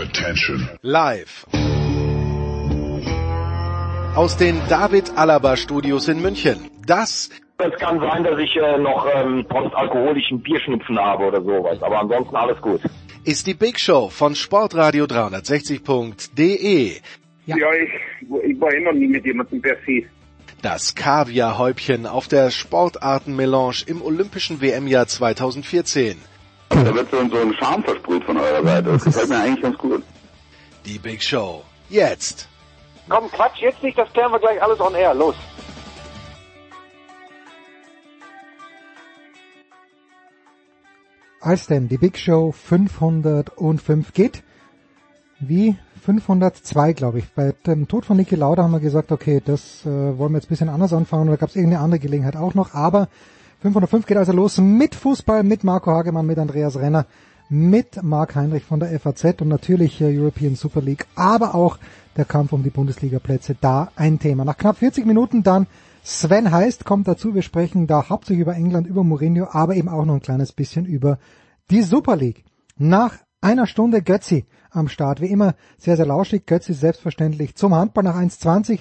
Attention. Live. Aus den David Alaba Studios in München. Das es kann sein, dass ich äh, noch ähm, postalkoholischen Bierschnupfen habe oder sowas, aber ansonsten alles gut. Ist die Big Show von Sportradio 360.de. Ja, ja ich, ich war immer nie mit jemandem per se. Das Kaviarhäubchen auf der Sportartenmelange im Olympischen WM-Jahr 2014. Da wird so ein Charme versprüht von eurer Seite. Das gefällt mir eigentlich ganz gut. Die Big Show. Jetzt. Komm, Quatsch, jetzt nicht, das klären wir gleich alles on air. Los. Als denn die Big Show 505 geht, wie 502, glaube ich. Bei dem Tod von Niki Lauda haben wir gesagt, okay, das äh, wollen wir jetzt ein bisschen anders anfangen oder gab es irgendeine andere Gelegenheit auch noch. Aber 505 geht also los mit Fußball, mit Marco Hagemann, mit Andreas Renner, mit Marc Heinrich von der FAZ und natürlich European Super League, aber auch der Kampf um die Bundesliga-Plätze, da ein Thema. Nach knapp 40 Minuten dann Sven Heist kommt dazu. Wir sprechen da hauptsächlich über England, über Mourinho, aber eben auch noch ein kleines bisschen über die Super League. Nach einer Stunde Götzi am Start. Wie immer sehr, sehr lauschig. Götzi selbstverständlich zum Handball nach 1,20.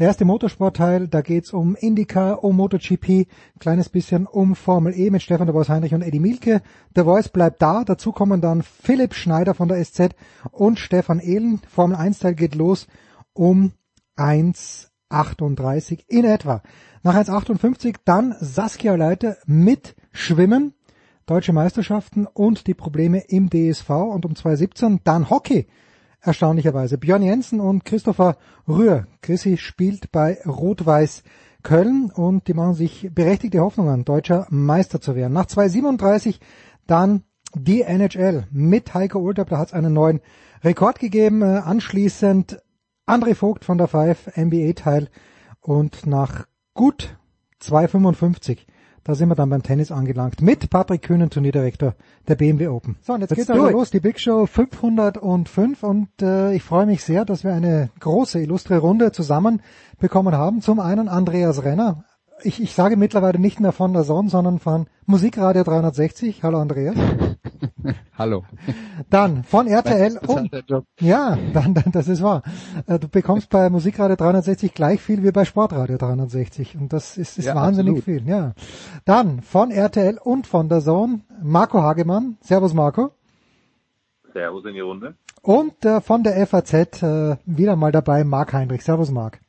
Der erste Motorsportteil, da geht's um IndyCar, um MotoGP, kleines bisschen um Formel E mit Stefan de Voice Heinrich und Eddie Mielke. Der Voice bleibt da, dazu kommen dann Philipp Schneider von der SZ und Stefan Ehlen. Formel 1 Teil geht los um 1,38 in etwa. Nach 1,58 dann Saskia Leiter mit Schwimmen, Deutsche Meisterschaften und die Probleme im DSV und um 2,17 dann Hockey erstaunlicherweise. Björn Jensen und Christopher Rühr. Chrissy spielt bei Rot-Weiß Köln und die machen sich berechtigte Hoffnungen, deutscher Meister zu werden. Nach 2,37 dann die NHL mit Heiko Ultab, da hat es einen neuen Rekord gegeben. Äh, anschließend André Vogt von der Five, NBA-Teil und nach gut 2,55 da sind wir dann beim Tennis angelangt mit Patrick Kühnen, Turnierdirektor der BMW Open. So, und jetzt Let's geht's also los, die Big Show 505 und äh, ich freue mich sehr, dass wir eine große, illustre Runde zusammen bekommen haben. Zum einen Andreas Renner. Ich, ich sage mittlerweile nicht mehr von der Sonne, sondern von Musikradio 360. Hallo Andreas. Hallo. Dann von RTL und ja, dann, dann das ist wahr. Äh, du bekommst bei Musikradio 360 gleich viel wie bei Sportradio 360 und das ist, ist ja, wahnsinnig absolut. viel. Ja. Dann von RTL und von der Zone Marco Hagemann. Servus Marco. Servus in die Runde. Und äh, von der FAZ äh, wieder mal dabei Marc Heinrich. Servus Marc.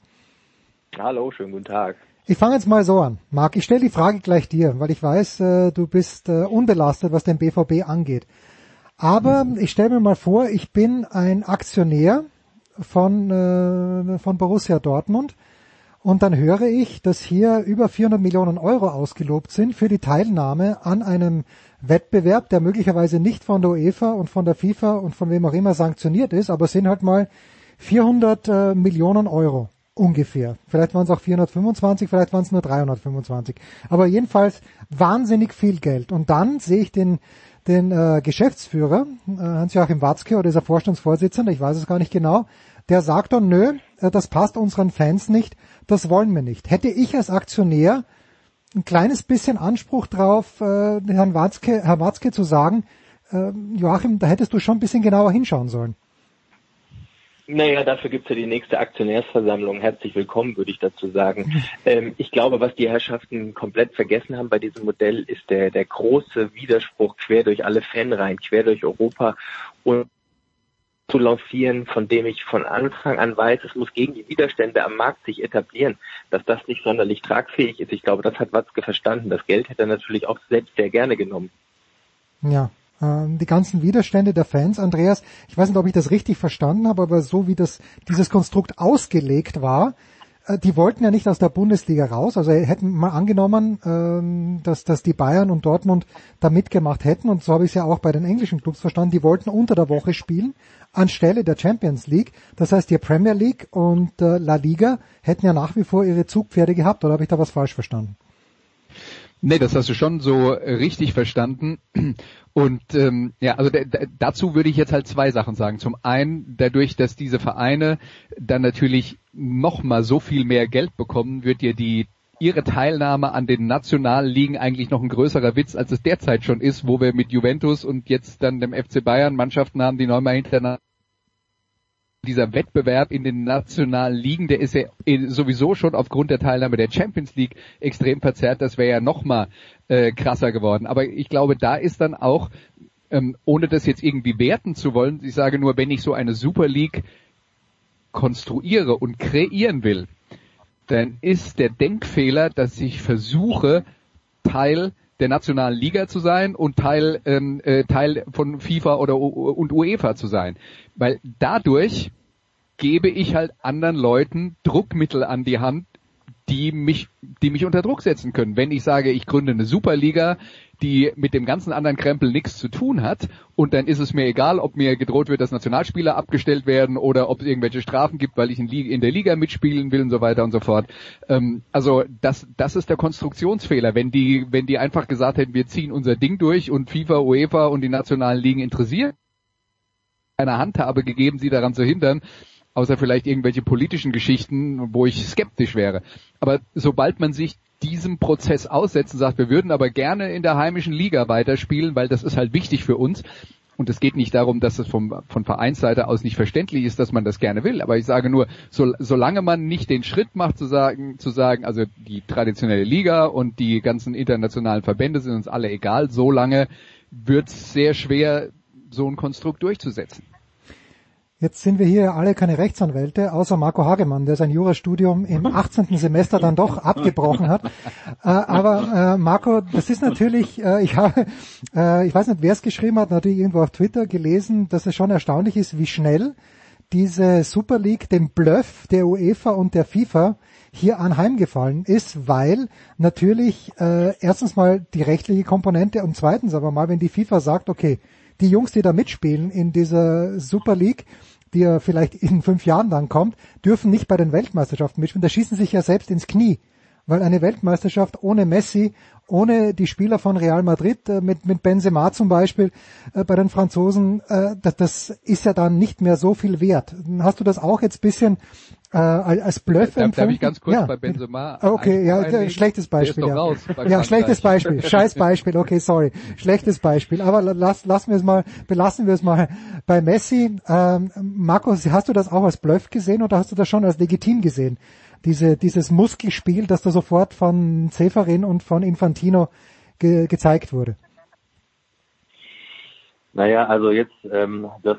Hallo, schönen guten Tag. Ich fange jetzt mal so an. Marc, ich stelle die Frage gleich dir, weil ich weiß, äh, du bist äh, unbelastet, was den BVB angeht. Aber ich stelle mir mal vor, ich bin ein Aktionär von, äh, von Borussia Dortmund und dann höre ich, dass hier über 400 Millionen Euro ausgelobt sind für die Teilnahme an einem Wettbewerb, der möglicherweise nicht von der UEFA und von der FIFA und von wem auch immer sanktioniert ist, aber sind halt mal 400 äh, Millionen Euro ungefähr. Vielleicht waren es auch 425, vielleicht waren es nur 325. Aber jedenfalls wahnsinnig viel Geld. Und dann sehe ich den, den äh, Geschäftsführer, äh, Hans-Joachim Watzke, oder ist er Vorstandsvorsitzender, ich weiß es gar nicht genau, der sagt dann, nö, äh, das passt unseren Fans nicht, das wollen wir nicht. Hätte ich als Aktionär ein kleines bisschen Anspruch drauf, äh, Herrn Watzke, Herr Watzke zu sagen, äh, Joachim, da hättest du schon ein bisschen genauer hinschauen sollen. Naja, dafür gibt's ja die nächste Aktionärsversammlung. Herzlich willkommen, würde ich dazu sagen. Ähm, ich glaube, was die Herrschaften komplett vergessen haben bei diesem Modell, ist der, der große Widerspruch quer durch alle Fanreihen, quer durch Europa und zu lancieren, von dem ich von Anfang an weiß, es muss gegen die Widerstände am Markt sich etablieren, dass das nicht sonderlich tragfähig ist. Ich glaube, das hat Watzke verstanden. Das Geld hätte er natürlich auch selbst sehr gerne genommen. Ja, ähm, die ganzen Widerstände der Fans, Andreas, ich weiß nicht, ob ich das richtig verstanden habe, aber so wie das dieses Konstrukt ausgelegt war, äh, die wollten ja nicht aus der Bundesliga raus, also hätten mal angenommen, ähm, dass, dass die Bayern und Dortmund da mitgemacht hätten und so habe ich es ja auch bei den englischen Clubs verstanden, die wollten unter der Woche spielen anstelle der Champions League. Das heißt, die Premier League und äh, La Liga hätten ja nach wie vor ihre Zugpferde gehabt, oder habe ich da was falsch verstanden? Nee, das hast du schon so richtig verstanden. Und ähm, ja, also dazu würde ich jetzt halt zwei Sachen sagen. Zum einen, dadurch, dass diese Vereine dann natürlich nochmal so viel mehr Geld bekommen, wird dir die ihre Teilnahme an den nationalen Ligen eigentlich noch ein größerer Witz, als es derzeit schon ist, wo wir mit Juventus und jetzt dann dem FC Bayern Mannschaften haben, die neunmal hintereinander dieser Wettbewerb in den nationalen Ligen, der ist ja sowieso schon aufgrund der Teilnahme der Champions League extrem verzerrt. Das wäre ja noch mal äh, krasser geworden. Aber ich glaube, da ist dann auch, ähm, ohne das jetzt irgendwie werten zu wollen, ich sage nur, wenn ich so eine Super League konstruiere und kreieren will, dann ist der Denkfehler, dass ich versuche, Teil der nationalen Liga zu sein und Teil ähm, äh, Teil von FIFA oder und UEFA zu sein, weil dadurch gebe ich halt anderen Leuten Druckmittel an die Hand, die mich, die mich unter Druck setzen können. Wenn ich sage, ich gründe eine Superliga, die mit dem ganzen anderen Krempel nichts zu tun hat, und dann ist es mir egal, ob mir gedroht wird, dass Nationalspieler abgestellt werden oder ob es irgendwelche Strafen gibt, weil ich in, in der Liga mitspielen will und so weiter und so fort. Ähm, also das, das ist der Konstruktionsfehler. Wenn die, wenn die einfach gesagt hätten, wir ziehen unser Ding durch und FIFA, UEFA und die nationalen Ligen interessieren, eine Handhabe gegeben, sie daran zu hindern, außer vielleicht irgendwelche politischen Geschichten, wo ich skeptisch wäre. Aber sobald man sich diesem Prozess aussetzt und sagt, wir würden aber gerne in der heimischen Liga weiterspielen, weil das ist halt wichtig für uns. Und es geht nicht darum, dass es vom, von Vereinsseite aus nicht verständlich ist, dass man das gerne will. Aber ich sage nur, so, solange man nicht den Schritt macht, zu sagen, zu sagen, also die traditionelle Liga und die ganzen internationalen Verbände sind uns alle egal, solange wird es sehr schwer, so ein Konstrukt durchzusetzen. Jetzt sind wir hier alle keine Rechtsanwälte, außer Marco Hagemann, der sein Jurastudium im 18. Semester dann doch abgebrochen hat. Äh, aber äh, Marco, das ist natürlich, äh, ich habe, äh, ich weiß nicht, wer es geschrieben hat, natürlich irgendwo auf Twitter gelesen, dass es schon erstaunlich ist, wie schnell diese Super League dem Bluff der UEFA und der FIFA hier anheimgefallen ist, weil natürlich äh, erstens mal die rechtliche Komponente und zweitens aber mal, wenn die FIFA sagt, okay, die Jungs, die da mitspielen in dieser Super League, die ja vielleicht in fünf Jahren dann kommt, dürfen nicht bei den Weltmeisterschaften mitspielen. Da schießen sich ja selbst ins Knie, weil eine Weltmeisterschaft ohne Messi, ohne die Spieler von Real Madrid, äh, mit, mit Benzema zum Beispiel äh, bei den Franzosen, äh, das, das ist ja dann nicht mehr so viel wert. Hast du das auch jetzt bisschen äh, als Bluff darf, darf ich ganz kurz ja. bei Benzema Okay, ja, schlechtes Beispiel. Ja, raus, ja schlechtes Beispiel. Scheiß Beispiel. Okay, sorry. Schlechtes Beispiel. Aber lass, lassen wir es mal, belassen wir es mal bei Messi. Ähm, Markus, hast du das auch als Bluff gesehen oder hast du das schon als legitim gesehen? Diese, dieses Muskelspiel, das da sofort von Zeferin und von Infantino ge gezeigt wurde. Naja, also jetzt, ähm, dass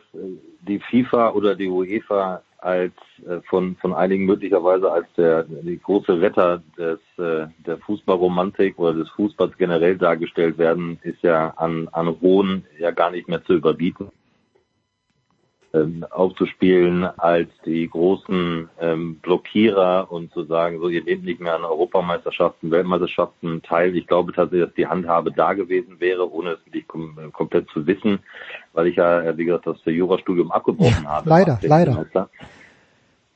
die FIFA oder die UEFA als äh, von von einigen möglicherweise als der die große Retter des äh, der Fußballromantik oder des Fußballs generell dargestellt werden, ist ja an an Hohn ja gar nicht mehr zu überbieten. Ähm, aufzuspielen als die großen ähm, Blockierer und zu sagen, so ihr nehmt nicht mehr an Europameisterschaften, Weltmeisterschaften teil. Ich glaube tatsächlich, dass die Handhabe da gewesen wäre, ohne es wirklich kom komplett zu wissen, weil ich ja, äh, wie gesagt, das Jurastudium abgebrochen ja, habe. Leider, leider.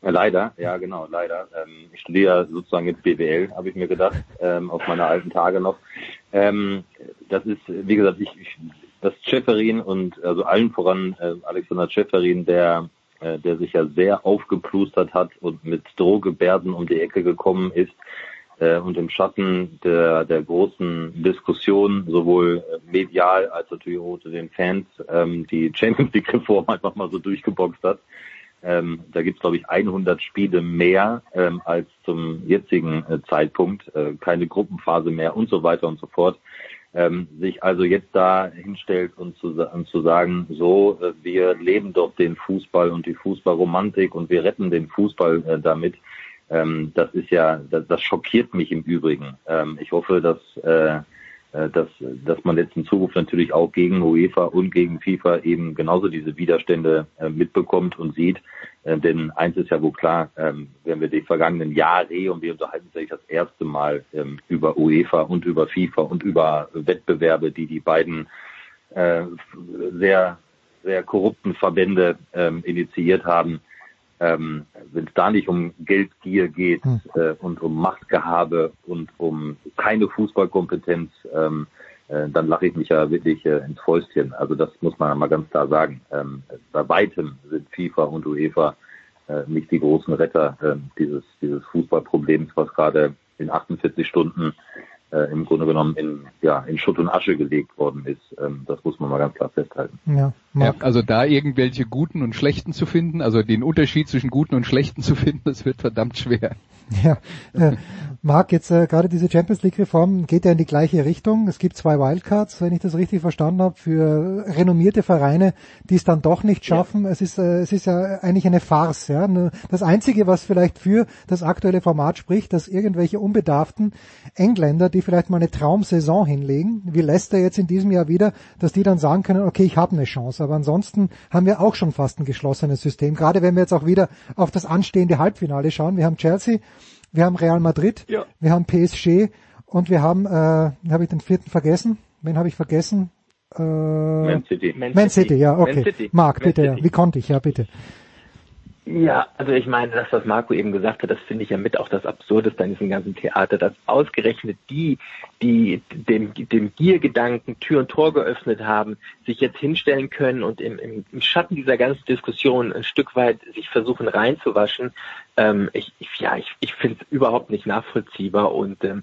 Ja, leider, ja genau, leider. Ähm, ich studiere sozusagen jetzt BWL, habe ich mir gedacht, ähm, auf meine alten Tage noch. Ähm, das ist, wie gesagt, ich, ich das Schäferin und also allen voran äh, Alexander Schäferin, der äh, der sich ja sehr aufgeplustert hat und mit Drohgebärden um die Ecke gekommen ist, äh, und im Schatten der, der großen Diskussion, sowohl medial als natürlich auch unter den Fans, ähm, die Champions League Reform einfach mal so durchgeboxt hat. Ähm, da gibt es, glaube ich, 100 Spiele mehr ähm, als zum jetzigen äh, Zeitpunkt, äh, keine Gruppenphase mehr und so weiter und so fort. Ähm, sich also jetzt da hinstellt und zu, und zu sagen, so, äh, wir leben doch den Fußball und die Fußballromantik und wir retten den Fußball äh, damit, ähm, das ist ja, das, das schockiert mich im Übrigen. Ähm, ich hoffe, dass, äh, dass, dass man jetzt in Zukunft natürlich auch gegen UEFA und gegen FIFA eben genauso diese Widerstände äh, mitbekommt und sieht. Äh, denn eins ist ja wohl klar, ähm, wenn wir die vergangenen Jahre und wir unterhalten sich das erste Mal ähm, über UEFA und über FIFA und über Wettbewerbe, die die beiden äh, sehr, sehr korrupten Verbände ähm, initiiert haben, ähm, wenn es da nicht um Geldgier geht hm. äh, und um Machtgehabe und um keine Fußballkompetenz, ähm, äh, dann lache ich mich ja wirklich äh, ins Fäustchen. Also das muss man mal ganz klar sagen. Ähm, bei weitem sind FIFA und UEFA äh, nicht die großen Retter äh, dieses, dieses Fußballproblems, was gerade in 48 Stunden äh, im Grunde genommen in, ja, in Schutt und Asche gelegt worden ist. Ähm, das muss man mal ganz klar festhalten. Ja, ja, also da irgendwelche guten und schlechten zu finden, also den Unterschied zwischen guten und schlechten zu finden, das wird verdammt schwer. Ja, äh, Marc, jetzt äh, gerade diese Champions League Reform geht ja in die gleiche Richtung. Es gibt zwei Wildcards, wenn ich das richtig verstanden habe, für renommierte Vereine, die es dann doch nicht schaffen. Ja. Es ist äh, es ist ja eigentlich eine Farce. Ja, das einzige, was vielleicht für das aktuelle Format spricht, dass irgendwelche unbedarften Engländer, die vielleicht mal eine Traumsaison hinlegen, wie Leicester jetzt in diesem Jahr wieder, dass die dann sagen können, okay, ich habe eine Chance. Aber ansonsten haben wir auch schon fast ein geschlossenes System. Gerade wenn wir jetzt auch wieder auf das anstehende Halbfinale schauen. Wir haben Chelsea wir haben Real Madrid, ja. wir haben PSG und wir haben, äh, habe ich den vierten vergessen? Wen habe ich vergessen? Äh, Man City. Man, Man City. City, ja, okay. Marc, bitte, ja. wie konnte ich, ja, bitte. Ja, also ich meine, das, was Marco eben gesagt hat, das finde ich ja mit auch das Absurdeste an diesem ganzen Theater, dass ausgerechnet die, die dem, dem Giergedanken Tür und Tor geöffnet haben, sich jetzt hinstellen können und im, im Schatten dieser ganzen Diskussion ein Stück weit sich versuchen reinzuwaschen. Ähm, ich, ich, ja, ich, ich finde es überhaupt nicht nachvollziehbar und ähm,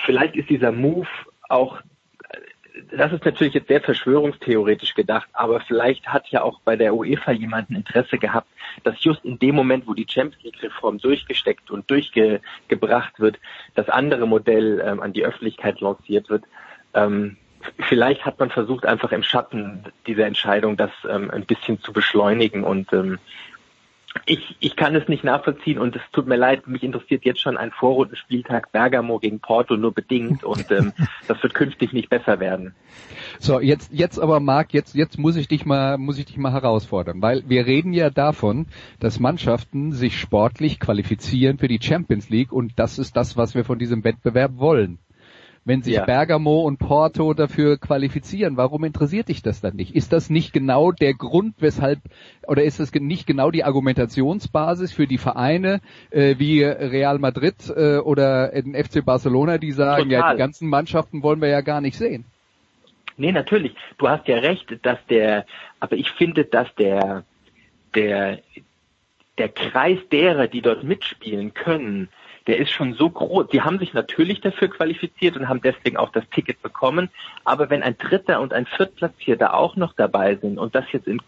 vielleicht ist dieser Move auch das ist natürlich jetzt sehr verschwörungstheoretisch gedacht, aber vielleicht hat ja auch bei der UEFA jemand ein Interesse gehabt, dass just in dem Moment, wo die Champions League Reform durchgesteckt und durchgebracht wird, das andere Modell ähm, an die Öffentlichkeit lanciert wird. Ähm, vielleicht hat man versucht, einfach im Schatten dieser Entscheidung das ähm, ein bisschen zu beschleunigen und ähm, ich, ich kann es nicht nachvollziehen und es tut mir leid, mich interessiert jetzt schon ein Vorrundenspieltag Bergamo gegen Porto nur bedingt und ähm, das wird künftig nicht besser werden. So, jetzt, jetzt aber Marc, jetzt, jetzt muss ich dich mal, muss ich dich mal herausfordern, weil wir reden ja davon, dass Mannschaften sich sportlich qualifizieren für die Champions League und das ist das, was wir von diesem Wettbewerb wollen wenn sich ja. Bergamo und Porto dafür qualifizieren, warum interessiert dich das dann nicht? Ist das nicht genau der Grund, weshalb, oder ist das nicht genau die Argumentationsbasis für die Vereine äh, wie Real Madrid äh, oder den FC Barcelona, die sagen, Total. ja, die ganzen Mannschaften wollen wir ja gar nicht sehen? Nee, natürlich. Du hast ja recht, dass der, aber ich finde, dass der, der, der Kreis derer, die dort mitspielen können, der ist schon so groß. Die haben sich natürlich dafür qualifiziert und haben deswegen auch das Ticket bekommen. Aber wenn ein Dritter und ein Viertplatzierter auch noch dabei sind und das jetzt in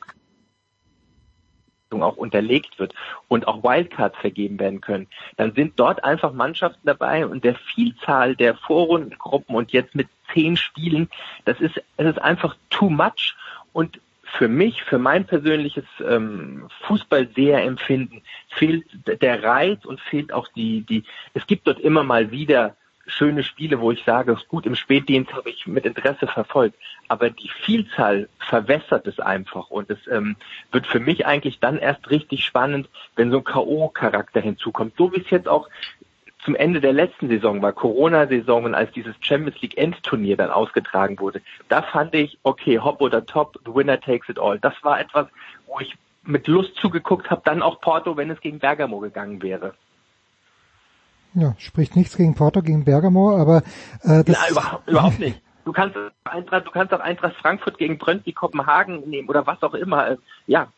auch unterlegt wird und auch Wildcards vergeben werden können, dann sind dort einfach Mannschaften dabei und der Vielzahl der Vorrundengruppen und jetzt mit zehn Spielen, das ist, es ist einfach too much und für mich, für mein persönliches ähm, Fußballseherempfinden fehlt der Reiz und fehlt auch die, die, es gibt dort immer mal wieder schöne Spiele, wo ich sage, gut, im Spätdienst habe ich mit Interesse verfolgt, aber die Vielzahl verwässert es einfach und es ähm, wird für mich eigentlich dann erst richtig spannend, wenn so ein K.O.-Charakter hinzukommt, so wie es jetzt auch zum Ende der letzten Saison war, Corona-Saison, und als dieses Champions League Endturnier dann ausgetragen wurde, da fand ich, okay, hopp oder top, the winner takes it all. Das war etwas, wo ich mit Lust zugeguckt habe, dann auch Porto, wenn es gegen Bergamo gegangen wäre. Ja, spricht nichts gegen Porto, gegen Bergamo, aber äh, das Na, überhaupt, überhaupt nicht. Du kannst Eintracht, du kannst auch Eintracht Frankfurt gegen Brøndby Kopenhagen nehmen oder was auch immer. Ja.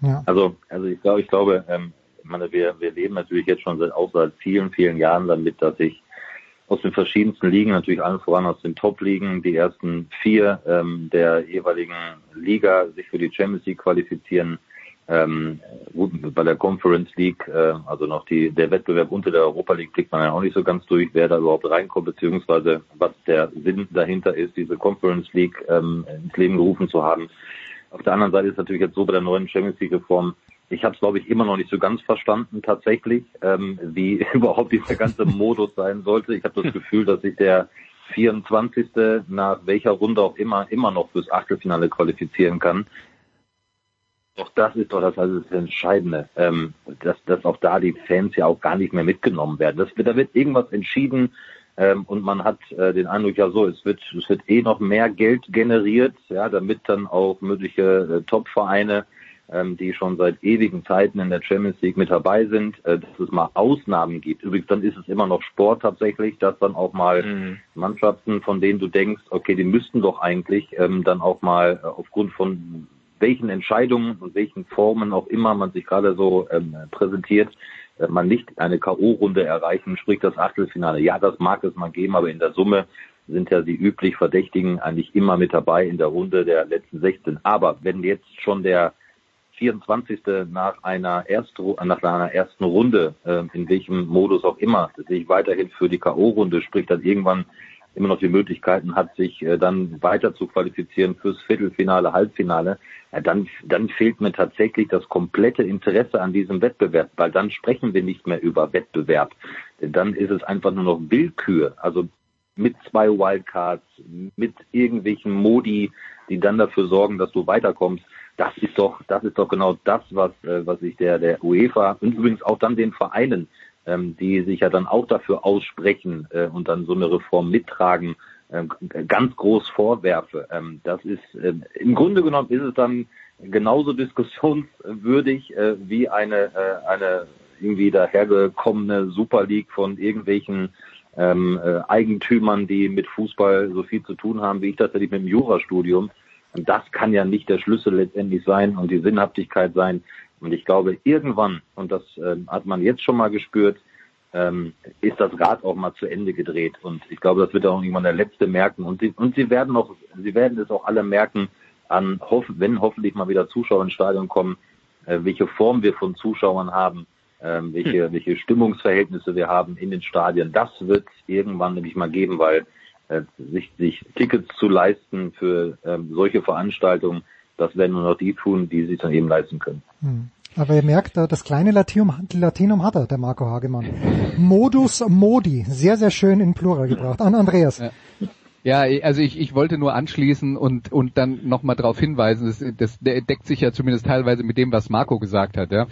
ja. Also, also ich glaube, ich glaube, ähm, ich meine, wir, wir leben natürlich jetzt schon seit, auch seit vielen, vielen Jahren damit, dass sich aus den verschiedensten Ligen, natürlich allen voran aus den Top-Ligen, die ersten vier ähm, der jeweiligen Liga sich für die Champions League qualifizieren. Ähm, gut, bei der Conference League, äh, also noch die, der Wettbewerb unter der Europa League blickt man ja auch nicht so ganz durch, wer da überhaupt reinkommt, beziehungsweise was der Sinn dahinter ist, diese Conference League ähm, ins Leben gerufen zu haben. Auf der anderen Seite ist natürlich jetzt so bei der neuen Champions League Reform, ich habe es, glaube ich, immer noch nicht so ganz verstanden tatsächlich, ähm, wie überhaupt dieser ganze Modus sein sollte. Ich habe das Gefühl, dass sich der 24. nach welcher Runde auch immer immer noch fürs Achtelfinale qualifizieren kann. Doch das ist doch das, also das Entscheidende, ähm, dass, dass auch da die Fans ja auch gar nicht mehr mitgenommen werden. Das, da wird irgendwas entschieden ähm, und man hat äh, den Eindruck, ja so, es wird, es wird eh noch mehr Geld generiert, ja, damit dann auch mögliche äh, Top-Vereine ähm, die schon seit ewigen Zeiten in der Champions League mit dabei sind, äh, dass es mal Ausnahmen gibt. Übrigens, dann ist es immer noch Sport tatsächlich, dass dann auch mal mhm. Mannschaften, von denen du denkst, okay, die müssten doch eigentlich ähm, dann auch mal äh, aufgrund von welchen Entscheidungen und welchen Formen auch immer man sich gerade so ähm, präsentiert, äh, man nicht eine K.O.-Runde erreichen, sprich das Achtelfinale. Ja, das mag es mal geben, aber in der Summe sind ja die üblich Verdächtigen eigentlich immer mit dabei in der Runde der letzten 16. Aber wenn jetzt schon der 24. nach einer, Erst nach einer ersten Runde, äh, in welchem Modus auch immer, sich weiterhin für die K.O.-Runde, sprich dann irgendwann immer noch die Möglichkeiten hat, sich äh, dann weiter zu qualifizieren fürs Viertelfinale, Halbfinale, ja, dann, dann fehlt mir tatsächlich das komplette Interesse an diesem Wettbewerb, weil dann sprechen wir nicht mehr über Wettbewerb. Denn dann ist es einfach nur noch Willkür. Also mit zwei Wildcards, mit irgendwelchen Modi, die dann dafür sorgen, dass du weiterkommst. Das ist doch, das ist doch genau das, was, äh, was ich der, der UEFA und übrigens auch dann den Vereinen, ähm, die sich ja dann auch dafür aussprechen äh, und dann so eine Reform mittragen, äh, ganz groß vorwerfe. Ähm, das ist, äh, im Grunde genommen ist es dann genauso diskussionswürdig äh, wie eine, äh, eine irgendwie dahergekommene Super League von irgendwelchen ähm, äh, Eigentümern, die mit Fußball so viel zu tun haben, wie ich tatsächlich mit dem Jurastudium. Und das kann ja nicht der Schlüssel letztendlich sein und die Sinnhaftigkeit sein. Und ich glaube, irgendwann, und das äh, hat man jetzt schon mal gespürt, ähm, ist das Rad auch mal zu Ende gedreht. Und ich glaube, das wird auch irgendwann der Letzte merken. Und sie, und sie werden auch, sie werden es auch alle merken, an, wenn hoffentlich mal wieder Zuschauer ins Stadion kommen, äh, welche Form wir von Zuschauern haben, ähm, welche, hm. welche Stimmungsverhältnisse wir haben in den Stadien. Das wird irgendwann nämlich mal geben, weil äh, sich, sich Tickets zu leisten für ähm, solche Veranstaltungen, das werden nur noch die tun, die sich dann eben leisten können. Hm. Aber ihr merkt, das kleine Latinum, Latinum hat er, der Marco Hagemann. Modus Modi, sehr, sehr schön in Plural gebracht. An Andreas. Ja. Ja, also ich, ich wollte nur anschließen und, und dann nochmal darauf hinweisen, das, das deckt sich ja zumindest teilweise mit dem, was Marco gesagt hat. Ja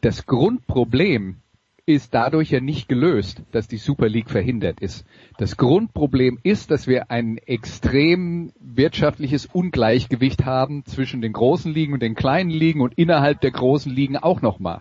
das Grundproblem ist dadurch ja nicht gelöst, dass die Super League verhindert ist. Das Grundproblem ist, dass wir ein extrem wirtschaftliches Ungleichgewicht haben zwischen den großen Ligen und den kleinen Ligen und innerhalb der großen Ligen auch nochmal.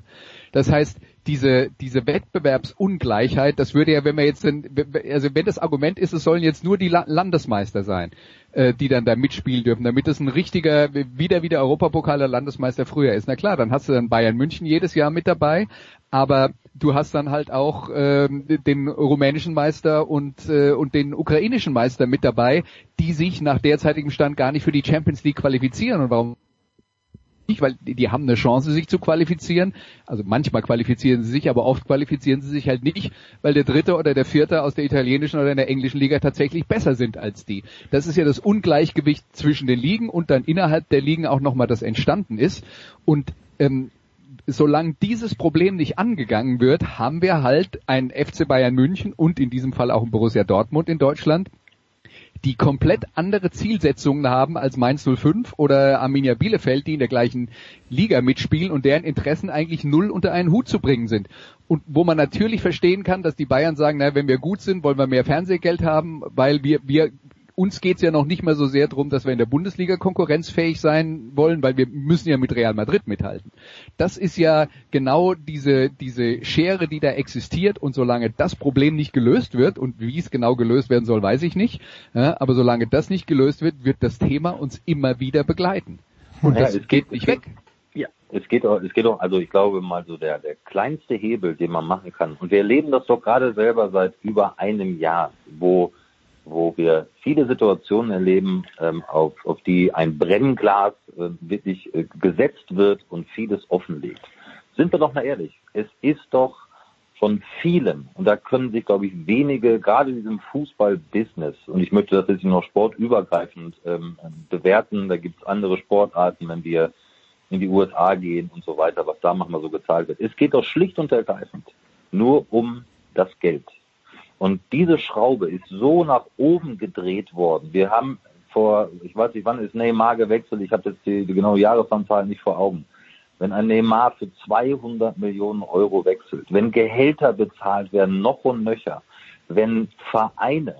Das heißt, diese, diese Wettbewerbsungleichheit, das würde ja, wenn man jetzt, also wenn das Argument ist, es sollen jetzt nur die Landesmeister sein, äh, die dann da mitspielen dürfen, damit es ein richtiger, wieder wieder Europapokaler Landesmeister früher ist. Na klar, dann hast du dann Bayern München jedes Jahr mit dabei, aber du hast dann halt auch ähm, den rumänischen Meister und, äh, und den ukrainischen Meister mit dabei, die sich nach derzeitigem Stand gar nicht für die Champions League qualifizieren. Und warum nicht, weil die, haben eine Chance, sich zu qualifizieren. Also manchmal qualifizieren sie sich, aber oft qualifizieren sie sich halt nicht, weil der dritte oder der vierte aus der italienischen oder der englischen Liga tatsächlich besser sind als die. Das ist ja das Ungleichgewicht zwischen den Ligen und dann innerhalb der Ligen auch nochmal das entstanden ist. Und ähm, solange dieses Problem nicht angegangen wird, haben wir halt ein FC Bayern München und in diesem Fall auch ein Borussia Dortmund in Deutschland, die komplett andere Zielsetzungen haben als Mainz 05 oder Arminia Bielefeld, die in der gleichen Liga mitspielen und deren Interessen eigentlich null unter einen Hut zu bringen sind. Und wo man natürlich verstehen kann, dass die Bayern sagen, na, wenn wir gut sind, wollen wir mehr Fernsehgeld haben, weil wir, wir uns geht's ja noch nicht mal so sehr darum, dass wir in der Bundesliga konkurrenzfähig sein wollen, weil wir müssen ja mit Real Madrid mithalten. Das ist ja genau diese, diese Schere, die da existiert und solange das Problem nicht gelöst wird und wie es genau gelöst werden soll, weiß ich nicht, ja, aber solange das nicht gelöst wird, wird das Thema uns immer wieder begleiten. Und ja, das geht, geht nicht weg. Ja, es geht auch, es geht auch, also ich glaube mal so der, der kleinste Hebel, den man machen kann. Und wir erleben das doch gerade selber seit über einem Jahr, wo wo wir viele Situationen erleben, ähm, auf, auf die ein Brennglas äh, wirklich äh, gesetzt wird und vieles offenlegt. Sind wir doch mal ehrlich, es ist doch von vielen, und da können sich, glaube ich, wenige, gerade in diesem Fußball-Business, und ich möchte das jetzt noch sportübergreifend ähm, bewerten, da gibt es andere Sportarten, wenn wir in die USA gehen und so weiter, was da manchmal so gezahlt wird. Es geht doch schlicht und ergreifend nur um das Geld. Und diese Schraube ist so nach oben gedreht worden. Wir haben vor, ich weiß nicht, wann ist Neymar gewechselt, ich habe jetzt die, die genaue Jahresanzahl nicht vor Augen. Wenn ein Neymar für 200 Millionen Euro wechselt, wenn Gehälter bezahlt werden, noch und nöcher, wenn Vereine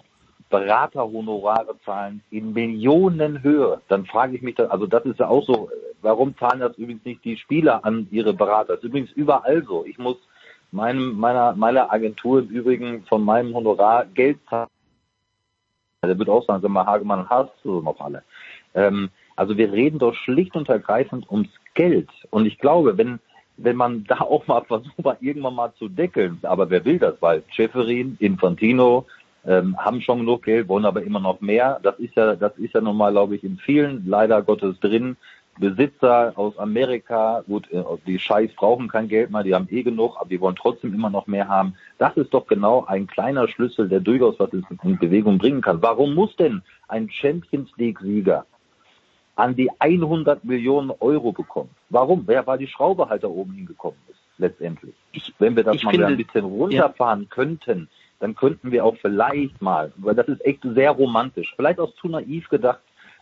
Beraterhonorare zahlen in Millionenhöhe, dann frage ich mich, da, also das ist ja auch so, warum zahlen das übrigens nicht die Spieler an ihre Berater? Das ist übrigens überall so. Ich muss meinem, meiner, meiner Agentur im Übrigen von meinem Honorar Geld zahlen. Der wird auch sagen, sag mal, Hagemann, hast du noch alle? Ähm, also wir reden doch schlicht und ergreifend ums Geld. Und ich glaube, wenn, wenn man da auch mal versucht, irgendwann mal zu deckeln. Aber wer will das? Weil Schäferin, Infantino ähm, haben schon genug Geld, wollen aber immer noch mehr. Das ist ja, das ist ja nun mal, glaube ich, in vielen leider Gottes drin. Besitzer aus Amerika, gut, äh, die Scheiß brauchen kein Geld mehr, die haben eh genug, aber die wollen trotzdem immer noch mehr haben. Das ist doch genau ein kleiner Schlüssel, der durchaus was in Bewegung bringen kann. Warum muss denn ein Champions League-Sieger an die 100 Millionen Euro bekommen? Warum? Wer war die Schraube halt da oben hingekommen ist, letztendlich? Ich, Wenn wir das mal finde, ein bisschen runterfahren ja. könnten, dann könnten wir auch vielleicht mal, weil das ist echt sehr romantisch, vielleicht auch zu naiv gedacht,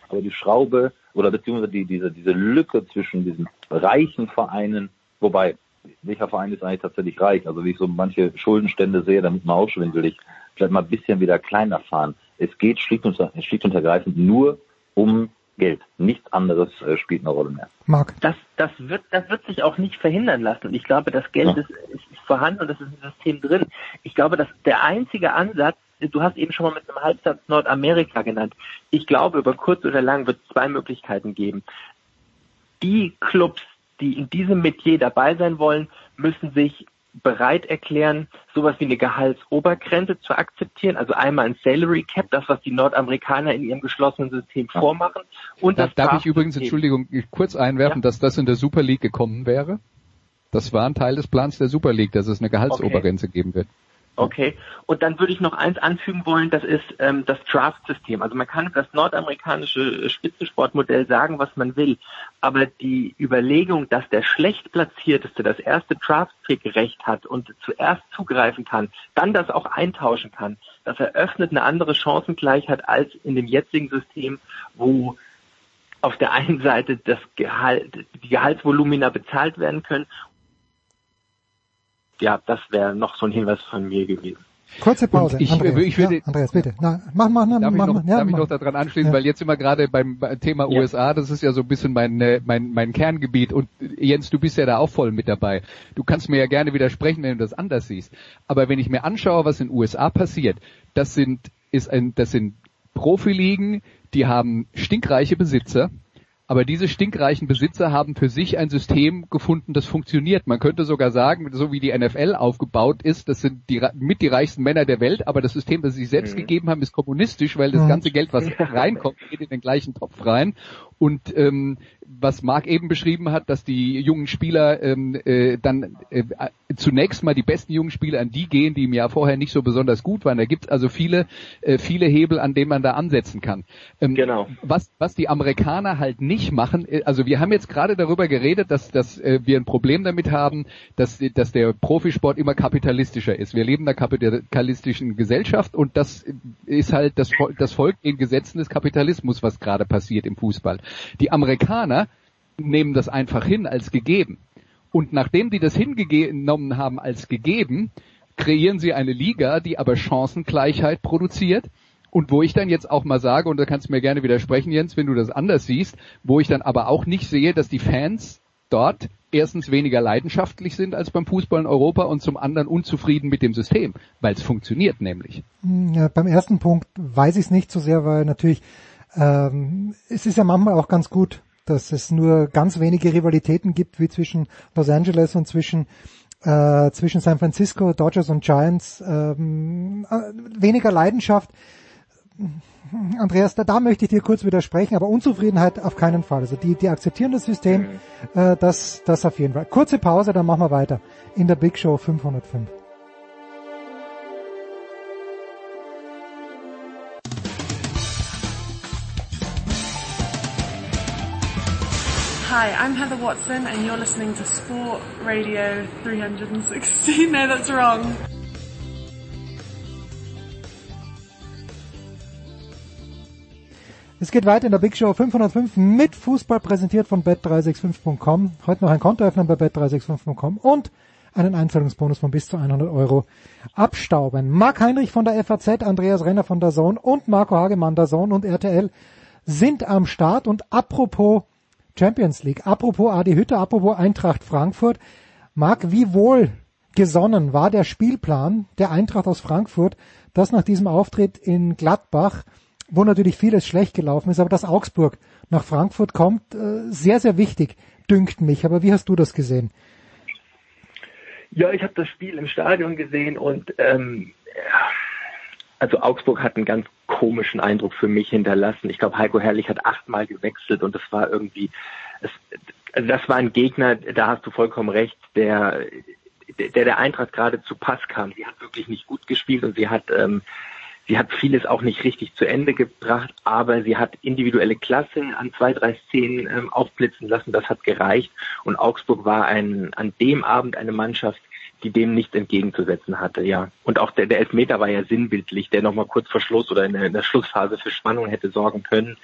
aber die Schraube oder beziehungsweise die, diese, diese Lücke zwischen diesen reichen Vereinen, wobei, welcher Verein ist eigentlich tatsächlich reich? Also wie ich so manche Schuldenstände sehe, damit man auch schwindelig, vielleicht mal ein bisschen wieder kleiner fahren. Es geht schlicht und, schlicht und ergreifend nur um Geld. Nichts anderes äh, spielt eine Rolle mehr. Marc. Das, das wird, das wird sich auch nicht verhindern lassen. Und ich glaube, das Geld ja. ist, ist, ist vorhanden und das ist im System drin. Ich glaube, dass der einzige Ansatz, du hast eben schon mal mit einem Halbsatz Nordamerika genannt. Ich glaube, über kurz oder lang wird es zwei Möglichkeiten geben. Die Clubs, die in diesem Metier dabei sein wollen, müssen sich bereit erklären, sowas wie eine Gehaltsobergrenze zu akzeptieren, also einmal ein Salary Cap, das was die Nordamerikaner in ihrem geschlossenen System vormachen. Und darf, darf ich übrigens, Entschuldigung, kurz einwerfen, ja. dass das in der Super League gekommen wäre? Das war ein Teil des Plans der Super League, dass es eine Gehaltsobergrenze okay. geben wird. Okay. Und dann würde ich noch eins anfügen wollen, das ist ähm, das Draft-System. Also man kann das nordamerikanische Spitzensportmodell sagen, was man will, aber die Überlegung, dass der schlecht platzierteste das erste Draft-Pick-Recht hat und zuerst zugreifen kann, dann das auch eintauschen kann, das eröffnet eine andere Chancengleichheit als in dem jetzigen System, wo auf der einen Seite das Gehalt, die Gehaltsvolumina bezahlt werden können ja, das wäre noch so ein Hinweis von mir gewesen. Kurze Pause. ich, Andreas, ich würde, ja, Andreas, bitte. Na, mach, mach, mach, darf mach, ich noch, ja, darf mach. ich noch daran anschließen, ja. weil jetzt sind wir gerade beim Thema ja. USA, das ist ja so ein bisschen mein, äh, mein, mein Kerngebiet und Jens, du bist ja da auch voll mit dabei. Du kannst mir ja gerne widersprechen, wenn du das anders siehst. Aber wenn ich mir anschaue, was in den USA passiert, das sind, ist ein, das sind Profiligen, die haben stinkreiche Besitzer, aber diese stinkreichen Besitzer haben für sich ein System gefunden, das funktioniert. Man könnte sogar sagen, so wie die NFL aufgebaut ist, das sind die, mit die reichsten Männer der Welt, aber das System, das sie selbst mhm. gegeben haben, ist kommunistisch, weil das ganze Geld, was reinkommt, geht in den gleichen Topf rein. Und ähm, was Marc eben beschrieben hat, dass die jungen Spieler ähm, äh, dann äh, zunächst mal die besten jungen Spieler an die gehen, die im Jahr vorher nicht so besonders gut waren. Da gibt es also viele, äh, viele Hebel, an denen man da ansetzen kann. Ähm, genau. Was, was die Amerikaner halt nicht machen, äh, also wir haben jetzt gerade darüber geredet, dass, dass äh, wir ein Problem damit haben, dass, dass der Profisport immer kapitalistischer ist. Wir leben in einer kapitalistischen Gesellschaft und das ist halt das, das folgt den Gesetzen des Kapitalismus, was gerade passiert im Fußball. Die Amerikaner nehmen das einfach hin als gegeben. Und nachdem die das hingenommen haben als gegeben, kreieren sie eine Liga, die aber Chancengleichheit produziert. Und wo ich dann jetzt auch mal sage, und da kannst du mir gerne widersprechen, Jens, wenn du das anders siehst, wo ich dann aber auch nicht sehe, dass die Fans dort erstens weniger leidenschaftlich sind als beim Fußball in Europa und zum anderen unzufrieden mit dem System, weil es funktioniert nämlich. Ja, beim ersten Punkt weiß ich es nicht so sehr, weil natürlich ähm, es ist ja manchmal auch ganz gut, dass es nur ganz wenige Rivalitäten gibt, wie zwischen Los Angeles und zwischen äh, zwischen San Francisco, Dodgers und Giants. Ähm, äh, weniger Leidenschaft. Andreas, da, da möchte ich dir kurz widersprechen, aber Unzufriedenheit auf keinen Fall. Also die, die akzeptieren das System, mhm. äh, das, das auf jeden Fall. Kurze Pause, dann machen wir weiter in der Big Show 505. Hi, I'm Heather Watson and you're listening to Sport Radio 360. no, that's wrong. Es geht weiter in der Big Show 505 mit Fußball präsentiert von bet365.com. Heute noch ein Konto öffnen bei bet365.com und einen Einzahlungsbonus von bis zu 100 Euro abstauben. Marc Heinrich von der FAZ, Andreas Renner von der Zone und Marco Hagemann der Zone und RTL sind am Start und apropos Champions League. Apropos Adi Hütte, apropos Eintracht Frankfurt. Marc, wie wohl gesonnen war der Spielplan der Eintracht aus Frankfurt, dass nach diesem Auftritt in Gladbach, wo natürlich vieles schlecht gelaufen ist, aber dass Augsburg nach Frankfurt kommt, äh, sehr, sehr wichtig, dünkt mich. Aber wie hast du das gesehen? Ja, ich habe das Spiel im Stadion gesehen und ähm, also Augsburg hat einen ganz komischen Eindruck für mich hinterlassen. Ich glaube, Heiko Herrlich hat achtmal gewechselt und das war irgendwie, es, also das war ein Gegner, da hast du vollkommen recht, der der der Eintracht gerade zu Pass kam. Sie hat wirklich nicht gut gespielt und sie hat ähm, sie hat vieles auch nicht richtig zu Ende gebracht, aber sie hat individuelle Klasse an zwei, drei Szenen ähm, aufblitzen lassen. Das hat gereicht. Und Augsburg war ein, an dem Abend eine Mannschaft, die dem nichts entgegenzusetzen hatte, ja. Und auch der, der Elfmeter war ja sinnbildlich, der nochmal kurz vor Schluss oder in der, in der Schlussphase für Spannung hätte sorgen können,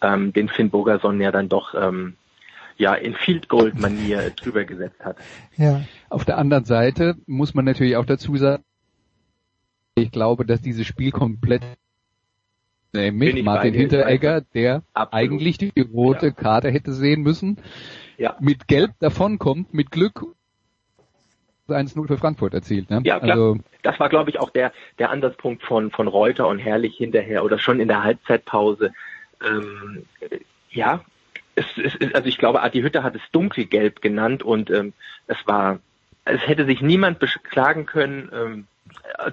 ähm, den Finn Bogerson ja dann doch ähm, ja in Field Gold Manier drüber gesetzt hat. Ja. Auf der anderen Seite muss man natürlich auch dazu sagen, ich glaube, dass dieses Spiel komplett mit Martin Hinteregger, der Absolut. eigentlich die rote ja. Karte hätte sehen müssen, ja. mit Gelb davonkommt, mit Glück 1-0 für Frankfurt erzielt. Ne? Ja, klar. Also, das war, glaube ich, auch der, der Ansatzpunkt von, von Reuter und Herrlich hinterher oder schon in der Halbzeitpause. Ähm, ja, es, es, also ich glaube, Adi Hütter hat es dunkelgelb genannt und ähm, es war, es hätte sich niemand beklagen können. Ähm,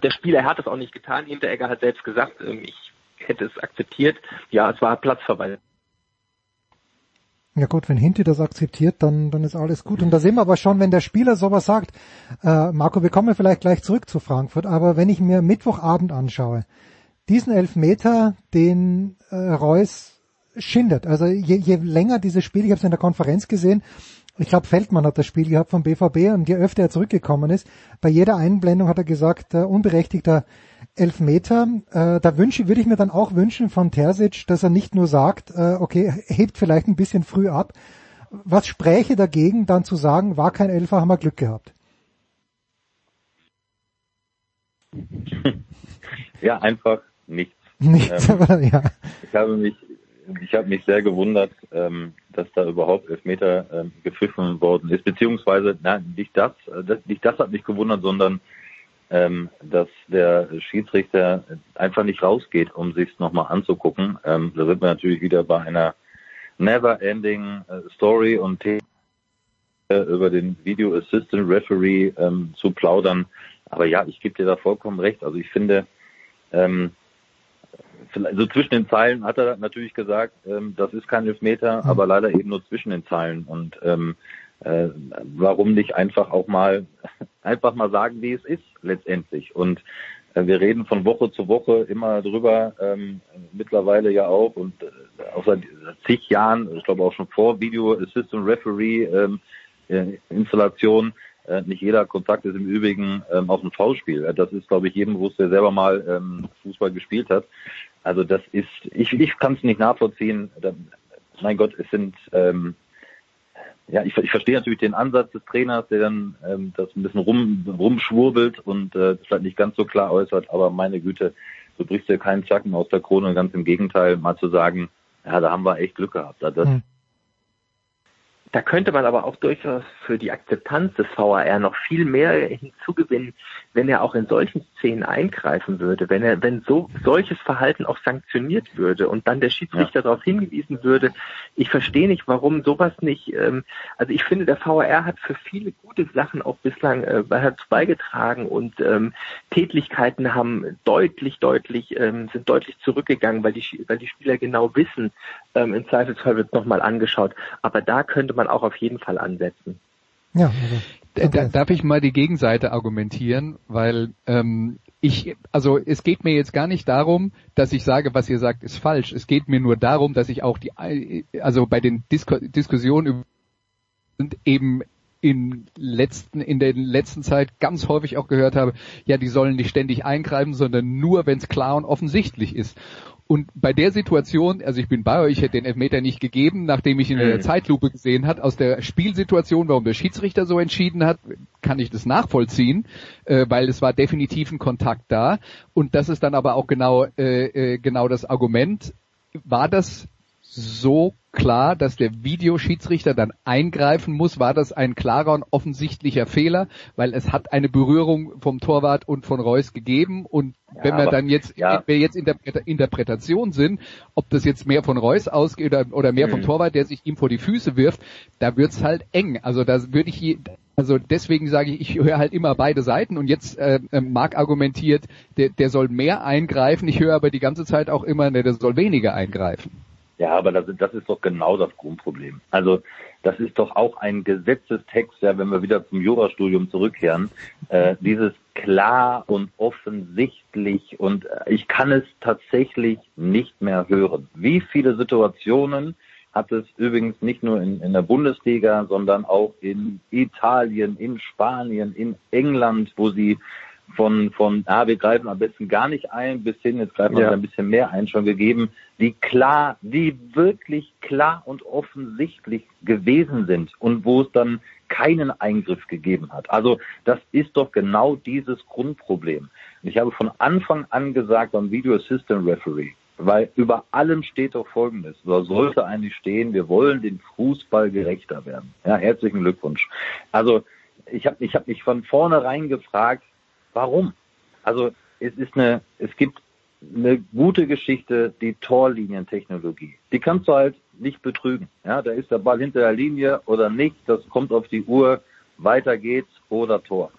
der Spieler hat es auch nicht getan. Hinteregger hat selbst gesagt, ähm, ich hätte es akzeptiert. Ja, es war Platzverweis. Ja gut, wenn Hinti das akzeptiert, dann, dann ist alles gut. Und da sehen wir aber schon, wenn der Spieler sowas sagt, äh, Marco, wir kommen vielleicht gleich zurück zu Frankfurt, aber wenn ich mir Mittwochabend anschaue, diesen Elfmeter, den äh, Reus schindert, also je, je länger dieses Spiel, ich habe es in der Konferenz gesehen, ich glaube, Feldmann hat das Spiel gehabt vom BVB und je öfter er zurückgekommen ist, bei jeder Einblendung hat er gesagt, äh, unberechtigter Elfmeter. Äh, da wünsche, würde ich mir dann auch wünschen von Terzic, dass er nicht nur sagt, äh, okay, hebt vielleicht ein bisschen früh ab. Was spräche dagegen, dann zu sagen, war kein Elfer, haben wir Glück gehabt? Ja, einfach nichts. Nichts, ähm, aber ja. Ich habe mich ich habe mich sehr gewundert, ähm, dass da überhaupt Elfmeter ähm, gepfiffen worden ist, beziehungsweise na, nicht das, äh, das, nicht das hat mich gewundert, sondern ähm, dass der Schiedsrichter einfach nicht rausgeht, um sich nochmal anzugucken. Ähm, da sind wir natürlich wieder bei einer never-ending äh, Story und äh, über den Video Assistant Referee ähm, zu plaudern. Aber ja, ich gebe dir da vollkommen recht. Also ich finde, ähm, so zwischen den Zeilen hat er natürlich gesagt, ähm, das ist kein Elfmeter, mhm. aber leider eben nur zwischen den Zeilen. Und ähm, äh, warum nicht einfach auch mal einfach mal sagen, wie es ist letztendlich. Und äh, wir reden von Woche zu Woche immer drüber, ähm, mittlerweile ja auch und äh, auch seit zig Jahren, ich glaube auch schon vor Video Assistant Referee ähm, äh, Installation, nicht jeder Kontakt ist im Übrigen ähm, auch ein Foulspiel. Äh, das ist, glaube ich, jedem bewusst, der selber mal ähm, Fußball gespielt hat. Also das ist, ich, ich kann es nicht nachvollziehen. Da, mein Gott, es sind, ähm, ja, ich, ich verstehe natürlich den Ansatz des Trainers, der dann ähm, das ein bisschen rum, rumschwurbelt und äh, vielleicht nicht ganz so klar äußert, aber meine Güte, du brichst dir keinen Zacken aus der Krone, ganz im Gegenteil, mal zu sagen, ja, da haben wir echt Glück gehabt. Das, hm. Da könnte man aber auch durchaus für die Akzeptanz des VAR noch viel mehr hinzugewinnen, wenn er auch in solchen Szenen eingreifen würde, wenn er, wenn so solches Verhalten auch sanktioniert würde und dann der Schiedsrichter ja. darauf hingewiesen würde. Ich verstehe nicht, warum sowas nicht. Ähm, also ich finde, der VAR hat für viele gute Sachen auch bislang äh, dazu beigetragen und ähm, Tätlichkeiten haben deutlich, deutlich ähm, sind deutlich zurückgegangen, weil die weil die Spieler genau wissen, ähm, im Zweifelsfall wird es nochmal angeschaut. Aber da könnte man auch auf jeden Fall ansetzen. Ja, also, okay. Darf ich mal die Gegenseite argumentieren, weil ähm, ich, also es geht mir jetzt gar nicht darum, dass ich sage, was ihr sagt, ist falsch. Es geht mir nur darum, dass ich auch die, also bei den Disku Diskussionen sind eben in letzten, in der letzten Zeit ganz häufig auch gehört habe, ja, die sollen nicht ständig eingreifen, sondern nur, wenn es klar und offensichtlich ist. Und bei der Situation, also ich bin bei euch, ich hätte den Elfmeter nicht gegeben, nachdem ich in der. Zeitlupe gesehen hat, aus der Spielsituation, warum der Schiedsrichter so entschieden hat, kann ich das nachvollziehen, äh, weil es war definitiv ein Kontakt da. Und das ist dann aber auch genau, äh, äh, genau das Argument. War das so klar, dass der Videoschiedsrichter dann eingreifen muss? War das ein klarer und offensichtlicher Fehler? Weil es hat eine Berührung vom Torwart und von Reus gegeben und ja, wenn wir aber, dann jetzt, ja. wir jetzt in der Interpretation sind, ob das jetzt mehr von Reus ausgeht oder, oder mehr mhm. vom Torwart, der sich ihm vor die Füße wirft, da wird's halt eng. Also da würde ich, Also deswegen sage ich, ich höre halt immer beide Seiten und jetzt äh, äh, Marc argumentiert, der, der soll mehr eingreifen. Ich höre aber die ganze Zeit auch immer, der, der soll weniger eingreifen. Ja, aber das, das ist doch genau das Grundproblem. Also das ist doch auch ein Gesetzestext, ja, wenn wir wieder zum Jurastudium zurückkehren, äh, dieses klar und offensichtlich und äh, ich kann es tatsächlich nicht mehr hören. Wie viele Situationen hat es übrigens nicht nur in, in der Bundesliga, sondern auch in Italien, in Spanien, in England, wo sie von, von, ah, wir greifen am besten gar nicht ein, bis hin, jetzt greifen wir Ja. ein bisschen mehr ein, schon gegeben, die klar, die wirklich klar und offensichtlich gewesen sind und wo es dann keinen Eingriff gegeben hat. Also das ist doch genau dieses Grundproblem. Und ich habe von Anfang an gesagt beim Video Assistant Referee, weil über allem steht doch Folgendes, oder sollte eigentlich stehen, wir wollen den Fußball gerechter werden. Ja, herzlichen Glückwunsch. Also ich habe ich hab mich von vornherein gefragt, warum? Also es ist eine, es gibt eine gute Geschichte, die Torlinientechnologie. Die kannst du halt nicht betrügen. Ja, da ist der Ball hinter der Linie oder nicht, das kommt auf die Uhr, weiter geht's oder Tor.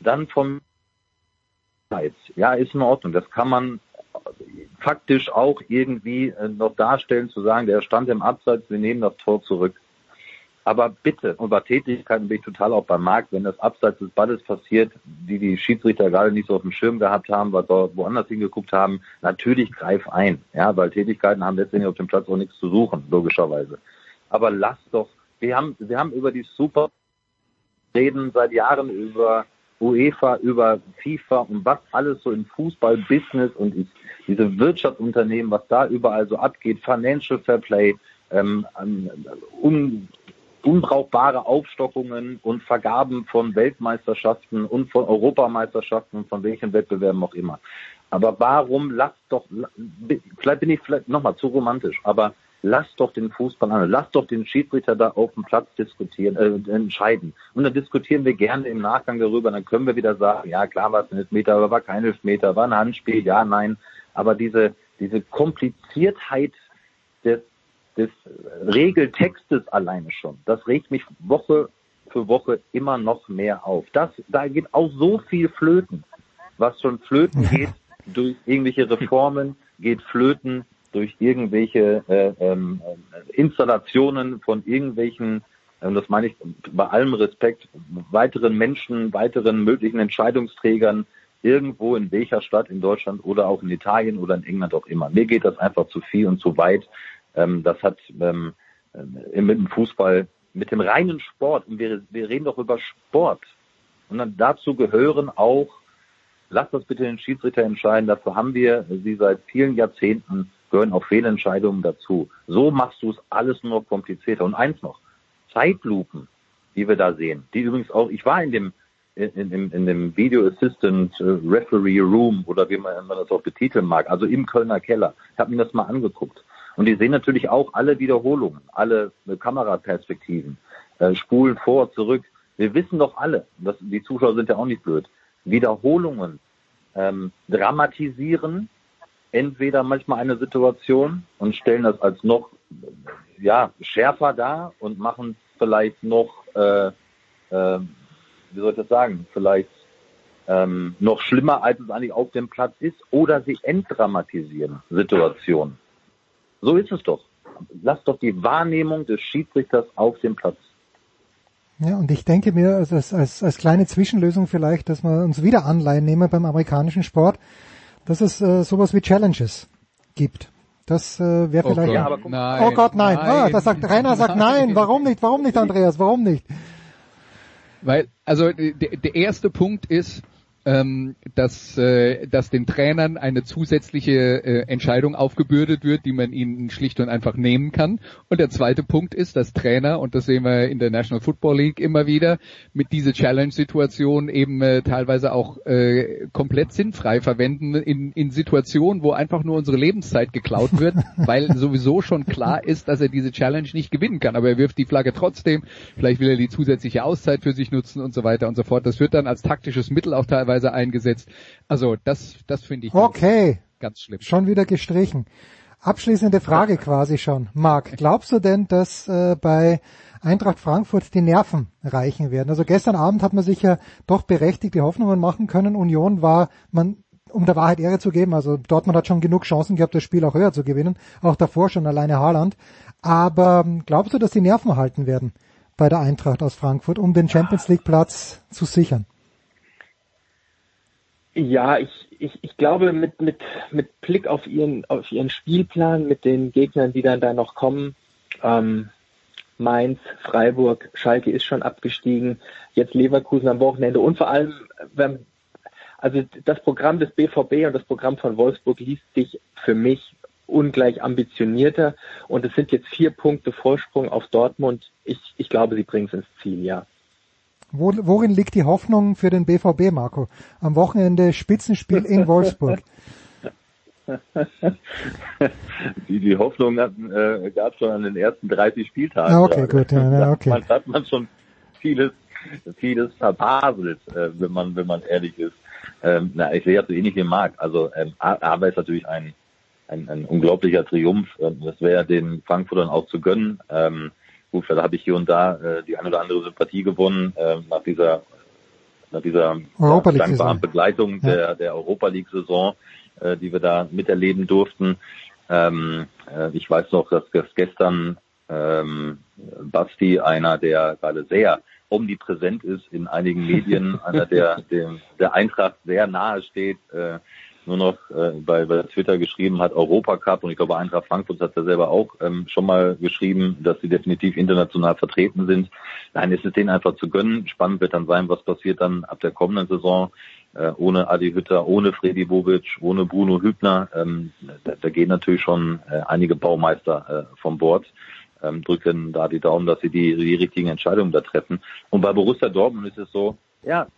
Dann vom ja, ist in Ordnung. Das kann man faktisch auch irgendwie äh, noch darstellen, zu sagen, der stand im Abseits, wir nehmen das Tor zurück. Aber bitte, und bei Tätigkeiten bin ich total auch beim Markt, wenn das abseits des Balles passiert, die die Schiedsrichter gerade nicht so auf dem Schirm gehabt haben, weil dort woanders hingeguckt haben, natürlich greif ein. Ja, weil Tätigkeiten haben letztendlich auf dem Platz auch nichts zu suchen, logischerweise. Aber lass doch, wir haben, wir haben über die Super reden seit Jahren über UEFA, über FIFA und was alles so im Fußball-Business und ist, diese Wirtschaftsunternehmen, was da überall so abgeht, Financial Fair Play, ähm, ähm, un, unbrauchbare Aufstockungen und Vergaben von Weltmeisterschaften und von Europameisterschaften und von welchen Wettbewerben auch immer. Aber warum lasst doch, vielleicht bin ich vielleicht nochmal zu romantisch, aber lasst doch den Fußball an, lasst doch den Schiedsrichter da auf dem Platz diskutieren, äh, entscheiden. Und dann diskutieren wir gerne im Nachgang darüber, dann können wir wieder sagen, ja klar war es ein Elfmeter, aber war kein Elfmeter, war ein Handspiel, ja, nein. Aber diese, diese Kompliziertheit des Regeltextes alleine schon, das regt mich Woche für Woche immer noch mehr auf. Das, da geht auch so viel flöten, was schon flöten geht durch irgendwelche Reformen, geht flöten durch irgendwelche äh, ähm, Installationen von irgendwelchen, und das meine ich bei allem Respekt, weiteren Menschen, weiteren möglichen Entscheidungsträgern irgendwo in welcher Stadt in Deutschland oder auch in Italien oder in England auch immer. Mir geht das einfach zu viel und zu weit. Ähm, das hat ähm, äh, mit dem Fußball, mit dem reinen Sport, und wir, wir reden doch über Sport. Und dann dazu gehören auch, lasst das bitte den Schiedsrichter entscheiden, dafür haben wir sie seit vielen Jahrzehnten, gehören auch Fehlentscheidungen dazu. So machst du es alles nur komplizierter. Und eins noch, Zeitlupen, die wir da sehen, die übrigens auch, ich war in dem in, in, in dem Video Assistant äh, Referee Room oder wie man, man das auch betiteln mag, also im Kölner Keller. Ich habe mir das mal angeguckt. Und die sehen natürlich auch alle Wiederholungen, alle äh, Kameraperspektiven, äh, spulen vor, zurück. Wir wissen doch alle, das, die Zuschauer sind ja auch nicht blöd, Wiederholungen ähm, dramatisieren entweder manchmal eine Situation und stellen das als noch ja, schärfer dar und machen vielleicht noch äh, äh, wie soll ich das sagen, vielleicht ähm, noch schlimmer, als es eigentlich auf dem Platz ist, oder sie entdramatisieren Situationen. So ist es doch. Lass doch die Wahrnehmung des Schiedsrichters auf dem Platz. Ja, und ich denke mir, also als, als, als kleine Zwischenlösung vielleicht, dass wir uns wieder Anleihen nehmen beim amerikanischen Sport, dass es äh, sowas wie Challenges gibt. Das äh, wäre Oh vielleicht. Gott, Ja, aber guck- nein, oh Gott, nein. nein ah, da sagt Rainer sagt nein. Warum nicht? Warum nicht, Andreas? Warum nicht? Weil, also der, der erste Punkt ist, ähm, dass, äh, dass den Trainern eine zusätzliche äh, Entscheidung aufgebürdet wird, die man ihnen schlicht und einfach nehmen kann. Und der zweite Punkt ist, dass Trainer, und das sehen wir in der National Football League immer wieder, mit dieser Challenge-Situation eben äh, teilweise auch äh, komplett sinnfrei verwenden in, in Situationen, wo einfach nur unsere Lebenszeit geklaut wird, weil sowieso schon klar ist, dass er diese Challenge nicht gewinnen kann. Aber er wirft die Flagge trotzdem. Vielleicht will er die zusätzliche Auszeit für sich nutzen und so weiter und so fort. Das wird dann als taktisches Mittel auch teilweise eingesetzt. Also das, das finde ich Okay, ganz schlimm. schon wieder gestrichen. Abschließende Frage quasi schon. Marc, glaubst du denn, dass äh, bei Eintracht Frankfurt die Nerven reichen werden? Also gestern Abend hat man sich ja doch berechtigte Hoffnungen machen können. Union war, man, um der Wahrheit Ehre zu geben, also Dortmund hat schon genug Chancen gehabt, das Spiel auch höher zu gewinnen. Auch davor schon alleine Haaland. Aber ähm, glaubst du, dass die Nerven halten werden bei der Eintracht aus Frankfurt, um den Champions League Platz zu sichern? Ja, ich, ich, ich glaube mit, mit, mit Blick auf ihren, auf ihren Spielplan, mit den Gegnern, die dann da noch kommen, ähm, Mainz, Freiburg, Schalke ist schon abgestiegen, jetzt Leverkusen am Wochenende und vor allem, wenn, also das Programm des BVB und das Programm von Wolfsburg liest sich für mich ungleich ambitionierter und es sind jetzt vier Punkte Vorsprung auf Dortmund. Ich, ich glaube, sie bringen es ins Ziel, ja. Wo, worin liegt die Hoffnung für den BVB, Marco? Am Wochenende Spitzenspiel in Wolfsburg. die, die Hoffnung äh, gab es schon an den ersten 30 Spieltagen. Ah, okay, gut, ja, ja, okay. Man hat man schon vieles, vieles verbaselt, äh, wenn man, wenn man ehrlich ist. Ähm, na, ich sehe ja so ähnlich wie Marc. Also, ähm, aber ist natürlich ein, ein, ein unglaublicher Triumph. Ähm, das wäre den Frankfurtern auch zu gönnen. Ähm, gut, da habe ich hier und da äh, die eine oder andere Sympathie gewonnen äh, nach dieser nach dieser ja, dankbaren Begleitung ja. der, der Europa League-Saison, äh, die wir da miterleben durften. Ähm, äh, ich weiß noch, dass, dass gestern ähm, Basti, einer, der gerade sehr omnipräsent ist in einigen Medien, einer, der dem, der Eintracht sehr nahe steht, äh, nur noch äh, bei, bei Twitter geschrieben hat, Europacup und ich glaube Eintracht Frankfurt hat er selber auch ähm, schon mal geschrieben, dass sie definitiv international vertreten sind. Nein, es ist denen einfach zu gönnen. Spannend wird dann sein, was passiert dann ab der kommenden Saison äh, ohne Adi Hütter, ohne Fredi Bobic, ohne Bruno Hübner. Ähm, da, da gehen natürlich schon äh, einige Baumeister äh, vom Bord. Ähm, drücken da die Daumen, dass sie die, die richtigen Entscheidungen da treffen. Und bei Borussia Dortmund ist es so, ja,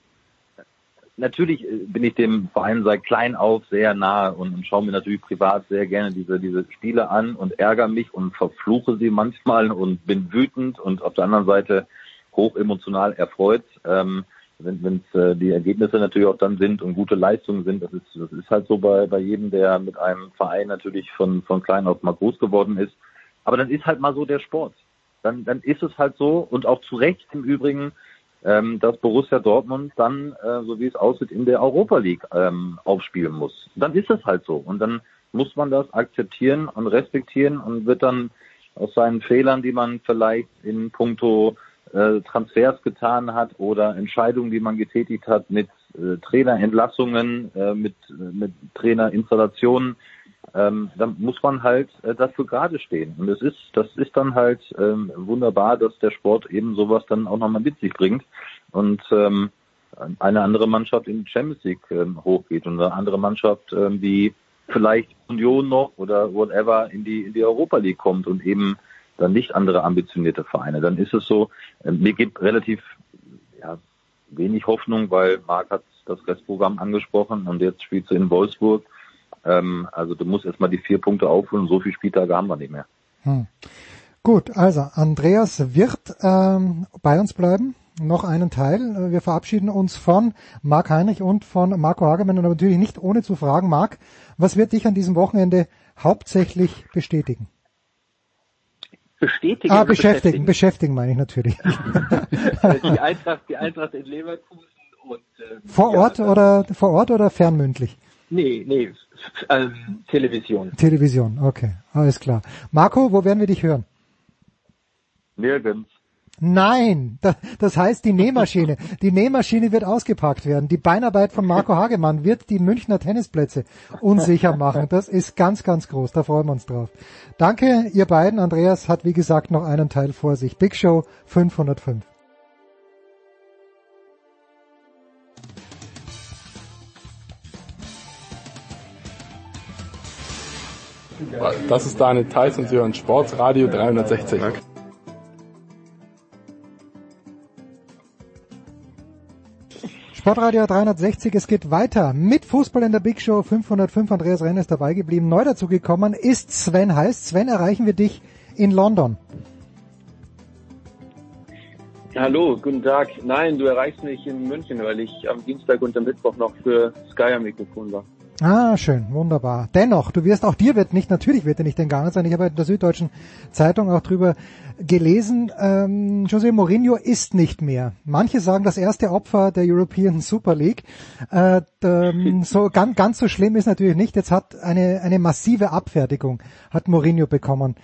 natürlich äh, bin ich dem Verein seit klein auf sehr nahe und, und schaue mir natürlich privat sehr gerne diese, diese Spiele an und ärgere mich und verfluche sie manchmal und bin wütend und auf der anderen Seite hoch emotional erfreut. Ähm, wenn es äh, die Ergebnisse natürlich auch dann sind und gute Leistungen sind, das ist, das ist halt so bei, bei jedem, der mit einem Verein natürlich von, von klein auf mal groß geworden ist. Aber dann ist halt mal so der Sport. Dann, dann ist es halt so und auch zu Recht im Übrigen, ähm, dass Borussia Dortmund dann, äh, so wie es aussieht, in der Europa League ähm, aufspielen muss. Dann ist es halt so. Und dann muss man das akzeptieren und respektieren und wird dann aus seinen Fehlern, die man vielleicht in puncto äh, Transfers getan hat oder Entscheidungen, die man getätigt hat mit äh, Trainerentlassungen, äh, mit, mit Trainerinstallationen, ähm, dann muss man halt äh, dafür gerade stehen. Und es ist, das ist dann halt ähm, wunderbar, dass der Sport eben sowas dann auch nochmal mit sich bringt und ähm, eine andere Mannschaft in die Champions League ähm, hochgeht und eine andere Mannschaft, ähm, die vielleicht Union noch oder whatever in die in die Europa League kommt und eben dann nicht andere ambitionierte Vereine. Dann ist es so, äh, mir gibt relativ ja, wenig Hoffnung, weil Marc hat das Restprogramm angesprochen und jetzt spielt sie in Wolfsburg ähm, also du musst erstmal die vier Punkte aufholen, so viele Spieltage haben wir nicht mehr. Hm. Gut, also Andreas wird ähm, bei uns bleiben. Noch einen Teil. Wir verabschieden uns von Marc Heinrich und von Marco Hagemann und natürlich nicht ohne zu fragen, Marc, was wird dich an diesem Wochenende hauptsächlich bestätigen? Bestätigen? Ah, beschäftigen, beschäftigen, beschäftigen meine ich natürlich. die Eintracht, die Eintracht in Leverkusen und äh, vor Ort ja, oder vor Ort oder fernmündlich? Nee, nee, ähm, Television. Television, okay, alles klar. Marco, wo werden wir dich hören? Nirgends. Nein, das heißt die Nähmaschine. Die Nähmaschine wird ausgepackt werden. Die Beinarbeit von Marco Hagemann wird die Münchner Tennisplätze unsicher machen. Das ist ganz, ganz groß. Da freuen wir uns drauf. Danke, ihr beiden. Andreas hat, wie gesagt, noch einen Teil vor sich. Big Show 505. Das ist Daniel Theiss und Sie hören Sportsradio 360. Sportradio 360, es geht weiter mit Fußball in der Big Show 505. Andreas Renner ist dabei geblieben. Neu dazugekommen ist Sven Heiß. Sven, erreichen wir dich in London. Hallo, guten Tag. Nein, du erreichst mich in München, weil ich am Dienstag und am Mittwoch noch für Sky am Mikrofon war. Ah, schön, wunderbar. Dennoch, du wirst auch dir wird nicht, natürlich wird dir nicht entgangen sein. Ich habe in der Süddeutschen Zeitung auch drüber gelesen. Ähm, José Mourinho ist nicht mehr. Manche sagen das erste Opfer der European Super League. Äh, ähm, so ganz, ganz so schlimm ist natürlich nicht. Jetzt hat eine eine massive Abfertigung hat Mourinho bekommen.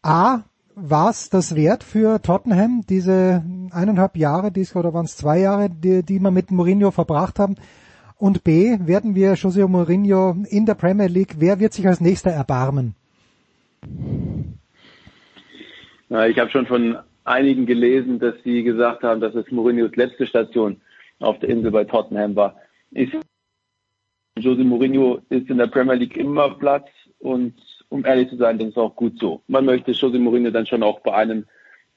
A, war es das wert für Tottenham, diese eineinhalb Jahre, die, oder waren es zwei Jahre, die, die wir mit Mourinho verbracht haben? Und B, werden wir José Mourinho in der Premier League, wer wird sich als nächster erbarmen? Ja, ich habe schon von einigen gelesen, dass sie gesagt haben, dass es Mourinhos letzte Station auf der Insel bei Tottenham war. Ist José Mourinho ist in der Premier League immer Platz und um ehrlich zu sein, das ist auch gut so. Man möchte José Mourinho dann schon auch bei einem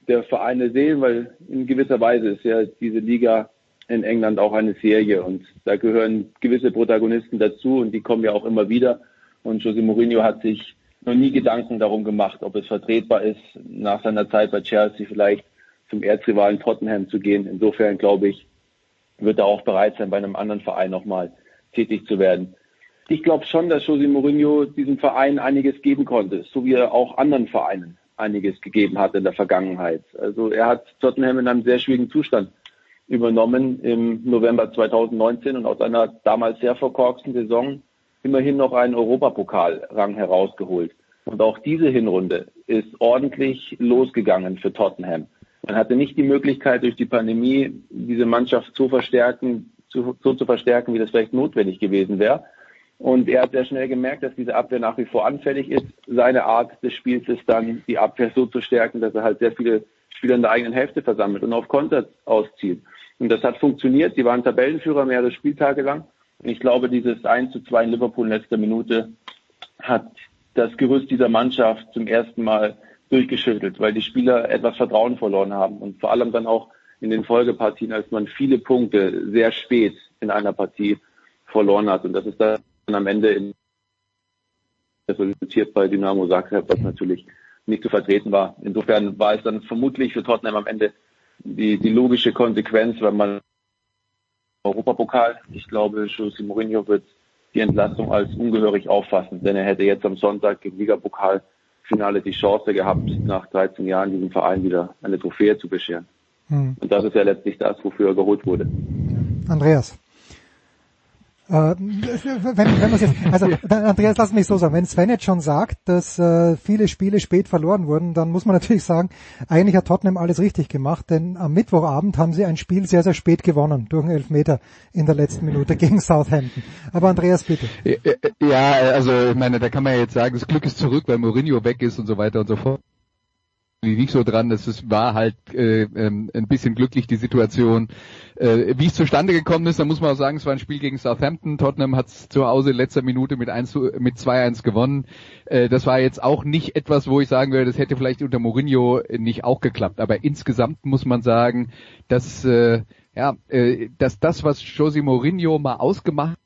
der Vereine sehen, weil in gewisser Weise ist ja diese Liga in England auch eine Serie und da gehören gewisse Protagonisten dazu und die kommen ja auch immer wieder. Und José Mourinho hat sich noch nie Gedanken darum gemacht, ob es vertretbar ist, nach seiner Zeit bei Chelsea vielleicht zum Erzrivalen Tottenham zu gehen. Insofern glaube ich, wird er auch bereit sein, bei einem anderen Verein nochmal tätig zu werden. Ich glaube schon, dass José Mourinho diesem Verein einiges geben konnte, so wie er auch anderen Vereinen einiges gegeben hat in der Vergangenheit. Also er hat Tottenham in einem sehr schwierigen Zustand übernommen im November 2019 und aus einer damals sehr verkorksten Saison immerhin noch einen Europapokalrang herausgeholt. Und auch diese Hinrunde ist ordentlich losgegangen für Tottenham. Man hatte nicht die Möglichkeit, durch die Pandemie diese Mannschaft zu verstärken, zu, so zu verstärken, wie das vielleicht notwendig gewesen wäre. Und er hat sehr schnell gemerkt, dass diese Abwehr nach wie vor anfällig ist. Seine Art des Spiels ist dann, die Abwehr so zu stärken, dass er halt sehr viele Spieler in der eigenen Hälfte versammelt und auf Konter auszieht. Und das hat funktioniert. Sie waren Tabellenführer mehrere Spieltage lang. Und ich glaube, dieses 1 zu 2 in Liverpool in letzter Minute hat das Gerüst dieser Mannschaft zum ersten Mal durchgeschüttelt, weil die Spieler etwas Vertrauen verloren haben und vor allem dann auch in den Folgepartien, als man viele Punkte sehr spät in einer Partie verloren hat. Und das ist dann am Ende in resultiert bei Dynamo Zagreb, was natürlich nicht zu vertreten war. Insofern war es dann vermutlich für Tottenham am Ende die, die logische Konsequenz, wenn man Europapokal, ich glaube, José Mourinho wird die Entlassung als ungehörig auffassen, denn er hätte jetzt am Sonntag im Ligapokalfinale die Chance gehabt, nach 13 Jahren diesem Verein wieder eine Trophäe zu bescheren. Hm. Und das ist ja letztlich das, wofür er geholt wurde. Andreas. Äh, wenn, wenn jetzt, also Andreas, lass mich so sagen, wenn Sven jetzt schon sagt, dass äh, viele Spiele spät verloren wurden, dann muss man natürlich sagen, eigentlich hat Tottenham alles richtig gemacht, denn am Mittwochabend haben sie ein Spiel sehr, sehr spät gewonnen, durch einen Elfmeter in der letzten Minute gegen Southampton. Aber Andreas, bitte. Ja, also ich meine, da kann man ja jetzt sagen, das Glück ist zurück, weil Mourinho weg ist und so weiter und so fort nicht so dran. Das war halt äh, ähm, ein bisschen glücklich die Situation. Äh, wie es zustande gekommen ist, da muss man auch sagen, es war ein Spiel gegen Southampton. Tottenham hat zu Hause in letzter Minute mit 1 mit 2-1 gewonnen. Äh, das war jetzt auch nicht etwas, wo ich sagen würde, das hätte vielleicht unter Mourinho nicht auch geklappt. Aber insgesamt muss man sagen, dass äh, ja, äh, dass das, was José Mourinho mal ausgemacht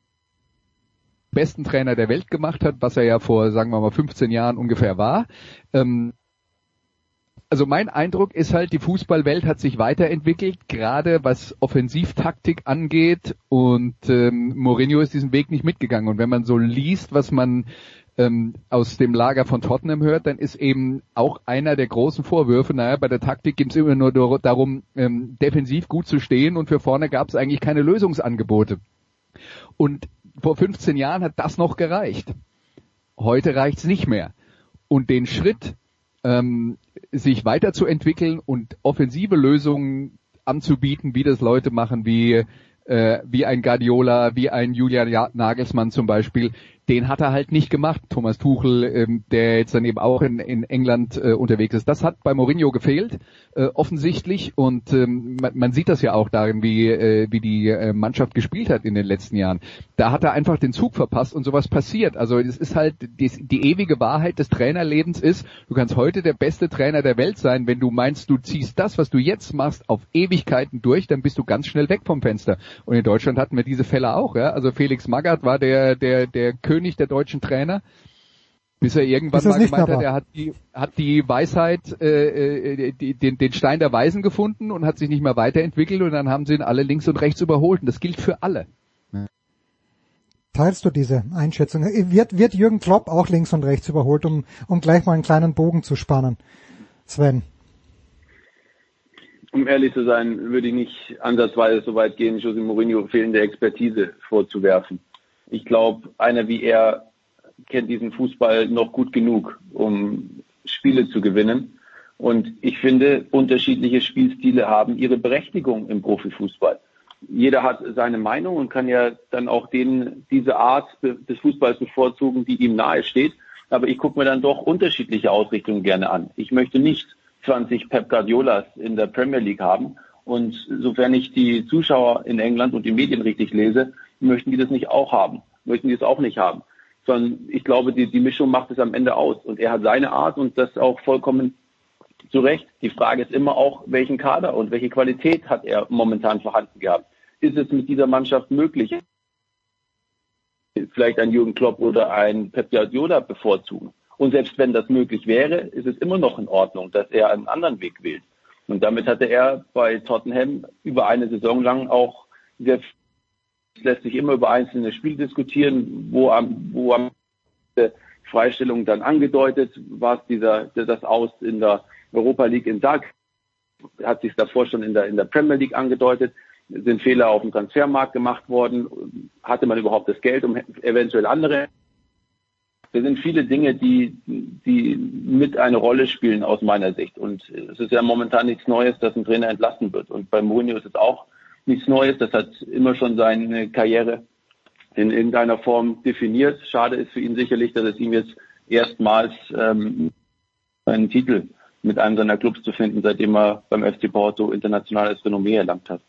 besten Trainer der Welt gemacht hat, was er ja vor, sagen wir mal, 15 Jahren ungefähr war, ähm, also mein Eindruck ist halt, die Fußballwelt hat sich weiterentwickelt, gerade was Offensivtaktik angeht und ähm, Mourinho ist diesen Weg nicht mitgegangen. Und wenn man so liest, was man ähm, aus dem Lager von Tottenham hört, dann ist eben auch einer der großen Vorwürfe, naja, bei der Taktik ging es immer nur darum, ähm, defensiv gut zu stehen und für vorne gab es eigentlich keine Lösungsangebote. Und vor 15 Jahren hat das noch gereicht. Heute reicht's nicht mehr. Und den Schritt, ähm, sich weiterzuentwickeln und offensive Lösungen anzubieten, wie das Leute machen, wie äh, wie ein Guardiola, wie ein Julian Nagelsmann zum Beispiel, den hat er halt nicht gemacht. Thomas Tuchel, ähm, der jetzt dann eben auch in, in England äh, unterwegs ist. Das hat bei Mourinho gefehlt, äh, offensichtlich. Und ähm, man, man sieht das ja auch darin, wie, äh, wie die äh, Mannschaft gespielt hat in den letzten Jahren. Da hat er einfach den Zug verpasst und sowas passiert. Also es ist halt die, die ewige Wahrheit des Trainerlebens ist, du kannst heute der beste Trainer der Welt sein, wenn du meinst, du ziehst das, was du jetzt machst, auf Ewigkeiten durch, dann bist du ganz schnell weg vom Fenster. Und in Deutschland hatten wir diese Fälle auch. Ja? Also Felix Magath war der der der König König der deutschen Trainer, bis er irgendwann mal gemeint hat, er hat die, hat die Weisheit, äh, äh, die, den, den Stein der Weisen gefunden und hat sich nicht mehr weiterentwickelt und dann haben sie ihn alle links und rechts überholt. Und das gilt für alle. Teilst du diese Einschätzung? Wird, wird Jürgen Klopp auch links und rechts überholt, um, um gleich mal einen kleinen Bogen zu spannen? Sven? Um ehrlich zu sein, würde ich nicht ansatzweise so weit gehen, José Mourinho fehlende Expertise vorzuwerfen. Ich glaube, einer wie er kennt diesen Fußball noch gut genug, um Spiele zu gewinnen. Und ich finde, unterschiedliche Spielstile haben ihre Berechtigung im Profifußball. Jeder hat seine Meinung und kann ja dann auch den, diese Art des Fußballs bevorzugen, die ihm nahe steht. Aber ich gucke mir dann doch unterschiedliche Ausrichtungen gerne an. Ich möchte nicht 20 Pep Guardiolas in der Premier League haben. Und sofern ich die Zuschauer in England und die Medien richtig lese, möchten die das nicht auch haben, möchten die es auch nicht haben. Sondern ich glaube, die, die Mischung macht es am Ende aus. Und er hat seine Art und das auch vollkommen zu Recht. Die Frage ist immer auch, welchen Kader und welche Qualität hat er momentan vorhanden gehabt? Ist es mit dieser Mannschaft möglich, vielleicht ein Jürgen Klopp oder ein Pep Guardiola bevorzugen? Und selbst wenn das möglich wäre, ist es immer noch in Ordnung, dass er einen anderen Weg wählt. Und damit hatte er bei Tottenham über eine Saison lang auch sehr es lässt sich immer über einzelne Spiele diskutieren, wo am, wo am Freistellung dann angedeutet, was dieser, das Aus in der Europa League in Dark hat sich davor schon in der, in der Premier League angedeutet, sind Fehler auf dem Transfermarkt gemacht worden, hatte man überhaupt das Geld, um eventuell andere das sind viele Dinge, die, die mit eine Rolle spielen aus meiner Sicht. Und es ist ja momentan nichts Neues, dass ein Trainer entlassen wird. Und bei Mourinho ist es auch nichts Neues. Das hat immer schon seine Karriere in irgendeiner Form definiert. Schade ist für ihn sicherlich, dass es ihm jetzt erstmals ähm, einen Titel mit einem seiner Clubs zu finden, seitdem er beim FC Porto internationales Renommee erlangt hat.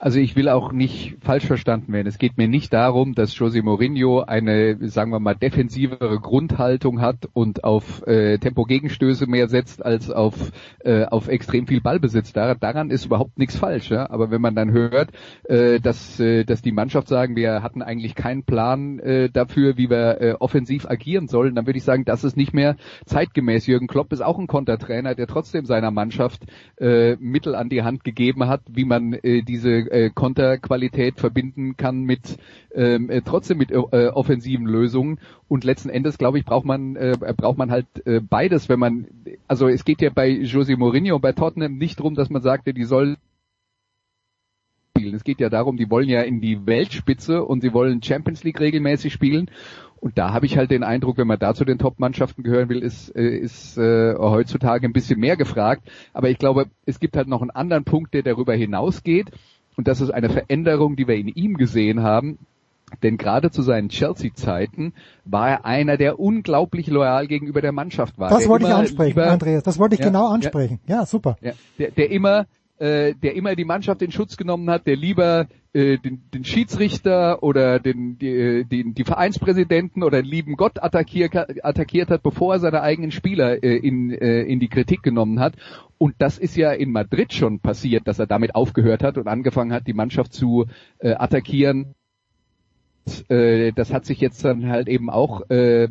Also ich will auch nicht falsch verstanden werden. Es geht mir nicht darum, dass José Mourinho eine, sagen wir mal, defensivere Grundhaltung hat und auf äh, Tempo-Gegenstöße mehr setzt als auf, äh, auf extrem viel Ballbesitz. Dar daran ist überhaupt nichts falsch. Ja? Aber wenn man dann hört, äh, dass, äh, dass die Mannschaft sagen, wir hatten eigentlich keinen Plan äh, dafür, wie wir äh, offensiv agieren sollen, dann würde ich sagen, das ist nicht mehr zeitgemäß. Jürgen Klopp ist auch ein Kontertrainer, der trotzdem seiner Mannschaft äh, Mittel an die Hand gegeben hat, wie man äh, diese äh, Konterqualität verbinden kann mit ähm, äh, trotzdem mit äh, offensiven Lösungen. Und letzten Endes, glaube ich, braucht man äh, braucht man halt äh, beides, wenn man also es geht ja bei Jose Mourinho und bei Tottenham nicht darum, dass man sagte, die sollen spielen. Es geht ja darum, die wollen ja in die Weltspitze und sie wollen Champions League regelmäßig spielen. Und da habe ich halt den Eindruck, wenn man da zu den Top-Mannschaften gehören will, ist, äh, ist äh, heutzutage ein bisschen mehr gefragt. Aber ich glaube, es gibt halt noch einen anderen Punkt, der darüber hinausgeht. Und das ist eine Veränderung, die wir in ihm gesehen haben. Denn gerade zu seinen Chelsea-Zeiten war er einer, der unglaublich loyal gegenüber der Mannschaft war. Das wollte ich ansprechen, lieber, Andreas. Das wollte ich ja, genau ansprechen. Ja, ja super. Ja, der, der immer äh, der immer die Mannschaft in Schutz genommen hat, der lieber äh, den, den Schiedsrichter oder den, die, äh, die, die Vereinspräsidenten oder den lieben Gott attackiert, attackiert hat, bevor er seine eigenen Spieler äh, in, äh, in die Kritik genommen hat. Und das ist ja in Madrid schon passiert, dass er damit aufgehört hat und angefangen hat, die Mannschaft zu äh, attackieren. Äh, das hat sich jetzt dann halt eben auch äh,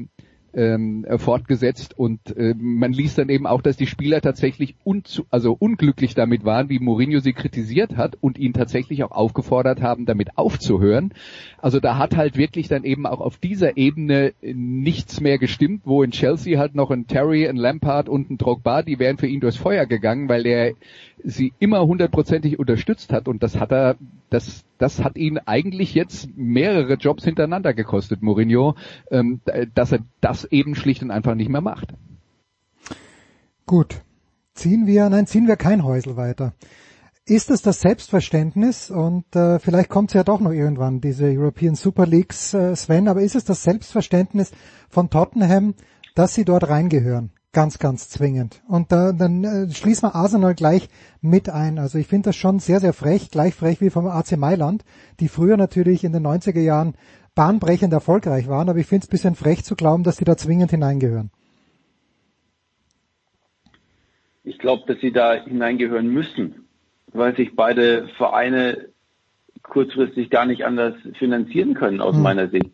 ähm, fortgesetzt und äh, man liest dann eben auch, dass die Spieler tatsächlich unzu also unglücklich damit waren, wie Mourinho sie kritisiert hat und ihn tatsächlich auch aufgefordert haben, damit aufzuhören. Also da hat halt wirklich dann eben auch auf dieser Ebene nichts mehr gestimmt, wo in Chelsea halt noch ein Terry, ein Lampard und ein Drogba, die wären für ihn durchs Feuer gegangen, weil er sie immer hundertprozentig unterstützt hat und das hat er, das, das hat ihn eigentlich jetzt mehrere Jobs hintereinander gekostet, Mourinho, ähm, dass er das eben schlicht und einfach nicht mehr macht. Gut. Ziehen wir, nein, ziehen wir kein Häusel weiter. Ist es das Selbstverständnis, und äh, vielleicht kommt es ja doch noch irgendwann, diese European Super Leagues, äh, Sven, aber ist es das Selbstverständnis von Tottenham, dass sie dort reingehören? Ganz, ganz zwingend. Und da, dann äh, schließen wir Arsenal gleich mit ein. Also ich finde das schon sehr, sehr frech, gleich frech wie vom AC Mailand, die früher natürlich in den 90er Jahren bahnbrechend erfolgreich waren, aber ich finde es ein bisschen frech zu glauben, dass die da zwingend hineingehören. Ich glaube, dass sie da hineingehören müssen, weil sich beide Vereine kurzfristig gar nicht anders finanzieren können aus hm. meiner Sicht.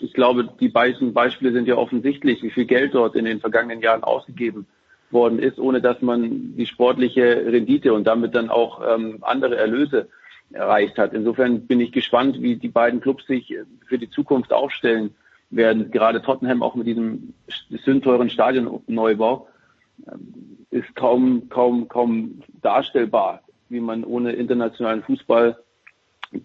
Ich glaube, die beiden Beispiele sind ja offensichtlich, wie viel Geld dort in den vergangenen Jahren ausgegeben worden ist, ohne dass man die sportliche Rendite und damit dann auch ähm, andere Erlöse erreicht hat. Insofern bin ich gespannt, wie die beiden Clubs sich für die Zukunft aufstellen werden. Gerade Tottenham auch mit diesem sündteuren Stadionneubau ähm, ist kaum, kaum, kaum darstellbar, wie man ohne internationalen Fußball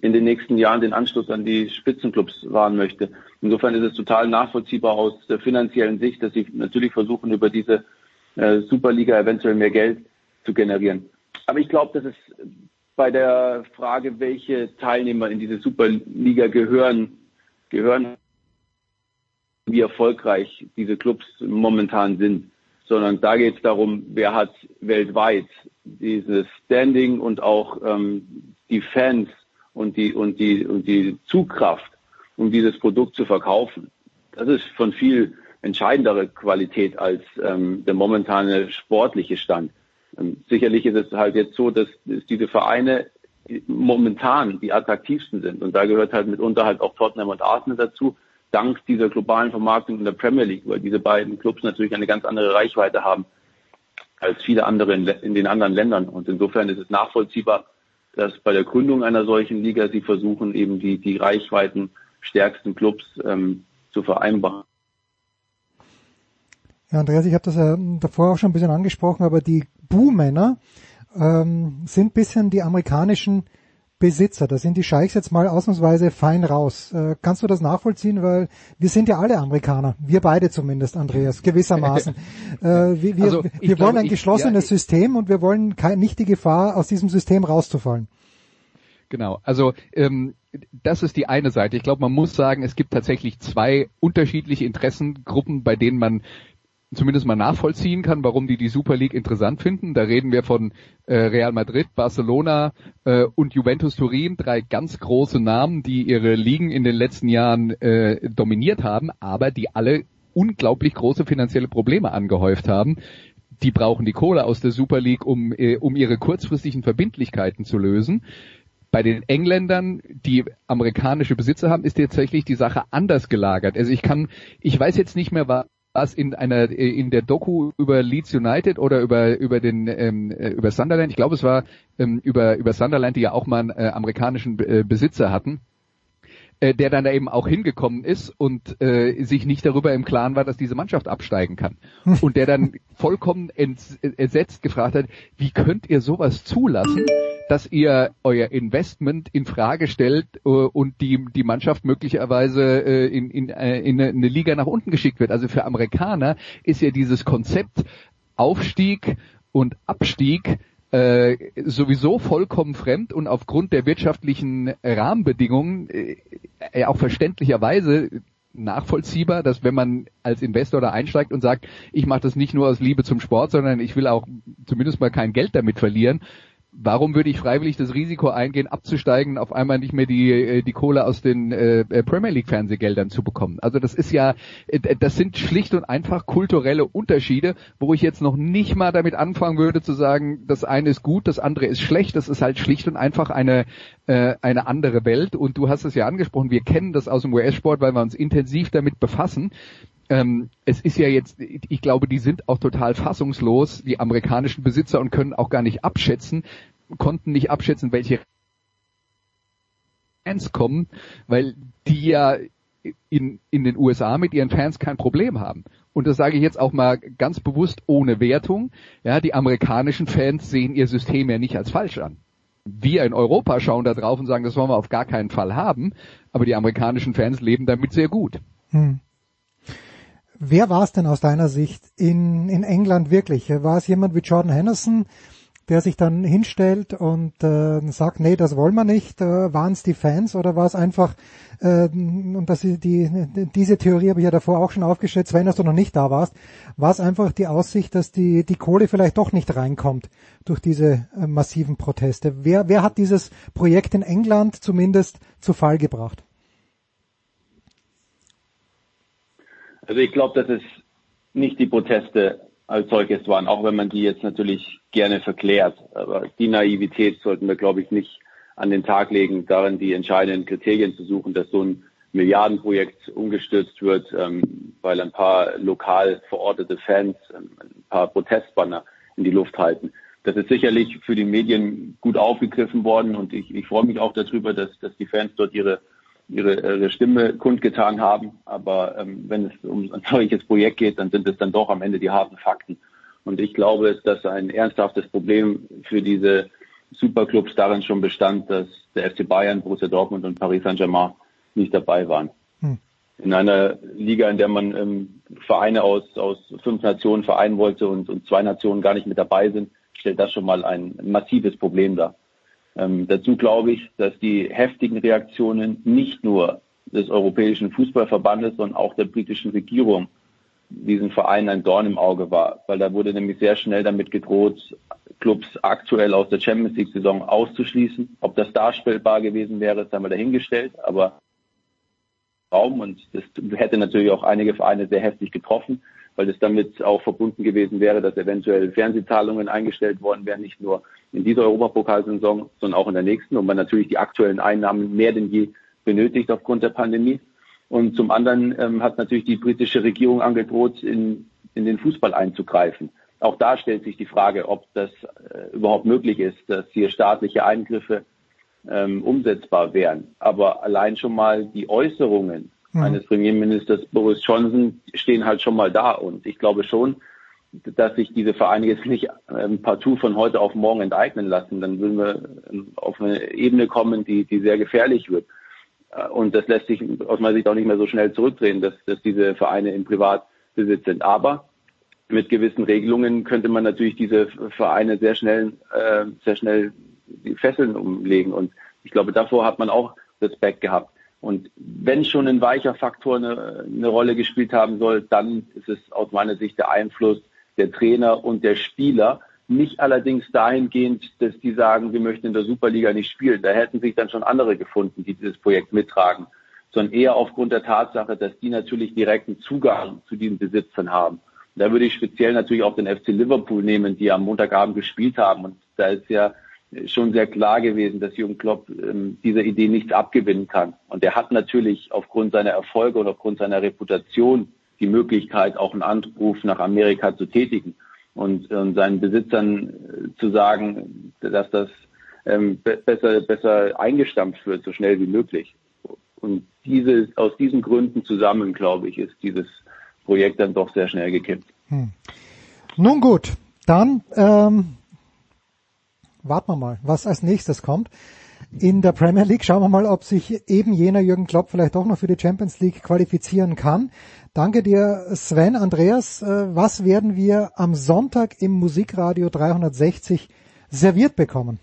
in den nächsten Jahren den Anschluss an die Spitzenclubs wahren möchte. Insofern ist es total nachvollziehbar aus der finanziellen Sicht, dass sie natürlich versuchen, über diese äh, Superliga eventuell mehr Geld zu generieren. Aber ich glaube, dass es bei der Frage, welche Teilnehmer in diese Superliga gehören, gehören, wie erfolgreich diese Clubs momentan sind, sondern da geht es darum, wer hat weltweit dieses Standing und auch ähm, die Fans und die und die und die Zugkraft, um dieses Produkt zu verkaufen. Das ist von viel entscheidendere Qualität als ähm, der momentane sportliche Stand. Ähm, sicherlich ist es halt jetzt so, dass, dass diese Vereine momentan die attraktivsten sind. Und da gehört halt mitunter halt auch Tottenham und Arsenal dazu, dank dieser globalen Vermarktung in der Premier League, weil diese beiden Clubs natürlich eine ganz andere Reichweite haben als viele andere in, in den anderen Ländern. Und insofern ist es nachvollziehbar, dass bei der Gründung einer solchen Liga sie versuchen, eben die, die Reichweiten stärksten Clubs ähm, zu vereinbaren. Ja, Andreas, ich habe das ja davor auch schon ein bisschen angesprochen, aber die Buhmänner ähm, sind bisschen die amerikanischen Besitzer. Da sind die Scheichs jetzt mal ausnahmsweise fein raus. Äh, kannst du das nachvollziehen? Weil wir sind ja alle Amerikaner. Wir beide zumindest, Andreas, gewissermaßen. äh, wir, wir, also, wir wollen ein geschlossenes ich, ja, System und wir wollen kein, nicht die Gefahr, aus diesem System rauszufallen. Genau, also ähm, das ist die eine Seite. Ich glaube, man muss sagen, es gibt tatsächlich zwei unterschiedliche Interessengruppen, bei denen man zumindest mal nachvollziehen kann, warum die die Super League interessant finden. Da reden wir von äh, Real Madrid, Barcelona äh, und Juventus Turin, drei ganz große Namen, die ihre Ligen in den letzten Jahren äh, dominiert haben, aber die alle unglaublich große finanzielle Probleme angehäuft haben. Die brauchen die Kohle aus der Super League, um, äh, um ihre kurzfristigen Verbindlichkeiten zu lösen. Bei den Engländern, die amerikanische Besitzer haben, ist tatsächlich die Sache anders gelagert. Also ich kann, ich weiß jetzt nicht mehr, was in einer in der Doku über Leeds United oder über über den ähm, äh, über Sunderland, ich glaube es war ähm, über über Sunderland, die ja auch mal einen äh, amerikanischen äh, Besitzer hatten äh, der dann da eben auch hingekommen ist und äh, sich nicht darüber im Klaren war, dass diese Mannschaft absteigen kann. Und der dann vollkommen entsetzt gefragt hat, wie könnt ihr sowas zulassen, dass ihr euer Investment in Frage stellt äh, und die, die Mannschaft möglicherweise äh, in, in, äh, in eine Liga nach unten geschickt wird. Also für Amerikaner ist ja dieses Konzept Aufstieg und Abstieg äh, sowieso vollkommen fremd und aufgrund der wirtschaftlichen Rahmenbedingungen äh, auch verständlicherweise nachvollziehbar, dass wenn man als Investor da einsteigt und sagt, ich mache das nicht nur aus Liebe zum Sport, sondern ich will auch zumindest mal kein Geld damit verlieren, warum würde ich freiwillig das Risiko eingehen, abzusteigen, auf einmal nicht mehr die, äh, die Kohle aus den äh, Premier League Fernsehgeldern zu bekommen? Also das ist ja, äh, das sind schlicht und einfach kulturelle Unterschiede, wo ich jetzt noch nicht mal damit anfangen würde zu sagen, das eine ist gut, das andere ist schlecht. Das ist halt schlicht und einfach eine, äh, eine andere Welt. Und du hast es ja angesprochen, wir kennen das aus dem US-Sport, weil wir uns intensiv damit befassen ähm, es ist ja jetzt, ich glaube, die sind auch total fassungslos, die amerikanischen Besitzer und können auch gar nicht abschätzen, konnten nicht abschätzen, welche Fans kommen, weil die ja in, in den USA mit ihren Fans kein Problem haben. Und das sage ich jetzt auch mal ganz bewusst ohne Wertung. Ja, die amerikanischen Fans sehen ihr System ja nicht als falsch an. Wir in Europa schauen da drauf und sagen, das wollen wir auf gar keinen Fall haben. Aber die amerikanischen Fans leben damit sehr gut. Hm. Wer war es denn aus deiner Sicht in, in England wirklich? War es jemand wie Jordan Henderson, der sich dann hinstellt und äh, sagt, nee, das wollen wir nicht? Äh, Waren es die Fans oder war es einfach, äh, und das ist die, diese Theorie habe ich ja davor auch schon aufgestellt, dass du noch nicht da warst, war es einfach die Aussicht, dass die, die Kohle vielleicht doch nicht reinkommt durch diese äh, massiven Proteste? Wer, wer hat dieses Projekt in England zumindest zu Fall gebracht? Also ich glaube, dass es nicht die Proteste als solches waren, auch wenn man die jetzt natürlich gerne verklärt. Aber die Naivität sollten wir, glaube ich, nicht an den Tag legen, darin die entscheidenden Kriterien zu suchen, dass so ein Milliardenprojekt umgestürzt wird, ähm, weil ein paar lokal verortete Fans ähm, ein paar Protestbanner in die Luft halten. das ist sicherlich für die Medien gut aufgegriffen worden und ich, ich freue mich auch darüber, dass, dass die Fans dort ihre, ihre, ihre Stimme kundgetan haben. Aber ähm, wenn es um ein solches Projekt geht, dann sind es dann doch am Ende die harten Fakten. Und ich glaube, dass ein ernsthaftes Problem für diese Superclubs darin schon bestand, dass der FC Bayern, Borussia Dortmund und Paris Saint-Germain nicht dabei waren. Hm. In einer Liga, in der man ähm, Vereine aus, aus fünf Nationen vereinen wollte und, und zwei Nationen gar nicht mit dabei sind, stellt das schon mal ein massives Problem dar. Ähm, dazu glaube ich, dass die heftigen Reaktionen nicht nur des Europäischen Fußballverbandes, sondern auch der britischen Regierung diesen Verein ein Dorn im Auge war, weil da wurde nämlich sehr schnell damit gedroht, Clubs aktuell aus der Champions League Saison auszuschließen. Ob das darstellbar gewesen wäre, ist einmal dahingestellt, aber Raum und das hätte natürlich auch einige Vereine sehr heftig getroffen, weil es damit auch verbunden gewesen wäre, dass eventuell Fernsehzahlungen eingestellt worden wären, nicht nur in dieser Europapokalsaison, sondern auch in der nächsten und man natürlich die aktuellen Einnahmen mehr denn je benötigt aufgrund der Pandemie. Und zum anderen ähm, hat natürlich die britische Regierung angedroht, in, in den Fußball einzugreifen. Auch da stellt sich die Frage, ob das äh, überhaupt möglich ist, dass hier staatliche Eingriffe ähm, umsetzbar wären. Aber allein schon mal die Äußerungen mhm. eines Premierministers Boris Johnson stehen halt schon mal da. Und ich glaube schon, dass sich diese Vereine jetzt nicht ähm, partout von heute auf morgen enteignen lassen. Dann würden wir ähm, auf eine Ebene kommen, die, die sehr gefährlich wird. Äh, und das lässt sich aus meiner Sicht auch nicht mehr so schnell zurückdrehen, dass, dass diese Vereine im Privatbesitz sind. Aber mit gewissen Regelungen könnte man natürlich diese Vereine sehr schnell, äh, sehr schnell die Fesseln umlegen. Und ich glaube, davor hat man auch Respekt gehabt. Und wenn schon ein weicher Faktor eine, eine Rolle gespielt haben soll, dann ist es aus meiner Sicht der Einfluss der Trainer und der Spieler. Nicht allerdings dahingehend, dass die sagen, wir möchten in der Superliga nicht spielen. Da hätten sich dann schon andere gefunden, die dieses Projekt mittragen, sondern eher aufgrund der Tatsache, dass die natürlich direkten Zugang zu diesen Besitzern haben. Da würde ich speziell natürlich auch den FC Liverpool nehmen, die am Montagabend gespielt haben. Und da ist ja schon sehr klar gewesen, dass Jürgen Klopp ähm, dieser Idee nichts abgewinnen kann. Und er hat natürlich aufgrund seiner Erfolge und aufgrund seiner Reputation die Möglichkeit, auch einen Anruf nach Amerika zu tätigen und, und seinen Besitzern äh, zu sagen, dass das ähm, besser, besser eingestampft wird, so schnell wie möglich. Und diese, aus diesen Gründen zusammen, glaube ich, ist dieses Projekt dann doch sehr schnell gekippt. Hm. Nun gut, dann ähm, warten wir mal, was als nächstes kommt. In der Premier League schauen wir mal, ob sich eben jener Jürgen Klopp vielleicht doch noch für die Champions League qualifizieren kann. Danke dir, Sven. Andreas, äh, was werden wir am Sonntag im Musikradio 360 serviert bekommen?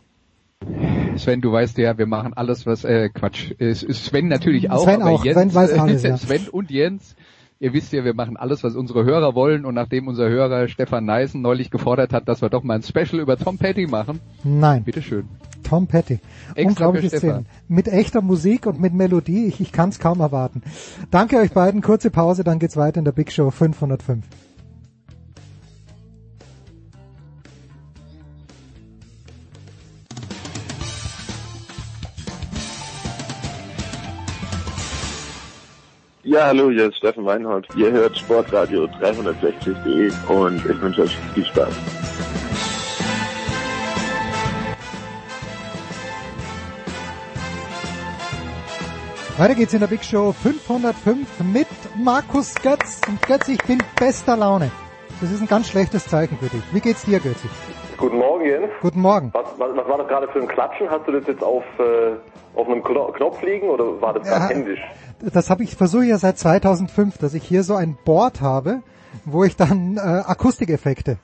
Sven, du weißt ja, wir machen alles, was äh, Quatsch. Sven natürlich auch, Sven auch. Jens, Sven weiß alles, ja. Sven und Jens Ihr wisst ja, wir machen alles, was unsere Hörer wollen und nachdem unser Hörer Stefan Neisen neulich gefordert hat, dass wir doch mal ein Special über Tom Petty machen. Nein. Bitteschön. Tom Petty. Unglaubliche Szenen. Mit echter Musik und mit Melodie. Ich, ich kann es kaum erwarten. Danke euch beiden. Kurze Pause, dann geht's weiter in der Big Show 505. Ja, hallo, hier ist Steffen Weinhold. Ihr hört Sportradio 360.de und ich wünsche euch viel Spaß. Weiter geht's in der Big Show 505 mit Markus Götz. Und Götz, ich bin bester Laune. Das ist ein ganz schlechtes Zeichen für dich. Wie geht's dir, Götz? Guten Morgen, Jens. Guten Morgen. Was, was, was war das gerade für ein Klatschen? Hast du das jetzt auf, äh, auf einem Knopf liegen oder war das ja, händisch? Das habe ich versuche ja seit 2005, dass ich hier so ein Board habe, wo ich dann äh, Akustikeffekte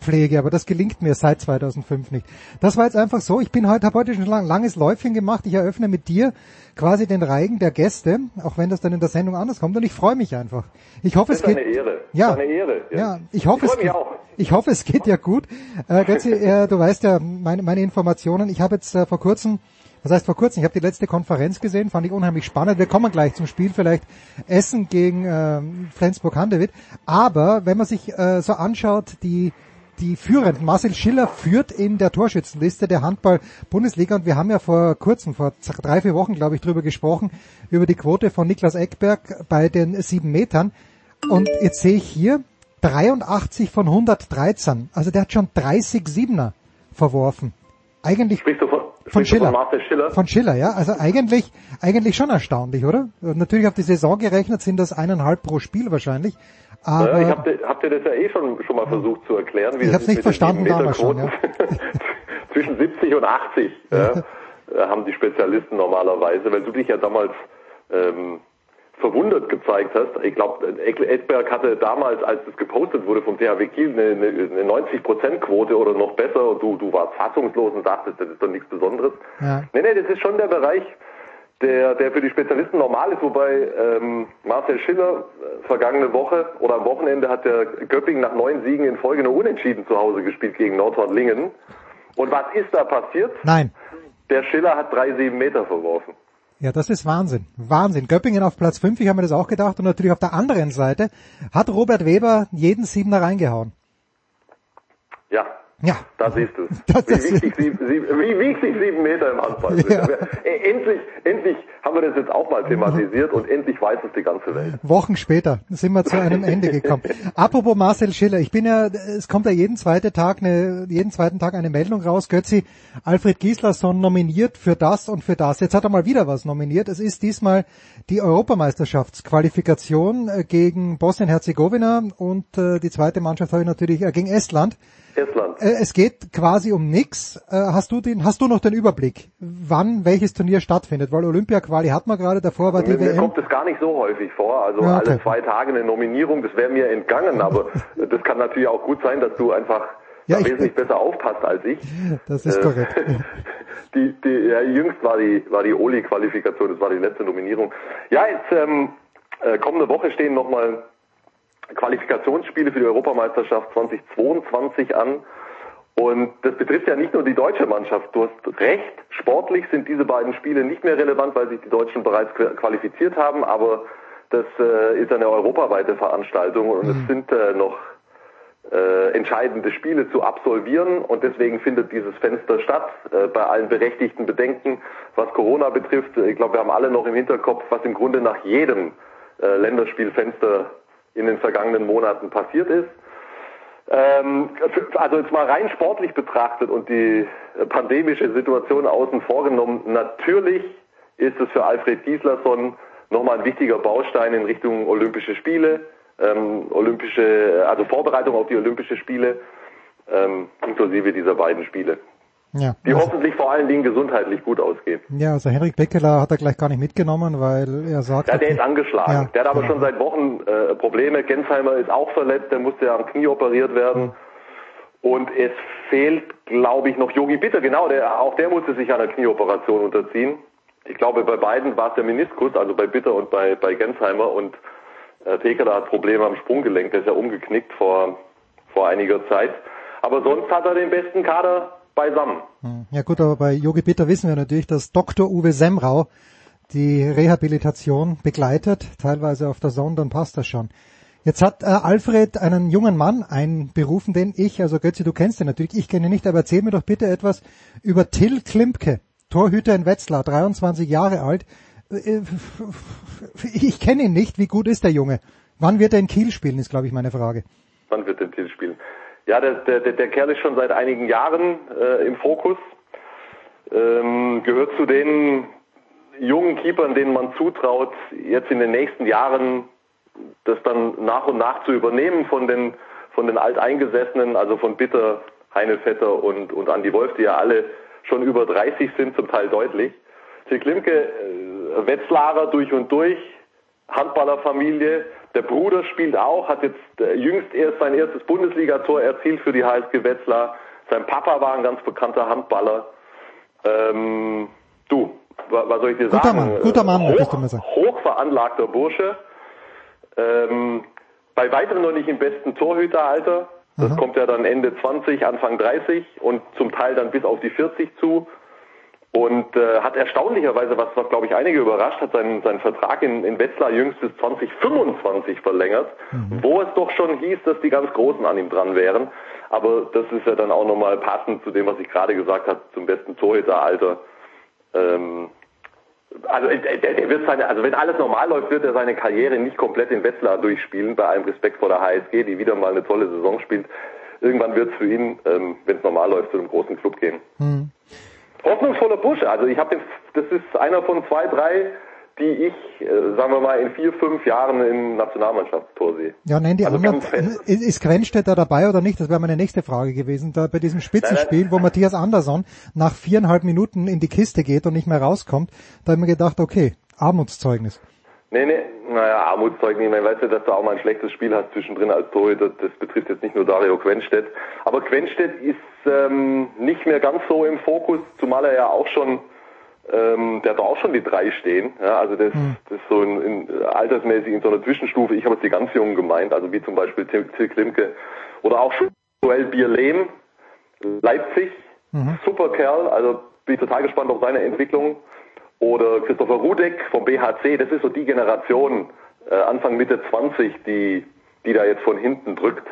einpflege, aber das gelingt mir seit 2005 nicht. Das war jetzt einfach so, ich bin heute, habe heute schon ein langes Läufchen gemacht, ich eröffne mit dir quasi den Reigen der Gäste, auch wenn das dann in der Sendung anders kommt und ich freue mich einfach. Ich hoffe, es geht. Eine Ehre. Ja, eine Ehre. Ja, ja ich hoffe, ich es geht. Ich hoffe, es geht ja gut. Äh, Götzi, äh, du weißt ja meine, meine Informationen. Ich habe jetzt äh, vor kurzem das heißt vor kurzem, ich habe die letzte Konferenz gesehen, fand ich unheimlich spannend. Wir kommen gleich zum Spiel, vielleicht Essen gegen äh, Flensburg-Handewitt. Aber wenn man sich äh, so anschaut, die die führenden. Marcel Schiller führt in der Torschützenliste der Handball-Bundesliga und wir haben ja vor kurzem, vor drei, vier Wochen, glaube ich, drüber gesprochen, über die Quote von Niklas Eckberg bei den sieben Metern. Und jetzt sehe ich hier, 83 von 113. Also der hat schon 30 Siebener verworfen. Eigentlich Sprichst du von, von Schiller. von Schiller? Von Schiller, ja. Also eigentlich, eigentlich schon erstaunlich, oder? Natürlich auf die Saison gerechnet sind das eineinhalb pro Spiel wahrscheinlich. Aber Naja, ich hab, dir- hab dir das ja eh schon, schon mal versucht zu erklären. Wie Ich hab's ist nicht verstanden damals schon, Meterquoten. Zwischen 70 und 80 ja, äh, haben die Spezialisten normalerweise, weil du dich ja damals ähm, verwundert gezeigt hast. Ich glaube, Edberg hatte damals, als es gepostet wurde vom THW Kiel, eine, eine, eine 90%-Quote oder noch besser und du, du warst fassungslos und sagtest, das ist doch nichts Besonderes. ja. Nee, nee, das ist schon der Bereich, der, der für die Spezialisten normal ist, wobei ähm, Marcel Schiller äh, vergangene Woche oder am Wochenende hat der Göppingen nach neun Siegen in Folge nur unentschieden zu Hause gespielt gegen Nordhorn-Lingen. Und was ist da passiert? Nein. Der Schiller hat drei sieben Meter verworfen. Ja, das ist Wahnsinn. Wahnsinn. Göppingen auf Platz 5, ich habe mir das auch gedacht. Und natürlich auf der anderen Seite hat Robert Weber jeden Siebener reingehauen. Ja, Ja. da siehst du Das- Wie wichtig, sieben, sieben, wie wichtig sieben Meter im Handball sind. Ja. Äh, Endlich, endlich haben wir das jetzt auch mal thematisiert und endlich weiß es die ganze Welt. Wochen später sind wir zu einem Ende gekommen. Apropos Marcel Schiller, ich bin ja, es kommt ja jeden zweiten Tag eine, jeden zweiten Tag eine Meldung raus. Götzi, Alfred Gislason nominiert für das und für das. Jetzt hat er mal wieder was nominiert. Es ist diesmal die Europameisterschaftsqualifikation äh, gegen Bosnien-Herzegowina und äh, die zweite Mannschaft habe ich natürlich äh, gegen Estland. Estland. Äh, Es geht quasi um nix. Äh, Hast du den, hast du noch den Überblick, wann welches Turnier stattfindet? Weil Olympia-Quali hat man gerade, davor war die Mir, mir kommt es gar nicht so häufig vor. Also Ja, okay. alle zwei Tage eine Nominierung, das wäre mir entgangen. Aber das kann natürlich auch gut sein, dass du einfach Ja, ich- wesentlich besser aufpasst als ich. Das ist Äh, korrekt. Die, die, ja, jüngst war die, war die Oli-Qualifikation, das war die letzte Nominierung. Ja, jetzt ähm, äh, kommende Woche stehen nochmal Qualifikationsspiele für die Europameisterschaft 2022 an. Und das betrifft ja nicht nur die deutsche Mannschaft. Du hast recht, sportlich sind diese beiden Spiele nicht mehr relevant, weil sich die Deutschen bereits qua- qualifiziert haben, aber das äh, ist eine europaweite Veranstaltung und es sind äh, noch äh, entscheidende Spiele zu absolvieren und deswegen findet dieses Fenster statt, äh, bei allen berechtigten Bedenken, was Corona betrifft. Ich glaube, wir haben alle noch im Hinterkopf, was im Grunde nach jedem äh, Länderspielfenster in den vergangenen Monaten passiert ist. Ähm, also jetzt mal rein sportlich betrachtet und die pandemische Situation außen vorgenommen, natürlich ist es für Alfred Gislason nochmal ein wichtiger Baustein in Richtung Olympische Spiele, ähm, Olympische, also Vorbereitung auf die Olympische Spiele, ähm, inklusive dieser beiden Spiele, Ja. die hoffentlich vor allen Dingen gesundheitlich gut ausgehen. Ja, also Henrik Beckeler hat er gleich gar nicht mitgenommen, weil er sagt, Ja, der ist angeschlagen. Ja, der hat aber genau. schon seit Wochen äh, Probleme. Gensheimer ist auch verletzt, der musste ja am Knie operiert werden. Und es fehlt, glaube ich, noch Yogi Bitter. Genau, der, auch der musste sich einer Knieoperation unterziehen. Ich glaube, bei beiden war es der Meniskus, also bei Bitter und bei, bei Gensheimer. Und äh, Pekeler hat Probleme am Sprunggelenk, der ist ja umgeknickt vor, vor einiger Zeit. Aber sonst hat er den besten Kader beisammen. Hm. Ja gut, aber bei Yogi Bitter wissen wir natürlich, dass Dr. Uwe Semrau die Rehabilitation begleitet, teilweise auf der Sonde, dann passt das schon. Jetzt hat äh, Alfred einen jungen Mann einberufen, den ich, also Götzi, du kennst ihn natürlich, ich kenne ihn nicht, aber erzähl mir doch bitte etwas über Till Klimke, Torhüter in Wetzlar, 23 Jahre alt. Äh, Ich kenne ihn nicht, wie gut ist der Junge? Wann wird er in Kiel spielen, ist glaube ich meine Frage. Wann wird der Titel spielen? Ja, der, der, der Kerl ist schon seit einigen Jahren äh, im Fokus. Ähm, gehört zu den jungen Keepern, denen man zutraut, jetzt in den nächsten Jahren das dann nach und nach zu übernehmen von den von den Alteingesessenen, also von Bitter, Heine Vetter und, und Andi Wolf, die ja alle schon über 30 sind, zum Teil deutlich. Till Klimke, äh, Wetzlarer durch und durch, Handballerfamilie. Der Bruder spielt auch, hat jetzt äh, jüngst erst sein erstes Bundesligator erzielt für die HSG Wetzlar. Sein Papa war ein ganz bekannter Handballer. Ähm, du, wa- was soll ich dir Guter sagen? Mann, guter Mann, Hoch, sagen. hochveranlagter Bursche. Ähm, bei weitem noch nicht im besten Torhüteralter. Das kommt ja dann Ende 20, Anfang 30 und zum Teil dann bis auf die 40 zu. Und äh, hat erstaunlicherweise, was, was glaube ich einige überrascht, hat seinen, seinen Vertrag in, in Wetzlar jüngst bis 2025 verlängert, wo es doch schon hieß, dass die ganz Großen an ihm dran wären. Aber das ist ja dann auch nochmal passend zu dem, was ich gerade gesagt habe, zum besten Torhüteralter. Ähm, Also der, der wird seine, also wenn alles normal läuft, wird er seine Karriere nicht komplett in Wetzlar durchspielen, bei allem Respekt vor der HSG, die wieder mal eine tolle Saison spielt. Irgendwann wird es für ihn, ähm, wenn es normal läuft, zu einem großen Club gehen. Hm. Hoffnungsvoller Busch, also ich habe das ist einer von zwei, drei, die ich, äh, sagen wir mal, in vier, fünf Jahren im Nationalmannschaftstor sehe. Ja, nennen die Also anderen. fest. Ist ist Quenstedt da dabei oder nicht? Das wäre meine nächste Frage gewesen. Da bei diesem Spitzenspiel, wo Matthias Andersson nach viereinhalb Minuten in die Kiste geht und nicht mehr rauskommt, da habe ich mir gedacht, okay, Armutszeugnis. Nee, nee, naja, Armutszeugnis, ich meine, weißt du, dass du auch mal ein schlechtes Spiel hast zwischendrin als Torhüter, das betrifft jetzt nicht nur Dario Quenstedt. Aber Quenstedt ist ähm, nicht mehr ganz so im Fokus, zumal er ja auch schon, ähm, der hat auch schon die drei stehen. Ja, also das, das ist so in, in, altersmäßig in so einer Zwischenstufe. Ich habe jetzt die ganz Jungen gemeint, also wie zum Beispiel Till, Till Klimke oder auch Joel Bierlehm, Leipzig, super Kerl, also bin ich total gespannt auf seine Entwicklung. Oder Christopher Rudek vom BHC, das ist so die Generation, äh, Anfang Mitte 20, die, die da jetzt von hinten drückt.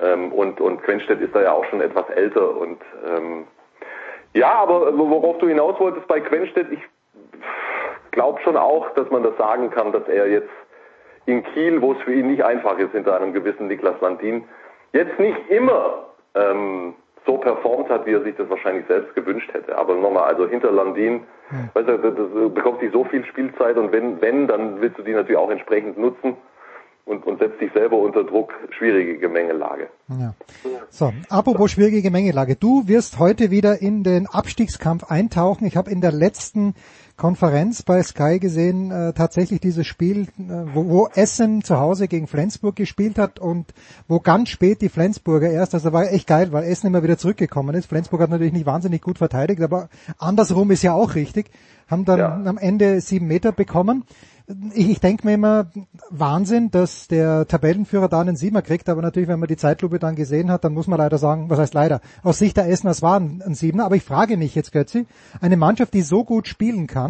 Ähm, und, und Quenstedt ist da ja auch schon etwas älter und ähm, ja, aber worauf du hinaus wolltest bei Quenstedt, ich glaube schon auch, dass man das sagen kann, dass er jetzt in Kiel, wo es für ihn nicht einfach ist, hinter einem gewissen Niklas Landin, jetzt nicht immer ähm, so performt hat, wie er sich das wahrscheinlich selbst gewünscht hätte. Aber nochmal, also hinter Landin, weißt du, das, das bekommt sich so viel Spielzeit und wenn, wenn, dann willst du die natürlich auch entsprechend nutzen und, und setzt dich selber unter Druck. Schwierige Gemengelage. Ja. So, apropos schwierige Gemengelage. Du wirst heute wieder in den Abstiegskampf eintauchen. Ich habe in der letzten Konferenz bei Sky gesehen, äh, tatsächlich dieses Spiel, äh, wo, wo Essen zu Hause gegen Flensburg gespielt hat und wo ganz spät die Flensburger erst, also war echt geil, weil Essen immer wieder zurückgekommen ist. Flensburg hat natürlich nicht wahnsinnig gut verteidigt, aber andersrum ist ja auch richtig, haben dann am Ende sieben Meter bekommen. Ich, ich denke mir immer, Wahnsinn, dass der Tabellenführer da einen Siebener kriegt, aber natürlich, wenn man die Zeitlupe dann gesehen hat, dann muss man leider sagen, was heißt leider, aus Sicht der Essener, es war ein, ein Siebener, aber ich frage mich jetzt, Götzi, eine Mannschaft, die so gut spielen kann,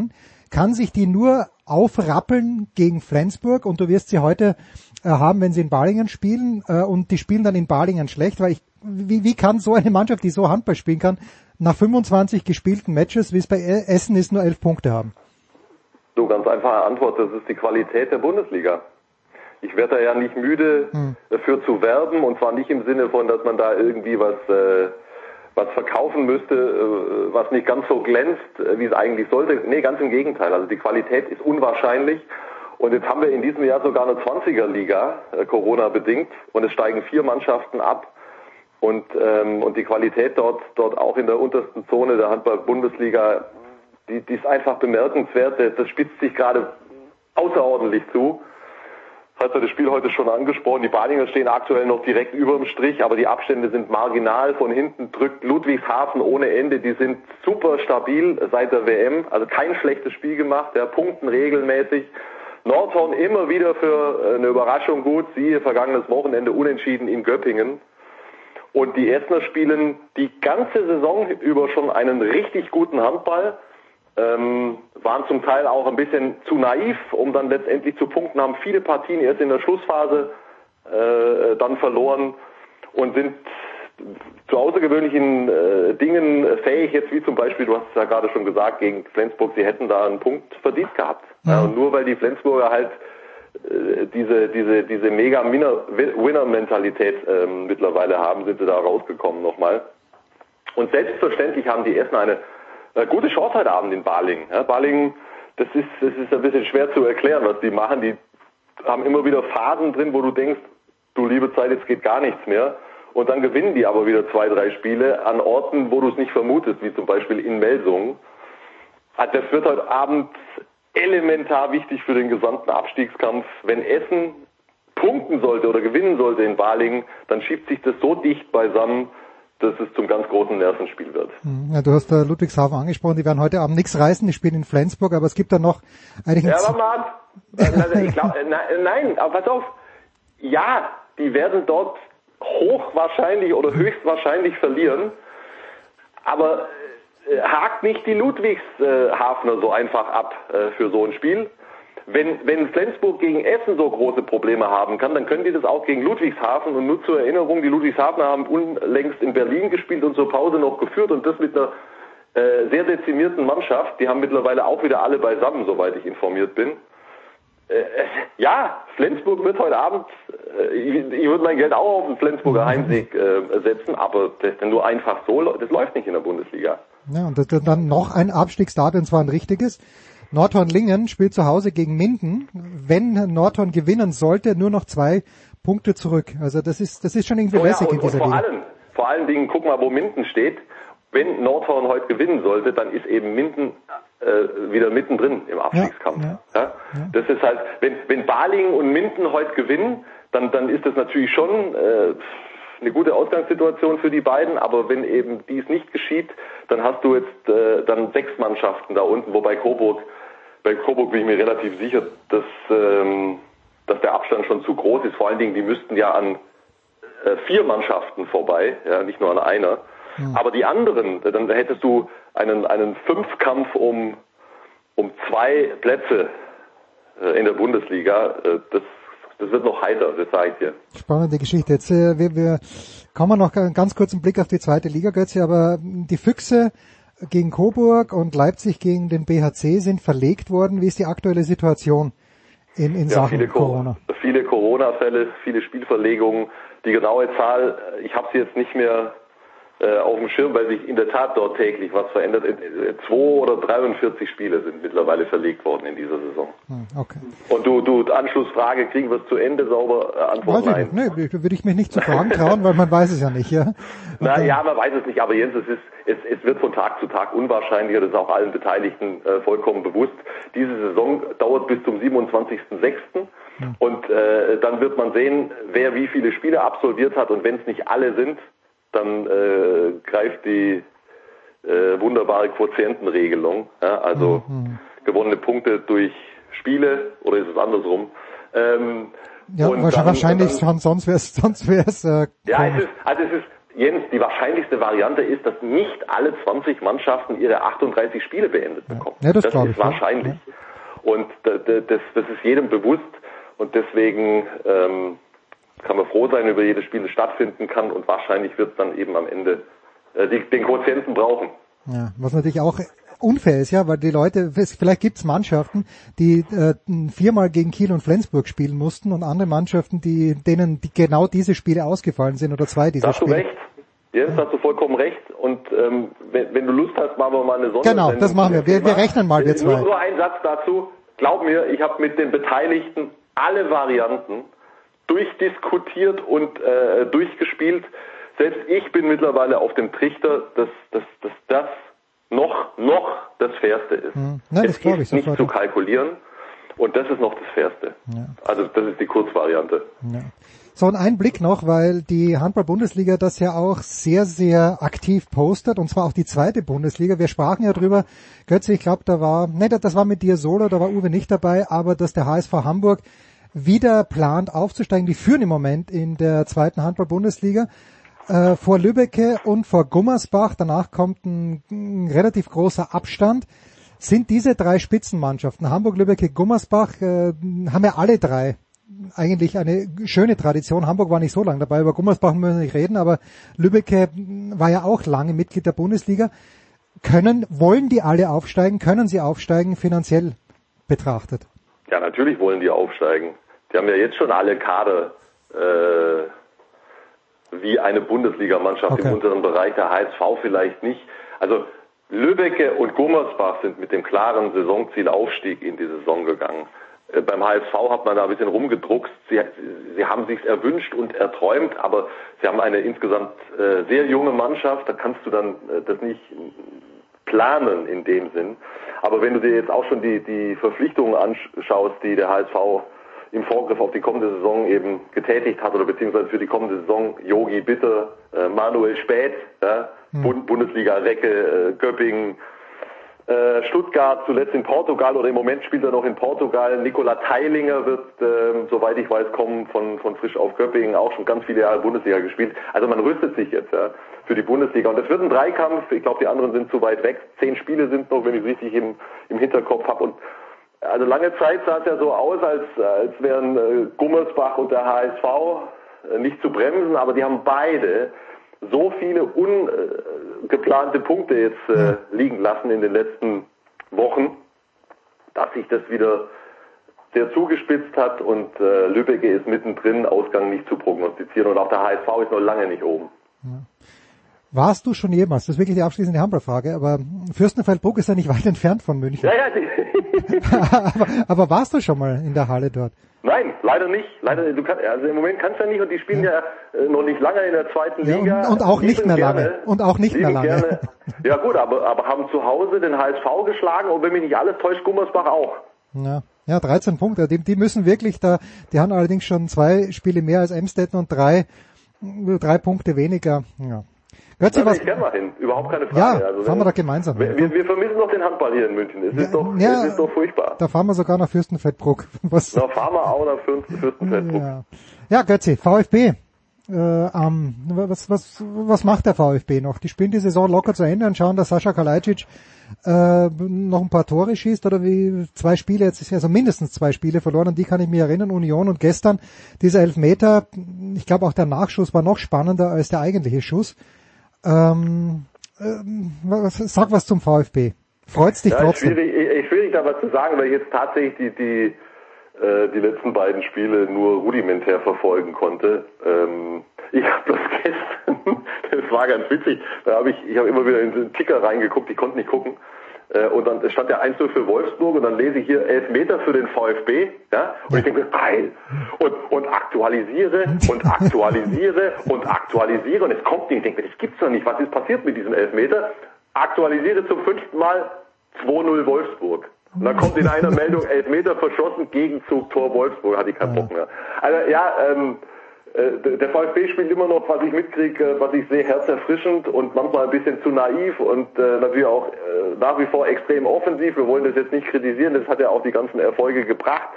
kann sich die nur aufrappeln gegen Flensburg und du wirst sie heute äh, haben, wenn sie in Balingen spielen äh, und die spielen dann in Balingen schlecht, weil ich, wie, wie kann so eine Mannschaft, die so Handball spielen kann, nach 25 gespielten Matches, wie es bei Essen ist, nur elf Punkte haben? So ganz einfache Antwort, das ist die Qualität der Bundesliga. Ich werde da ja nicht müde, Hm. dafür zu werben und zwar nicht im Sinne von, dass man da irgendwie was, äh, was verkaufen müsste, äh, was nicht ganz so glänzt, äh, wie es eigentlich sollte. Nee, ganz im Gegenteil. Also die Qualität ist unwahrscheinlich. Und jetzt haben wir in diesem Jahr sogar eine 20er-Liga, äh, Corona-bedingt, und es steigen vier Mannschaften ab. Und, ähm, und die Qualität dort, dort auch in der untersten Zone der Handball-Bundesliga, die, die ist einfach bemerkenswert. Das spitzt sich gerade außerordentlich zu. Hast du das Spiel heute schon angesprochen? Die Balinger stehen aktuell noch direkt über dem Strich, aber die Abstände sind marginal. Von hinten drückt Ludwigshafen ohne Ende. Die sind super stabil seit der WM. Also kein schlechtes Spiel gemacht. Der punkten regelmäßig. Nordhorn immer wieder für eine Überraschung gut. Siehe vergangenes Wochenende unentschieden in Göppingen. Und die Essener spielen die ganze Saison über schon einen richtig guten Handball. Ähm, waren zum Teil auch ein bisschen zu naiv, um dann letztendlich zu punkten, haben viele Partien erst in der Schlussphase äh, dann verloren und sind zu außergewöhnlichen äh, Dingen fähig, jetzt wie zum Beispiel, du hast es ja gerade schon gesagt, gegen Flensburg, sie hätten da einen Punkt verdient gehabt. Ja, und nur weil die Flensburger halt äh, diese, diese, diese mega Winner-Mentalität ähm, mittlerweile haben, sind sie da rausgekommen nochmal. Und selbstverständlich haben die Essen eine äh, gute Chance heute Abend in Balingen. Ja, Balingen, das ist, das ist ein bisschen schwer zu erklären, was die machen. Die haben immer wieder Phasen drin, wo du denkst, du liebe Zeit, jetzt geht gar nichts mehr. Und dann gewinnen die aber wieder zwei, drei Spiele an Orten, wo du es nicht vermutest, wie zum Beispiel in Melsungen. Ah, Das wird heute Abend elementar wichtig für den gesamten Abstiegskampf. Wenn Essen punkten sollte oder gewinnen sollte in Balingen, dann schiebt sich das so dicht beisammen, dass es zum ganz großen Nervenspiel wird. Ja, du hast äh, Ludwigshafen angesprochen, die werden heute Abend nichts reißen, die spielen in Flensburg, aber es gibt da noch eigentlich Ja, aber ab. Äh, ich glaub, äh, na- Nein, aber pass auf. Ja, die werden dort hochwahrscheinlich oder höchstwahrscheinlich verlieren. Aber äh, hakt nicht die Ludwigshafener so einfach ab äh, für so ein Spiel. Wenn, wenn Flensburg gegen Essen so große Probleme haben kann, dann können die das auch gegen Ludwigshafen. Und nur zur Erinnerung, die Ludwigshafener haben unlängst in Berlin gespielt und zur Pause noch geführt und das mit einer äh, sehr dezimierten Mannschaft. Die haben mittlerweile auch wieder alle beisammen, soweit ich informiert bin. Äh, ja, Flensburg wird heute Abend, äh, ich, ich würde mein Geld auch auf den Flensburger Heimsieg äh, setzen, aber das ist nur einfach so, das läuft nicht in der Bundesliga. Ja, und das dann noch ein Abstiegsstart, und zwar ein richtiges. Nordhorn-Lingen spielt zu Hause gegen Minden. Wenn Nordhorn gewinnen sollte, nur noch zwei Punkte zurück. Also das ist, das ist schon irgendwie Oh ja, lässig und, in dieser und vor Liga. allem, vor allen Dingen, guck mal, wo Minden steht. Wenn Nordhorn heute gewinnen sollte, dann ist eben Minden äh, wieder mittendrin im Abstiegskampf. Ja, Das ist halt, wenn, wenn Balingen und Minden heute gewinnen, dann, dann ist das natürlich schon äh, eine gute Ausgangssituation für die beiden, aber wenn eben dies nicht geschieht, dann hast du jetzt äh, dann sechs Mannschaften da unten, wobei Coburg, bei Coburg bin ich mir relativ sicher, dass, ähm, dass der Abstand schon zu groß ist. Vor allen Dingen, die müssten ja an äh, vier Mannschaften vorbei, ja, nicht nur an einer. Aber die anderen, dann hättest du einen, einen Fünfkampf um, um zwei Plätze äh, in der Bundesliga. Äh, das, das wird noch heiter, das sage ich dir. Spannende Geschichte. Jetzt äh, wir, wir kommen noch einen ganz kurzen Blick auf die zweite Liga, Götze, aber die Füchse gegen Coburg und Leipzig gegen den BHC sind verlegt worden. Wie ist die aktuelle Situation in, in Ja, Sachen viele Corona? Corona. Viele Corona-Fälle, viele Spielverlegungen. Die genaue Zahl, ich habe sie jetzt nicht mehr auf dem Schirm, weil sich in der Tat dort täglich was verändert. Äh, Zwei oder 43 Spiele sind mittlerweile verlegt worden in dieser Saison. Hm, Okay. Und du, du, Anschlussfrage, kriegen wir es zu Ende sauber? Äh, Antwort Weiß ich nein. nicht. Nee, würde ich mich nicht zu fragen trauen, weil man weiß es ja nicht, ja. Na ja, man weiß es nicht, aber Jens, es ist, es, es wird von Tag zu Tag unwahrscheinlicher, das ist auch allen Beteiligten äh, vollkommen bewusst. Diese Saison dauert bis zum 27.06. und äh, dann wird man sehen, wer wie viele Spiele absolviert hat und wenn es nicht alle sind, dann äh, greift die äh, wunderbare Quotientenregelung, ja, also gewonnene Punkte durch Spiele oder ist es andersrum? Ähm, Ja, und wahrscheinlich, wahrscheinlich dann- sonst wäre es sonst wär's, äh, ja, es ist, also es ist, Jens, die wahrscheinlichste Variante ist, dass nicht alle 20 Mannschaften ihre 38 Spiele beendet bekommen. Ja, das das ist ich, ja. wahrscheinlich. Und da- da- das, das ist jedem bewusst und deswegen ähm, kann man froh sein über jedes Spiel, das stattfinden kann und wahrscheinlich wird es dann eben am Ende äh, die, den Quotienten brauchen. Ja, was natürlich auch unfair ist, ja, weil die Leute, es- vielleicht gibt's Mannschaften, die äh, viermal gegen Kiel und Flensburg spielen mussten und andere Mannschaften, die denen die genau diese Spiele ausgefallen sind oder zwei dieser hast du Spiele. recht. Jens, hast du vollkommen recht. Und ähm, wenn, wenn du Lust hast, machen wir mal eine Sonne. Genau, das machen wir. Wir, wir rechnen mal, wir Nur, zwei. nur ein Satz dazu. Glaub mir, ich habe mit den Beteiligten alle Varianten durchdiskutiert und äh, durchgespielt. Selbst ich bin mittlerweile auf dem Trichter, dass, dass, dass das noch, noch das Fairste ist. Hm. Nein, das es glaube ich nicht zu kalkulieren und das ist noch das Fairste. Also das ist die Kurzvariante. Ja. So, und ein Blick noch, weil die Handball-Bundesliga das ja auch sehr, sehr aktiv postet, und zwar auch die zweite Bundesliga. Wir sprachen ja drüber, Götze, ich glaube, da war, nee, das war mit dir solo, da war Uwe nicht dabei, aber dass der HSV Hamburg wieder plant aufzusteigen. Die führen im Moment in der zweiten Handball-Bundesliga äh, vor Lübbecke und vor Gummersbach. Danach kommt ein, ein relativ großer Abstand. Sind diese drei Spitzenmannschaften, Hamburg, Lübbecke, Gummersbach, äh, haben ja alle drei eigentlich eine schöne Tradition. Hamburg war nicht so lange dabei, über Gummersbach müssen wir nicht reden, aber Lübbecke war ja auch lange Mitglied der Bundesliga. Können, wollen die alle aufsteigen? Können sie aufsteigen, finanziell betrachtet? Ja, natürlich wollen die aufsteigen. Die haben ja jetzt schon alle Kader äh, wie eine Bundesligamannschaft Okay. im unteren Bereich, der HSV vielleicht nicht. Also Lübbecke und Gummersbach sind mit dem klaren Saisonziel Aufstieg in die Saison gegangen. Äh, Beim HSV hat man da ein bisschen rumgedruckst. Sie, sie haben sich's erwünscht und erträumt, aber sie haben eine insgesamt äh, sehr junge Mannschaft. Da kannst du dann äh, das nicht planen in dem Sinn. Aber wenn du dir jetzt auch schon die, die Verpflichtungen anschaust, die der HSV im Vorgriff auf die kommende Saison eben getätigt hat oder beziehungsweise für die kommende Saison Yogi Bitter, äh, Manuel Späth, ja, Bund Bundesliga-Recke, äh, Göppingen, äh, Stuttgart, zuletzt in Portugal oder im Moment spielt er noch in Portugal. Nikola Teilinger wird, ähm, soweit ich weiß, kommen von, von Frisch auf Göppingen, auch schon ganz viele Jahre Bundesliga gespielt. Also man rüstet sich jetzt ja, für die Bundesliga. Und es wird ein Dreikampf. Ich glaube, die anderen sind zu weit weg. Zehn Spiele sind noch, wenn ich es richtig im, im Hinterkopf habe. Und also lange Zeit sah es ja so aus, als, als wären äh, Gummersbach und der HSV äh, nicht zu bremsen, aber die haben beide so viele ungeplante Punkte jetzt äh, liegen lassen in den letzten Wochen, dass sich das wieder sehr zugespitzt hat und äh, Lübbecke ist mittendrin, Ausgang nicht zu prognostizieren. Und auch der HSV ist noch lange nicht oben. Warst du schon jemals, das ist wirklich die abschließende Hamburg-Frage, aber Fürstenfeldbruck ist ja nicht weit entfernt von München. Ja, ja, aber, aber warst du schon mal in der Halle dort? Nein, leider nicht. Leider, du kannst, also im Moment kannst du ja nicht und die spielen ja, äh, noch nicht lange in der zweiten Ja, Liga. und, und auch nicht mehr gerne, lange. Und auch nicht mehr lange. Gerne. Ja gut, aber, aber haben zu Hause den HSV geschlagen und wenn mich nicht alles täuscht, Gummersbach auch. Ja, ja 13 Punkte. Die, die müssen wirklich da, die haben allerdings schon zwei Spiele mehr als Emstetten und drei, drei Punkte weniger. Ja. Götzi, Da will was, ich gerne mal hin, überhaupt keine ja, Frage. also, fahren wir doch gemeinsam. wir, wir, wir vermissen doch den Handball hier in München. Es ist doch, ja. es ist doch furchtbar. Da fahren wir sogar nach Fürstenfeldbruck. Was, Na, fahren wir auch nach Fürsten- Fürstenfeldbruck. ja. ja, Götzi, VfB. Äh, ähm, was, was, was macht der VfB noch? Die spielen die Saison locker zu Ende und schauen, dass Sascha Kalajdzic äh, noch ein paar Tore schießt oder wie zwei Spiele, jetzt ist ja also mindestens zwei Spiele verloren, an die kann ich mich erinnern, Union und gestern dieser Elfmeter, ich glaube auch der Nachschuss war noch spannender als der eigentliche Schuss. Ähm, ähm, was, sag was zum VfB. Freut's dich Ja, trotzdem? schwierig, ich- ich- schwierig da was zu sagen, weil ich jetzt tatsächlich die, die, äh, die letzten beiden Spiele nur rudimentär verfolgen konnte. Ähm, ich habe bloß gestern, das war ganz witzig, da habe ich, ich habe immer wieder in den Ticker reingeguckt, ich konnte nicht gucken. Äh, und dann stand der 1 für Wolfsburg und dann lese ich hier 11 Meter für den VfB, ja, und ich denke mir, geil, und, und aktualisiere und aktualisiere und aktualisiere. Und es kommt nicht, ich denke mir, das gibt's doch nicht, was ist passiert mit diesem Elfmeter? Aktualisiere zum fünften Mal 2-0 Wolfsburg. Und dann kommt in einer Meldung Elfmeter verschossen, Gegenzug, Tor Wolfsburg, hatte ich keinen Bock mehr. Also ja, ähm, äh, der VfB spielt immer noch, was ich mitkriege, äh, was ich sehe, herzerfrischend und manchmal ein bisschen zu naiv und äh, natürlich auch äh, nach wie vor extrem offensiv. Wir wollen das jetzt nicht kritisieren, das hat ja auch die ganzen Erfolge gebracht.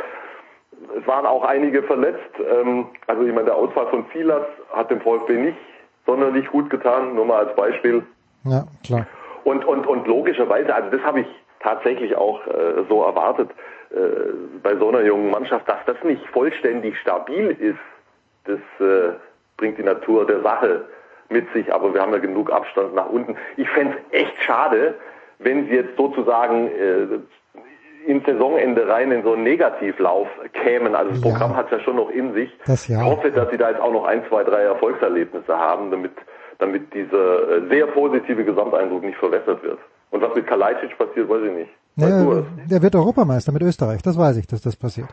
Es waren auch einige verletzt. Ähm, also ich meine, der Ausfall von Silas hat dem VfB nicht sonderlich gut getan, nur mal als Beispiel. Ja, klar. Und, und, und logischerweise, also das habe ich tatsächlich auch äh, so erwartet äh, bei so einer jungen Mannschaft, dass das nicht vollständig stabil ist. Das äh, bringt die Natur der Sache mit sich, aber wir haben ja genug Abstand nach unten. Ich fände es echt schade, wenn sie jetzt sozusagen äh, in Saisonende rein in so einen Negativlauf kämen. Also das Programm hat es ja schon noch in sich. Das ja. Ich hoffe, dass sie da jetzt auch noch ein, zwei, drei Erfolgserlebnisse haben, damit, damit dieser äh, sehr positive Gesamteindruck nicht verwässert wird. Und was mit Kalajdzic passiert, weiß ich nicht. Naja, der wird Europameister mit Österreich, das weiß ich, dass das passiert.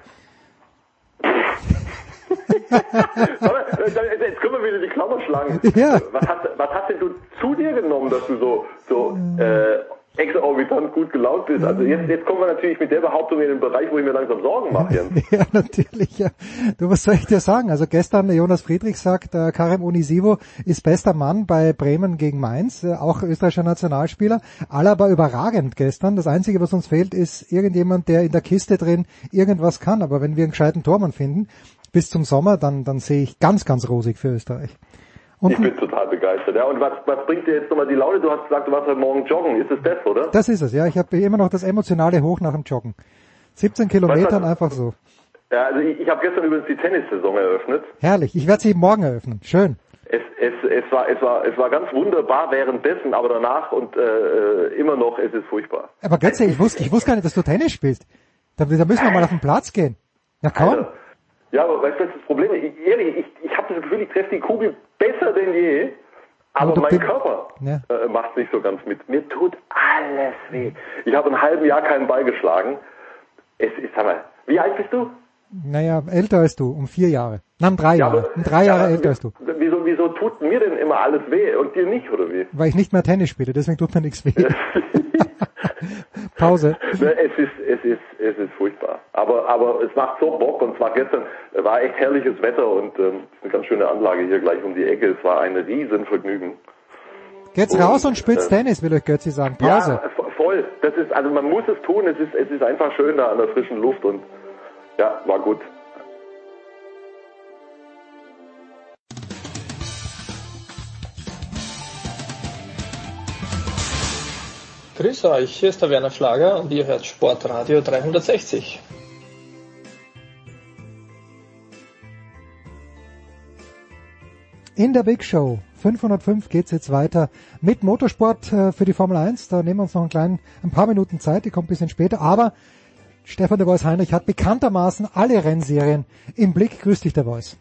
Aber, äh, jetzt können wir wieder die Klammer schlagen. Ja. Was, hast, was hast denn du zu dir genommen, dass du so, so äh, exorbitant gut gelaunt bist? Also jetzt, jetzt kommen wir natürlich mit der Behauptung in den Bereich, wo ich mir langsam Sorgen mache. Jens. Ja, natürlich. Ja. Du, was soll ich dir sagen? Also gestern, Jonas Friedrich sagt, äh, Karim Unisivo ist bester Mann bei Bremen gegen Mainz, äh, auch österreichischer Nationalspieler. Alaba überragend gestern. Das Einzige, was uns fehlt, ist irgendjemand, der in der Kiste drin irgendwas kann. Aber wenn wir einen gescheiten Tormann finden, bis zum Sommer, dann, dann sehe ich ganz, ganz rosig für Österreich. Und Ich bin total begeistert. Ja, und was, was bringt dir jetzt nochmal die Laune? Du hast gesagt, du warst heute Morgen joggen. Ist es das, oder? das ist es, ja. Ich habe immer noch das emotionale Hoch nach dem Joggen. 17 Kilometern was- einfach so. Ja, also ich, ich habe gestern übrigens die Tennissaison eröffnet. Herrlich. Ich werde sie morgen eröffnen. Schön. Es, es, es, war, es, war, es war ganz wunderbar währenddessen, aber danach und äh, immer noch, es ist furchtbar. Aber Götze, ich wusste, ich wusste gar nicht, dass du Tennis spielst. Da, da müssen wir mal auf den Platz gehen. Ja, komm. Also, ja, aber weißt du, das Problem ist? Ich, ehrlich, ich, ich habe das Gefühl, ich treffe die Kugel besser denn je, aber, mein Körper Ja. äh, macht nicht so ganz mit. Mir tut alles weh. Ich habe ein halben Jahr keinen Ball geschlagen. Es ist, sag mal, wie alt bist du? Naja, älter als du, um vier Jahre. Na, um drei Jahre. Um drei ja, Jahre älter als du. Wieso, wieso tut mir denn immer alles weh und dir nicht, oder wie? Weil ich nicht mehr Tennis spiele, deswegen tut mir nichts weh. Pause. Es ist, es ist, es ist furchtbar. Aber, aber es macht so Bock und zwar gestern war echt herrliches Wetter und ähm, eine ganz schöne Anlage hier gleich um die Ecke. Es war ein Riesenvergnügen. Geht's raus und spitzt Tennis, will euch Götzi sagen. Pause. Ja, vo- voll. Das ist, also man muss es tun. Es ist, es ist einfach schön da an der frischen Luft und ja, war gut. Grüß euch, hier ist der Werner Schlager und ihr hört Sportradio 360. In der Big Show 505 geht's jetzt weiter mit Motorsport äh, für die Formel 1. Da nehmen wir uns noch einen kleinen, ein paar Minuten Zeit, die kommt ein bisschen später, aber Stefan de Vois Heinrich hat bekanntermaßen alle Rennserien im Blick. Grüß dich, der Vois.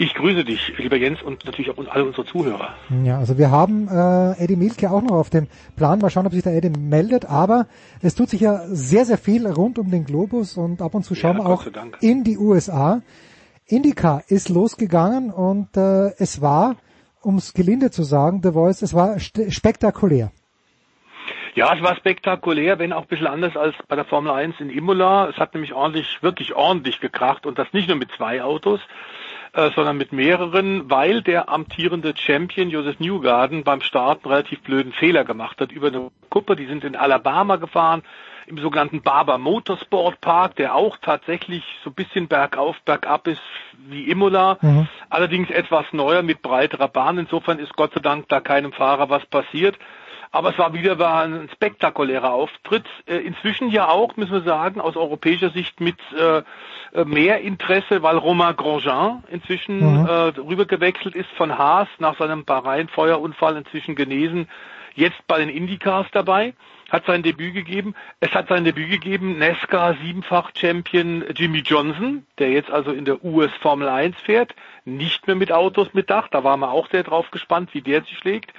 Ich grüße dich, lieber Jens, und natürlich auch alle unsere Zuhörer. Ja, also wir haben äh, Eddie Milke auch noch auf dem Plan. Mal schauen, ob sich der Eddie meldet. Aber es tut sich ja sehr, sehr viel rund um den Globus und ab und zu schauen ja, wir auch in die USA. Indica ist losgegangen und äh, es war, um es gelinde zu sagen, The Voice, es war spektakulär. Ja, es war spektakulär, wenn auch ein bisschen anders als bei der Formel 1 in Imola. Es hat nämlich ordentlich, wirklich ordentlich gekracht und das nicht nur mit zwei Autos, äh, sondern mit mehreren, weil der amtierende Champion Joseph Newgarden beim Start einen relativ blöden Fehler gemacht hat über eine Kuppe. Die sind in Alabama gefahren, im sogenannten Barber Motorsport Park, der auch tatsächlich so ein bisschen bergauf, bergab ist wie Imola, mhm. allerdings etwas neuer mit breiterer Bahn. Insofern ist Gott sei Dank da keinem Fahrer was passiert. Aber es war wieder ein spektakulärer Auftritt. Äh, inzwischen ja auch, müssen wir sagen, aus europäischer Sicht mit äh, äh mehr Interesse, weil Romain Grosjean inzwischen mhm. äh, rübergewechselt ist von Haas nach seinem Bahrain-Feuerunfall inzwischen genesen, jetzt bei den Indycars dabei hat sein Debüt gegeben. Es hat sein Debüt gegeben NASCAR siebenfach Champion Jimmy Johnson, der jetzt also in der US Formel 1 fährt, nicht mehr mit Autos mit Dach. Da waren wir auch sehr drauf gespannt, wie der sich schlägt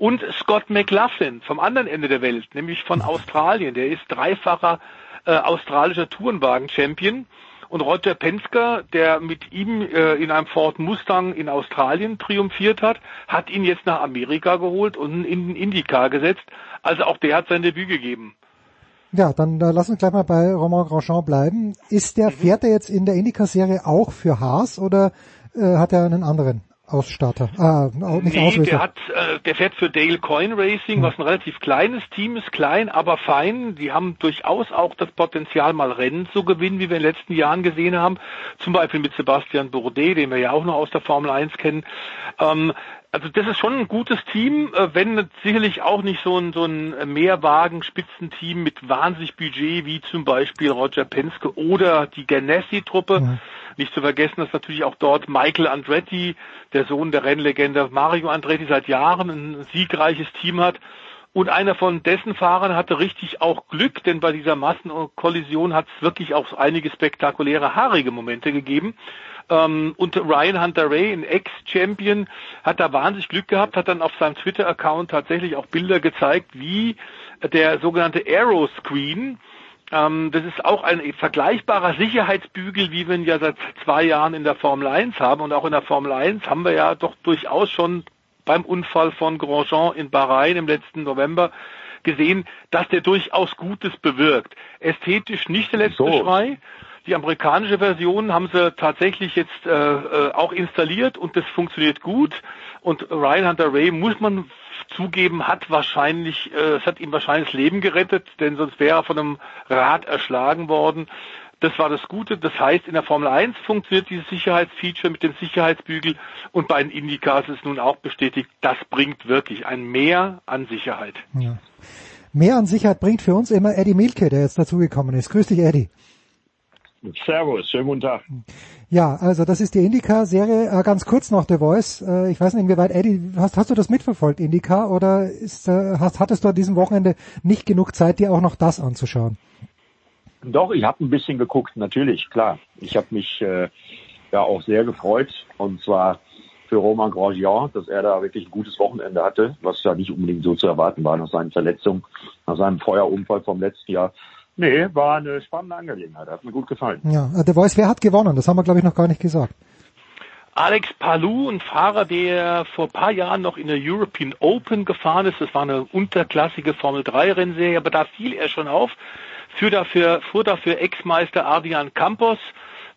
und Scott McLaughlin vom anderen Ende der Welt, nämlich von Australien. Der ist dreifacher äh, australischer Tourenwagen-Champion. Und Roger Penske, der mit ihm äh, in einem Ford Mustang in Australien triumphiert hat, hat ihn jetzt nach Amerika geholt und in den Indycar gesetzt. Also auch der hat sein Debüt gegeben. Ja, dann äh, lass uns gleich mal bei Romain Grosjean bleiben. Ist der, mhm. fährt er jetzt in der Indycar-Serie auch für Haas oder äh, hat er einen anderen? Ausstatter. Ah, nicht nee, Auslöser. der hat, äh, der fährt für Dale Coin Racing, hm. was ein relativ kleines Team ist, klein, aber fein. Die haben durchaus auch das Potenzial, mal Rennen zu gewinnen, wie wir in den letzten Jahren gesehen haben. Zum Beispiel mit Sebastian Bourdais, den wir ja auch noch aus der Formel 1 kennen. Ähm, also das ist schon ein gutes Team, äh, wenn sicherlich auch nicht so ein, so ein Mehrwagen-Spitzenteam mit wahnsinnig Budget wie zum Beispiel Roger Penske oder die Ganassi-Truppe. Mhm. Nicht zu vergessen, dass natürlich auch dort Michael Andretti, der Sohn der Rennlegende Mario Andretti, seit Jahren ein siegreiches Team hat. Und einer von dessen Fahrern hatte richtig auch Glück, denn bei dieser Massenkollision hat es wirklich auch einige spektakuläre haarige Momente gegeben. Ähm, und Ryan Hunter Ray, ein Ex-Champion, hat da wahnsinnig Glück gehabt, hat dann auf seinem Twitter-Account tatsächlich auch Bilder gezeigt, wie der sogenannte Aero Screen, ähm, das ist auch ein vergleichbarer Sicherheitsbügel, wie wir ihn ja seit zwei Jahren in der Formel 1 haben. Und auch in der Formel 1 haben wir ja doch durchaus schon beim Unfall von Grosjean in Bahrain im letzten November gesehen, dass der durchaus Gutes bewirkt. Ästhetisch nicht der letzte so. Schrei. Die amerikanische Version haben sie tatsächlich jetzt äh, äh, auch installiert und das funktioniert gut. Und Ryan Hunter Ray muss man zugeben, hat wahrscheinlich, äh, es hat ihm wahrscheinlich das Leben gerettet, denn sonst wäre er von einem Rad erschlagen worden. Das war das Gute. Das heißt, in der Formel 1 funktioniert dieses Sicherheitsfeature mit dem Sicherheitsbügel und bei den Indycars ist nun auch bestätigt, das bringt wirklich ein Mehr an Sicherheit. Ja. Mehr an Sicherheit bringt für uns immer Eddie Milke, der jetzt dazugekommen ist. Grüß dich, Eddie. Servus, schönen guten Tag. Ja, also das ist die Indica-Serie. Äh, ganz kurz noch The Voice. Äh, ich weiß nicht, inwieweit, Eddie, hast, hast du das mitverfolgt, Indica, oder ist, äh, hast, hattest du an diesem Wochenende nicht genug Zeit, dir auch noch das anzuschauen? Doch, ich habe ein bisschen geguckt, natürlich, klar. Ich habe mich äh, ja auch sehr gefreut, und zwar für Romain Grosjean, dass er da wirklich ein gutes Wochenende hatte, was ja nicht unbedingt so zu erwarten war nach seinen Verletzungen, nach seinem Feuerunfall vom letzten Jahr. Nee, war eine spannende Angelegenheit. Hat mir gut gefallen. Ja, äh, der Voice, wer hat gewonnen? Das haben wir, glaube ich, noch gar nicht gesagt. Alex Palou, ein Fahrer, der vor ein paar Jahren noch in der European Open gefahren ist. Das war eine unterklassige Formel 3 Rennserie, aber da fiel er schon auf. Fuhr dafür, fuhr dafür Ex-Meister Adrian Campos,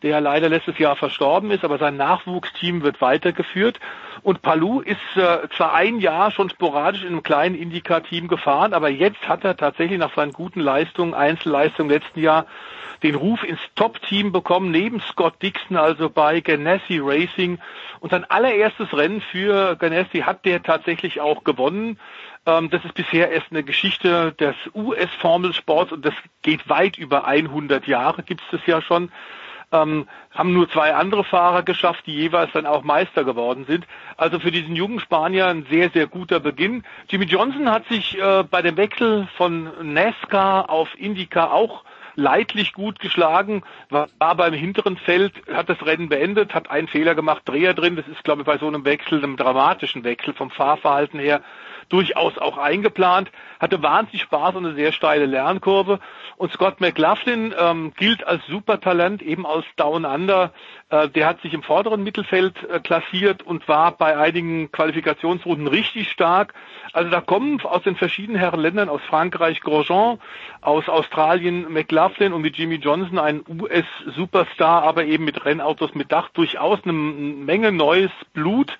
der leider letztes Jahr verstorben ist, aber sein Nachwuchsteam wird weitergeführt. Und Palou ist äh, zwar ein Jahr schon sporadisch in einem kleinen Indycar-Team gefahren, aber jetzt hat er tatsächlich nach seinen guten Leistungen, Einzelleistungen im letzten Jahr, den Ruf ins Top-Team bekommen, neben Scott Dixon, also bei Ganassi Racing. Und sein allererstes Rennen für Ganassi hat der tatsächlich auch gewonnen. Ähm, das ist bisher erst eine Geschichte des US-Formelsports und das geht weit über 100 Jahre, gibt es das ja schon. Ähm, haben nur zwei andere Fahrer geschafft, die jeweils dann auch Meister geworden sind. Also für diesen jungen Spanier ein sehr, sehr guter Beginn. Jimmy Johnson hat sich äh, bei dem Wechsel von NASCAR auf IndyCar auch leidlich gut geschlagen, war, war beim hinteren Feld, hat das Rennen beendet, hat einen Fehler gemacht, Dreher drin. Das ist, glaube ich, bei so einem Wechsel, einem dramatischen Wechsel vom Fahrverhalten her durchaus auch eingeplant, hatte wahnsinnig Spaß und eine sehr steile Lernkurve. Und Scott McLaughlin ähm, gilt als Supertalent, eben aus Down Under. Äh, der hat sich im vorderen Mittelfeld äh, klassiert und war bei einigen Qualifikationsrunden richtig stark. Also da kommen aus den verschiedenen Herrenländern, aus Frankreich Grosjean, aus Australien McLaughlin und mit Jimmy Johnson ein US-Superstar, aber eben mit Rennautos mit Dach durchaus eine Menge neues Blut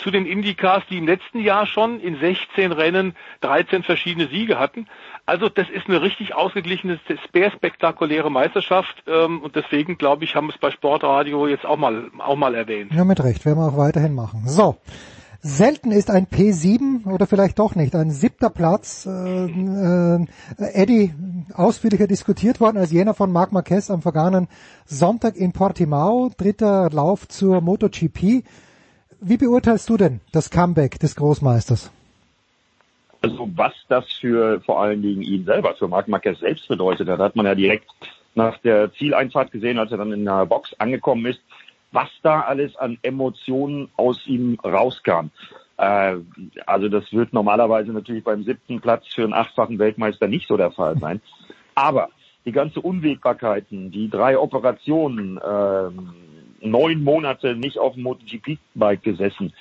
zu den Indycars, die im letzten Jahr schon in 16 Rennen 13 verschiedene Siege hatten. Also das ist eine richtig ausgeglichene, sehr spektakuläre Meisterschaft ähm, und deswegen glaube ich, haben wir es bei Sportradio jetzt auch mal auch mal erwähnt. Ja, mit Recht, werden wir auch weiterhin machen. So. Selten ist ein P7 oder vielleicht doch nicht ein siebter Platz, äh, äh, Eddie, ausführlicher diskutiert worden als jener von Marc Marquez am vergangenen Sonntag in Portimao, dritter Lauf zur MotoGP. Wie beurteilst du denn das Comeback des Großmeisters? Also was das für vor allen Dingen ihn selber, für Marc Marquez selbst bedeutet hat, hat man ja direkt nach der Zieleinfahrt gesehen, als er dann in der Box angekommen ist, was da alles an Emotionen aus ihm rauskam. Äh, also das wird normalerweise natürlich beim siebten Platz für einen achtfachen Weltmeister nicht so der Fall sein. Aber die ganze Unwägbarkeiten, die drei Operationen, ähm, neun Monate nicht auf dem MotoGP-Bike gesessen.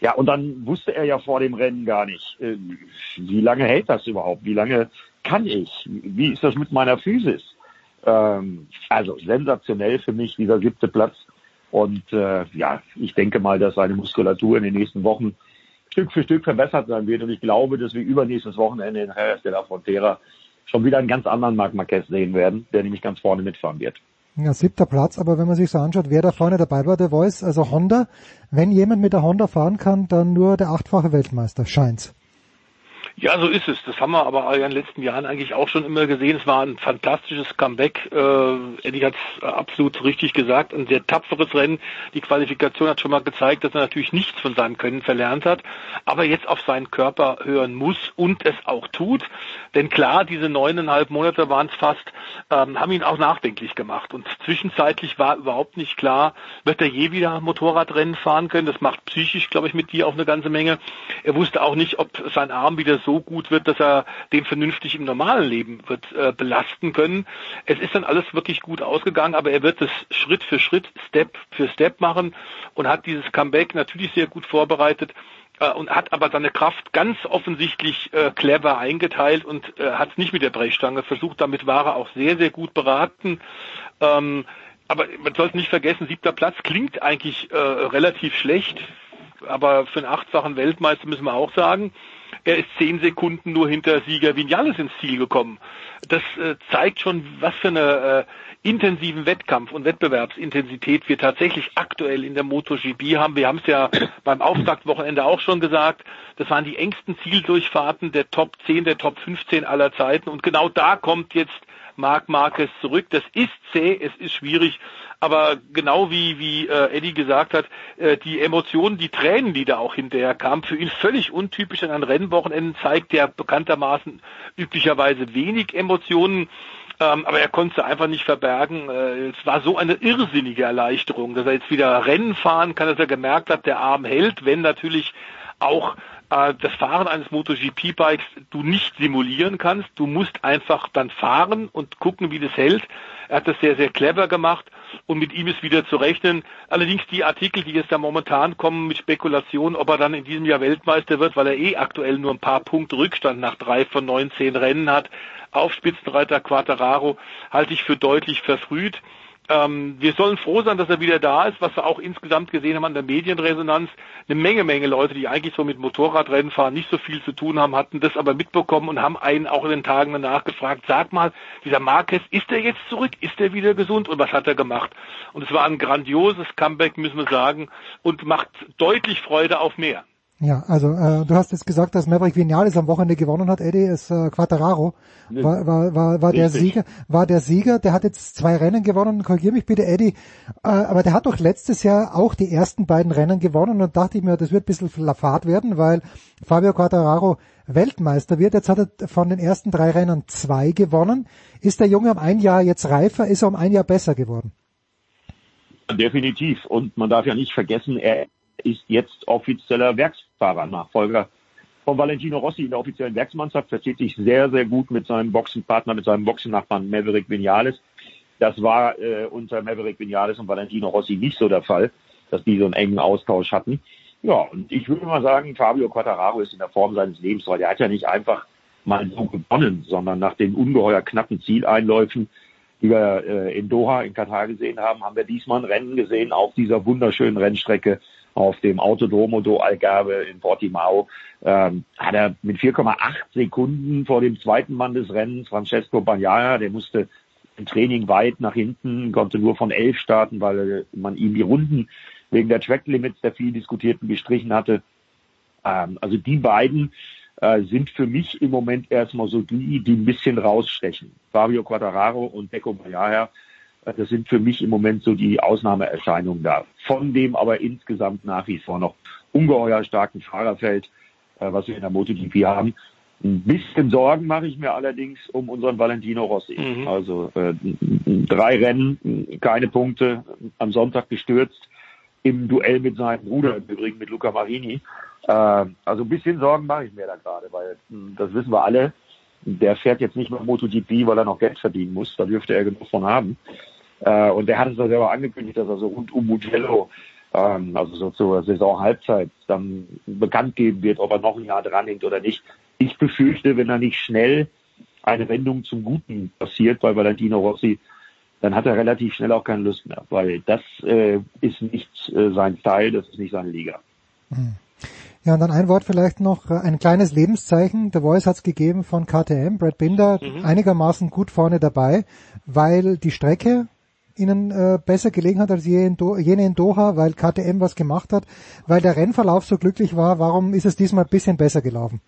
Ja, und dann wusste er ja vor dem Rennen gar nicht, äh, wie lange hält das überhaupt? Wie lange kann ich? Wie ist das mit meiner Physis? Ähm, also sensationell für mich, dieser siebte Platz. Und äh, ja, ich denke mal, dass seine Muskulatur in den nächsten Wochen Stück für Stück verbessert sein wird. Und ich glaube, dass wir übernächstes Wochenende in Jerez de la Frontera schon wieder einen ganz anderen Marc Marquez sehen werden, der nämlich ganz vorne mitfahren wird. Ja, siebter Platz, aber wenn man sich so anschaut, wer da vorne dabei war, der Voice, also Honda, wenn jemand mit der Honda fahren kann, dann nur der achtfache Weltmeister, scheint's. Ja, so ist es. Das haben wir aber in den letzten Jahren eigentlich auch schon immer gesehen. Es war ein fantastisches Comeback. Äh, Eddie hat es absolut richtig gesagt. Ein sehr tapferes Rennen. Die Qualifikation hat schon mal gezeigt, dass er natürlich nichts von seinem Können verlernt hat, aber jetzt auf seinen Körper hören muss und es auch tut. Denn klar, diese neuneinhalb Monate waren es fast, ähm, haben ihn auch nachdenklich gemacht. Und zwischenzeitlich war überhaupt nicht klar, wird er je wieder Motorradrennen fahren können. Das macht psychisch, glaube ich, mit dir auch eine ganze Menge. Er wusste auch nicht, ob sein Arm wieder so gut wird, dass er den vernünftig im normalen Leben wird äh, belasten können. Es ist dann alles wirklich gut ausgegangen, aber er wird es Schritt für Schritt, Step für Step machen und hat dieses Comeback natürlich sehr gut vorbereitet äh, und hat aber seine Kraft ganz offensichtlich äh, clever eingeteilt und äh, hat es nicht mit der Brechstange versucht. Damit war er auch sehr, sehr gut beraten. Ähm, aber man sollte nicht vergessen, siebter Platz klingt eigentlich äh, relativ schlecht, aber für einen achtfachen Weltmeister müssen wir auch sagen, er ist zehn Sekunden nur hinter Sieger Vinales ins Ziel gekommen. Das äh, zeigt schon, was für eine äh, intensiven Wettkampf und Wettbewerbsintensität wir tatsächlich aktuell in der MotoGP haben. Wir haben es ja beim Auftaktwochenende auch schon gesagt. Das waren die engsten Zieldurchfahrten der Top 10, der Top 15 aller Zeiten. Und genau da kommt jetzt Marc Marquez zurück. Das ist zäh, es ist schwierig, aber genau wie, wie äh, Eddie gesagt hat, äh, die Emotionen, die Tränen, die da auch hinterher kamen, für ihn völlig untypisch an einem Rennwochenende zeigt der bekanntermaßen üblicherweise wenig Emotionen ähm, aber er konnte es einfach nicht verbergen. Äh, es war so eine irrsinnige Erleichterung, dass er jetzt wieder Rennen fahren kann, dass er gemerkt hat, der Arm hält, wenn natürlich auch äh, das Fahren eines MotoGP-Bikes du nicht simulieren kannst. Du musst einfach dann fahren und gucken, wie das hält. Er hat das sehr, sehr clever gemacht und mit ihm ist wieder zu rechnen. Allerdings die Artikel, die jetzt da momentan kommen mit Spekulationen, ob er dann in diesem Jahr Weltmeister wird, weil er eh aktuell nur ein paar Punkte Rückstand nach drei von 19 Rennen hat, auf Spitzenreiter Quattararo, halte ich für deutlich verfrüht. Ähm, wir sollen froh sein, dass er wieder da ist, was wir auch insgesamt gesehen haben an der Medienresonanz. Eine Menge, Menge Leute, die eigentlich so mit Motorradrennen fahren, nicht so viel zu tun haben, hatten das aber mitbekommen und haben einen auch in den Tagen danach gefragt, sag mal, dieser Marquez, ist er jetzt zurück? Ist er wieder gesund? Und was hat er gemacht? Und es war ein grandioses Comeback, müssen wir sagen, und macht deutlich Freude auf mehr. Ja, also äh, du hast jetzt gesagt, dass Maverick Vinales am Wochenende gewonnen hat. Eddie ist äh, Quattararo war, war, war, war der Sieger, war der Sieger. Der hat jetzt zwei Rennen gewonnen. Korrigier mich bitte, Eddie. Äh, aber der hat doch letztes Jahr auch die ersten beiden Rennen gewonnen und dachte ich mir, das wird ein bisschen Fahrt werden, weil Fabio Quattararo Weltmeister wird. Jetzt hat er von den ersten drei Rennen zwei gewonnen. Ist der Junge um ein Jahr jetzt reifer? Ist er um ein Jahr besser geworden? Definitiv. Und man darf ja nicht vergessen, er ist jetzt offizieller Werksfahrer, Nachfolger von Valentino Rossi in der offiziellen Werksmannschaft, versteht sich sehr, sehr gut mit seinem Boxenpartner, mit seinem Boxennachbarn Maverick Vinales. Das war äh, unter Maverick Vinales und Valentino Rossi nicht so der Fall, dass die so einen engen Austausch hatten. Ja, und ich würde mal sagen, Fabio Quattararo ist in der Form seines Lebens, weil er hat ja nicht einfach mal so gewonnen, sondern nach den ungeheuer knappen Zieleinläufen, die wir äh, in Doha in Katar gesehen haben, haben wir diesmal ein Rennen gesehen auf dieser wunderschönen Rennstrecke auf dem Autodromo do Algarve in Portimao, ähm, hat er mit 4,8 Sekunden vor dem zweiten Mann des Rennens, Francesco Bagnaia, der musste im Training weit nach hinten, konnte nur von elf starten, weil man ihm die Runden wegen der Track Limits der viel diskutierten gestrichen hatte. Ähm, also die beiden äh, sind für mich im Moment erstmal so die, die ein bisschen rausstechen. Fabio Quattararo und Deco Bagnaia das sind für mich im Moment so die Ausnahmeerscheinungen da. Von dem aber insgesamt nach wie vor noch ungeheuer starken Fahrerfeld, äh, was wir in der MotoGP haben. Ein bisschen Sorgen mache ich mir allerdings um unseren Valentino Rossi. Mhm. Also äh, drei Rennen, keine Punkte, am Sonntag gestürzt, im Duell mit seinem Bruder, im Übrigen mit Luca Marini. Äh, also ein bisschen Sorgen mache ich mir da gerade, weil hm, das wissen wir alle. Der fährt jetzt nicht mehr MotoGP, weil er noch Geld verdienen muss. Da dürfte er genug von haben. Äh, und der hat es doch selber angekündigt, dass er so rund um Mugello, ähm, also so zur Saisonhalbzeit, dann bekannt geben wird, ob er noch ein Jahr dranhängt oder nicht. Ich befürchte, wenn er nicht schnell eine Wendung zum Guten passiert bei Valentino Rossi, dann hat er relativ schnell auch keine Lust mehr, weil das äh, ist nicht äh, sein Style, das ist nicht seine Liga. Hm. Ja, und dann ein Wort vielleicht noch, äh, ein kleines Lebenszeichen. The Voice hat es gegeben von KTM, Brad Binder, mhm. einigermaßen gut vorne dabei, weil die Strecke ihnen äh, besser gelegen hat als jene in Doha, weil KTM was gemacht hat, weil der Rennverlauf so glücklich war. Warum ist es diesmal ein bisschen besser gelaufen?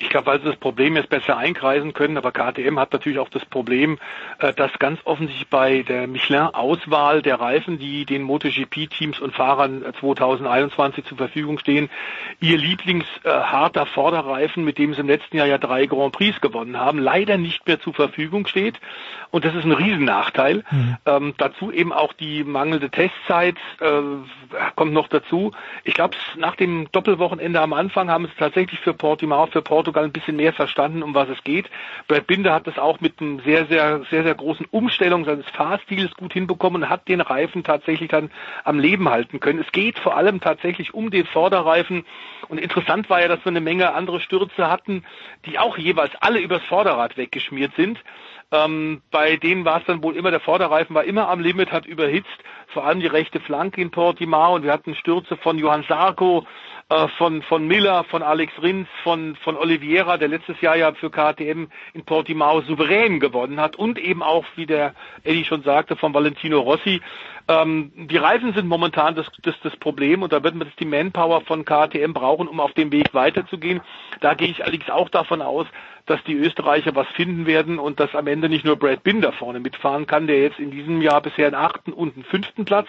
Ich glaube, weil sie das Problem jetzt besser einkreisen können, aber KTM hat natürlich auch das Problem, äh, dass ganz offensichtlich bei der Michelin-Auswahl der Reifen, die den MotoGP-Teams und Fahrern 2021 äh, zur Verfügung stehen, ihr Lieblingsharter äh, Vorderreifen, mit dem sie im letzten Jahr ja drei Grand Prix gewonnen haben, leider nicht mehr zur Verfügung steht. Und das ist ein Riesennachteil. Mhm. Ähm, dazu eben auch die mangelnde Testzeit äh, kommt noch dazu. Ich glaube, nach dem Doppelwochenende am Anfang haben es tatsächlich für Portimao, für Porto Portugal ein bisschen mehr verstanden, um was es geht. Brad Binder hat das auch mit einem sehr, sehr, sehr, sehr großen Umstellung seines Fahrstils gut hinbekommen und hat den Reifen tatsächlich dann am Leben halten können. Es geht vor allem tatsächlich um den Vorderreifen und interessant war ja, dass wir eine Menge andere Stürze hatten, die auch jeweils alle übers Vorderrad weggeschmiert sind. Ähm, bei denen war es dann wohl immer, der Vorderreifen war immer am Limit, hat überhitzt, vor allem die rechte Flanke in Portimao und wir hatten Stürze von Johann Sarko, von, von Miller, von Alex Rins, von, von Oliveira, der letztes Jahr ja für KTM in Portimao souverän gewonnen hat und eben auch, wie der Eddie schon sagte, von Valentino Rossi. Ähm, die Reifen sind momentan das, das, das Problem und da wird man die Manpower von KTM brauchen, um auf dem Weg weiterzugehen. Da gehe ich allerdings auch davon aus, dass die Österreicher was finden werden und dass am Ende nicht nur Brad Binder vorne mitfahren kann, der jetzt in diesem Jahr bisher einen achten und einen fünften Platz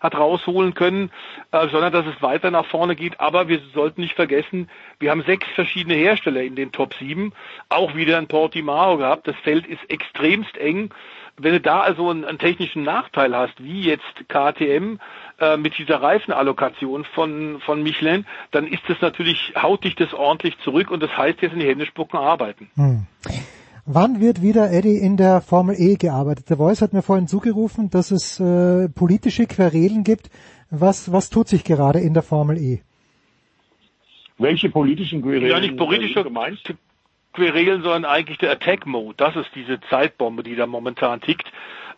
hat rausholen können, äh, sondern dass es weiter nach vorne geht. Aber wir sollten nicht vergessen, wir haben sechs verschiedene Hersteller in den Top 7, auch wieder ein Portimao gehabt. Das Feld ist extremst eng. Wenn du da also einen, einen technischen Nachteil hast, wie jetzt KTM äh, mit dieser Reifenallokation von, von Michelin, dann ist das natürlich, haut dich das ordentlich zurück und das heißt jetzt in die Hände spucken arbeiten. Hm. Wann wird wieder Eddie in der Formel E gearbeitet? Der Voice hat mir vorhin zugerufen, dass es äh, politische Querelen gibt. Was, was tut sich gerade in der Formel E? Welche politischen Querelen? Ja, nicht politische Querelen, sondern eigentlich der Attack Mode. Das ist diese Zeitbombe, die da momentan tickt.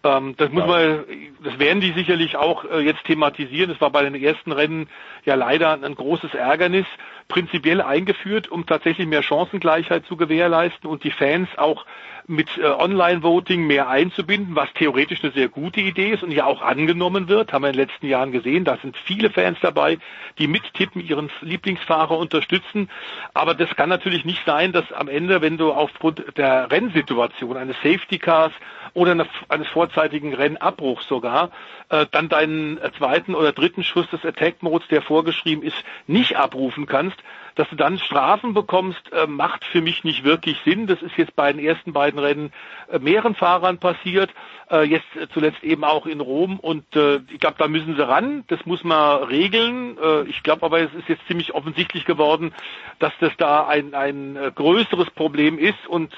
Ähm, das muss man, das werden die sicherlich auch äh, jetzt thematisieren. Das war bei den ersten Rennen ja leider ein großes Ärgernis. Prinzipiell eingeführt, um tatsächlich mehr Chancengleichheit zu gewährleisten und die Fans auch mit äh, Online-Voting mehr einzubinden, was theoretisch eine sehr gute Idee ist und ja auch angenommen wird, haben wir in den letzten Jahren gesehen. Da sind viele Fans dabei, die mittippen, ihren Lieblingsfahrer unterstützen. Aber das kann natürlich nicht sein, dass am Ende, wenn du aufgrund der Rennsituation eines Safety Cars oder eines vorzeitigen Rennabbruchs sogar, äh, dann deinen zweiten oder dritten Schuss des Attack Modes, der vorgeschrieben ist, nicht abrufen kannst, dass du dann Strafen bekommst, äh, macht für mich nicht wirklich Sinn. Das ist jetzt bei den ersten beiden Rennen äh, mehreren Fahrern passiert, äh, jetzt zuletzt eben auch in Rom. Und ich glaube, da müssen sie ran. Das muss man regeln. Ich glaube aber, es ist jetzt ziemlich offensichtlich geworden, dass das da ein, ein größeres Problem ist und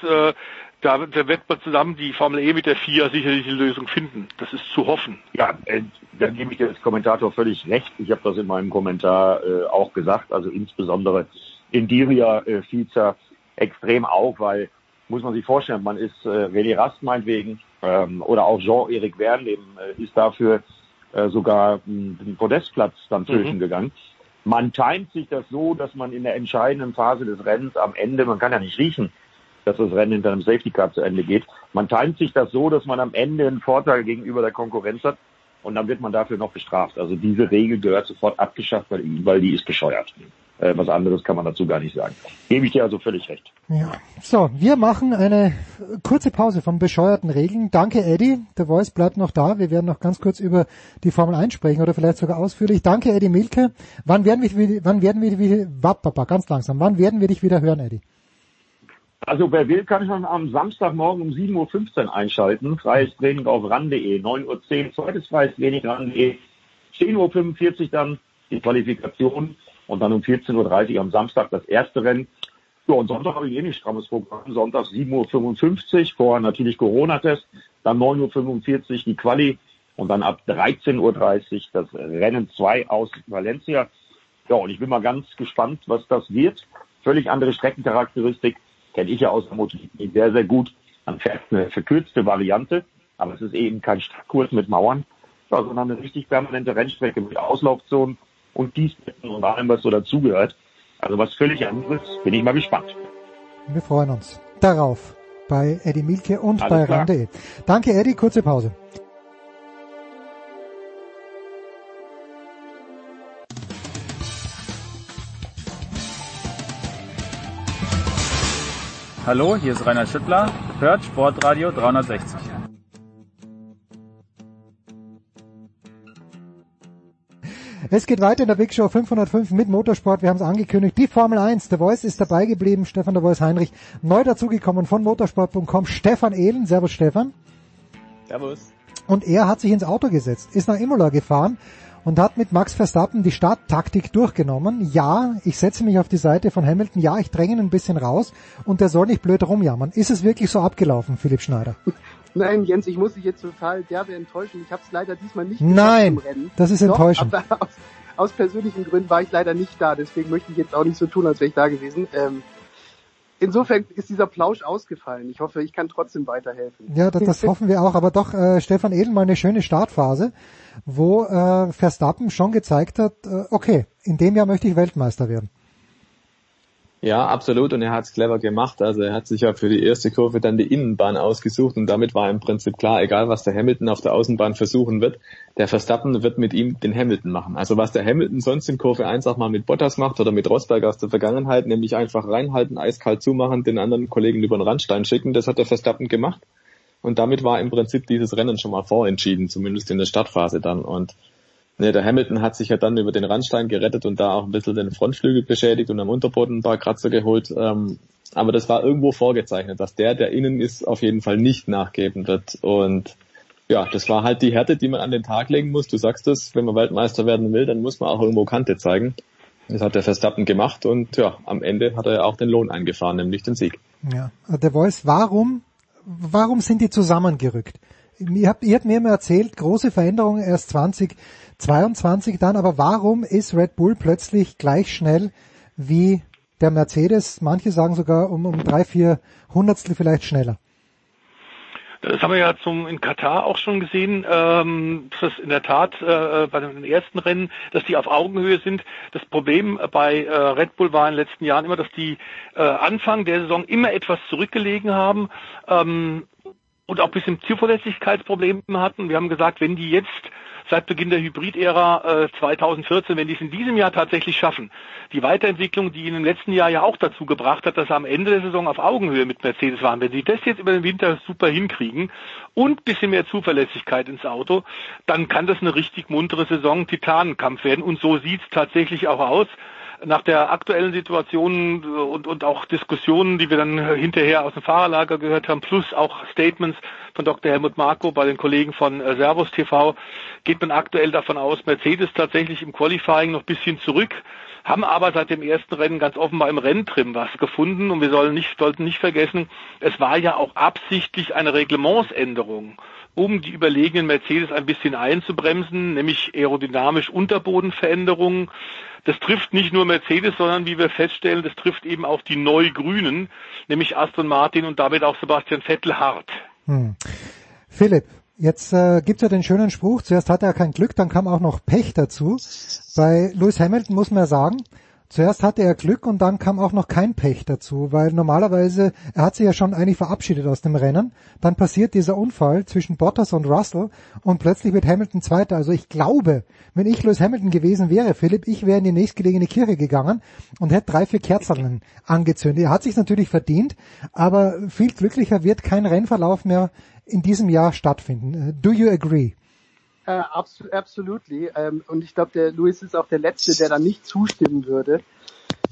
da, da wird man zusammen die Formel E mit der FIA sicherlich eine Lösung finden. Das ist zu hoffen. Ja, äh, da gebe ich dir als Kommentator völlig recht. Ich habe das in meinem Kommentar äh, auch gesagt. Also insbesondere in Diria äh, es extrem auf, weil muss man sich vorstellen, man ist äh, René Rast meinetwegen ähm, oder auch Jean-Éric Verne, dem äh, ist dafür äh, sogar den Podestplatz dann mhm. flöten gegangen. Man timet sich das so, dass man in der entscheidenden Phase des Rennens am Ende, man kann ja nicht riechen, dass das Rennen hinter einem Safety Car zu Ende geht. Man teilt sich das so, dass man am Ende einen Vorteil gegenüber der Konkurrenz hat und dann wird man dafür noch bestraft. Also diese Regel gehört sofort abgeschafft, weil, weil die ist bescheuert. Äh, was anderes kann man dazu gar nicht sagen. Gebe ich dir also völlig recht. Ja. So, wir machen eine kurze Pause von bescheuerten Regeln. Danke, Eddie. Der Voice bleibt noch da. Wir werden noch ganz kurz über die Formel 1 sprechen oder vielleicht sogar ausführlich. Danke, Eddie Milke. Wann werden wir, wann werden wir, wie, ganz langsam, wann werden wir dich wieder hören, Eddie? Also wer will, kann schon am Samstagmorgen um 7.15 Uhr einschalten. Freies Training auf ran.de, 9.10 Uhr, zweites freies Training ran.de, 10.45 Uhr dann die Qualifikation und dann um 14.30 Uhr am Samstag das erste Rennen. Ja, und Sonntag habe ich eh nicht strammes Programm. Sonntag 7.55 Uhr, vorher natürlich Corona-Test, dann 9.45 Uhr die Quali und dann ab 13.30 Uhr das Rennen 2 aus Valencia. Ja, und ich bin mal ganz gespannt, was das wird. Völlig andere Streckencharakteristik kenne ich ja aus der MotoGP sehr, sehr gut. Man fährt eine verkürzte Variante, aber es ist eben kein Stadtkurs mit Mauern, sondern eine richtig permanente Rennstrecke mit Auslaufzonen und Gießbetten und allem, was so dazugehört. Also was völlig anderes. Bin ich mal gespannt. Wir freuen uns darauf bei Eddie Milke und Alles bei RAN.de. Danke Eddie, kurze Pause. Hallo, hier ist Rainer Schüttler. Hört Sportradio 360. Es geht weiter in der Big Show 505 mit Motorsport. Wir haben es angekündigt. Die Formel 1. Der Voice ist dabei geblieben. Stefan der Voice Heinrich neu dazugekommen von motorsport.com. Stefan Ehlen. Servus Stefan. Servus. Und er hat sich ins Auto gesetzt, ist nach Imola gefahren und hat mit Max Verstappen die Starttaktik durchgenommen. Ja, ich setze mich auf die Seite von Hamilton. Ja, ich dränge ihn ein bisschen raus und der soll nicht blöd rumjammern. Ist es wirklich so abgelaufen, Philipp Schneider? Nein, Jens, ich muss dich jetzt total derbe enttäuschen. Ich habe es leider diesmal nicht Nein, das ist enttäuschend. Doch, aber aus, aus, persönlichen Gründen war ich leider nicht da. Deswegen möchte ich jetzt auch nicht so tun, als wäre ich da gewesen. Ähm, insofern ist dieser Plausch ausgefallen. Ich hoffe, ich kann trotzdem weiterhelfen. Ja, das, das hoffen wir auch. Aber doch, äh, Stefan Edel mal eine schöne Startphase wo äh, Verstappen schon gezeigt hat, äh, okay, in dem Jahr möchte ich Weltmeister werden. Ja, absolut. Und er hat es clever gemacht. Also er hat sich ja für die erste Kurve dann die Innenbahn ausgesucht und damit war im Prinzip klar, egal was der Hamilton auf der Außenbahn versuchen wird, der Verstappen wird mit ihm den Hamilton machen. Also was der Hamilton sonst in Kurve 1 auch mal mit Bottas macht oder mit Rosberg aus der Vergangenheit, nämlich einfach reinhalten, eiskalt zumachen, den anderen Kollegen über den Randstein schicken, das hat der Verstappen gemacht. Und damit war im Prinzip dieses Rennen schon mal vorentschieden, zumindest in der Startphase dann. Und ne, der Hamilton hat sich ja dann über den Randstein gerettet und da auch ein bisschen den Frontflügel beschädigt und am Unterboden ein paar Kratzer geholt. Ähm, aber das war irgendwo vorgezeichnet, dass der, der innen ist, auf jeden Fall nicht nachgeben wird. Und ja, das war halt die Härte, die man an den Tag legen muss. Du sagst es, wenn man Weltmeister werden will, dann muss man auch irgendwo Kante zeigen. Das hat der Verstappen gemacht und ja, am Ende hat er ja auch den Lohn eingefahren, nämlich den Sieg. Ja, der Voice, warum warum sind die zusammengerückt? Ihr habt, ihr habt mir immer erzählt, große Veränderungen erst 2022 dann, aber warum ist Red Bull plötzlich gleich schnell wie der Mercedes? Manche sagen sogar um, um drei, vier Hundertstel vielleicht schneller. Das haben wir ja zum in Katar auch schon gesehen, ähm, dass in der Tat äh, bei den ersten Rennen, dass die auf Augenhöhe sind. Das Problem bei äh, Red Bull war in den letzten Jahren immer, dass die äh, Anfang der Saison immer etwas zurückgelegen haben ähm, und auch ein bisschen Zuverlässigkeitsprobleme hatten. Wir haben gesagt, wenn die jetzt seit Beginn der Hybrid-Ära äh, 2014, wenn die es in diesem Jahr tatsächlich schaffen, die Weiterentwicklung, die ihnen im letzten Jahr ja auch dazu gebracht hat, dass sie am Ende der Saison auf Augenhöhe mit Mercedes waren, wenn sie das jetzt über den Winter super hinkriegen und bisschen mehr Zuverlässigkeit ins Auto, dann kann das eine richtig muntere Saison, Titanenkampf werden. Und so sieht's tatsächlich auch aus nach der aktuellen Situation und, und auch Diskussionen, die wir dann hinterher aus dem Fahrerlager gehört haben, plus auch Statements von Dr. Helmut Marko bei den Kollegen von äh, Servus TV, geht man aktuell davon aus, Mercedes tatsächlich im Qualifying noch bisschen zurück, haben aber seit dem ersten Rennen ganz offenbar im Renntrim was gefunden und wir sollen nicht, sollten nicht vergessen, es war ja auch absichtlich eine Reglementsänderung um die überlegenen Mercedes ein bisschen einzubremsen, nämlich aerodynamisch Unterbodenveränderungen. Das trifft nicht nur Mercedes, sondern wie wir feststellen, das trifft eben auch die Neugrünen, nämlich Aston Martin und damit auch Sebastian Vettel hart. Hm. Philipp, jetzt äh, gibt ja den schönen Spruch, zuerst hatte er kein Glück, dann kam auch noch Pech dazu. Bei Lewis Hamilton muss man ja sagen, Zuerst hatte er Glück und dann kam auch noch kein Pech dazu, weil normalerweise, er hat sich ja schon eigentlich verabschiedet aus dem Rennen, dann passiert dieser Unfall zwischen Bottas und Russell und plötzlich wird Hamilton Zweiter. Also ich glaube, wenn ich Lewis Hamilton gewesen wäre, Philipp, ich wäre in die nächstgelegene Kirche gegangen und hätte drei, vier Kerzen angezündet. Er hat sich natürlich verdient, aber viel glücklicher wird kein Rennverlauf mehr in diesem Jahr stattfinden. Do you agree? Äh, absolut, absolutely. Ähm, und ich glaube, der Luis ist auch der Letzte, der da nicht zustimmen würde.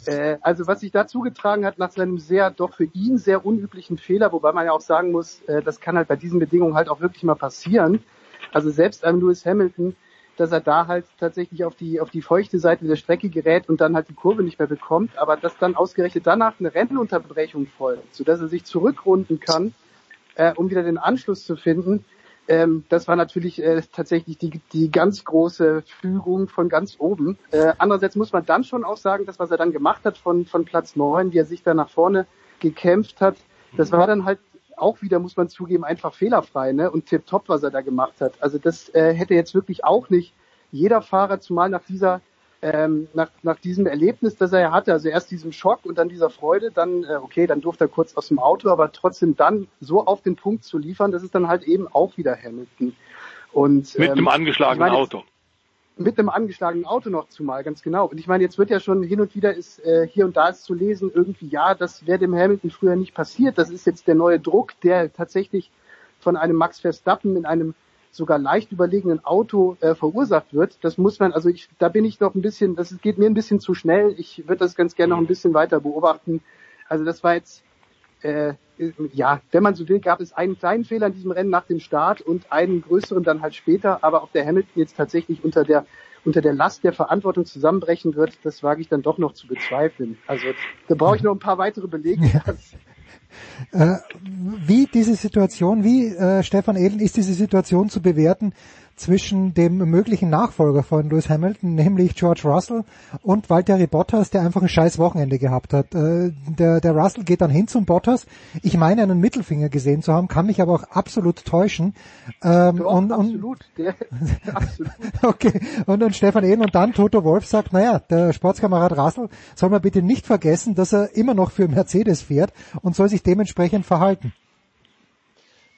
Äh, also was sich da zugetragen hat nach seinem sehr, doch für ihn sehr unüblichen Fehler, wobei man ja auch sagen muss, äh, das kann halt bei diesen Bedingungen halt auch wirklich mal passieren. Also selbst einem Lewis Hamilton, dass er da halt tatsächlich auf die, auf die feuchte Seite der Strecke gerät und dann halt die Kurve nicht mehr bekommt, aber dass dann ausgerechnet danach eine Rennunterbrechung folgt, sodass er sich zurückrunden kann, äh, um wieder den Anschluss zu finden, ähm, das war natürlich äh, tatsächlich die, die ganz große Führung von ganz oben. Äh, andererseits muss man dann schon auch sagen, das, was er dann gemacht hat von, von Platz neun, wie er sich da nach vorne gekämpft hat, das war dann halt auch wieder, muss man zugeben, einfach fehlerfrei ne? und tipptopp, was er da gemacht hat. Also das äh, hätte jetzt wirklich auch nicht jeder Fahrer, zumal nach dieser ähm, nach, nach diesem Erlebnis, das er hatte, also erst diesem Schock und dann dieser Freude, dann, äh, okay, dann durfte er kurz aus dem Auto, aber trotzdem dann so auf den Punkt zu liefern, das ist dann halt eben auch wieder Hamilton. Und, mit ähm, einem angeschlagenen meine, Auto. Mit einem angeschlagenen Auto noch zumal, ganz genau. Und ich meine, jetzt wird ja schon hin und wieder ist äh, hier und da ist zu lesen, irgendwie, ja, das wäre dem Hamilton früher nicht passiert. Das ist jetzt der neue Druck, der tatsächlich von einem Max Verstappen in einem sogar leicht überlegenen Auto äh, verursacht wird. Das muss man, also ich, da bin ich noch ein bisschen, das geht mir ein bisschen zu schnell. Ich würde das ganz gerne noch ein bisschen weiter beobachten. Also das war jetzt, äh, ja, wenn man so will, gab es einen kleinen Fehler in diesem Rennen nach dem Start und einen größeren dann halt später. Aber ob der Hamilton jetzt tatsächlich unter der unter der Last der Verantwortung zusammenbrechen wird, das wage ich dann doch noch zu bezweifeln. Also da brauche ich noch ein paar weitere Belege. Ja. Äh, wie diese Situation, wie äh, Stefan Edel ist diese Situation zu bewerten, zwischen dem möglichen Nachfolger von Lewis Hamilton, nämlich George Russell und Valtteri Bottas, der einfach ein scheiß Wochenende gehabt hat. Äh, der, der Russell geht dann hin zum Bottas. Ich meine, einen Mittelfinger gesehen zu haben, kann mich aber auch absolut täuschen. Ähm, Doch, und, absolut. Der, absolut. okay. Und, und Stefan Ehlen und dann Toto Wolf sagt, naja, der Sportskamerad Russell soll man bitte nicht vergessen, dass er immer noch für Mercedes fährt und soll sich dementsprechend verhalten.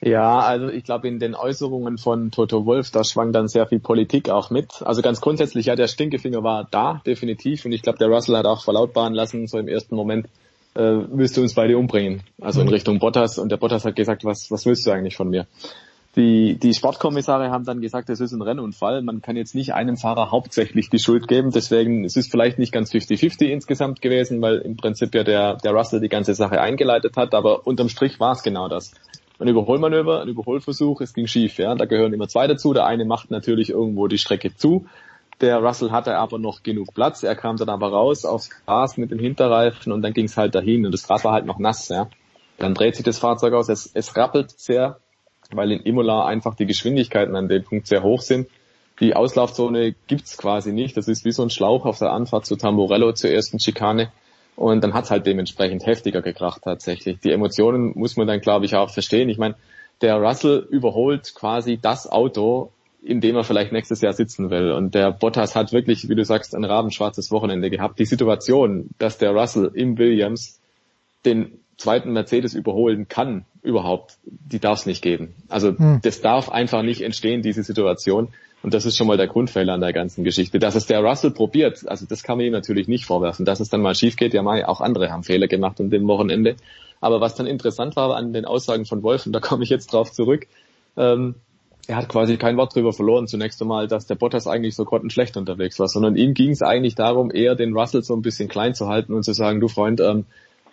Ja, also ich glaube, in den Äußerungen von Toto Wolf, da schwang dann sehr viel Politik auch mit. Also ganz grundsätzlich, ja, der Stinkefinger war da, definitiv. Und ich glaube, der Russell hat auch verlautbaren lassen, so im ersten Moment, äh, willst du uns beide umbringen. Also in. Richtung Bottas. Und der Bottas hat gesagt, was, was willst du eigentlich von mir? Die, die Sportkommissare haben dann gesagt, es ist ein Rennunfall. Man kann jetzt nicht einem Fahrer hauptsächlich die Schuld geben. Deswegen, es ist vielleicht nicht ganz 50-50 insgesamt gewesen, weil im Prinzip ja der, der Russell die ganze Sache eingeleitet hat. Aber unterm Strich war es genau das ein Überholmanöver, ein Überholversuch, es ging schief, ja. Da gehören immer zwei dazu. Der eine macht natürlich irgendwo die Strecke zu. Der Russell hatte aber noch genug Platz. Er kam dann aber raus aufs Gras mit dem Hinterreifen und dann ging es halt dahin und das Gras war halt noch nass, ja. Dann dreht sich das Fahrzeug aus. Es, es rappelt sehr, weil in Imola einfach die Geschwindigkeiten an dem Punkt sehr hoch sind. Die Auslaufzone gibt's quasi nicht. Das ist wie so ein Schlauch auf der Anfahrt zu Tamburello zur ersten Schikane. Und dann hat's halt dementsprechend heftiger gekracht tatsächlich. Die Emotionen muss man dann, glaube ich, auch verstehen. Ich meine, der Russell überholt quasi das Auto, in dem er vielleicht nächstes Jahr sitzen will. Und der Bottas hat wirklich, wie du sagst, ein rabenschwarzes Wochenende gehabt. Die Situation, dass der Russell im Williams den zweiten Mercedes überholen kann, überhaupt, die darf es nicht geben. Also hm. das darf einfach nicht entstehen, diese Situation. Und das ist schon mal der Grundfehler an der ganzen Geschichte. Dass es der Russell probiert, also das kann man ihm natürlich nicht vorwerfen. Dass es dann mal schief geht, ja mal, auch andere haben Fehler gemacht an dem Wochenende. Aber was dann interessant war an den Aussagen von Wolf, und da komme ich jetzt drauf zurück, ähm, er hat quasi kein Wort drüber verloren zunächst einmal, dass der Bottas eigentlich so grottenschlecht unterwegs war, sondern ihm ging es eigentlich darum, eher den Russell so ein bisschen klein zu halten und zu sagen, du Freund, ähm,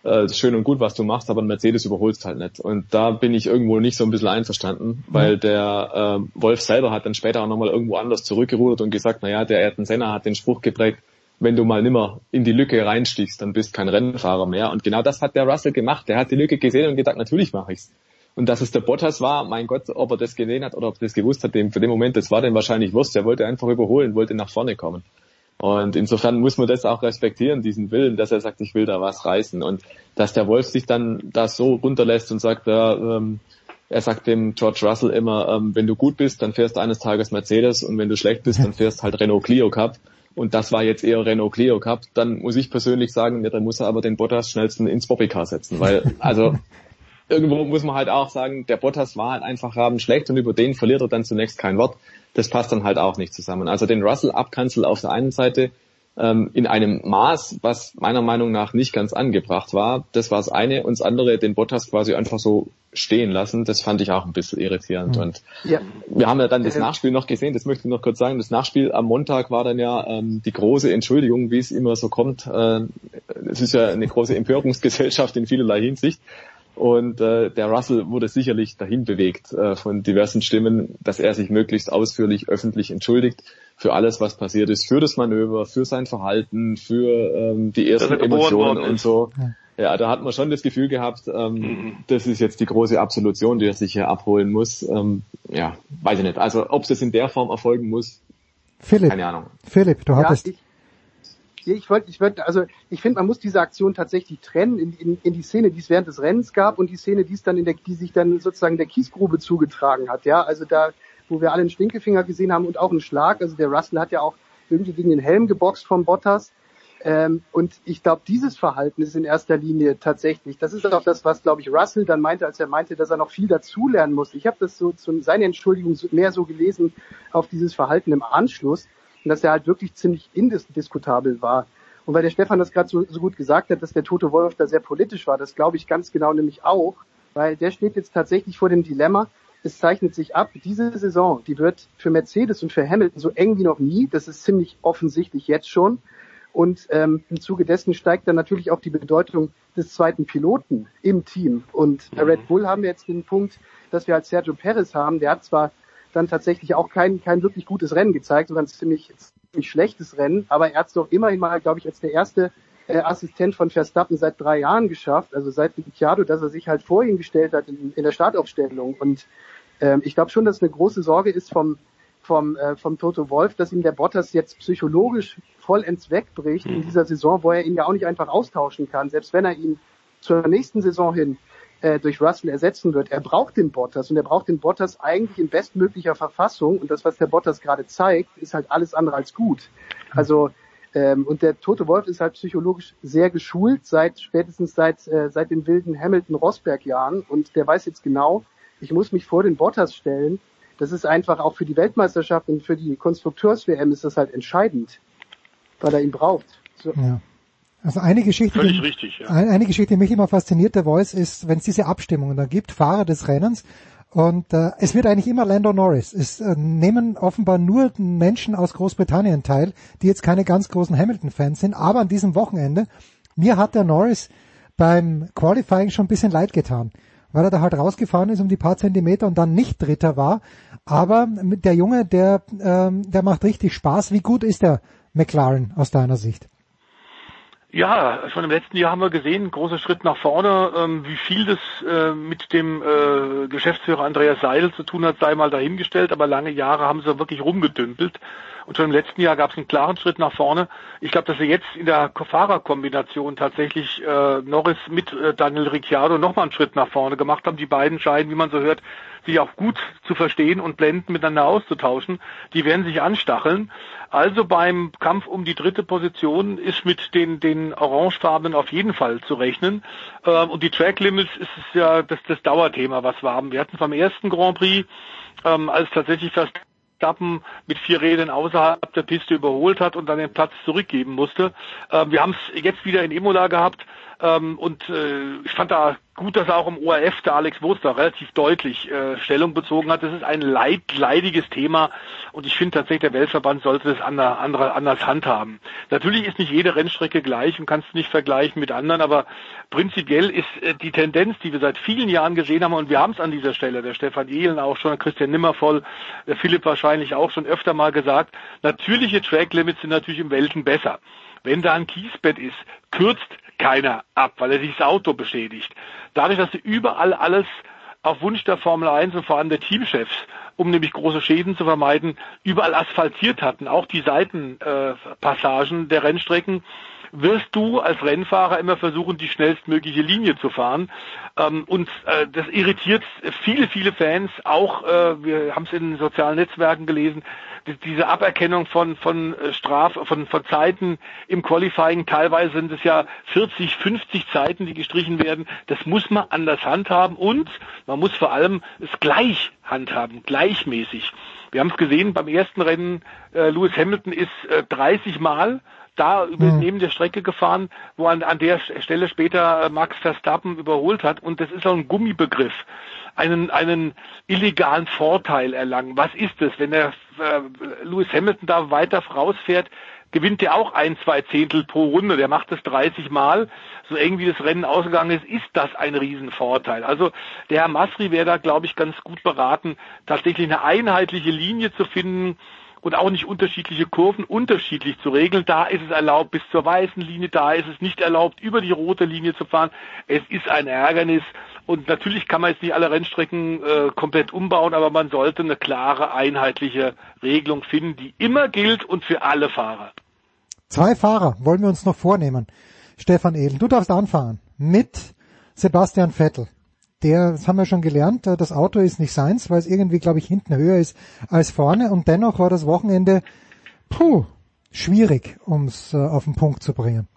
äh, schön und gut, was du machst, aber ein Mercedes überholst halt nicht. Und da bin ich irgendwo nicht so ein bisschen einverstanden, weil der äh, Wolf selber hat dann später auch nochmal irgendwo anders zurückgerudert und gesagt, naja, der Ayrton Senna hat den Spruch geprägt, wenn du mal nimmer in die Lücke reinstichst, dann bist kein Rennfahrer mehr. Und genau das hat der Russell gemacht. Der hat die Lücke gesehen und gedacht, natürlich mache ich's. Und dass es der Bottas war, mein Gott, ob er das gesehen hat oder ob er das gewusst hat, dem, für den Moment, das war dem wahrscheinlich Wurst. Er wollte einfach überholen, wollte nach vorne kommen. Und insofern muss man das auch respektieren, diesen Willen, dass er sagt, ich will da was reißen. Und dass der Wolf sich dann das so runterlässt und sagt, ja, ähm, er sagt dem George Russell immer, ähm, wenn du gut bist, dann fährst du eines Tages Mercedes und wenn du schlecht bist, dann fährst halt Renault Clio Cup. Und das war jetzt eher Renault Clio Cup. Dann muss ich persönlich sagen, ja, dann muss er aber den Bottas schnellsten ins Bobbycar setzen, weil, also, irgendwo muss man halt auch sagen, der Bottas war halt einfach schlecht und über den verliert er dann zunächst kein Wort das passt dann halt auch nicht zusammen. Also den Russell abkanzel auf der einen Seite ähm, in einem Maß, was meiner Meinung nach nicht ganz angebracht war. Das war das eine. Und das andere, den Bottas quasi einfach so stehen lassen, das fand ich auch ein bisschen irritierend. Mhm. Und ja. wir haben ja dann das Nachspiel noch gesehen, das möchte ich noch kurz sagen. Das Nachspiel am Montag war dann ja ähm, die große Entschuldigung, wie es immer so kommt. Äh, es ist ja eine große Empörungsgesellschaft in vielerlei Hinsicht. Und äh, der Russell wurde sicherlich dahin bewegt äh, von diversen Stimmen, dass er sich möglichst ausführlich öffentlich entschuldigt für alles, was passiert ist, für das Manöver, für sein Verhalten, für ähm, die ersten Emotionen und so. Ja. da hat man schon das Gefühl gehabt, ähm, mhm. das ist jetzt die große Absolution, die er sich hier abholen muss. Ähm, ja, weiß ich nicht. Also ob es in der Form erfolgen muss, Philipp, keine Ahnung. Philipp, du hattest... Ja, ich wollte, ich wollte, also ich finde, man muss diese Aktion tatsächlich trennen in, in, in die Szene, die es während des Rennens gab und die Szene, die es dann in der, die sich dann sozusagen der Kiesgrube zugetragen hat. Ja, also da, wo wir alle einen Stinkefinger gesehen haben und auch einen Schlag. Also der Russell hat ja auch irgendwie gegen den Helm geboxt von Bottas. Ähm, und ich glaube, dieses Verhalten ist in erster Linie tatsächlich, das ist auch das, was, glaube ich, Russell dann meinte, als er meinte, dass er noch viel dazulernen muss. Ich habe das so zu seine Entschuldigung mehr so gelesen auf dieses Verhalten im Anschluss und dass er halt wirklich ziemlich indiskutabel war. Und weil der Stefan das gerade so, so gut gesagt hat, dass der Tote Wolf da sehr politisch war, das glaube ich ganz genau nämlich auch, weil der steht jetzt tatsächlich vor dem Dilemma, es zeichnet sich ab, diese Saison, die wird für Mercedes und für Hamilton so eng wie noch nie, das ist ziemlich offensichtlich jetzt schon. Und ähm, im Zuge dessen steigt dann natürlich auch die Bedeutung des zweiten Piloten im Team. Und bei Red Bull haben wir jetzt den Punkt, dass wir als Sergio Perez haben, der hat zwar dann tatsächlich auch kein, kein wirklich gutes Rennen gezeigt, sondern ein ziemlich, ziemlich schlechtes Rennen. Aber er hat es doch immerhin mal, glaube ich, als der erste äh, Assistent von Verstappen seit drei Jahren geschafft, also seit Ricciardo, dass er sich halt vor ihn gestellt hat in, in der Startaufstellung. Und ähm, ich glaube schon, dass eine große Sorge ist vom, vom, äh, vom Toto Wolf, dass ihm der Bottas jetzt psychologisch vollends wegbricht in dieser Saison, wo er ihn ja auch nicht einfach austauschen kann, selbst wenn er ihn zur nächsten Saison hin äh, durch Russell ersetzen wird. Er braucht den Bottas und er braucht den Bottas eigentlich in bestmöglicher Verfassung und das, was der Bottas gerade zeigt, ist halt alles andere als gut. Also ähm, und der Tote Wolf ist halt psychologisch sehr geschult, seit spätestens seit, äh, seit den wilden Hamilton-Rosberg-Jahren und der weiß jetzt genau, ich muss mich vor den Bottas stellen. Das ist einfach auch für die Weltmeisterschaft und für die Konstrukteurs-WM ist das halt entscheidend, weil er ihn braucht. So. Ja. Also eine Geschichte, Völlig die, richtig, ja. eine Geschichte, die mich immer fasziniert, der Voice, ist, wenn es diese Abstimmungen da gibt, Fahrer des Rennens, und äh, es wird eigentlich immer Lando Norris. Es äh, nehmen offenbar nur Menschen aus Großbritannien teil, die jetzt keine ganz großen Hamilton-Fans sind. Aber an diesem Wochenende, mir hat der Norris beim Qualifying schon ein bisschen leid getan, weil er da halt rausgefahren ist um die paar Zentimeter und dann nicht Dritter war. Aber der Junge, der, ähm, der macht richtig Spaß. Wie gut ist der McLaren aus deiner Sicht? Ja, schon im letzten Jahr haben wir gesehen, großer Schritt nach vorne. Ähm, wie viel das äh, mit dem äh, Geschäftsführer Andreas Seidel zu tun hat, sei mal dahingestellt, aber lange Jahre haben sie wirklich rumgedümpelt. Und schon im letzten Jahr gab es einen klaren Schritt nach vorne. Ich glaube, dass wir jetzt in der Fahrerkombination tatsächlich äh, Norris mit äh, Daniel Ricciardo nochmal einen Schritt nach vorne gemacht haben. Die beiden scheinen, wie man so hört, sich auch gut zu verstehen und blenden miteinander auszutauschen. Die werden sich anstacheln. Also beim Kampf um die dritte Position ist mit den, den Orangefarbenen auf jeden Fall zu rechnen. Ähm, und die Track Limits ist es ja das, das Dauerthema, was wir haben. Wir hatten beim ersten Grand Prix, ähm, als tatsächlich fast Verstappen mit vier Rädern außerhalb der Piste überholt hat und dann den Platz zurückgeben musste. Ähm, wir haben es jetzt wieder in Imola gehabt ähm, und äh, ich fand da gut, dass auch im ORF der Alex Wurster relativ deutlich äh, Stellung bezogen hat. Das ist ein leid, leidiges Thema und ich finde tatsächlich, der Weltverband sollte das ander, andere, anders handhaben. Natürlich ist nicht jede Rennstrecke gleich und kannst nicht vergleichen mit anderen, aber prinzipiell ist äh, die Tendenz, die wir seit vielen Jahren gesehen haben und wir haben es an dieser Stelle, der Stefan Ehlen auch schon, Christian Nimmervoll, der Philipp wahrscheinlich auch schon öfter mal gesagt, natürliche Track Limits sind natürlich im Welten besser. Wenn da ein Kiesbett ist, kürzt keiner ab, weil er sich das Auto beschädigt. Dadurch, dass sie überall alles auf Wunsch der Formel 1 und vor allem der Teamchefs, um nämlich große Schäden zu vermeiden, überall asphaltiert hatten, auch die Seitenpassagen äh, der Rennstrecken, wirst du als Rennfahrer immer versuchen, die schnellstmögliche Linie zu fahren. Ähm, und äh, das irritiert viele, viele Fans, auch, äh, wir haben es in den sozialen Netzwerken gelesen, diese Aberkennung von, von äh, Straf, von, von Zeiten im Qualifying, teilweise sind es ja 40, 50 Zeiten, die gestrichen werden. Das muss man anders handhaben und man muss vor allem es gleich handhaben, gleichmäßig. Wir haben es gesehen beim ersten Rennen, äh, Lewis Hamilton ist äh, 30 Mal da mhm. neben der Strecke gefahren, wo an, an der Stelle später äh, Max Verstappen überholt hat. Und das ist auch ein Gummibegriff. Einen, einen illegalen Vorteil erlangen. Was ist es, wenn der äh, Lewis Hamilton da weiter rausfährt? gewinnt er auch ein, zwei Zehntel pro Runde. Der macht das 30 Mal. So eng wie das Rennen ausgegangen ist, ist das ein Riesenvorteil. Also der Herr Masri wäre da, glaube ich, ganz gut beraten, tatsächlich eine einheitliche Linie zu finden, und auch nicht unterschiedliche Kurven unterschiedlich zu regeln. Da ist es erlaubt bis zur weißen Linie, da ist es nicht erlaubt, über die rote Linie zu fahren. Es ist ein Ärgernis und natürlich kann man jetzt nicht alle Rennstrecken äh, komplett umbauen, aber man sollte eine klare, einheitliche Regelung finden, die immer gilt und für alle Fahrer. Zwei Fahrer wollen wir uns noch vornehmen. Stefan Edel, du darfst anfahren mit Sebastian Vettel der, das haben wir schon gelernt, äh, das Auto ist nicht seins, weil es irgendwie, glaube ich, hinten höher ist als vorne und dennoch war das Wochenende, puh, schwierig, um es äh, auf den Punkt zu bringen.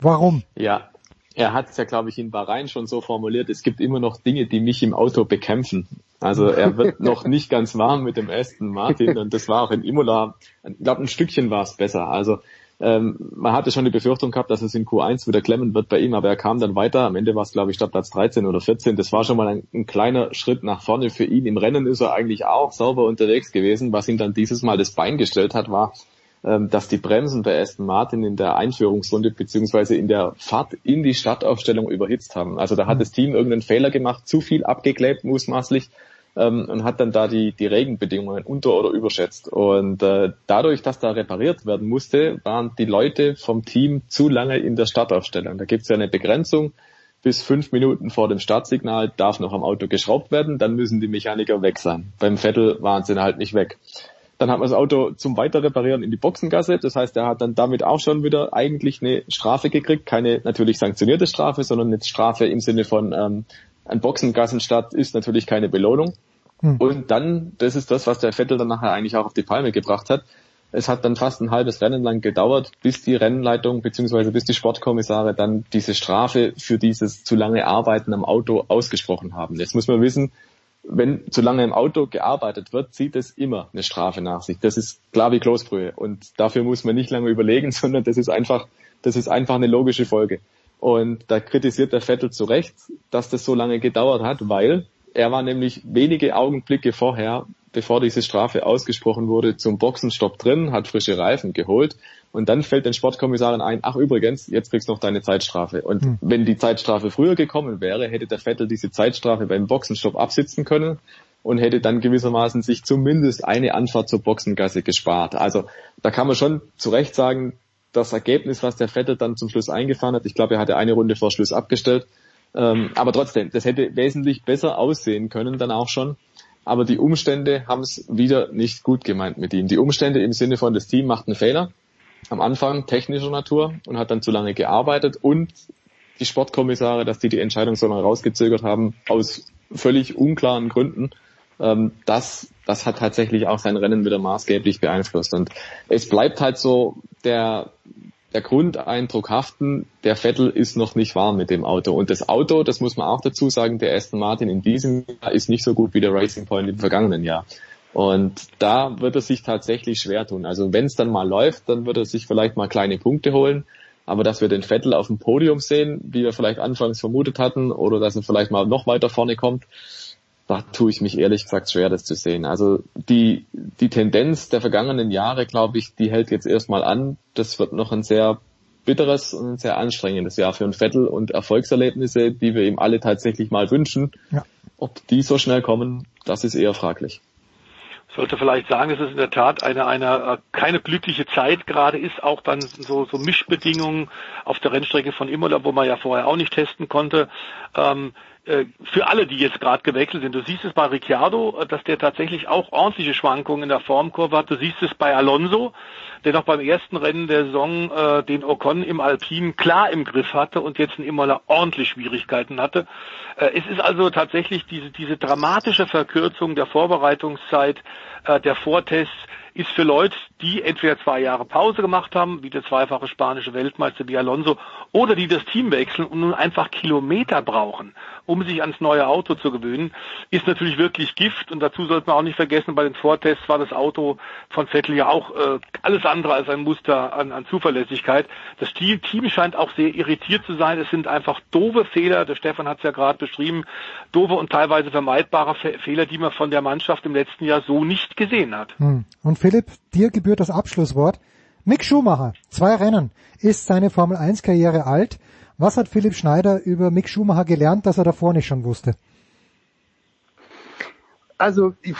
Warum? Ja, er hat es ja, glaube ich, in Bahrain schon so formuliert, es gibt immer noch Dinge, die mich im Auto bekämpfen. Also er wird noch nicht ganz warm mit dem Aston Martin und das war auch in Imola, ich glaube, ein Stückchen war es besser. Also ähm, man hatte schon die Befürchtung gehabt, dass es in Q1 wieder klemmen wird bei ihm, aber er kam dann weiter. Am Ende war es, glaube ich, statt Platz 13 oder 14. Das war schon mal ein, ein, kleiner Schritt nach vorne für ihn. Im Rennen ist er eigentlich auch sauber unterwegs gewesen. Was ihm dann dieses Mal das Bein gestellt hat, war, ähm, dass die Bremsen bei Aston Martin in der Einführungsrunde beziehungsweise in der Fahrt in die Startaufstellung überhitzt haben. Also da hat mhm. das Team irgendeinen Fehler gemacht, zu viel abgeklebt, mutmaßlich ähm, und hat dann da die, die Regenbedingungen unter- oder überschätzt. Und äh, dadurch, dass da repariert werden musste, waren die Leute vom Team zu lange in der Startaufstellung. Da gibt es ja eine Begrenzung. Bis fünf Minuten vor dem Startsignal darf noch am Auto geschraubt werden, dann müssen die Mechaniker weg sein. Beim Vettel waren sie halt nicht weg. Dann hat man das Auto zum Weiterreparieren in die Boxengasse. Das heißt, er hat dann damit auch schon wieder eigentlich eine Strafe gekriegt. Keine natürlich sanktionierte Strafe, sondern eine Strafe im Sinne von ähm, ein Boxengassenstart ist natürlich keine Belohnung. Hm. Und dann, das ist das, was der Vettel dann nachher eigentlich auch auf die Palme gebracht hat. Es hat dann fast ein halbes Rennen lang gedauert, bis die Rennleitung bzw. bis die Sportkommissare dann diese Strafe für dieses zu lange Arbeiten am Auto ausgesprochen haben. Jetzt muss man wissen, wenn zu lange im Auto gearbeitet wird, zieht es immer eine Strafe nach sich. Das ist klar wie Kloßbrühe. Und dafür muss man nicht lange überlegen, sondern das ist einfach, das ist einfach eine logische Folge. Und da kritisiert der Vettel zu Recht, dass das so lange gedauert hat, weil er war nämlich wenige Augenblicke vorher, bevor diese Strafe ausgesprochen wurde, zum Boxenstopp drin, hat frische Reifen geholt und dann fällt den Sportkommissarin ein, ach übrigens, jetzt kriegst du noch deine Zeitstrafe. Und hm. wenn die Zeitstrafe früher gekommen wäre, hätte der Vettel diese Zeitstrafe beim Boxenstopp absitzen können und hätte dann gewissermaßen sich zumindest eine Anfahrt zur Boxengasse gespart. Also da kann man schon zu Recht sagen, das Ergebnis, was der Vettel dann zum Schluss eingefahren hat, ich glaube, er hatte eine Runde vor Schluss abgestellt, ähm, aber trotzdem, das hätte wesentlich besser aussehen können dann auch schon, aber die Umstände haben es wieder nicht gut gemeint mit ihm. Die Umstände im Sinne von das Team macht einen Fehler am Anfang technischer Natur und hat dann zu lange gearbeitet und die Sportkommissare, dass die die Entscheidung so lange rausgezögert haben, aus völlig unklaren Gründen, ähm, das, das hat tatsächlich auch sein Rennen wieder maßgeblich beeinflusst. Und es bleibt halt so der, der Grundeindruck haften, der Vettel ist noch nicht warm mit dem Auto. Und das Auto, das muss man auch dazu sagen, der Aston Martin in diesem Jahr ist nicht so gut wie der Racing Point im vergangenen Jahr. Und da wird er sich tatsächlich schwer tun. Also wenn es dann mal läuft, dann wird er sich vielleicht mal kleine Punkte holen. Aber dass wir den Vettel auf dem Podium sehen, wie wir vielleicht anfangs vermutet hatten, oder dass er vielleicht mal noch weiter vorne kommt, da tue ich mich ehrlich gesagt schwer, das zu sehen. Also die, die Tendenz der vergangenen Jahre, glaube ich, die hält jetzt erstmal an. Das wird noch ein sehr bitteres und ein sehr anstrengendes Jahr für einen Vettel und Erfolgserlebnisse, die wir ihm alle tatsächlich mal wünschen. Ja. Ob die so schnell kommen, das ist eher fraglich sollte vielleicht sagen, dass es in der Tat eine, eine äh, keine glückliche Zeit gerade ist, auch dann so, so Mischbedingungen auf der Rennstrecke von Imola, wo man ja vorher auch nicht testen konnte. Ähm, äh, für alle, die jetzt gerade gewechselt sind. Du siehst es bei Ricciardo, äh, dass der tatsächlich auch ordentliche Schwankungen in der Formkurve hat. Du siehst es bei Alonso, der noch beim ersten Rennen der Saison äh, den Ocon im Alpin klar im Griff hatte und jetzt in Imola ordentlich Schwierigkeiten hatte. Äh, es ist also tatsächlich diese, diese dramatische Verkürzung der Vorbereitungszeit, äh, der Vortests, ist für Leute, die entweder zwei Jahre Pause gemacht haben, wie der zweifache spanische Weltmeister wie Alonso, oder die das Team wechseln und nun einfach Kilometer brauchen, um sich ans neue Auto zu gewöhnen, ist natürlich wirklich Gift. Und dazu sollte man auch nicht vergessen, bei den Vortests war das Auto von Vettel ja auch äh, alles andere als ein Muster an, an Zuverlässigkeit. Das Team scheint auch sehr irritiert zu sein. Es sind einfach doofe Fehler, der Stefan hat es ja gerade beschrieben, doofe und teilweise vermeidbare Fe Fehler, die man von der Mannschaft im letzten Jahr so nicht gesehen hat. Hm. Und Philipp, dir gebührt das Abschlusswort. Mick Schumacher, zwei Rennen, ist seine Formel 1 Karriere alt. Was hat Philipp Schneider über Mick Schumacher gelernt, das er davor nicht schon wusste? Also ich,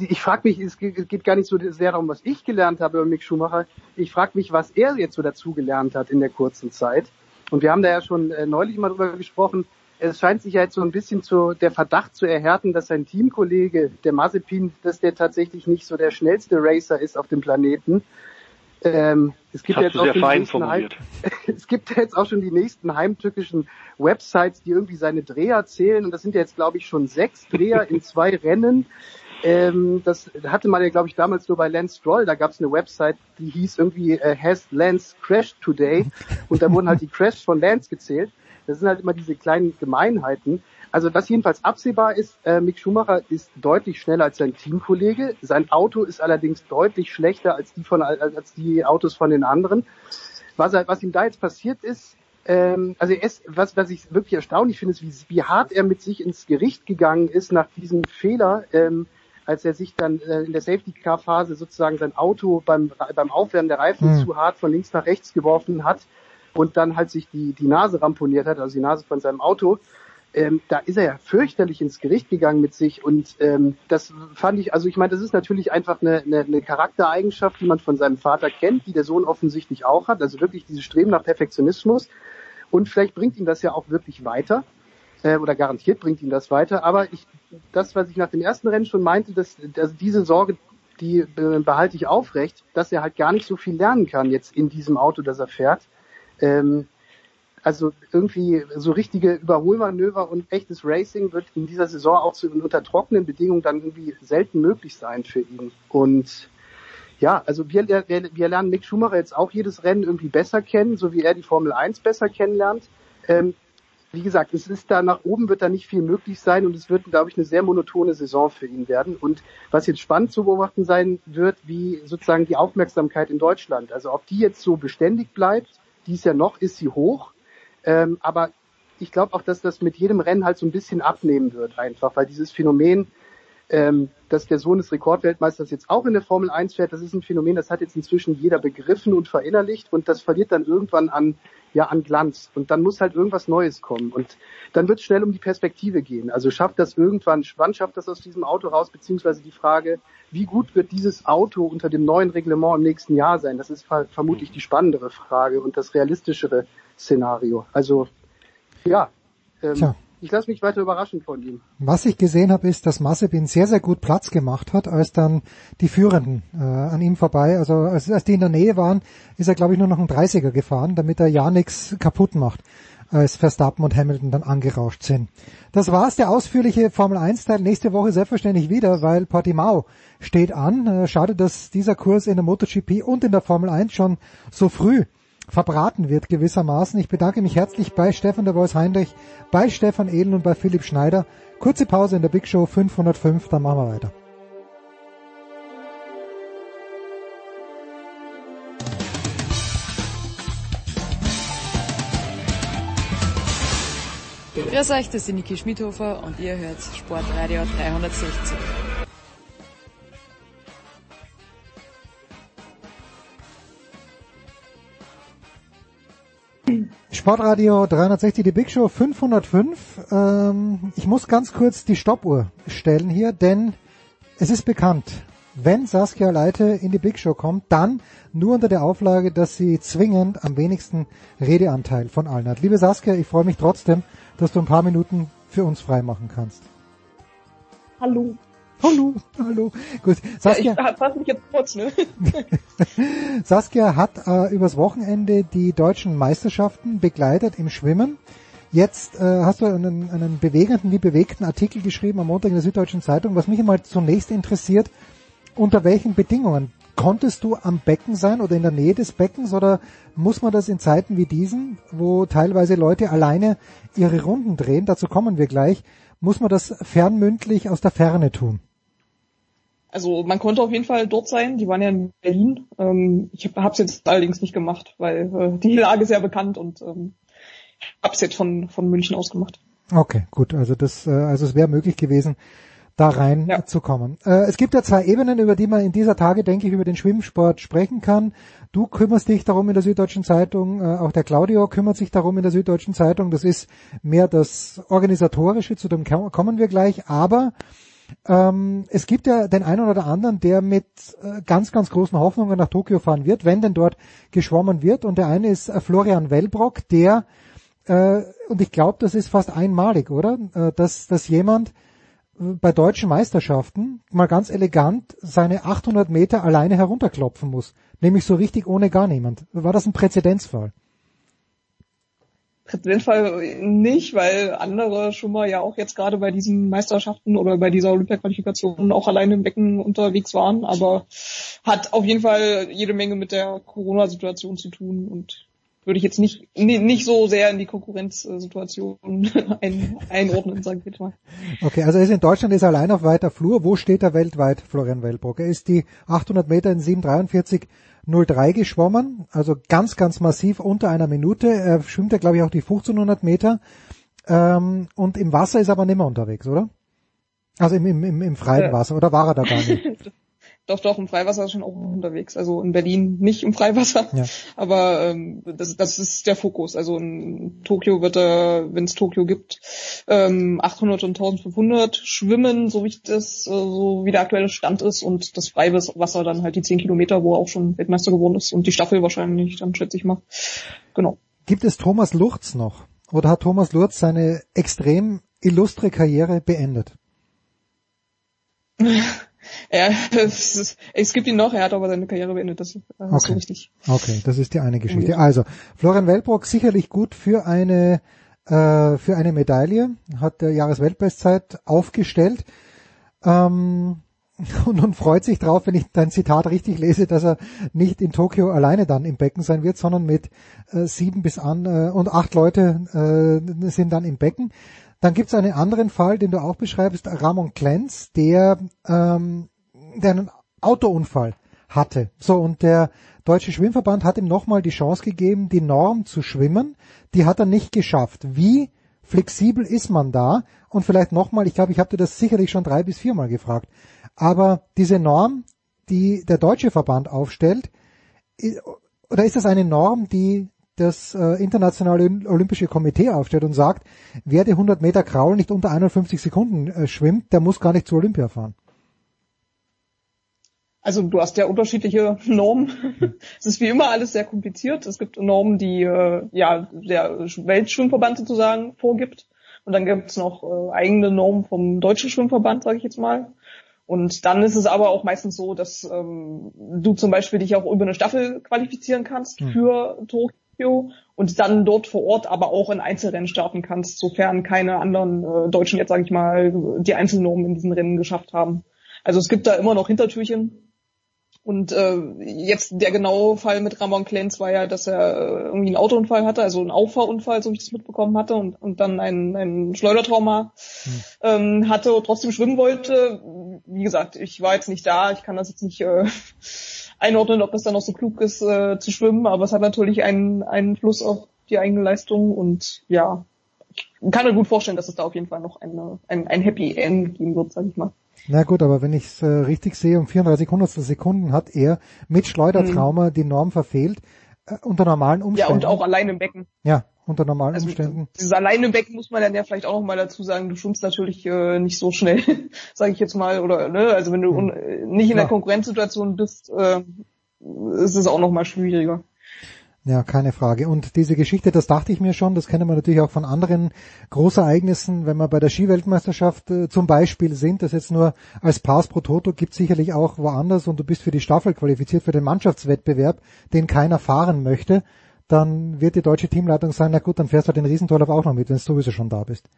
ich frage mich, es geht gar nicht so sehr darum, was ich gelernt habe über Mick Schumacher. Ich frage mich, was er jetzt so dazu gelernt hat in der kurzen Zeit. Und wir haben da ja schon äh, neulich mal drüber gesprochen. Es scheint sich ja jetzt so ein bisschen zu, der Verdacht zu erhärten, dass sein Teamkollege, der Mazepin, dass der tatsächlich nicht so der schnellste Racer ist auf dem Planeten. Ähm, es gibt jetzt auch schon Heim, es gibt jetzt auch schon die nächsten heimtückischen Websites, die irgendwie seine Dreher zählen. Und das sind ja jetzt glaube ich schon sechs Dreher in zwei Rennen. Ähm, das hatte man ja glaube ich damals nur bei Lance Stroll, da gab es eine Website, die hieß irgendwie äh, Has Lance Crashed Today? Und da wurden halt die Crashs von Lance gezählt. Das sind halt immer diese kleinen Gemeinheiten. Also was jedenfalls absehbar ist, äh, Mick Schumacher ist deutlich schneller als sein Teamkollege. Sein Auto ist allerdings deutlich schlechter als die von als die Autos von den anderen. Was, was ihm da jetzt passiert ist, ähm, also er ist, was, was ich wirklich erstaunlich finde, ist, wie, wie hart er mit sich ins Gericht gegangen ist nach diesem Fehler, ähm, als er sich dann äh, in der Safety Car Phase sozusagen sein Auto beim beim Aufwärmen der Reifen mhm. zu hart von links nach rechts geworfen hat und dann halt sich die die Nase ramponiert hat, also die Nase von seinem Auto ähm, da ist er ja fürchterlich ins Gericht gegangen mit sich und ähm, das fand ich, also ich meine, das ist natürlich einfach eine, eine, eine Charaktereigenschaft, die man von seinem Vater kennt, die der Sohn offensichtlich auch hat, also wirklich dieses Streben nach Perfektionismus und vielleicht bringt ihn das ja auch wirklich weiter äh, oder garantiert bringt ihn das weiter, aber ich, das, was ich nach dem ersten Rennen schon meinte, dass, dass diese Sorge, die äh, behalte ich aufrecht, dass er halt gar nicht so viel lernen kann jetzt in diesem Auto, das er fährt. Ähm, also irgendwie so richtige Überholmanöver und echtes Racing wird in dieser Saison auch so unter trockenen Bedingungen dann irgendwie selten möglich sein für ihn. Und ja, also wir, wir, wir lernen Mick Schumacher jetzt auch jedes Rennen irgendwie besser kennen, so wie er die Formel 1 besser kennenlernt. Ähm, wie gesagt, es ist da nach oben wird da nicht viel möglich sein und es wird, glaube ich, eine sehr monotone Saison für ihn werden. Und was jetzt spannend zu beobachten sein wird, wie sozusagen die Aufmerksamkeit in Deutschland. Also ob die jetzt so beständig bleibt, dies ja noch ist sie hoch, ähm, aber ich glaube auch, dass das mit jedem Rennen halt so ein bisschen abnehmen wird einfach, weil dieses Phänomen, ähm, dass der Sohn des Rekordweltmeisters jetzt auch in der Formel 1 fährt, das ist ein Phänomen, das hat jetzt inzwischen jeder begriffen und verinnerlicht und das verliert dann irgendwann an, ja, an Glanz. Und dann muss halt irgendwas Neues kommen. Und dann wird es schnell um die Perspektive gehen. Also schafft das irgendwann, wann schafft das aus diesem Auto raus, beziehungsweise die Frage, wie gut wird dieses Auto unter dem neuen Reglement im nächsten Jahr sein? Das ist vermutlich die spannendere Frage und das realistischere Szenario. Also ja, ähm, ich lasse mich weiter überraschen von ihm. Was ich gesehen habe, ist, dass Mazepin sehr, sehr gut Platz gemacht hat, als dann die Führenden äh, an ihm vorbei, also als, als die in der Nähe waren, ist er, glaube ich, nur noch einen 30er gefahren, damit er ja nichts kaputt macht, als Verstappen und Hamilton dann angerauscht sind. Das war's, der ausführliche Formel 1-Teil. Nächste Woche selbstverständlich wieder, weil Portimao steht an. Äh, schade, dass dieser Kurs in der MotoGP und in der Formel 1 schon so früh verbraten wird gewissermaßen. Ich bedanke mich herzlich bei Stefan der Voice Heinrich, bei Stefan Ehlen und bei Philipp Schneider. Kurze Pause in der Big Show 505, dann machen wir weiter. Grüß euch, das ist Niki Schmidhofer und ihr hört Sportradio 360. Sportradio 360, die Big Show 505. Ähm, ich muss ganz kurz die Stoppuhr stellen hier, denn es ist bekannt, wenn Saskia Leite in die Big Show kommt, dann nur unter der Auflage, dass sie zwingend am wenigsten Redeanteil von allen hat. Liebe Saskia, ich freue mich trotzdem, dass du ein paar Minuten für uns freimachen kannst. Hallo. Hallo, hallo. Gut, Saskia. Ja, ich fasse mich jetzt kurz, ne? Saskia hat äh, übers Wochenende die deutschen Meisterschaften begleitet im Schwimmen. Jetzt äh, hast du einen, einen bewegenden wie bewegten Artikel geschrieben am Montag in der Süddeutschen Zeitung. Was mich einmal zunächst interessiert, unter welchen Bedingungen konntest du am Becken sein oder in der Nähe des Beckens oder muss man das in Zeiten wie diesen, wo teilweise Leute alleine ihre Runden drehen, dazu kommen wir gleich, muss man das fernmündlich aus der Ferne tun? Also man konnte auf jeden Fall dort sein. Die waren ja in Berlin. Ähm, ich habe es jetzt allerdings nicht gemacht, weil äh, die Lage ist ja bekannt und ähm, habe es jetzt von von München aus gemacht. Okay, gut. Also das, äh, also es wäre möglich gewesen, da rein Ja. zu kommen. Äh, es gibt ja zwei Ebenen, über die man in dieser Tage, denke ich, über den Schwimmsport sprechen kann. Du kümmerst dich darum in der Süddeutschen Zeitung, äh, auch der Claudio kümmert sich darum in der Süddeutschen Zeitung. Das ist mehr das Organisatorische, zu dem ko- kommen wir gleich. Aber ähm, es gibt ja den einen oder anderen, der mit äh, ganz, ganz großen Hoffnungen nach Tokio fahren wird, wenn denn dort geschwommen wird. Und der eine ist äh, Florian Wellbrock, der, äh, und ich glaube, das ist fast einmalig, oder? Äh, dass, dass jemand bei deutschen Meisterschaften mal ganz elegant seine 800 Meter alleine herunterklopfen muss. Nämlich so richtig ohne gar niemand. War das ein Präzedenzfall? Präzedenzfall nicht, weil andere schon mal ja auch jetzt gerade bei diesen Meisterschaften oder bei dieser Olympia-Qualifikation auch alleine im Becken unterwegs waren, aber hat auf jeden Fall jede Menge mit der Corona-Situation zu tun und würde ich jetzt nicht ni- nicht so sehr in die Konkurrenzsituation ein, einordnen, sage ich jetzt mal. Okay, also ist in Deutschland ist er allein auf weiter Flur. Wo steht er weltweit, Florian Wellbrock? Er ist die 800 Meter in 7,43,03 geschwommen, also ganz, ganz massiv unter einer Minute. Er schwimmt ja, glaube ich, auch die 1500 Meter. Ähm, und im Wasser ist er aber nicht mehr unterwegs, oder? Also im, im, im, im freien Ja. Wasser, oder war er da gar nicht? Doch, doch, im Freiwasser ist schon auch unterwegs. Also in Berlin nicht im Freiwasser, Ja. aber ähm, das, das ist der Fokus. Also in Tokio wird er, wenn es Tokio gibt, ähm, 800 und 1500 schwimmen, so wie das, äh, so wie der aktuelle Stand ist und das Freiwasser dann halt die 10 Kilometer, wo er auch schon Weltmeister geworden ist und die Staffel wahrscheinlich, dann schätze ich mal. Genau. Gibt es Thomas Lurz noch? Oder hat Thomas Lurz seine extrem illustre Karriere beendet? Er, es, ist- es gibt ihn noch, er hat aber seine Karriere beendet, das du Okay. richtig. Okay, das ist die eine Geschichte. Also, Florian Wellbrock sicherlich gut für eine äh, für eine Medaille, hat der Jahresweltbestzeit aufgestellt. Ähm, und, und freut sich drauf, wenn ich dein Zitat richtig lese, dass er nicht in Tokio alleine dann im Becken sein wird, sondern mit äh, sieben bis an äh, und acht Leute äh, sind dann im Becken. Dann gibt es einen anderen Fall, den du auch beschreibst, Ramon Klenz, der, ähm, der einen Autounfall hatte. So, und der Deutsche Schwimmverband hat ihm nochmal die Chance gegeben, die Norm zu schwimmen. Die hat er nicht geschafft. Wie flexibel ist man da? Und vielleicht nochmal, ich glaube, ich habe dir das sicherlich schon drei bis viermal gefragt. Aber diese Norm, die der Deutsche Verband aufstellt, oder ist das eine Norm, die das äh, internationale Olympische Komitee aufstellt und sagt, wer die 100 Meter Kraul nicht unter 51 Sekunden äh, schwimmt, der muss gar nicht zur Olympia fahren. Also du hast ja unterschiedliche Normen. Es ist wie immer alles sehr kompliziert. Es gibt Normen, die äh, ja der Weltschwimmverband sozusagen vorgibt. Und dann gibt's noch äh, eigene Normen vom Deutschen Schwimmverband, sage ich jetzt mal. Und dann ist es aber auch meistens so, dass ähm, du zum Beispiel dich auch über eine Staffel qualifizieren kannst Hm. für Tokio und dann dort vor Ort aber auch in Einzelrennen starten kannst, sofern keine anderen äh, Deutschen jetzt, sage ich mal, die Einzelnormen in diesen Rennen geschafft haben. Also es gibt da immer noch Hintertürchen. Und äh, jetzt der genaue Fall mit Ramon Klenz war ja, dass er äh, irgendwie einen Autounfall hatte, also einen Auffahrunfall, so wie ich das mitbekommen hatte, und, und dann ein, ein Schleudertrauma ähm, hatte und trotzdem schwimmen wollte. Wie gesagt, ich war jetzt nicht da, ich kann das jetzt nicht äh, einordnen, ob es dann noch so klug ist äh, zu schwimmen, aber es hat natürlich einen Einfluss auf die eigene Leistung und ja, ich kann mir gut vorstellen, dass es da auf jeden Fall noch eine, ein, ein Happy End geben wird, sag ich mal. Na gut, aber wenn ich es äh, richtig sehe, um 34 Hundertstel Sekunden hat er mit Schleudertrauma die Norm verfehlt, äh, unter normalen Ja, Umständen. und auch allein im Becken. Ja, unter normalen Also, Umständen. Dieses allein im Becken muss man dann ja vielleicht auch noch mal dazu sagen, du schwimmst natürlich äh, nicht so schnell, sage ich jetzt mal, oder ne, also wenn du äh, nicht in der Klar. Konkurrenzsituation bist, äh, ist es auch noch mal schwieriger. Ja, keine Frage. Und diese Geschichte, das dachte ich mir schon, das kennen wir natürlich auch von anderen Großereignissen, wenn wir bei der Skiweltmeisterschaft äh, zum Beispiel sind, das jetzt nur als Pass pro Toto gibt sicherlich auch woanders und du bist für die Staffel qualifiziert, für den Mannschaftswettbewerb, den keiner fahren möchte, dann wird die deutsche Teamleitung sagen, na gut, dann fährst du den Riesentorlauf auch noch mit, wenn du sowieso schon da bist.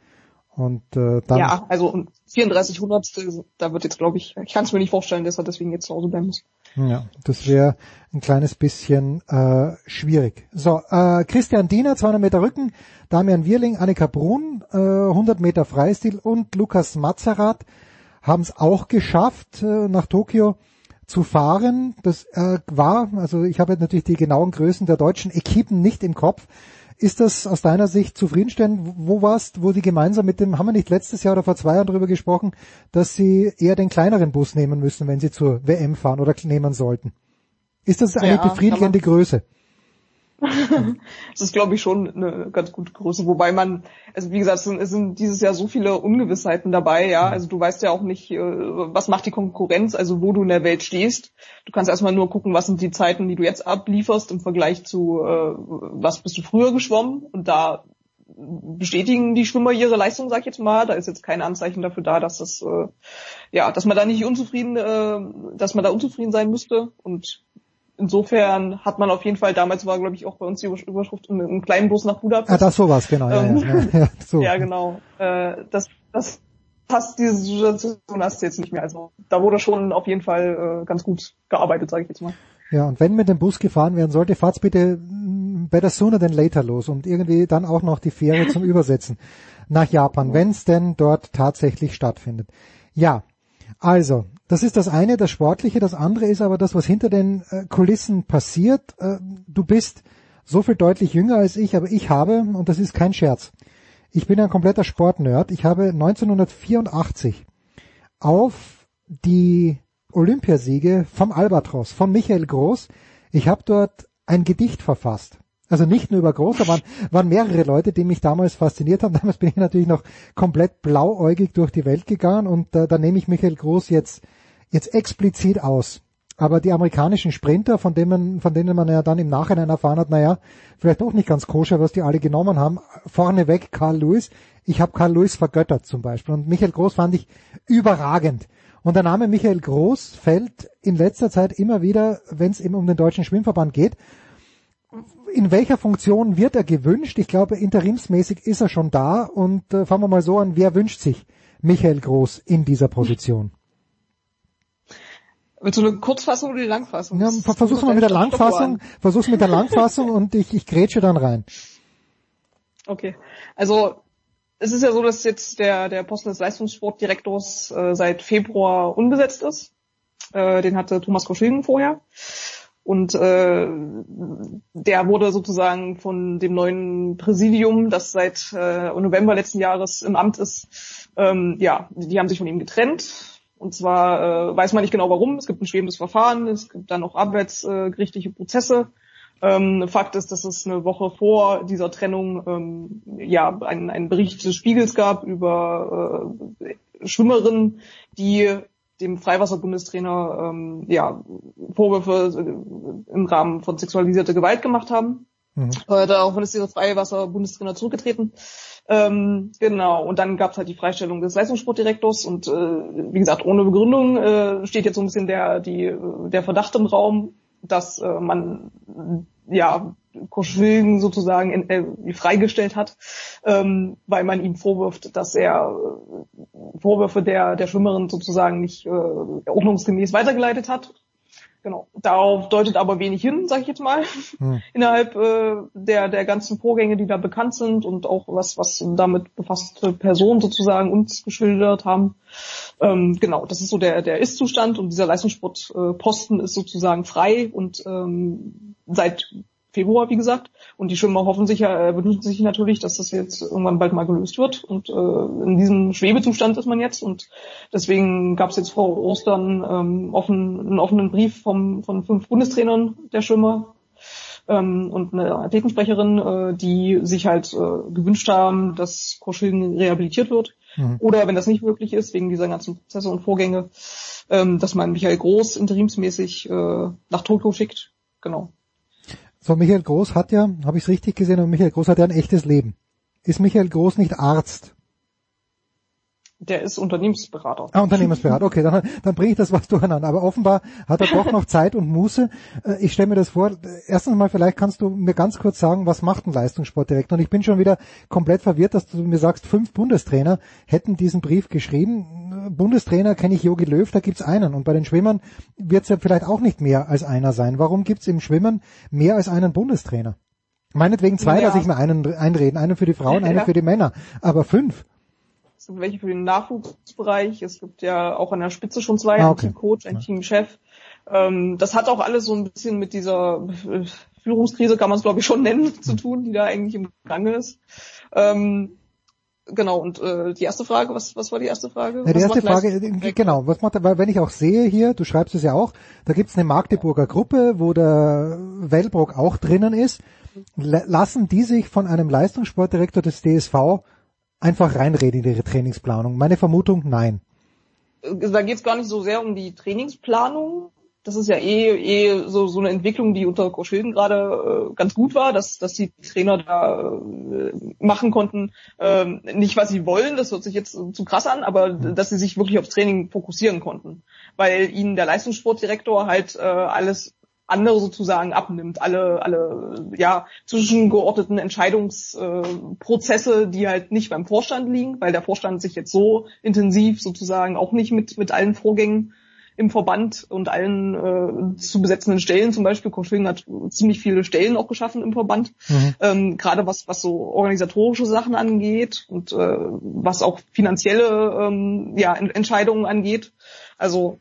Und äh, dann ja, also und 34 Hundertstel, da wird jetzt glaube ich, ich kann es mir nicht vorstellen, dass er deswegen jetzt zu Hause bleiben muss. Ja, das wäre ein kleines bisschen äh, schwierig. So, äh, Christian Diener, 200 Meter Rücken, Damian Wierling, Annika Brun, äh, 100 Meter Freistil und Lukas Mazerat haben es auch geschafft, äh, nach Tokio zu fahren. Das äh, war, also ich habe jetzt natürlich die genauen Größen der deutschen Equipen nicht im Kopf. Ist das aus deiner Sicht zufriedenstellend? Wo warst, wo die gemeinsam mit dem, haben wir nicht letztes Jahr oder vor zwei Jahren darüber gesprochen, dass sie eher den kleineren Bus nehmen müssen, wenn sie zur WM fahren oder nehmen sollten? Ist das eine Ja, befriedigende Größe? Das ist, glaube ich, schon eine ganz gute Größe. Wobei man, also wie gesagt, es sind, es sind dieses Jahr so viele Ungewissheiten dabei, ja. Also du weißt ja auch nicht, äh, was macht die Konkurrenz, also wo du in der Welt stehst. Du kannst erstmal nur gucken, was sind die Zeiten, die du jetzt ablieferst im Vergleich zu, äh, was bist du früher geschwommen. Und da bestätigen die Schwimmer ihre Leistung, sag ich jetzt mal. Da ist jetzt kein Anzeichen dafür da, dass das, äh, ja, dass man da nicht unzufrieden, dass man da unzufrieden sein müsste. Und insofern hat man auf jeden Fall, damals war, glaube ich, auch bei uns die Überschrift in einem kleinen Bus nach Budapest. Ah, das sowas, genau. Ja, Ähm, ja, ja, ja, so. ja, genau. Äh, das, das passt diese Situation hast du jetzt nicht mehr. Also da wurde schon auf jeden Fall äh, ganz gut gearbeitet, sage ich jetzt mal. Ja, und wenn mit dem Bus gefahren werden sollte, fahrt's bitte mm, better sooner than later los und irgendwie dann auch noch die Fähre zum Übersetzen nach Japan, wenn's denn dort tatsächlich stattfindet. Ja, also, das ist das eine, das Sportliche. Das andere ist aber das, was hinter den äh, Kulissen passiert. Äh, du bist so viel deutlich jünger als ich, aber ich habe, und das ist kein Scherz, ich bin ein kompletter Sportnerd. Ich habe 1984 auf die Olympiasiege vom Albatros, von Michael Groß. Ich habe dort ein Gedicht verfasst. Also nicht nur über Groß, da waren, waren mehrere Leute, die mich damals fasziniert haben. Damals bin ich natürlich noch komplett blauäugig durch die Welt gegangen und äh, da nehme ich Michael Groß jetzt, jetzt explizit aus. Aber die amerikanischen Sprinter, von denen, man, von denen man ja dann im Nachhinein erfahren hat, naja, vielleicht auch nicht ganz koscher, was die alle genommen haben. Vorneweg Carl Lewis. Ich habe Carl Lewis vergöttert zum Beispiel. Und Michael Groß fand ich überragend. Und der Name Michael Groß fällt in letzter Zeit immer wieder, wenn es eben um den Deutschen Schwimmverband geht. In welcher Funktion wird er gewünscht? Ich glaube, interimsmäßig ist er schon da. Und äh, fangen wir mal so an, wer wünscht sich Michael Groß in dieser Position? Willst du eine Kurzfassung oder die Langfassung? Ja, ver- versuch's mal mit der Langfassung, versuch's mit der Langfassung und ich, ich grätsche dann rein. Okay. Also es ist ja so, dass jetzt der, der Posten des Leistungssportdirektors äh, seit Februar unbesetzt ist. Äh, den hatte Thomas Koschilgen vorher. Und äh, der wurde sozusagen von dem neuen Präsidium, das seit äh, November letzten Jahres im Amt ist, ähm, ja, die haben sich von ihm getrennt. Und zwar äh, weiß man nicht genau warum. Es gibt ein schwebendes Verfahren, es gibt dann auch arbeitsgerichtliche Prozesse. Ähm, Fakt ist, dass es eine Woche vor dieser Trennung ähm, ja einen, einen Bericht des Spiegels gab über äh, Schwimmerinnen, die dem Freiwasserbundestrainer ähm, ja, Vorwürfe äh, im Rahmen von sexualisierter Gewalt gemacht haben. Mhm. Äh, daraufhin ist dieser Freiwasser-Bundestrainer zurückgetreten. Ähm, genau, und dann gab es halt die Freistellung des Leistungssportdirektors und äh, wie gesagt, ohne Begründung äh, steht jetzt so ein bisschen der, die, der Verdacht im Raum, dass äh, man ja Koschwilgen sozusagen in, äh, freigestellt hat, ähm, weil man ihm vorwirft, dass er äh, Vorwürfe der, der Schwimmerin sozusagen nicht äh, ordnungsgemäß weitergeleitet hat. Genau. Darauf deutet aber wenig hin, sage ich jetzt mal, Hm. innerhalb äh, der, der ganzen Vorgänge, die da bekannt sind und auch was, was damit befasste Personen sozusagen uns geschildert haben. Ähm, genau, das ist so der, der Ist-Zustand und dieser Leistungssportposten ist sozusagen frei und ähm, seit Februar, wie gesagt. Und die Schwimmer hoffen sich ja, äh, wünschen sich natürlich, dass das jetzt irgendwann bald mal gelöst wird. Und äh, in diesem Schwebezustand ist man jetzt. Und deswegen gab es jetzt vor Ostern ähm, offen, einen offenen Brief vom, von fünf Bundestrainern der Schwimmer ähm, und eine Athletensprecherin, äh, die sich halt äh, gewünscht haben, dass Koschilden rehabilitiert wird. Mhm. Oder wenn das nicht möglich ist, wegen dieser ganzen Prozesse und Vorgänge, ähm, dass man Michael Groß interimsmäßig äh, nach Tokio schickt. Genau. So, Michael Groß hat ja, habe ich es richtig gesehen, und Michael Groß hat ja ein echtes Leben. Ist Michael Groß nicht Arzt? Der ist Unternehmensberater. Ah, Unternehmensberater, okay, dann, dann bringe ich das was durcheinander. Aber offenbar hat er doch noch Zeit und Muße. Äh, Ich stelle mir das vor, erstens mal, vielleicht kannst du mir ganz kurz sagen, was macht ein Leistungssportdirektor? Und ich bin schon wieder komplett verwirrt, dass du mir sagst, fünf Bundestrainer hätten diesen Brief geschrieben. Bundestrainer kenne ich Jogi Löw, da gibt's einen. Und bei den Schwimmern wird es ja vielleicht auch nicht mehr als einer sein. Warum gibt's im Schwimmen mehr als einen Bundestrainer? Meinetwegen zwei, Ja. lasse ich mir einen einreden. Einen für die Frauen, einen Ja. für die Männer. Aber fünf. Es gibt welche für den Nachwuchsbereich. Es gibt ja auch an der Spitze schon zwei, Ah, ein okay. Teamcoach, ein Teamchef. Ähm, das hat auch alles so ein bisschen mit dieser Führungskrise, kann man es glaube ich schon nennen, zu tun, die da eigentlich im Gange ist. Ähm, genau, und äh, die erste Frage, was, was war die erste Frage? Ja, die erste Frage, äh, genau, was macht er, weil wenn ich auch sehe hier, du schreibst es ja auch, da gibt's eine Magdeburger Gruppe, wo der Wellbrock auch drinnen ist. La- Lassen die sich von einem Leistungssportdirektor des DSV einfach reinreden in ihre Trainingsplanung? Meine Vermutung, nein. da geht es gar nicht so sehr um die Trainingsplanung. Das ist ja eh, eh so, so eine Entwicklung, die unter Koschilden gerade äh, ganz gut war, dass, dass die Trainer da äh, machen konnten, ähm, nicht was sie wollen, das hört sich jetzt zu krass an, aber dass sie sich wirklich aufs Training fokussieren konnten. Weil ihnen der Leistungssportdirektor halt äh, alles andere sozusagen abnimmt, alle, alle ja, zwischengeordneten Entscheidungsprozesse, die halt nicht beim Vorstand liegen, weil der Vorstand sich jetzt so intensiv sozusagen auch nicht mit, mit allen Vorgängen im Verband und allen äh, zu besetzenden Stellen, zum Beispiel Koschwingen hat ziemlich viele Stellen auch geschaffen im Verband, ähm, gerade was, was so organisatorische Sachen angeht und äh, was auch finanzielle ähm, ja, Ent- Entscheidungen angeht. Also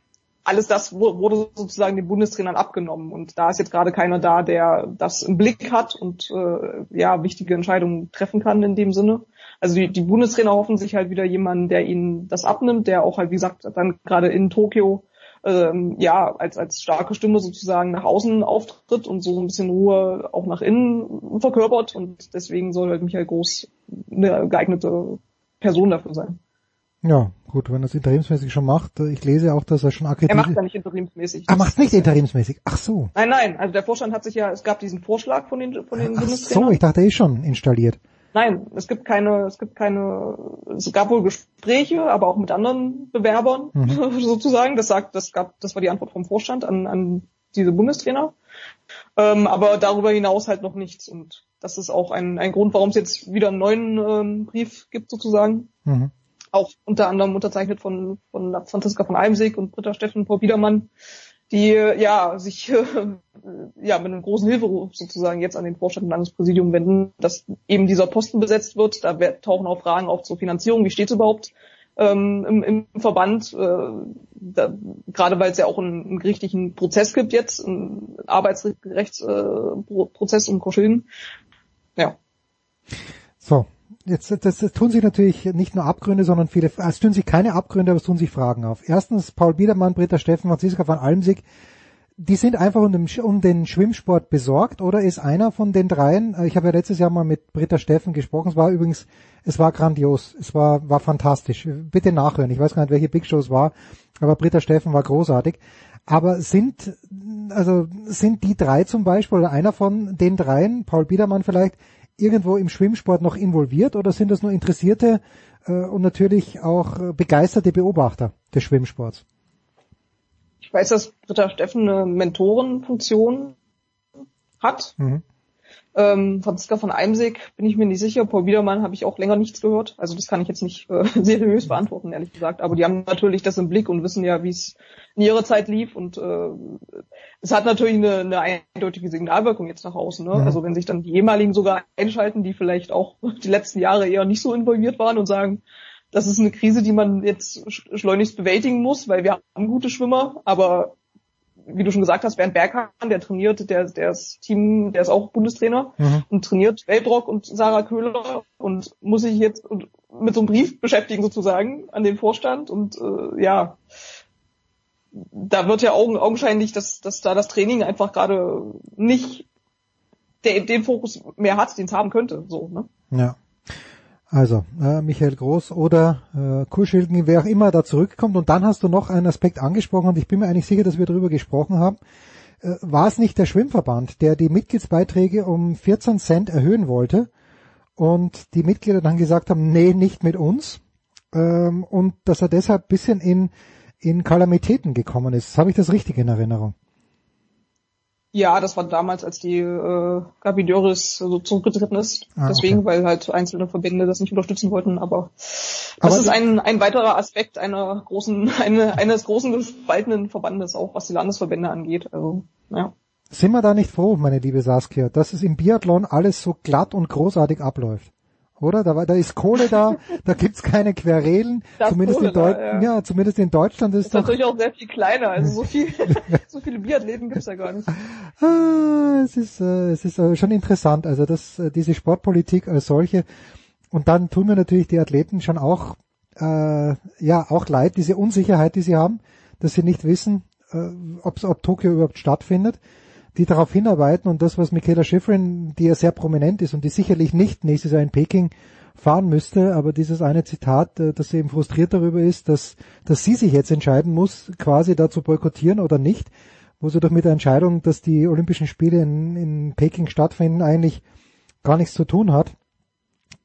alles das wu- wurde sozusagen den Bundestrainern abgenommen und da ist jetzt gerade keiner da, der das im Blick hat und äh, ja wichtige Entscheidungen treffen kann in dem Sinne. Also die, die Bundestrainer hoffen sich halt wieder jemanden, der ihnen das abnimmt, der auch halt wie gesagt dann gerade in Tokio ähm, ja als als starke Stimme sozusagen nach außen auftritt und so ein bisschen Ruhe auch nach innen verkörpert und deswegen soll halt Michael Groß eine geeignete Person dafür sein. Ja, gut, wenn er es interimsmäßig schon macht. Ich lese auch, dass er schon Er akkreditiert macht ja nicht interimsmäßig. Ah, macht's nicht interimsmäßig. Ach so. Nein, nein, also der Vorstand hat sich ja, es gab diesen Vorschlag von den, von den Ach so, ich dachte, er ist schon installiert. Nein, es gibt keine, es gibt keine, es gab wohl Gespräche, aber auch mit anderen Bewerbern Mhm. sozusagen. Das sagt, das gab, das war die Antwort vom Vorstand an, an diese Bundestrainer. Ähm, aber darüber hinaus halt noch nichts. Und das ist auch ein, ein Grund, warum es jetzt wieder einen neuen ähm, Brief gibt sozusagen. Mhm. Auch unter anderem unterzeichnet von, von Franziska von Almsig und Britta Steffen Paul Biedermann, die ja sich äh, ja mit einem großen Hilferuf sozusagen jetzt an den Vorstand und an das Präsidium wenden, dass eben dieser Posten besetzt wird. Da tauchen auch Fragen auf zur Finanzierung. Wie steht es überhaupt ähm, im, im Verband? Äh, da, gerade weil es ja auch einen, einen gerichtlichen Prozess gibt jetzt, einen Arbeitsrechtsprozess äh, um Koschilden. Ja. So, jetzt das, das tun sich natürlich nicht nur Abgründe, sondern viele, es tun sich keine Abgründe, aber es tun sich Fragen auf. Erstens Paul Biedermann, Britta Steffen, Franziska von Almsig, die sind einfach um den, um den Schwimmsport besorgt oder ist einer von den dreien, äh, ich habe ja letztes Jahr mal mit Britta Steffen gesprochen, es war übrigens, es war grandios, es war, war fantastisch. Bitte nachhören, ich weiß gar nicht, welche Big Show es war, aber Britta Steffen war großartig. Aber sind, also sind die drei zum Beispiel oder einer von den dreien, Paul Biedermann vielleicht, irgendwo im Schwimmsport noch involviert oder sind das nur interessierte äh, und natürlich auch äh, begeisterte Beobachter des Schwimmsports? Ich weiß, dass Britta Steffen eine Mentorenfunktion hat. Mhm. Ähm, Franziska von Eimsig bin ich mir nicht sicher. Paul Biedermann habe ich auch länger nichts gehört. Also das kann ich jetzt nicht äh, seriös beantworten, ehrlich gesagt. Aber die haben natürlich das im Blick und wissen ja, wie es in ihrer Zeit lief. Und äh, es hat natürlich eine, eine eindeutige Signalwirkung jetzt nach außen. Ne? Mhm. Also wenn sich dann die ehemaligen sogar einschalten, die vielleicht auch die letzten Jahre eher nicht so involviert waren und sagen, das ist eine Krise, die man jetzt sch- schleunigst bewältigen muss, weil wir haben gute Schwimmer, aber wie du schon gesagt hast, Bernd Berghahn, der trainiert, der, der ist Team, der ist auch Bundestrainer Mhm. und trainiert Weltbrock und Sarah Köhler und muss sich jetzt mit so einem Brief beschäftigen sozusagen an den Vorstand und äh, ja, da wird ja augen, augenscheinlich, dass, dass da das Training einfach gerade nicht der, den Fokus mehr hat, den es haben könnte. So, ne? Ja. Also, äh, Michael Groß oder äh, Kurschilgen, wer auch immer da zurückkommt. Und dann hast du noch einen Aspekt angesprochen und ich bin mir eigentlich sicher, dass wir darüber gesprochen haben. Äh, war es nicht der Schwimmverband, der die Mitgliedsbeiträge um 14 Cent erhöhen wollte und die Mitglieder dann gesagt haben, nee, nicht mit uns ähm, und dass er deshalb bisschen in, in Kalamitäten gekommen ist. Habe ich das richtig in Erinnerung? Ja, das war damals, als die äh, Gabi Dörres so zurückgetreten ist. Ah, Deswegen, okay. weil halt einzelne Verbände das nicht unterstützen wollten. Aber das Aber ist ein, ein weiterer Aspekt einer großen, eine, eines großen gespaltenen Verbandes, auch was die Landesverbände angeht. Also, ja. Sind wir da nicht froh, meine liebe Saskia, dass es im Biathlon alles so glatt und großartig abläuft? Oder? Da, war- da ist Kohle da, da gibt's keine Querelen. Zumindest, Kohle in Deu da, ja. ja. zumindest in Deutschland ist ist doch, natürlich auch sehr viel kleiner. Also so viel, so viele Biathleten gibt's ja gar nicht. ah, es ist, äh, es ist äh, schon interessant. Also das, äh, diese Sportpolitik als solche. Und dann tun mir natürlich die Athleten schon auch, äh, ja, auch leid, diese Unsicherheit, die sie haben, dass sie nicht wissen, äh, ob Tokio überhaupt stattfindet. Die darauf hinarbeiten und das, was Michaela Schifrin, die ja sehr prominent ist und die sicherlich nicht nächstes Jahr in Peking fahren müsste, aber dieses eine Zitat, äh, dass sie eben frustriert darüber ist, dass, dass sie sich jetzt entscheiden muss, quasi da zu boykottieren oder nicht, wo sie doch mit der Entscheidung, dass die Olympischen Spiele in, in Peking stattfinden, eigentlich gar nichts zu tun hat.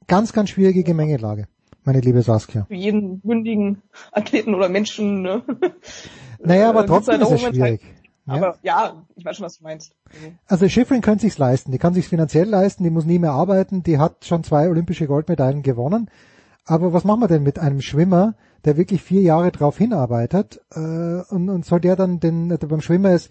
Ganz, ganz schwierige Gemengelage, meine liebe Saskia. Für jeden mündigen Athleten oder Menschen. Ne? Naja, aber Äh, trotzdem ist halt es schwierig. Aber ja, ich weiß schon, was du meinst. Also, Also Schifrin könnte sich's leisten, die kann sich's finanziell leisten, die muss nie mehr arbeiten, die hat schon zwei olympische Goldmedaillen gewonnen. Aber was machen wir denn mit einem Schwimmer, der wirklich vier Jahre drauf hinarbeitet äh, und, und soll der dann den der beim Schwimmer ist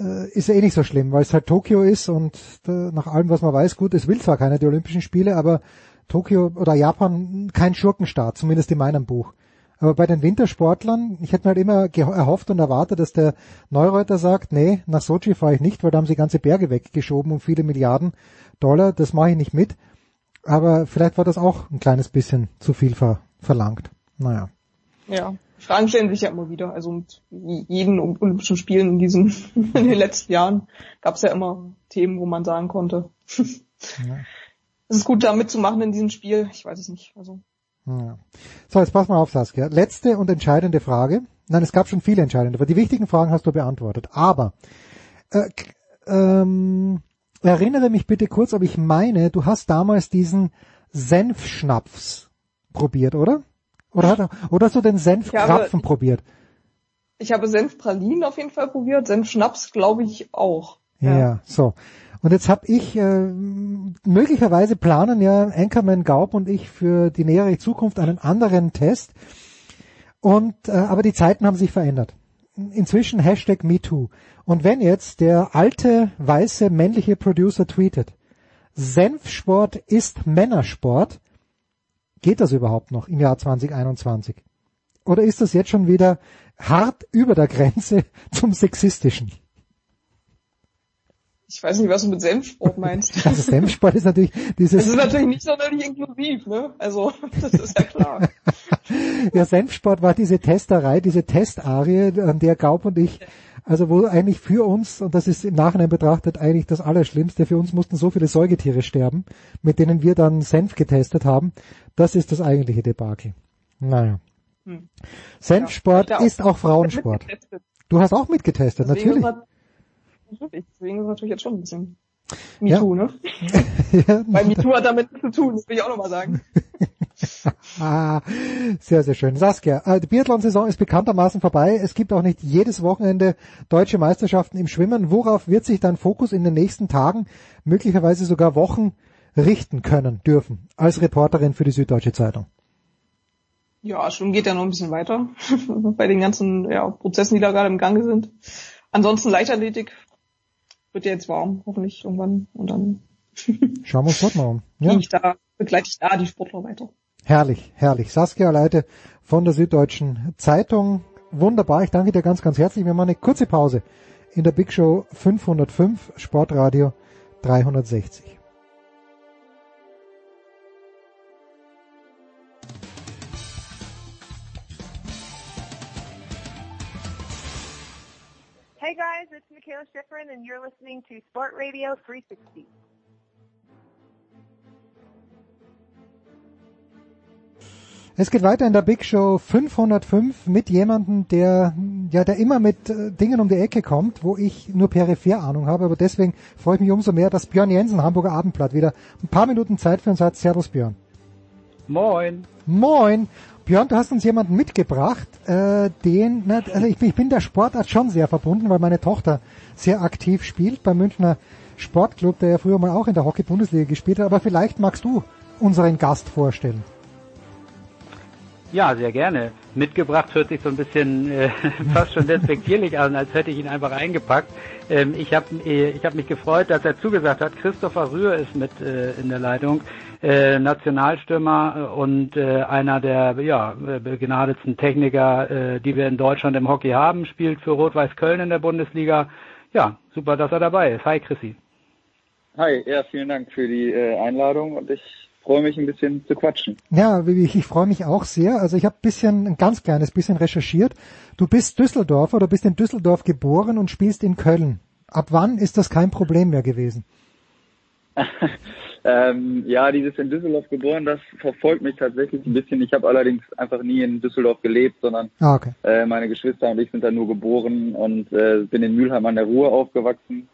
äh, ist ja eh nicht so schlimm, weil es halt Tokio ist und äh, nach allem was man weiß, gut, es will zwar keiner die Olympischen Spiele, aber Tokio oder Japan kein Schurkenstaat, zumindest in meinem Buch. Aber bei den Wintersportlern, ich hätte mir halt immer erhofft und erwartet, dass der Neureuter sagt, nee, nach Sochi fahre ich nicht, weil da haben sie ganze Berge weggeschoben um viele Milliarden Dollar, das mache ich nicht mit. Aber vielleicht war das auch ein kleines bisschen zu viel ver verlangt. Naja. ja, Fragen stellen sich ja immer wieder. Also mit jeden Olympischen Spielen in diesen in den letzten Jahren gab es ja immer Themen, wo man sagen konnte, Ja. es ist gut da mitzumachen in diesem Spiel. Ich weiß es nicht. Also Ja. So, jetzt pass mal auf, Saskia. Letzte und entscheidende Frage. Nein, es gab schon viele entscheidende, aber die wichtigen Fragen hast du beantwortet. Aber äh, ähm, erinnere mich bitte kurz, ob ich meine, du hast damals diesen Senfschnaps probiert, oder? Oder, hat, oder hast du den Senfkrapfen probiert? ich habe Senfpralinen auf jeden Fall probiert, Senfschnaps glaube ich auch. Ja, so. Und jetzt habe ich, äh, möglicherweise planen ja Anchorman Gaub und ich für die nähere Zukunft einen anderen Test. Und äh, aber die Zeiten haben sich verändert. Inzwischen Hashtag MeToo. Und wenn jetzt der alte, weiße, männliche Producer tweetet, Senfsport ist Männersport, geht das überhaupt noch im Jahr 2021? Oder ist das jetzt schon wieder hart über der Grenze zum Sexistischen? Ich weiß nicht, was du mit Senfsport meinst. Also Senfsport ist natürlich dieses... Das ist natürlich nicht sonderlich inklusiv, ne? Also, das ist ja klar. Ja, Senfsport war diese Testerei, diese Testarie, an der Gaub und ich Also wo eigentlich für uns, und das ist im Nachhinein betrachtet eigentlich das Allerschlimmste, für uns mussten so viele Säugetiere sterben, mit denen wir dann Senf getestet haben. Das ist das eigentliche Debakel. Naja. Hm. Senfsport ja, ist auch Frauensport. Du hast auch mitgetestet, deswegen natürlich. Natürlich, deswegen ist es natürlich jetzt schon ein bisschen MeToo, ja. ne? ja. Weil MeToo hat damit zu tun, das will ich auch nochmal sagen. ah, sehr, sehr schön. Saskia, äh, die Biathlon-Saison ist bekanntermaßen vorbei. Es gibt auch nicht jedes Wochenende deutsche Meisterschaften im Schwimmen. Worauf wird sich dein Fokus in den nächsten Tagen, möglicherweise sogar Wochen richten können, dürfen, als Reporterin für die Süddeutsche Zeitung? Ja, Schwimmen geht ja noch ein bisschen weiter bei den ganzen ja, Prozessen, die da gerade im Gange sind. Ansonsten Leichtathletik wird ja jetzt warm, hoffentlich irgendwann und dann Schauen wir uns dort mal um. Ja. Ich da, begleite ich da die Sportler weiter. Herrlich, herrlich. Saskia Leite von der Süddeutschen Zeitung. Wunderbar, ich danke dir ganz, ganz herzlich. Wir machen eine kurze Pause in der Big Show 505 Sportradio 360. it's Michaela Schifrin and you're listening to Sport Radio 360. Es geht weiter in der Big Show 505 mit jemandem, der ja der immer mit äh, Dingen um die Ecke kommt, wo ich nur peripher Ahnung habe, aber deswegen freue ich mich umso mehr, dass Björn Jensen, Hamburger Abendblatt, wieder ein paar Minuten Zeit für uns hat. Servus Björn. Moin. Moin. Björn, du hast uns jemanden mitgebracht, äh, den, na, also ich, ich bin der Sportart schon sehr verbunden, weil meine Tochter sehr aktiv spielt beim Münchner Sportclub, der ja früher mal auch in der Hockey-Bundesliga gespielt hat, aber vielleicht magst du unseren Gast vorstellen. Ja, sehr gerne. Mitgebracht hört sich so ein bisschen äh, fast schon despektierlich an, als hätte ich ihn einfach eingepackt. Ähm, ich habe äh, ich hab mich gefreut, dass er zugesagt hat. Christopher Rühr ist mit äh, in der Leitung, äh, Nationalstürmer und äh, einer der ja, begnadetsten Techniker, äh, die wir in Deutschland im Hockey haben, spielt für Rot-Weiß Köln in der Bundesliga. Ja, super, dass er dabei ist. Hi Chrissy. Hi, ja, vielen Dank für die äh, Einladung und ich freue mich ein bisschen zu quatschen. Ja, ich, ich freue mich auch sehr. Also ich habe bisschen, ein ganz kleines bisschen recherchiert. Du bist Düsseldorfer, du bist in Düsseldorf geboren und spielst in Köln. Ab wann ist das kein Problem mehr gewesen? ähm, ja, dieses in Düsseldorf geboren, das verfolgt mich tatsächlich ein bisschen. Ich habe allerdings einfach nie in Düsseldorf gelebt, sondern ah, okay. äh, meine Geschwister und ich sind da nur geboren und äh, bin in Mülheim an der Ruhr aufgewachsen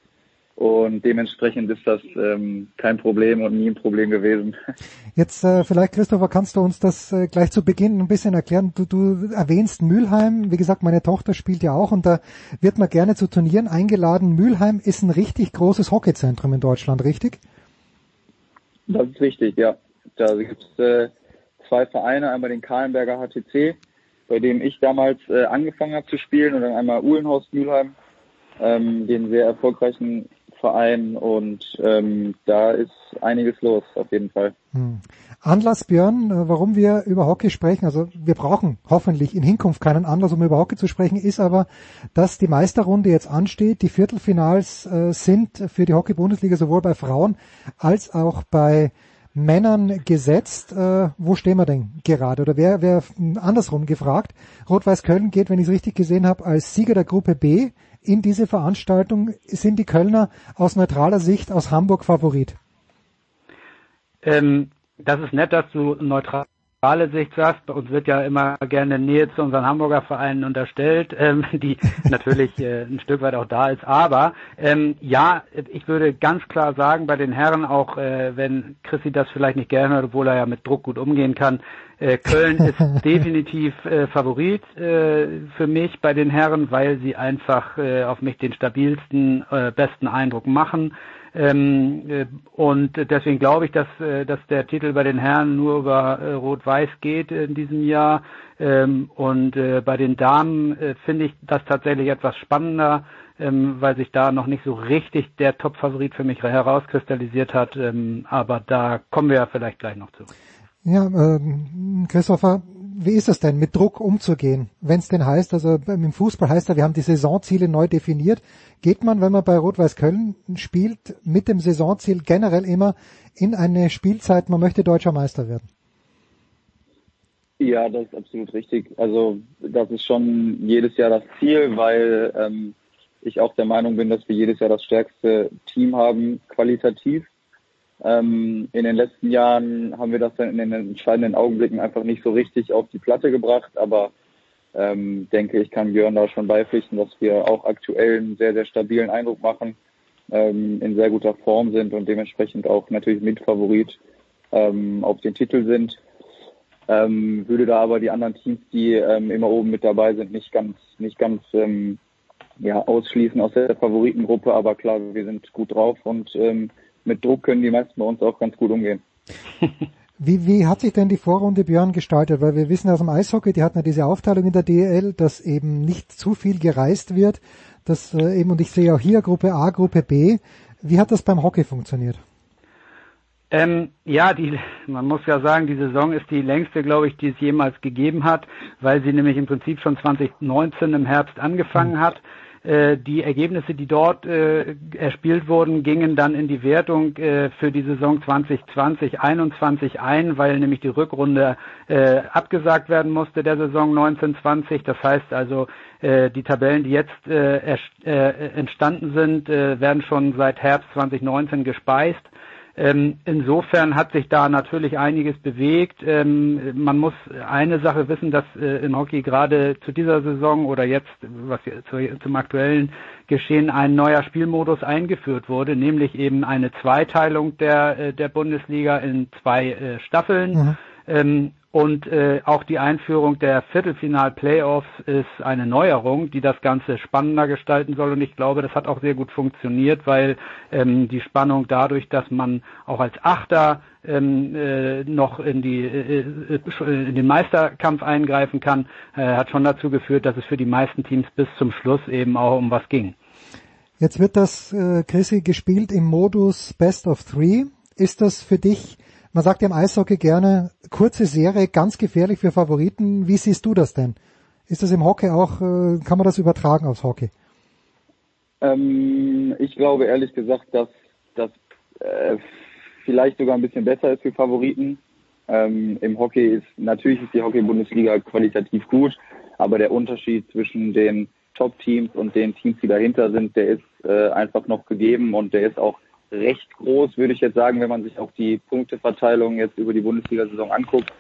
und dementsprechend ist das ähm, kein Problem und nie ein Problem gewesen. Jetzt äh, vielleicht, Christopher, kannst du uns das äh, gleich zu Beginn ein bisschen erklären. Du, du erwähnst Mülheim. Wie gesagt, meine Tochter spielt ja auch und da wird man gerne zu Turnieren eingeladen. Mülheim ist ein richtig großes Hockeyzentrum in Deutschland, richtig? Das ist richtig, ja. Da gibt es äh, zwei Vereine, einmal den Kahlenberger HTC, bei dem ich damals äh, angefangen habe zu spielen und dann einmal Uhlenhorst Mülheim, ähm, den sehr erfolgreichen Verein und ähm, da ist einiges los auf jeden Fall. Hm. Anlass, Björn, äh, warum wir über Hockey sprechen, also wir brauchen hoffentlich in Hinkunft keinen Anlass, um über Hockey zu sprechen, ist aber, dass die Meisterrunde jetzt ansteht. Die Viertelfinals äh, sind für die Hockey-Bundesliga sowohl bei Frauen als auch bei Männern gesetzt. Äh, wo stehen wir denn gerade? Oder wer, wer andersrum gefragt? Rot-Weiß Köln geht, wenn ich es richtig gesehen habe, als Sieger der Gruppe B in diese Veranstaltung. Sind die Kölner aus neutraler Sicht aus Hamburg Favorit? Ähm, das ist nett, dass du neutral neutrale Sicht sagst, bei uns wird ja immer gerne Nähe zu unseren Hamburger Vereinen unterstellt, ähm, die natürlich äh, ein Stück weit auch da ist. Aber ähm, ja, ich würde ganz klar sagen, bei den Herren, auch äh, wenn Chrissy das vielleicht nicht gerne obwohl er ja mit Druck gut umgehen kann, äh, Köln ist definitiv äh, Favorit äh, für mich bei den Herren, weil sie einfach äh, auf mich den stabilsten, äh, besten Eindruck machen. Ähm, äh, und deswegen glaube ich, dass, dass der Titel bei den Herren nur über Rot-Weiß geht in diesem Jahr. Ähm, und bei den Damen finde ich das tatsächlich etwas spannender, ähm, weil sich da noch nicht so richtig der Top-Favorit für mich herauskristallisiert hat. Ähm, aber da kommen wir ja vielleicht gleich noch zu. Ja, ähm, Christopher, wie ist das denn, mit Druck umzugehen? Wenn es denn heißt, also im Fußball heißt ja, wir haben die Saisonziele neu definiert. Geht man, wenn man bei Rot-Weiß Köln spielt, mit dem Saisonziel generell immer in eine Spielzeit, man möchte deutscher Meister werden? Ja, das ist absolut richtig. Also das ist schon jedes Jahr das Ziel, weil ähm, ich auch der Meinung bin, dass wir jedes Jahr das stärkste Team haben, qualitativ. Ähm, in den letzten Jahren haben wir das dann in den entscheidenden Augenblicken einfach nicht so richtig auf die Platte gebracht, aber ähm, denke ich, kann Björn da schon beipflichten, dass wir auch aktuell einen sehr, sehr stabilen Eindruck machen, ähm, in sehr guter Form sind und dementsprechend auch natürlich Mitfavorit ähm, auf den Titel sind. Ähm, würde da aber die anderen Teams, die ähm, immer oben mit dabei sind, nicht ganz, nicht ganz ähm, ja, ausschließen aus der Favoritengruppe. Aber klar, wir sind gut drauf und ähm, mit Druck können die meisten bei uns auch ganz gut umgehen. Wie, wie hat sich denn die Vorrunde Björn gestaltet? Weil wir wissen aus dem Eishockey, die hatten ja diese Aufteilung in der DL, dass eben nicht zu viel gereist wird. Das äh, eben, und ich sehe auch hier Gruppe A, Gruppe B. Wie hat das beim Hockey funktioniert? Ähm, ja, die, man muss ja sagen, die Saison ist die längste, glaube ich, die es jemals gegeben hat, weil sie nämlich im Prinzip schon 2019 im Herbst angefangen hat. Äh, die Ergebnisse, die dort äh, erspielt wurden, gingen dann in die Wertung äh, für die Saison 2020-21 ein, weil nämlich die Rückrunde äh, abgesagt werden musste der Saison 1920. Das heißt also, äh, die Tabellen, die jetzt äh, entstanden sind, werden schon seit Herbst 2019 gespeist. Ähm, insofern hat sich da natürlich einiges bewegt. Ähm, man muss eine Sache wissen, dass äh, im Hockey gerade zu dieser Saison oder jetzt, was zu, zum aktuellen Geschehen, ein neuer Spielmodus eingeführt wurde, nämlich eben eine Zweiteilung der, äh, der Bundesliga in zwei äh, Staffeln. Mhm. Ähm, und äh, auch die Einführung der Viertelfinal-Playoffs ist eine Neuerung, die das Ganze spannender gestalten soll. Und ich glaube, das hat auch sehr gut funktioniert, weil ähm, die Spannung dadurch, dass man auch als Achter ähm, äh, noch in, die, äh, äh in den Meisterkampf eingreifen kann, äh, hat schon dazu geführt, dass es für die meisten Teams bis zum Schluss eben auch um was ging. Jetzt wird das, äh, Chrissy, gespielt im Modus Best of Three. Ist das für dich man sagt ja im Eishockey gerne, kurze Serie, ganz gefährlich für Favoriten. Wie siehst du das denn? Ist das im Hockey auch, äh, kann man das übertragen aufs Hockey? Ähm, ich glaube ehrlich gesagt, dass das äh, vielleicht sogar ein bisschen besser ist für Favoriten. Ähm, Im Hockey ist, natürlich ist die Hockey-Bundesliga qualitativ gut, aber der Unterschied zwischen den Top-Teams und den Teams, die dahinter sind, der ist äh, einfach noch gegeben und der ist auch recht groß, würde ich jetzt sagen, wenn man sich auch die Punkteverteilung jetzt über die Bundesliga-Saison anguckt.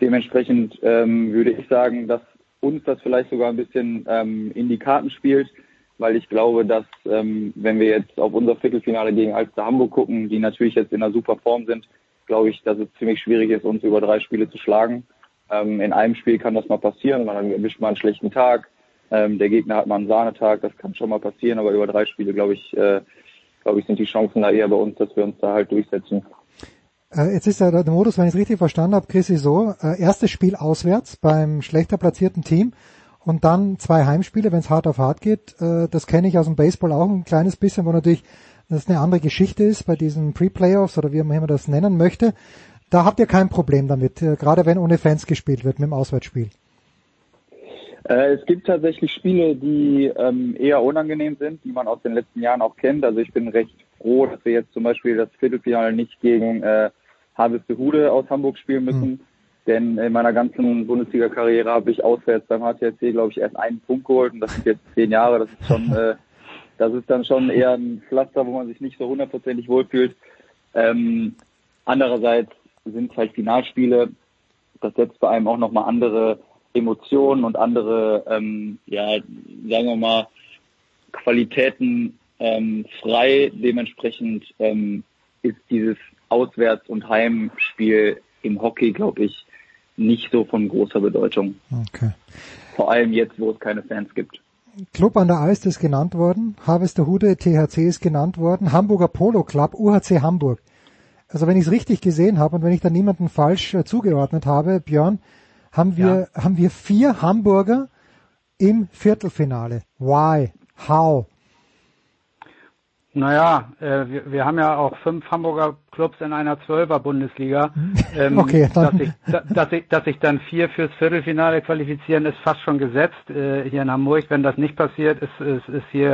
Dementsprechend ähm, würde ich sagen, dass uns das vielleicht sogar ein bisschen ähm, in die Karten spielt, weil ich glaube, dass ähm, wenn wir jetzt auf unser Viertelfinale gegen Alster Hamburg gucken, die natürlich jetzt in einer super Form sind, glaube ich, dass es ziemlich schwierig ist, uns über drei Spiele zu schlagen. Ähm, in einem Spiel kann das mal passieren, dann erwischt man einen schlechten Tag. Ähm, der Gegner hat mal einen Sahnetag, das kann schon mal passieren, aber über drei Spiele, glaube ich, äh, glaube ich, sind die Chancen da eher bei uns, dass wir uns da halt durchsetzen. Äh, jetzt ist der, Modus, wenn ich es richtig verstanden habe, Chris, so, äh, erstes Spiel auswärts beim schlechter platzierten Team und dann zwei Heimspiele, wenn es hart auf hart geht. Äh, das kenne ich aus dem Baseball auch ein kleines bisschen, wo natürlich das eine andere Geschichte ist bei diesen Pre-Playoffs oder wie man das nennen möchte. Da habt ihr kein Problem damit, gerade wenn ohne Fans gespielt wird mit dem Auswärtsspiel. Äh, es gibt tatsächlich Spiele, die ähm, eher unangenehm sind, die man aus den letzten Jahren auch kennt. Also ich bin recht froh, dass wir jetzt zum Beispiel das Viertelfinale nicht gegen äh, Hude aus Hamburg spielen müssen. Mhm. Denn in meiner ganzen Bundesliga-Karriere habe ich auswärts beim HTSC, glaube ich, erst einen Punkt geholt und das sind jetzt zehn Jahre. Das ist schon, äh, das ist dann schon eher ein Pflaster, wo man sich nicht so hundertprozentig wohlfühlt. Ähm, andererseits sind es halt Finalspiele. Das setzt bei einem auch nochmal andere Emotionen und andere, ähm, ja, sagen wir mal, Qualitäten ähm, frei. Dementsprechend ähm, ist dieses Auswärts- und Heimspiel im Hockey, glaube ich, nicht so von großer Bedeutung. Okay. Vor allem jetzt, wo es keine Fans gibt. Club an der Alst ist genannt worden, Harvesterhude THC ist genannt worden, Hamburger Polo Club, UHC Hamburg. Also wenn ich es richtig gesehen habe und wenn ich da niemanden falsch äh, zugeordnet habe, Björn, haben wir, ja. haben wir vier Hamburger im Viertelfinale. Why? How? Naja, äh, wir, wir haben ja auch fünf Hamburger Clubs in einer Zwölfer Bundesliga. Ähm, okay, dass, ich, dass, ich, dass sich dann vier fürs Viertelfinale qualifizieren, ist fast schon gesetzt äh, hier in Hamburg. Wenn das nicht passiert, ist, ist, ist hier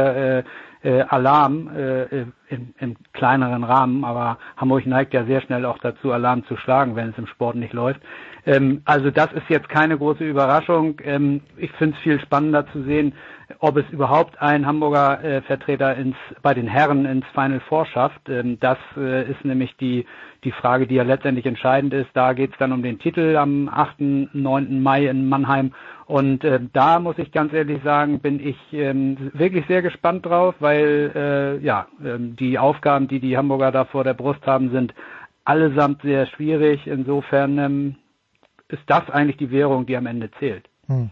äh, äh, Alarm äh, im, im kleineren Rahmen. Aber Hamburg neigt ja sehr schnell auch dazu, Alarm zu schlagen, wenn es im Sport nicht läuft. Ähm, also das ist jetzt keine große Überraschung. Ähm, ich finde es viel spannender zu sehen, ob es überhaupt ein Hamburger äh, Vertreter ins, bei den Herren ins Final Four schafft. Ähm, das äh, ist nämlich die, die Frage, die ja letztendlich entscheidend ist. Da geht es dann um den Titel am 8., 9. Mai in Mannheim. Und äh, da muss ich ganz ehrlich sagen, bin ich ähm, wirklich sehr gespannt drauf, weil äh, ja ähm, die Aufgaben, die die Hamburger da vor der Brust haben, sind allesamt sehr schwierig. Insofern ähm, ist das eigentlich die Währung, die am Ende zählt. Hm.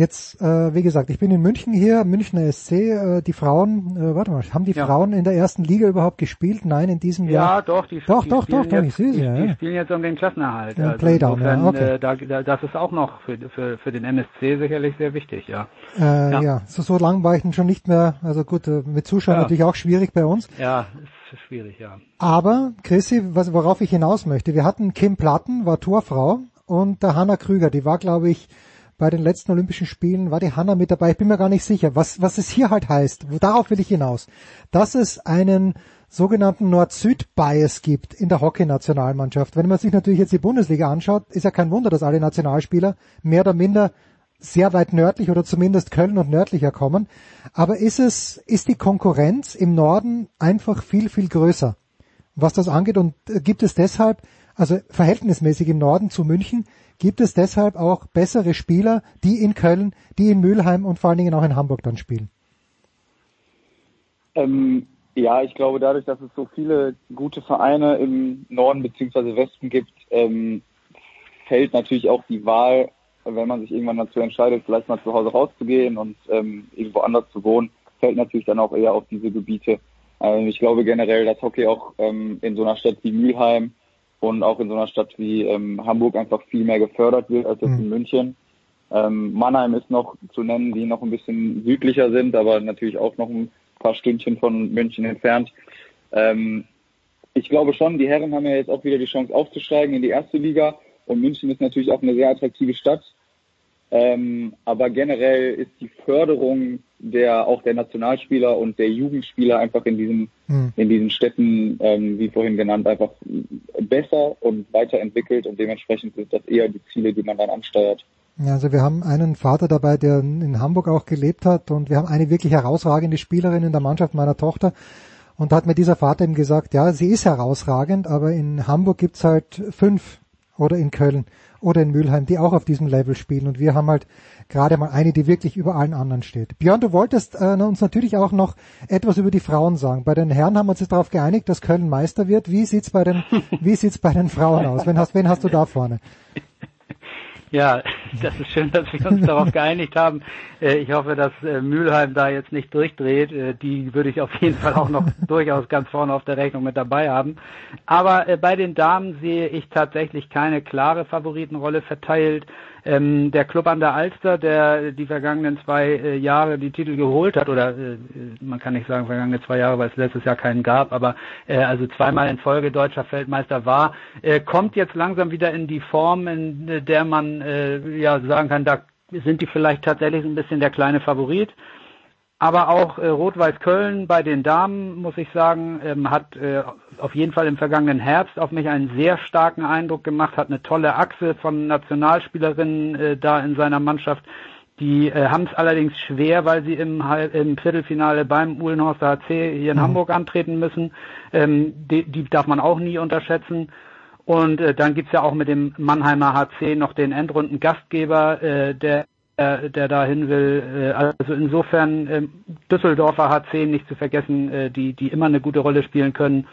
Jetzt, äh, wie gesagt, ich bin in München hier, Münchner SC, äh, die Frauen, äh, warte mal, haben die ja. Frauen in der ersten Liga überhaupt gespielt? Nein, in diesem ja, Jahr. Ja, doch, die, doch, die doch, doch, doch, ich sehe sie, ja. Die spielen jetzt um den Klassenerhalt. Ja, also Playdown, insofern, ja, okay. Äh, da, da, das ist auch noch für, für, für den MSC sicherlich sehr wichtig, ja. Äh, ja. ja, so, so lang war ich dann schon nicht mehr, also gut, äh, mit Zuschauern ja. natürlich auch schwierig bei uns. Ja, ist schwierig, ja. Aber, Chrissy, was, worauf ich hinaus möchte, wir hatten Kim Platten, war Torfrau, und der Hanna Krüger, die war, glaube ich, bei den letzten Olympischen Spielen war die Hanna mit dabei. Ich bin mir gar nicht sicher, was, was es hier halt heißt. Darauf will ich hinaus. Dass es einen sogenannten Nord-Süd-Bias gibt in der Hockey-Nationalmannschaft. Wenn man sich natürlich jetzt die Bundesliga anschaut, ist ja kein Wunder, dass alle Nationalspieler mehr oder minder sehr weit nördlich oder zumindest Köln und nördlicher kommen. Aber ist es, ist die Konkurrenz im Norden einfach viel, viel größer, was das angeht? Und äh, gibt es deshalb, also verhältnismäßig im Norden zu München, gibt es deshalb auch bessere Spieler, die in Köln, die in Mülheim und vor allen Dingen auch in Hamburg dann spielen? Ähm, ja, ich glaube, dadurch, dass es so viele gute Vereine im Norden bzw. Westen gibt, ähm, fällt natürlich auch die Wahl, wenn man sich irgendwann dazu entscheidet, vielleicht mal zu Hause rauszugehen und ähm, irgendwo anders zu wohnen, fällt natürlich dann auch eher auf diese Gebiete. Ich glaube generell, dass Hockey auch ähm, in so einer Stadt wie Mülheim und auch in so einer Stadt wie ähm, Hamburg einfach viel mehr gefördert wird als jetzt mhm. in München. Ähm, Mannheim ist noch zu nennen, die noch ein bisschen südlicher sind, aber natürlich auch noch ein paar Stündchen von München entfernt. Ähm, ich glaube schon, die Herren haben ja jetzt auch wieder die Chance aufzusteigen in die erste Liga und München ist natürlich auch eine sehr attraktive Stadt. Ähm, aber generell ist die Förderung der auch der Nationalspieler und der Jugendspieler einfach in diesen hm. in diesen Städten, ähm, wie vorhin genannt, einfach besser und weiterentwickelt und dementsprechend sind das eher die Ziele, die man dann ansteuert. Ja, also wir haben einen Vater dabei, der in Hamburg auch gelebt hat und wir haben eine wirklich herausragende Spielerin in der Mannschaft meiner Tochter. Und da hat mir dieser Vater eben gesagt, ja, sie ist herausragend, aber in Hamburg gibt's halt fünf oder in Köln oder in Mülheim, die auch auf diesem Level spielen. Und wir haben halt gerade mal eine, die wirklich über allen anderen steht. Björn, du wolltest äh, uns natürlich auch noch etwas über die Frauen sagen. Bei den Herren haben wir uns jetzt darauf geeinigt, dass Köln Meister wird. Wie sieht's bei den, wie sieht's bei den Frauen aus? Wen hast, wen hast du da vorne? Ja, das ist schön, dass wir uns darauf geeinigt haben. Äh, ich hoffe, dass äh, Mülheim da jetzt nicht durchdreht. Äh, die würde ich auf jeden Fall auch noch durchaus ganz vorne auf der Rechnung mit dabei haben. Aber bei den Damen sehe ich tatsächlich keine klare Favoritenrolle verteilt. Ähm, der Club an der Alster, der die vergangenen zwei äh, Jahre die Titel geholt hat, oder äh, man kann nicht sagen vergangene zwei Jahre, weil es letztes Jahr keinen gab, aber äh, also zweimal in Folge deutscher Feldmeister war, äh, kommt jetzt langsam wieder in die Form, in äh, der man äh, ja sagen kann, da sind die vielleicht tatsächlich ein bisschen der kleine Favorit. Aber auch äh, Rot-Weiß Köln bei den Damen, muss ich sagen, ähm, hat äh, auf jeden Fall im vergangenen Herbst auf mich einen sehr starken Eindruck gemacht, hat eine tolle Achse von Nationalspielerinnen äh, da in seiner Mannschaft. Die äh, haben es allerdings schwer, weil sie im, im Viertelfinale beim Uhlenhorster HC hier in mhm. Hamburg antreten müssen. Ähm, die, die darf man auch nie unterschätzen. Und äh, dann gibt's ja auch mit dem Mannheimer HC noch den Endrunden-Gastgeber, äh, der der dahin will. Äh, also insofern äh, Düsseldorfer HC nicht zu vergessen, äh, die, die immer eine gute Rolle spielen können.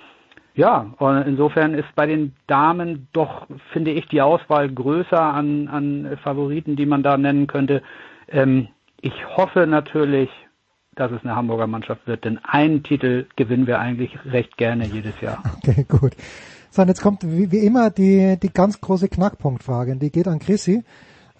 Ja, und insofern ist bei den Damen doch, finde ich, die Auswahl größer an, an Favoriten, die man da nennen könnte. Ähm, ich hoffe natürlich, dass es eine Hamburger Mannschaft wird, denn einen Titel gewinnen wir eigentlich recht gerne jedes Jahr. Okay, gut. So, und jetzt kommt wie, wie immer die, die ganz große Knackpunktfrage, die geht an Chrissy.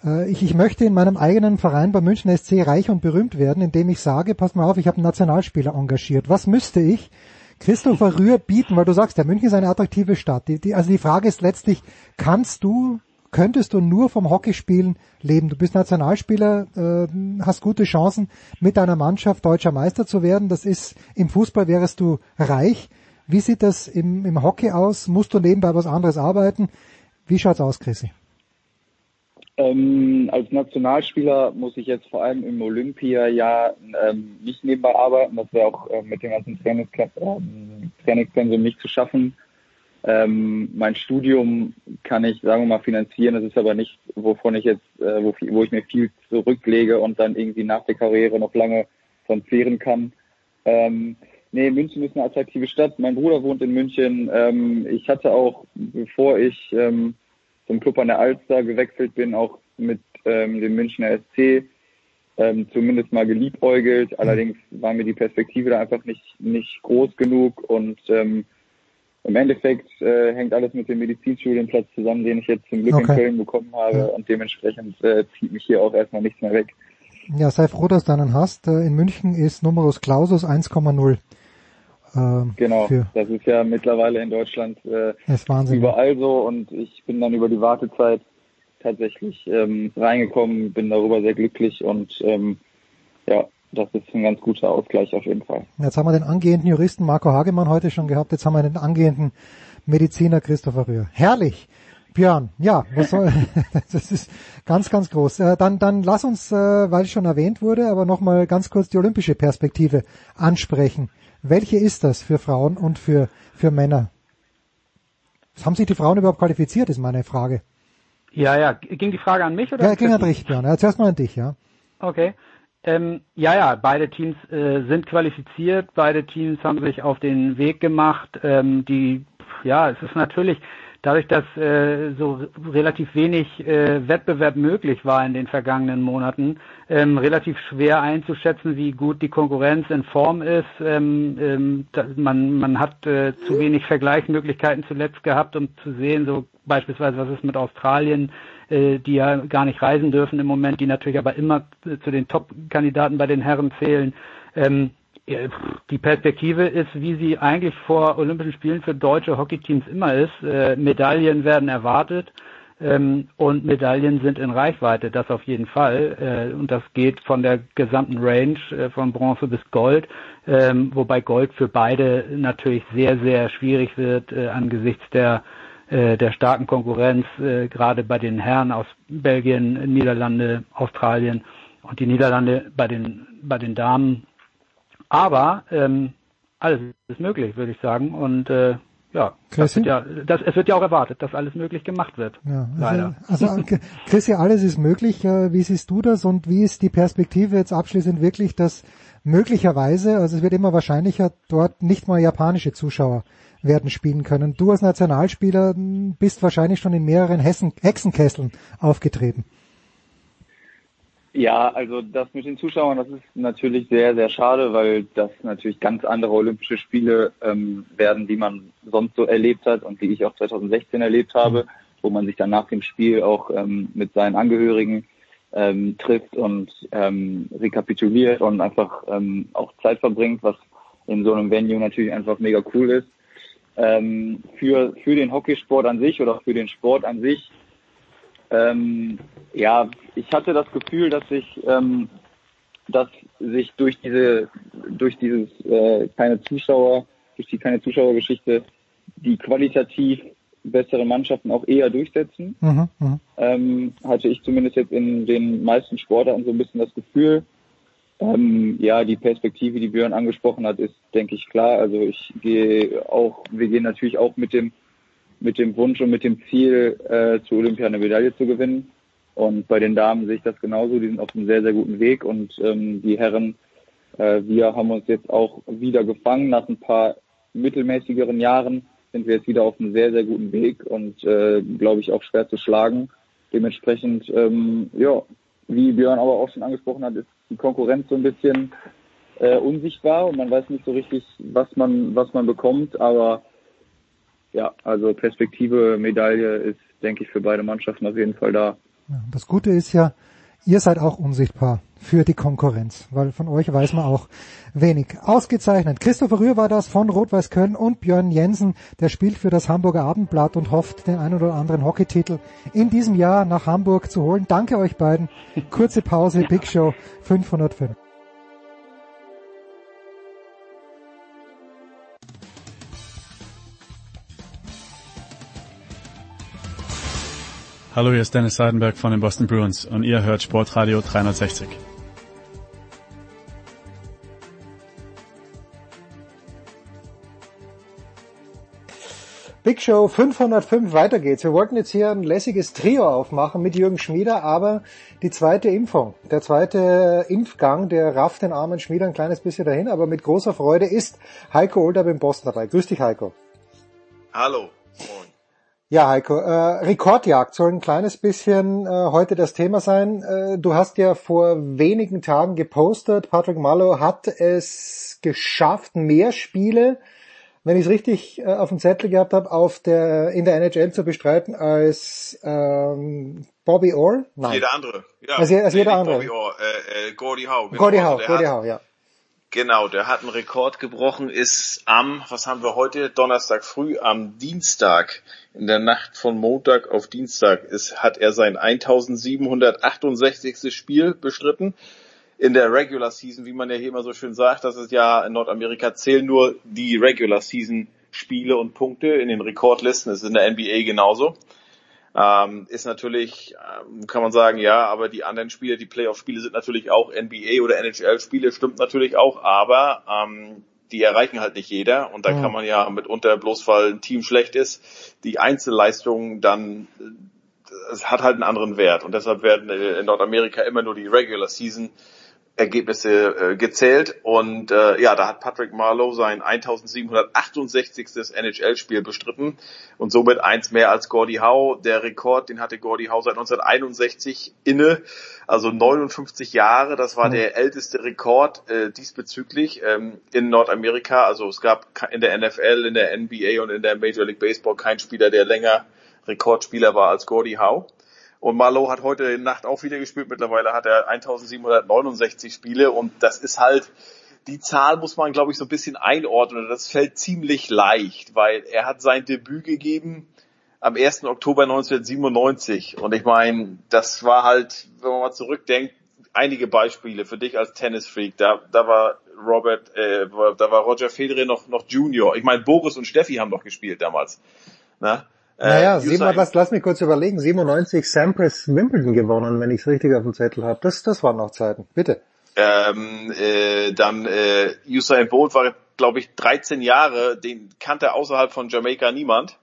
Äh, ich, ich möchte in meinem eigenen Verein bei München SC reich und berühmt werden, indem ich sage, pass mal auf, ich habe einen Nationalspieler engagiert. Was müsste ich Christopher Rühr bieten? Weil du sagst, der München ist eine attraktive Stadt. Die, die, also die Frage ist letztlich, kannst du, könntest du nur vom Hockeyspielen leben? Du bist Nationalspieler, äh, hast gute Chancen, mit deiner Mannschaft deutscher Meister zu werden. Das ist, im Fußball wärest du reich. Wie sieht das im, im Hockey aus? Musst du nebenbei was anderes arbeiten? Wie schaut's aus, Chrissy? Ähm, als Nationalspieler muss ich jetzt vor allem im Olympiajahr ähm, nicht nebenbei arbeiten. Das wäre auch äh, mit dem ganzen ähm, Trainingspensum nicht zu schaffen. Ähm, mein Studium kann ich, sagen wir mal, finanzieren. Das ist aber nicht, wovon ich jetzt, äh, wo, wo ich mir viel zurücklege und dann irgendwie nach der Karriere noch lange von zehren kann. Ähm, nee, München ist eine attraktive Stadt. Mein Bruder wohnt in München. Ähm, ich hatte auch, bevor ich ähm, zum Club an der Alster gewechselt bin, auch mit ähm, dem Münchner SC ähm, zumindest mal geliebäugelt. Allerdings war mir die Perspektive da einfach nicht, nicht groß genug und ähm, im Endeffekt äh, hängt alles mit dem Medizinstudienplatz zusammen, den ich jetzt zum Glück Okay. in Köln bekommen habe und dementsprechend äh, zieht mich hier auch erstmal nichts mehr weg. Ja, sei froh, dass du einen hast. Äh, In München ist Numerus Clausus 1,0. Ähm, Genau, das ist ja mittlerweile in Deutschland äh, Wahnsinn. überall so und ich bin dann über die Wartezeit tatsächlich ähm, reingekommen, bin darüber sehr glücklich und ähm, ja, das ist ein ganz guter Ausgleich auf jeden Fall. Jetzt haben wir den angehenden Juristen Marco Hagemann heute schon gehabt. Jetzt haben wir den angehenden Mediziner Christopher Rühr. Herrlich. Björn, ja, was soll, das ist ganz, ganz groß. Äh, dann, dann lass uns, äh, weil es schon erwähnt wurde, aber nochmal ganz kurz die olympische Perspektive ansprechen. Welche ist das für Frauen und für, für Männer? Haben sich die Frauen überhaupt qualifiziert, ist meine Frage. Ja, ja. Ging die Frage an mich oder? Ja, ging an dich, Björn. Ja, zuerst mal an dich, ja. Okay. Ähm, ja, ja, beide Teams äh, sind qualifiziert, beide Teams haben sich auf den Weg gemacht. Ähm, die, ja, es ist natürlich dadurch, dass äh, so relativ wenig äh, Wettbewerb möglich war in den vergangenen Monaten, ähm, relativ schwer einzuschätzen, wie gut die Konkurrenz in Form ist. Ähm, ähm, man, man hat äh, zu wenig Vergleichsmöglichkeiten zuletzt gehabt, um zu sehen, so beispielsweise, was ist mit Australien, äh, die ja gar nicht reisen dürfen im Moment, die natürlich aber immer äh, zu den Top-Kandidaten bei den Herren zählen. Ähm, die Perspektive ist, wie sie eigentlich vor Olympischen Spielen für deutsche Hockeyteams immer ist. Äh, Medaillen werden erwartet ähm, und Medaillen sind in Reichweite, das auf jeden Fall. Äh, und das geht von der gesamten Range äh, von Bronze bis Gold, ähm, wobei Gold für beide natürlich sehr, sehr schwierig wird äh, angesichts der äh, der starken Konkurrenz, äh, gerade bei den Herren aus Belgien, Niederlande, Australien und die Niederlande bei den bei den Damen aber ähm, alles ist möglich, würde ich sagen. Und äh, ja, das Chrissy? ja das, es wird ja auch erwartet, dass alles möglich gemacht wird. Ja, Leider. Also, also Chris, ja, alles ist möglich. Äh, Wie siehst du das und wie ist die Perspektive jetzt abschließend wirklich, dass möglicherweise, also es wird immer wahrscheinlicher, dort nicht mal japanische Zuschauer werden spielen können. Du als Nationalspieler m, bist wahrscheinlich schon in mehreren Hessen, Hexenkesseln aufgetreten. Ja, also das mit den Zuschauern, das ist natürlich sehr, sehr schade, weil das natürlich ganz andere Olympische Spiele ähm, werden, die man sonst so erlebt hat und die ich auch 2016 erlebt habe, wo man sich dann nach dem Spiel auch ähm, mit seinen Angehörigen ähm, trifft und ähm, rekapituliert und einfach ähm, auch Zeit verbringt, was in so einem Venue natürlich einfach mega cool ist. Ähm, für, für den Hockeysport an sich oder für den Sport an sich ähm, ja, ich hatte das Gefühl, dass sich, ähm, dass sich durch diese, durch dieses äh, keine Zuschauer, durch die keine Zuschauergeschichte, die qualitativ besseren Mannschaften auch eher durchsetzen. Mhm, mhm. Ähm, hatte ich zumindest jetzt in den meisten Sportarten so ein bisschen das Gefühl. Ähm, ja, die Perspektive, die Björn angesprochen hat, ist, denke ich, klar. Also ich gehe auch, wir gehen natürlich auch mit dem mit dem Wunsch und mit dem Ziel, äh, zu Olympia eine Medaille zu gewinnen. Und bei den Damen sehe ich das genauso. Die sind auf einem sehr, sehr guten Weg. Und ähm, die Herren, äh, wir haben uns jetzt auch wieder gefangen. Nach ein paar mittelmäßigeren Jahren sind wir jetzt wieder auf einem sehr, sehr guten Weg und, äh, glaube ich, auch schwer zu schlagen. Dementsprechend, ähm, ja, wie Björn aber auch schon angesprochen hat, ist die Konkurrenz so ein bisschen äh, unsichtbar und man weiß nicht so richtig, was man, was man bekommt. Aber ja, also Perspektive, Medaille ist, denke ich, für beide Mannschaften auf jeden Fall da. Das Gute ist ja, ihr seid auch unsichtbar für die Konkurrenz, weil von euch weiß man auch wenig. Ausgezeichnet. Christopher Rühr war das von Rot-Weiß Köln und Björn Jensen, der spielt für das Hamburger Abendblatt und hofft, den einen oder anderen Hockeytitel in diesem Jahr nach Hamburg zu holen. Danke euch beiden. Kurze Pause, Big Show 505. Hallo, hier ist Dennis Seidenberg von den Boston Bruins und ihr hört Sportradio 360. Big Show 505, weiter geht's. Wir wollten jetzt hier ein lässiges Trio aufmachen mit Jürgen Schmieder, aber die zweite Impfung, der zweite Impfgang, der rafft den armen Schmieder ein kleines bisschen dahin, aber mit großer Freude ist Heiko Older beim Boston dabei. Grüß dich, Heiko. Hallo. Ja, Heiko, äh, Rekordjagd soll ein kleines bisschen äh, heute das Thema sein. Äh, du hast ja vor wenigen Tagen gepostet, Patrick Marlow hat es geschafft, mehr Spiele wenn ich es richtig äh, auf dem Zettel gehabt habe, auf der in der NHL zu bestreiten als ähm, Bobby Orr? Nein. Jeder andere. Ja, als, als jeder andere. Bobby Orr, äh, äh, Gordie Howe. Genau. Gordie Howe, Gordie Howe, ja. Genau, der hat einen Rekord gebrochen, ist am, was haben wir heute, Donnerstag früh, am Dienstag, in der Nacht von Montag auf Dienstag, ist, hat er sein 1768. Spiel bestritten in der Regular Season, wie man ja hier immer so schön sagt, das ist ja in Nordamerika zählen nur die Regular Season Spiele und Punkte in den Rekordlisten. Das ist in der NBA genauso. Ähm, ist natürlich, ähm, kann man sagen, ja, aber die anderen Spiele, die Playoff-Spiele sind natürlich auch NBA oder NHL-Spiele, stimmt natürlich auch, aber ähm, die erreichen halt nicht jeder und da mhm. kann man ja mitunter bloß weil ein Team schlecht ist, die Einzelleistung dann äh, es hat halt einen anderen Wert und deshalb werden in Nordamerika immer nur die Regular Season Ergebnisse äh, gezählt und äh, ja, da hat Patrick Marlowe sein 1768. NHL-Spiel bestritten und somit eins mehr als Gordie Howe. Der Rekord, den hatte Gordie Howe seit 1961 inne, also 59 Jahre. Das war mhm. der älteste Rekord äh, diesbezüglich ähm, in Nordamerika. Also es gab in der NFL, in der NBA und in der Major League Baseball keinen Spieler, der länger Rekordspieler war als Gordie Howe. Und Marlow hat heute Nacht auch wieder gespielt. Mittlerweile hat er 1769 Spiele und das ist halt, die Zahl muss man, glaube ich, so ein bisschen einordnen. Das fällt ziemlich leicht, weil er hat sein Debüt gegeben am 1. Oktober 1997. Und ich meine, das war halt, wenn man mal zurückdenkt, einige Beispiele für dich als Tennisfreak. Da, da war Robert, äh, da war Roger Federer noch, noch Junior. Ich meine, Boris und Steffi haben doch gespielt damals. Na? Naja, äh, lass, lass mich kurz überlegen. 97 Sampras Wimbledon gewonnen, wenn ich es richtig auf dem Zettel habe. Das, das waren noch Zeiten. Bitte. Ähm, äh, dann äh, Usain Bolt war, glaube ich, 13 Jahre. Den kannte außerhalb von Jamaika niemand.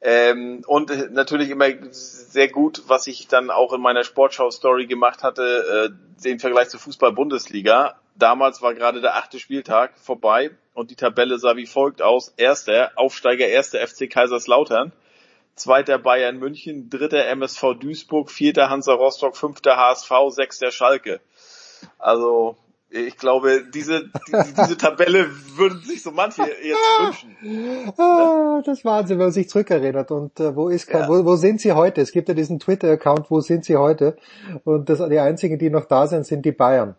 Ähm, und natürlich immer sehr gut, was ich dann auch in meiner Sportschau-Story gemacht hatte, äh, den Vergleich zur Fußball-Bundesliga. Damals war gerade der achte Spieltag vorbei und die Tabelle sah wie folgt aus. Erster, Aufsteiger erster FC Kaiserslautern zweiter Bayern München, dritter MSV Duisburg, vierter Hansa Rostock, fünfter HSV, sechster Schalke. Also ich glaube, diese, die, diese Tabelle würden sich so manche jetzt wünschen. Ah, das Wahnsinn, wenn man sich zurückerinnert. Und äh, wo ist ja. wo, wo sind sie heute? Es gibt ja diesen Twitter-Account, wo sind sie heute? Und das, die einzigen, die noch da sind, sind die Bayern.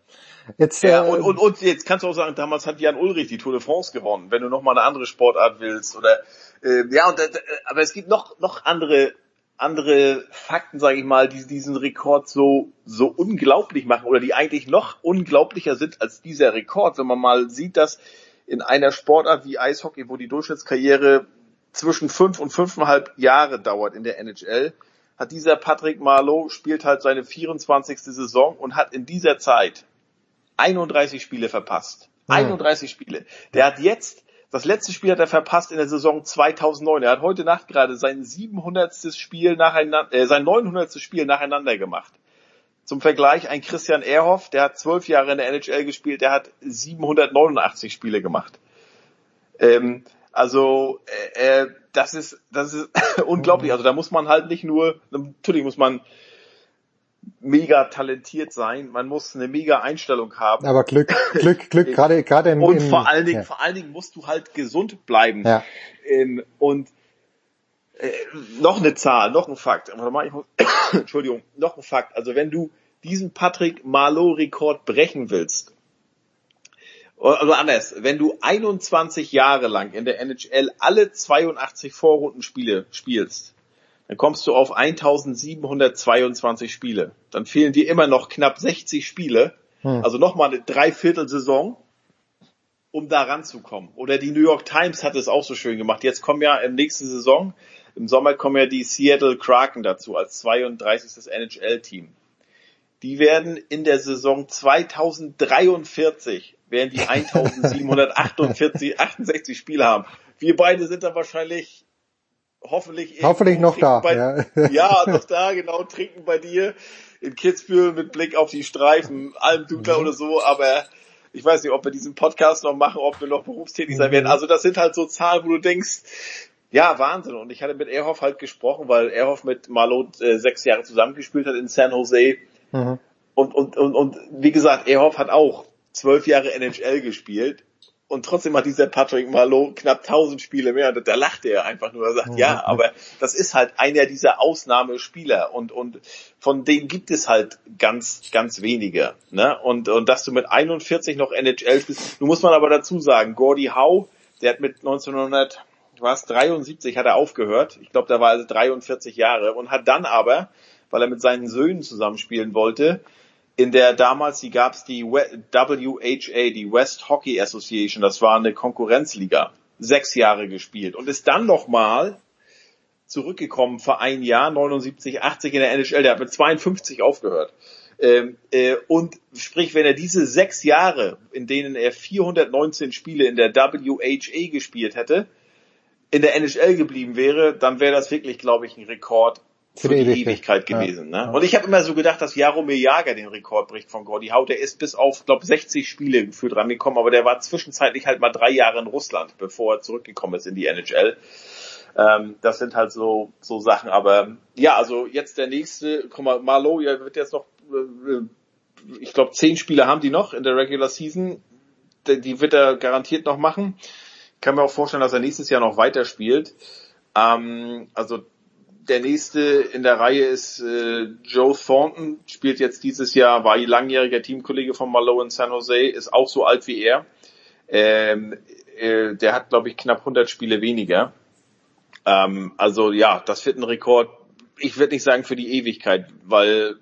Jetzt, ja, äh, und, und, und jetzt kannst du auch sagen, damals hat Jan Ulrich die Tour de France gewonnen. Wenn du noch mal eine andere Sportart willst oder äh, ja, und, äh, aber es gibt noch, noch andere, andere Fakten, sage ich mal, die diesen Rekord so, so unglaublich machen oder die eigentlich noch unglaublicher sind als dieser Rekord. Wenn man mal sieht, dass in einer Sportart wie Eishockey, wo die Durchschnittskarriere zwischen fünf und fünfeinhalb Jahre dauert in der NHL, hat dieser Patrick Marlowe spielt halt seine 24. Saison und hat in dieser Zeit 31 Spiele verpasst. 31 Spiele. Der hat jetzt das letzte Spiel hat er verpasst in der Saison 2009. Er hat heute Nacht gerade sein 700. Spiel nacheinander, äh, sein 900. Spiel nacheinander gemacht. Zum Vergleich ein Christian Ehrhoff, der hat zwölf Jahre in der NHL gespielt, der hat 789 Spiele gemacht. Ähm, also äh, äh, das ist das ist unglaublich. Also da muss man halt nicht nur, natürlich muss man mega talentiert sein, man muss eine mega Einstellung haben. Aber Glück, Glück, Glück, gerade gerade im Und vor allen Dingen, ja. vor allen Dingen musst du halt gesund bleiben. Ja. Ähm, und äh, noch eine Zahl, noch ein Fakt. Entschuldigung, noch ein Fakt. Also wenn du diesen Patrick Marlow-Rekord brechen willst, also anders, wenn du 21 Jahre lang in der NHL alle 82 Vorrundenspiele spielst, dann kommst du auf 1722 Spiele. Dann fehlen dir immer noch knapp 60 Spiele, hm. also nochmal eine Dreiviertelsaison. um da ranzukommen. Oder die New York Times hat es auch so schön gemacht. Jetzt kommen ja im nächsten Saison, im Sommer kommen ja die Seattle Kraken dazu als 32. NHL-Team. Die werden in der Saison 2043 werden die 1748, 68 Spiele haben. Wir beide sind dann wahrscheinlich hoffentlich Hoffentlich noch da. Bei, ja. ja, noch da, genau, trinken bei dir in Kitzbühel mit Blick auf die Streifen, Almdudler Mhm. oder so, aber ich weiß nicht, ob wir diesen Podcast noch machen, ob wir noch berufstätig sein werden. Also das sind halt so Zahlen, wo du denkst, ja, Wahnsinn. Und ich hatte mit Erhoff halt gesprochen, weil Erhoff mit Marlow äh, sechs Jahre zusammengespielt hat in San Jose. Mhm. Und, und, und, und wie gesagt, Erhoff hat auch zwölf Jahre NHL gespielt. Und trotzdem hat dieser Patrick Marlow knapp 1000 Spiele mehr. Und da lacht er einfach nur. Er sagt, ja, aber das ist halt einer dieser Ausnahmespieler. Und, und von denen gibt es halt ganz, ganz wenige. Ne? Und, und dass du mit 41 noch NHL spielst. Nun muss man aber dazu sagen, Gordie Howe, der hat mit 1900, was, 73 hat er aufgehört. Ich glaube, da war er 43 Jahre. Und hat dann aber, weil er mit seinen Söhnen zusammenspielen wollte, in der damals, die gab's die We- WHA, die West Hockey Association, das war eine Konkurrenzliga, sechs Jahre gespielt und ist dann nochmal zurückgekommen für ein Jahr, 79, 80 in der NHL, der hat mit 52 aufgehört. Ähm, äh, und sprich, wenn er diese sechs Jahre, in denen er 419 Spiele in der WHA gespielt hätte, in der NHL geblieben wäre, dann wäre das wirklich, glaube ich, ein Rekord für, die Ewigkeit, gewesen. Ja. Ne? Und ich habe immer so gedacht, dass Jaromir Jager den Rekord bricht von Gordy Howe. Der ist bis auf, glaube 60 Spiele gefühlt rangekommen, aber der war zwischenzeitlich halt mal drei Jahre in Russland, bevor er zurückgekommen ist in die NHL. Ähm, das sind halt so so Sachen. Aber ja, also jetzt der nächste, guck mal, Marlow, ja, wird jetzt noch, äh, ich glaube, zehn Spiele haben die noch in der Regular Season. Die die wird er garantiert noch machen. Ich kann mir auch vorstellen, dass er nächstes Jahr noch weiterspielt. Ähm, also der nächste in der Reihe ist äh, Joe Thornton, spielt jetzt dieses Jahr, war langjähriger Teamkollege von Marlowe in San Jose, ist auch so alt wie er. Ähm, äh, der hat, glaube ich, knapp 100 Spiele weniger. Ähm, also ja, das wird ein Rekord. Ich würde nicht sagen für die Ewigkeit, weil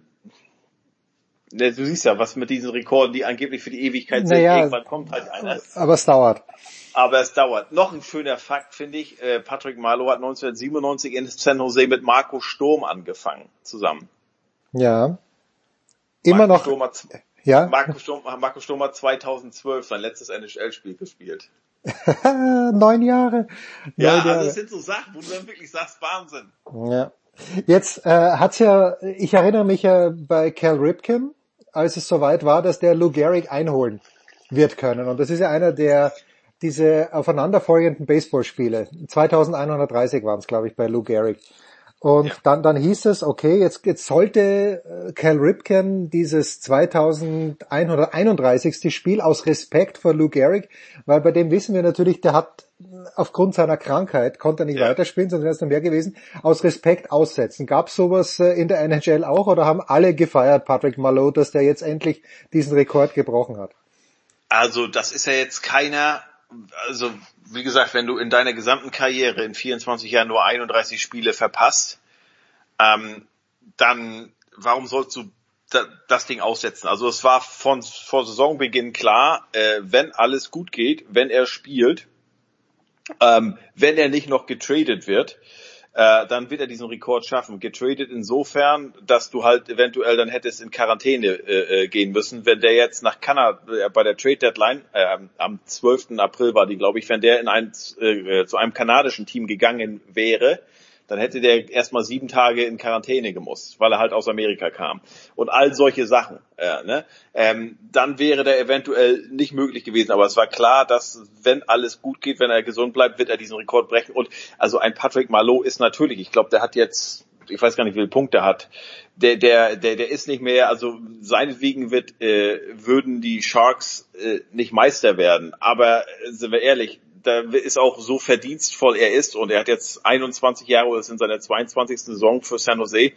ne, du siehst ja, was mit diesen Rekorden, die angeblich für die Ewigkeit sind, Naja, irgendwann kommt halt einer. Aber es dauert. Aber es dauert. Noch ein schöner Fakt finde ich, äh, Patrick Marlow hat 1997 in San Jose mit Marco Sturm angefangen, zusammen. Ja. Immer Marco noch. Sturm hat, Ja. Marco, Sturm, Marco Sturm hat 2012 sein letztes NHL-Spiel gespielt. Neun Jahre. Ja, Neun also Jahre. es sind so Sachen, wo du dann wirklich sagst, Wahnsinn. Ja. Jetzt äh, hat's ja, ich erinnere mich ja bei Cal Ripken, als es soweit war, dass der Lou Gehrig einholen wird können. Und das ist ja einer der diese aufeinanderfolgenden Baseballspiele. 2130 waren es, glaube ich, bei Lou Gehrig. Und dann, dann hieß es, okay, jetzt, jetzt sollte äh, Cal Ripken dieses 2131. Spiel aus Respekt vor Lou Gehrig, weil bei dem wissen wir natürlich, der hat aufgrund seiner Krankheit, konnte er nicht weiterspielen, sonst wäre es noch mehr gewesen, aus Respekt aussetzen. Gab sowas äh, in der NHL auch oder haben alle gefeiert, Patrick Marlowe, dass der jetzt endlich diesen Rekord gebrochen hat? Also das ist ja jetzt keiner, also wie gesagt, wenn du in deiner gesamten Karriere in 24 Jahren nur 31 Spiele verpasst, ähm, dann warum sollst du da, das Ding aussetzen? Also es war von vor Saisonbeginn klar, äh, wenn alles gut geht, wenn er spielt, ähm, wenn er nicht noch getradet wird, äh, dann wird er diesen Rekord schaffen. Getradet insofern, dass du halt eventuell dann hättest in Quarantäne äh, äh, gehen müssen. Wenn der jetzt nach Kanada äh, bei der Trade Deadline, äh, am 12. April war die, glaube ich, wenn der in ein, äh, zu einem kanadischen Team gegangen wäre, dann hätte der erstmal sieben Tage in Quarantäne gemusst, weil er halt aus Amerika kam. Und all solche Sachen. Äh, ne? ähm, dann wäre der eventuell nicht möglich gewesen. Aber es war klar, dass wenn alles gut geht, wenn er gesund bleibt, wird er diesen Rekord brechen. Und also ein Patrick Marlowe ist natürlich, ich glaube, der hat jetzt ich weiß gar nicht, wie viele Punkte hat. Der, der, der, der ist nicht mehr, also seinetwegen wird, äh, würden die Sharks äh, nicht Meister werden. Aber äh, sind wir ehrlich, da ist auch so verdienstvoll er ist und er hat jetzt 21 Jahre oder ist in seiner 22. Saison für San Jose.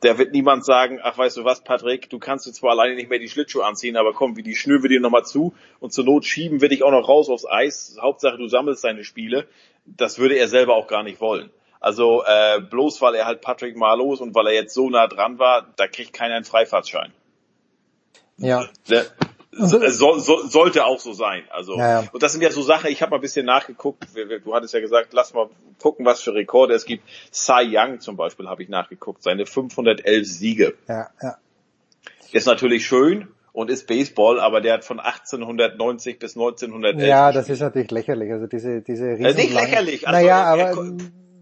Da wird niemand sagen, ach weißt du was, Patrick, du kannst jetzt zwar alleine nicht mehr die Schlittschuhe anziehen, aber komm, wie die schnüren wir dir nochmal zu und zur Not schieben wir dich auch noch raus aufs Eis. Hauptsache du sammelst deine Spiele. Das würde er selber auch gar nicht wollen. Also äh, bloß weil er halt Patrick Marlowe ist und weil er jetzt so nah dran war, da kriegt keiner einen Freifahrtschein. Ja. Der, so, so, so, sollte auch so sein. Also Ja, ja. und das sind ja so Sachen. Ich habe mal ein bisschen nachgeguckt. Du hattest ja gesagt, lass mal gucken, was für Rekorde es gibt. Cy Young zum Beispiel habe ich nachgeguckt. Seine 511 Siege Ja, ja. ist natürlich schön und ist Baseball, aber der hat von 1890 bis 1911. Ja, das ist natürlich lächerlich. Also diese, diese riesen Äh, nicht lächerlich. Also, naja, er aber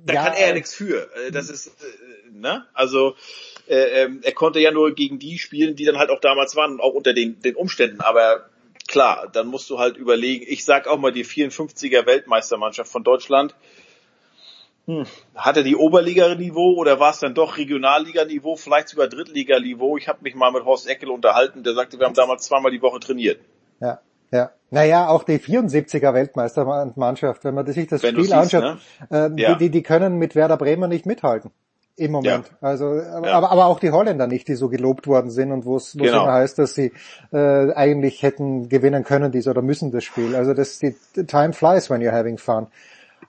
da ja, kann er ja nichts für. Äh, Das ist, äh, ne? Also äh, ähm, er konnte ja nur gegen die spielen, die dann halt auch damals waren, auch unter den, den Umständen. Aber klar, dann musst du halt überlegen. Ich sag auch mal die 54er Weltmeistermannschaft von Deutschland. Hm. Hatte die Oberliga-Niveau oder war es dann doch Regionalliga-Niveau, vielleicht sogar Drittliga-Niveau? Ich habe mich mal mit Horst Eckel unterhalten, der sagte, wir haben damals zweimal die Woche trainiert. Ja, ja. Naja, auch die 74er Weltmeistermannschaft, wenn man sich das Wenn Spiel siehst, anschaut, äh, Ja. die, die können mit Werder Bremer nicht mithalten. Im Moment. Also, aber, aber, aber auch die Holländer nicht, die so gelobt worden sind und wo es Genau. immer heißt, dass sie äh, eigentlich hätten gewinnen können, dies oder müssen das Spiel. Also das die time flies when you're having fun.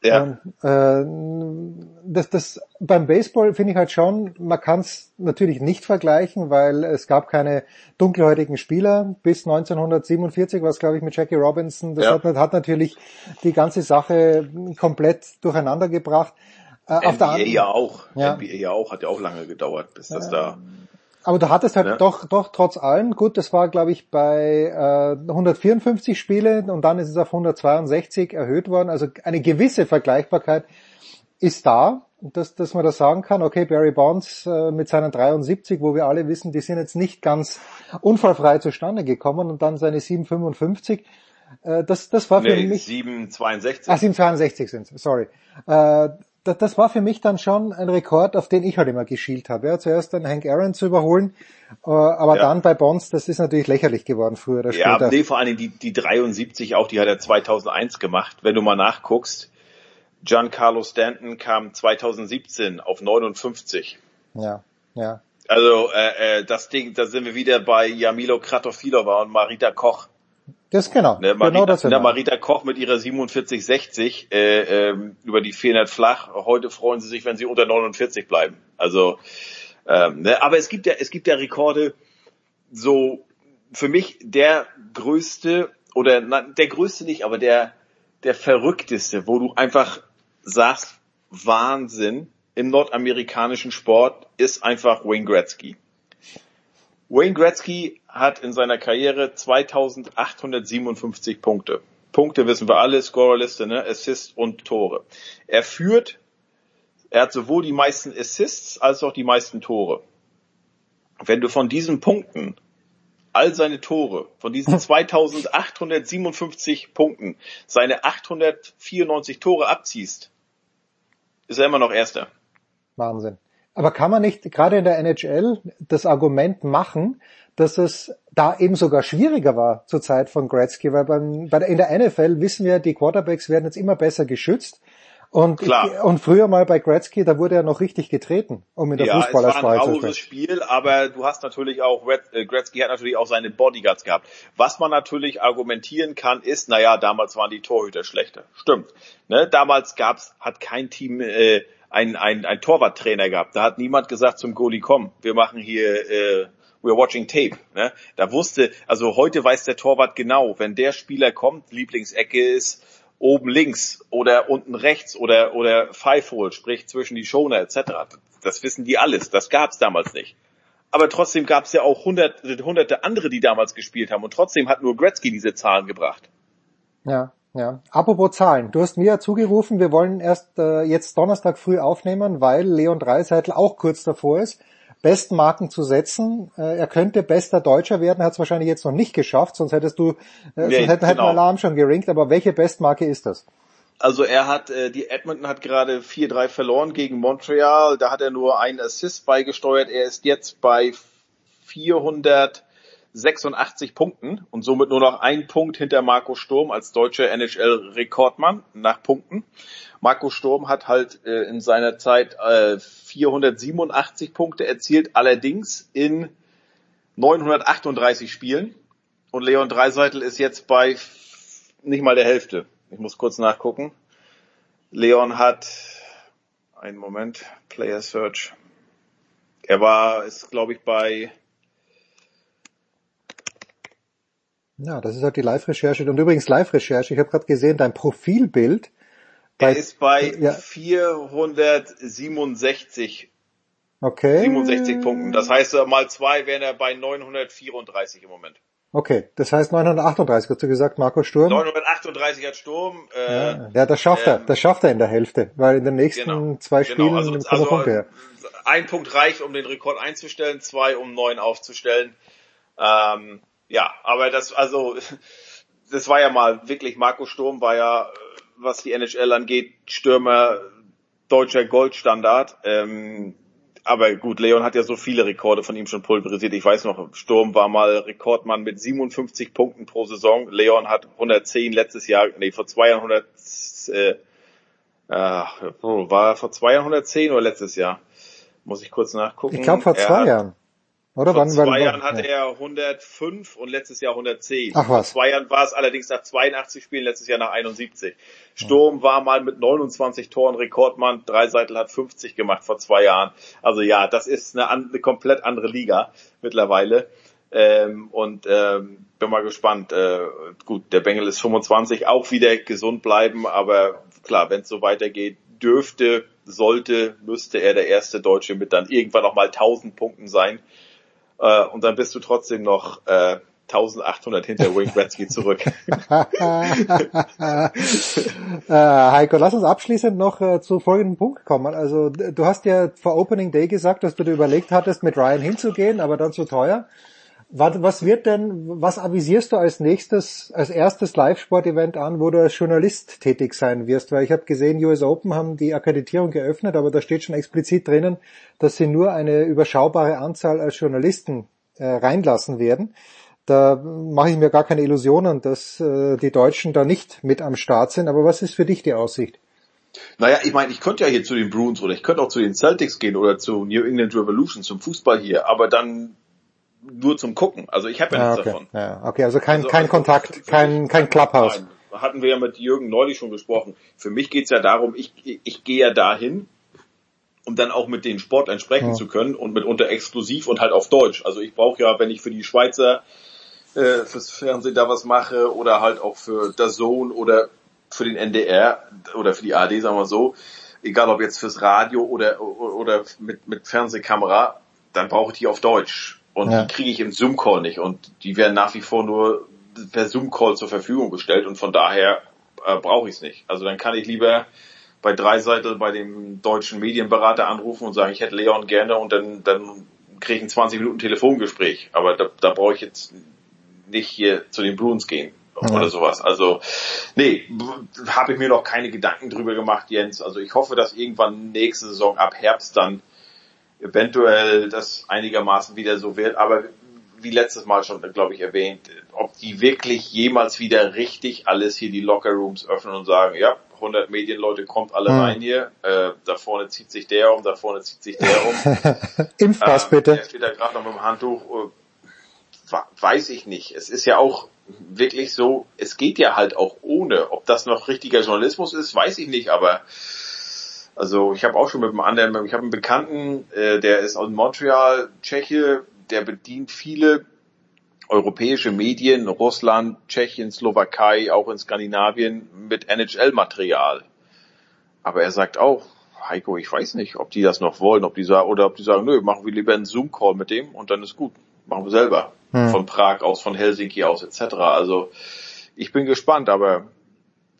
Ja. Ähm, äh, das, das beim Baseball finde ich halt schon, man kann es natürlich nicht vergleichen, weil es gab keine dunkelhäutigen Spieler bis 1947, was glaube ich mit Jackie Robinson, das Ja. hat, hat natürlich die ganze Sache komplett durcheinander gebracht. Äh, auf der NBA ja auch. Ja. NBA ja auch, hat ja auch lange gedauert, bis das da. Aber du hattest halt Ja. doch, doch trotz allem, gut, das war glaube ich bei äh, 154 Spiele und dann ist es auf 162 erhöht worden. Also eine gewisse Vergleichbarkeit ist da, dass, dass man das sagen kann. Okay, Barry Bonds äh, mit seinen 73, wo wir alle wissen, die sind jetzt nicht ganz unfallfrei zustande gekommen und dann seine 755. Äh, das, das war für Nee, mich 762. Ah, 762 sind sorry. Äh, das, war für mich dann schon ein Rekord, auf den ich halt immer geschielt habe. Ja, zuerst den Hank Aaron zu überholen, äh, aber Ja. dann bei Bonds, das ist natürlich lächerlich geworden früher oder Ja, später. nee, vor allen Dingen die, die 73 auch, die hat er 2001 gemacht. Wenn du mal nachguckst, Giancarlo Stanton kam 2017 auf 59. Ja, ja. Also äh, äh, das Ding, da sind wir wieder bei Jamilo Kratochvilova und Marita Koch. Das genau. Ne, genau Marita, das sind ne. Marita Koch mit ihrer 4760 äh, ähm, über die 400 flach. Heute freuen sie sich, wenn sie unter 49 bleiben. Also, ähm, ne, aber es gibt ja, es gibt ja Rekorde. So für mich der größte oder na, der größte nicht, aber der der verrückteste, wo du einfach sagst Wahnsinn im nordamerikanischen Sport ist einfach Wayne Gretzky. Wayne Gretzky hat in seiner Karriere 2857 Punkte. Punkte wissen wir alle, Scorerliste, ne? Assists und Tore. Er führt, er hat sowohl die meisten Assists als auch die meisten Tore. Wenn du von diesen Punkten all seine Tore, von diesen 2857 Punkten, seine 894 Tore abziehst, ist er immer noch Erster. Wahnsinn. Aber kann man nicht gerade in der NHL das Argument machen, dass es da eben sogar schwieriger war zur Zeit von Gretzky, weil beim, bei der, in der NFL wissen wir, die Quarterbacks werden jetzt immer besser geschützt. Und, Klar. und früher mal bei Gretzky, da wurde er noch richtig getreten, um in der ja, es war ein Fußballersprache zu raues sprechen. Spiel, aber du hast natürlich auch, äh, Gretzky hat natürlich auch seine Bodyguards gehabt. Was man natürlich argumentieren kann, ist, naja, damals waren die Torhüter schlechter. Stimmt. Ne? Damals gab's, hat kein Team äh, ein, ein, ein Torwarttrainer gehabt. Da hat niemand gesagt zum Goalie, komm, wir machen hier, äh, we're watching tape. Ne? Da wusste, also heute weiß der Torwart genau, wenn der Spieler kommt, Lieblingsecke ist oben links oder unten rechts oder oder Five Hole, sprich zwischen die Schoner etc. Das wissen die alles. Das gab's damals nicht. Aber trotzdem gab's ja auch hunderte, hunderte andere, die damals gespielt haben und trotzdem hat nur Gretzky diese Zahlen gebracht. Ja, ja. Apropos Zahlen. Du hast mir ja zugerufen, wir wollen erst äh, jetzt Donnerstag früh aufnehmen, weil Leon Dreiseitel auch kurz davor ist, Bestmarken zu setzen. Äh, er könnte bester Deutscher werden, hat es wahrscheinlich jetzt noch nicht geschafft, sonst hättest du, äh, Nee, sonst hätten, genau. Alarm schon geringt. Aber welche Bestmarke ist das? Also er hat, äh, die Edmonton hat gerade 4-3 verloren gegen Montreal. Da hat er nur einen Assist beigesteuert. Er ist jetzt bei 486 Punkten und somit nur noch ein Punkt hinter Marco Sturm als deutscher NHL-Rekordmann nach Punkten. Marco Sturm hat halt äh, in seiner Zeit äh, 487 Punkte erzielt, allerdings in 938 Spielen. Und Leon Dreiseitel ist jetzt bei nicht mal der Hälfte. Ich muss kurz nachgucken. Leon hat, einen Moment, Player Search. Er war, ist glaube ich bei Ja, das ist halt die Live-Recherche. Und übrigens Live-Recherche, ich habe gerade gesehen, dein Profilbild. Er ist bei ja. 467 Okay. 67 Punkten. Das heißt, äh, mal zwei wären er bei 934 im Moment. Okay, das heißt 938, hast du gesagt, Marco Sturm? 938 hat Sturm. Äh, ja, ja, das schafft er, ähm, das schafft er in der Hälfte, weil in den nächsten Genau, zwei genau. Spielen Also- nimmt er also, Punkte her. ein Punkt reicht, um den Rekord einzustellen, zwei, um neun aufzustellen. Ähm, ja, aber das, also, das war ja mal wirklich, Marco Sturm war ja, äh, was die NHL angeht, Stürmer deutscher Goldstandard. Ähm, aber gut, Leon hat ja so viele Rekorde von ihm schon pulverisiert. Ich weiß noch, Sturm war mal Rekordmann mit 57 Punkten pro Saison. Leon hat 110 letztes Jahr, nee, vor zwei Jahren 100, äh, ach, oh, war er vor zwei Jahren 110 oder letztes Jahr? Muss ich kurz nachgucken. Ich glaube vor Er zwei hat- Jahren. Oder vor wann? zwei Jahren wann, hatte ja. er 105 und letztes Jahr 110. Ach was. Vor zwei Jahren war es allerdings nach 82 Spielen, letztes Jahr nach 71. Sturm war mal mit 29 Toren Rekordmann, Dreiseitel hat 50 gemacht vor zwei Jahren. Also ja, das ist eine, eine komplett andere Liga mittlerweile. Ähm, und ähm, bin mal gespannt. Äh, gut, der Bengel ist 25, auch wieder gesund bleiben, aber klar, wenn es so weitergeht, dürfte, sollte, müsste er der erste Deutsche mit dann irgendwann noch mal 1000 Punkten sein. Äh, und dann bist du trotzdem noch äh, 1800 hinter Wayne Gretzky zurück. äh, Heiko, lass uns abschließend noch äh, zu folgendem Punkt kommen. Also du hast ja vor Opening Day gesagt, dass du dir überlegt hattest, mit Ryan hinzugehen, aber dann zu teuer. Was, was wird denn, was avisierst du als nächstes, als erstes Live-Sport-Event an, wo du als Journalist tätig sein wirst? Weil ich habe gesehen, US Open haben die Akkreditierung geöffnet, aber da steht schon explizit drinnen, dass sie nur eine überschaubare Anzahl als Journalisten äh, reinlassen werden. Da mache ich mir gar keine Illusionen, dass äh, die Deutschen da nicht mit am Start sind. Aber was ist für dich die Aussicht? Naja, ich meine, ich könnte ja hier zu den Bruins oder ich könnte auch zu den Celtics gehen oder zu New England Revolution, zum Fußball hier, aber dann nur zum Gucken. Also ich habe ja Ah, nichts okay. davon. Ja, okay, also kein, Also- kein also Kontakt, kein, kein Clubhouse. Nein, hatten wir ja mit Jürgen neulich schon gesprochen. Für mich geht's ja darum, ich, ich gehe ja dahin, um dann auch mit den Sportlern sprechen Ja. zu können und mitunter exklusiv und halt auf Deutsch. Also ich brauche ja, wenn ich für die Schweizer äh, fürs Fernsehen da was mache oder halt auch für der Zone oder für den NDR oder für die ARD, sagen wir so, egal ob jetzt fürs Radio oder oder mit, mit Fernsehkamera, dann brauche ich die auf Deutsch. Und Ja. die kriege ich im Zoom-Call nicht. Und die werden nach wie vor nur per Zoom-Call zur Verfügung gestellt und von daher äh, brauche ich es nicht. Also dann kann ich lieber bei Dreiseitel bei dem deutschen Medienberater anrufen und sagen, ich hätte Leon gerne und dann, dann kriege ich ein 20 Minuten Telefongespräch. Aber da, da brauche ich jetzt nicht hier zu den Bruins gehen Ja. oder sowas. Also nee, habe ich mir noch keine Gedanken drüber gemacht, Jens. Also ich hoffe, dass irgendwann nächste Saison ab Herbst dann eventuell das einigermaßen wieder so wird. Aber wie letztes Mal schon, glaube ich, erwähnt, ob die wirklich jemals wieder richtig alles hier die Lockerrooms öffnen und sagen, ja, 100 Medienleute kommt alle Hm. rein hier, äh, da vorne zieht sich der um, da vorne zieht sich der um. Impfpass Ähm, bitte. Der steht da gerade noch mit dem Handtuch. Äh, weiß ich nicht. Es ist ja auch wirklich so, es geht ja halt auch ohne. Ob das noch richtiger Journalismus ist, weiß ich nicht, aber also ich habe auch schon mit einem anderen, ich habe einen Bekannten, äh, der ist aus Montreal, Tscheche, der bedient viele europäische Medien, Russland, Tschechien, Slowakei, auch in Skandinavien mit NHL-Material. Aber er sagt auch, Heiko, ich weiß nicht, ob die das noch wollen, ob die sagen, oder ob die sagen, nö, machen wir lieber einen Zoom-Call mit dem und dann ist gut. Machen wir selber. Hm. Von Prag aus, von Helsinki aus, etc. Also ich bin gespannt, aber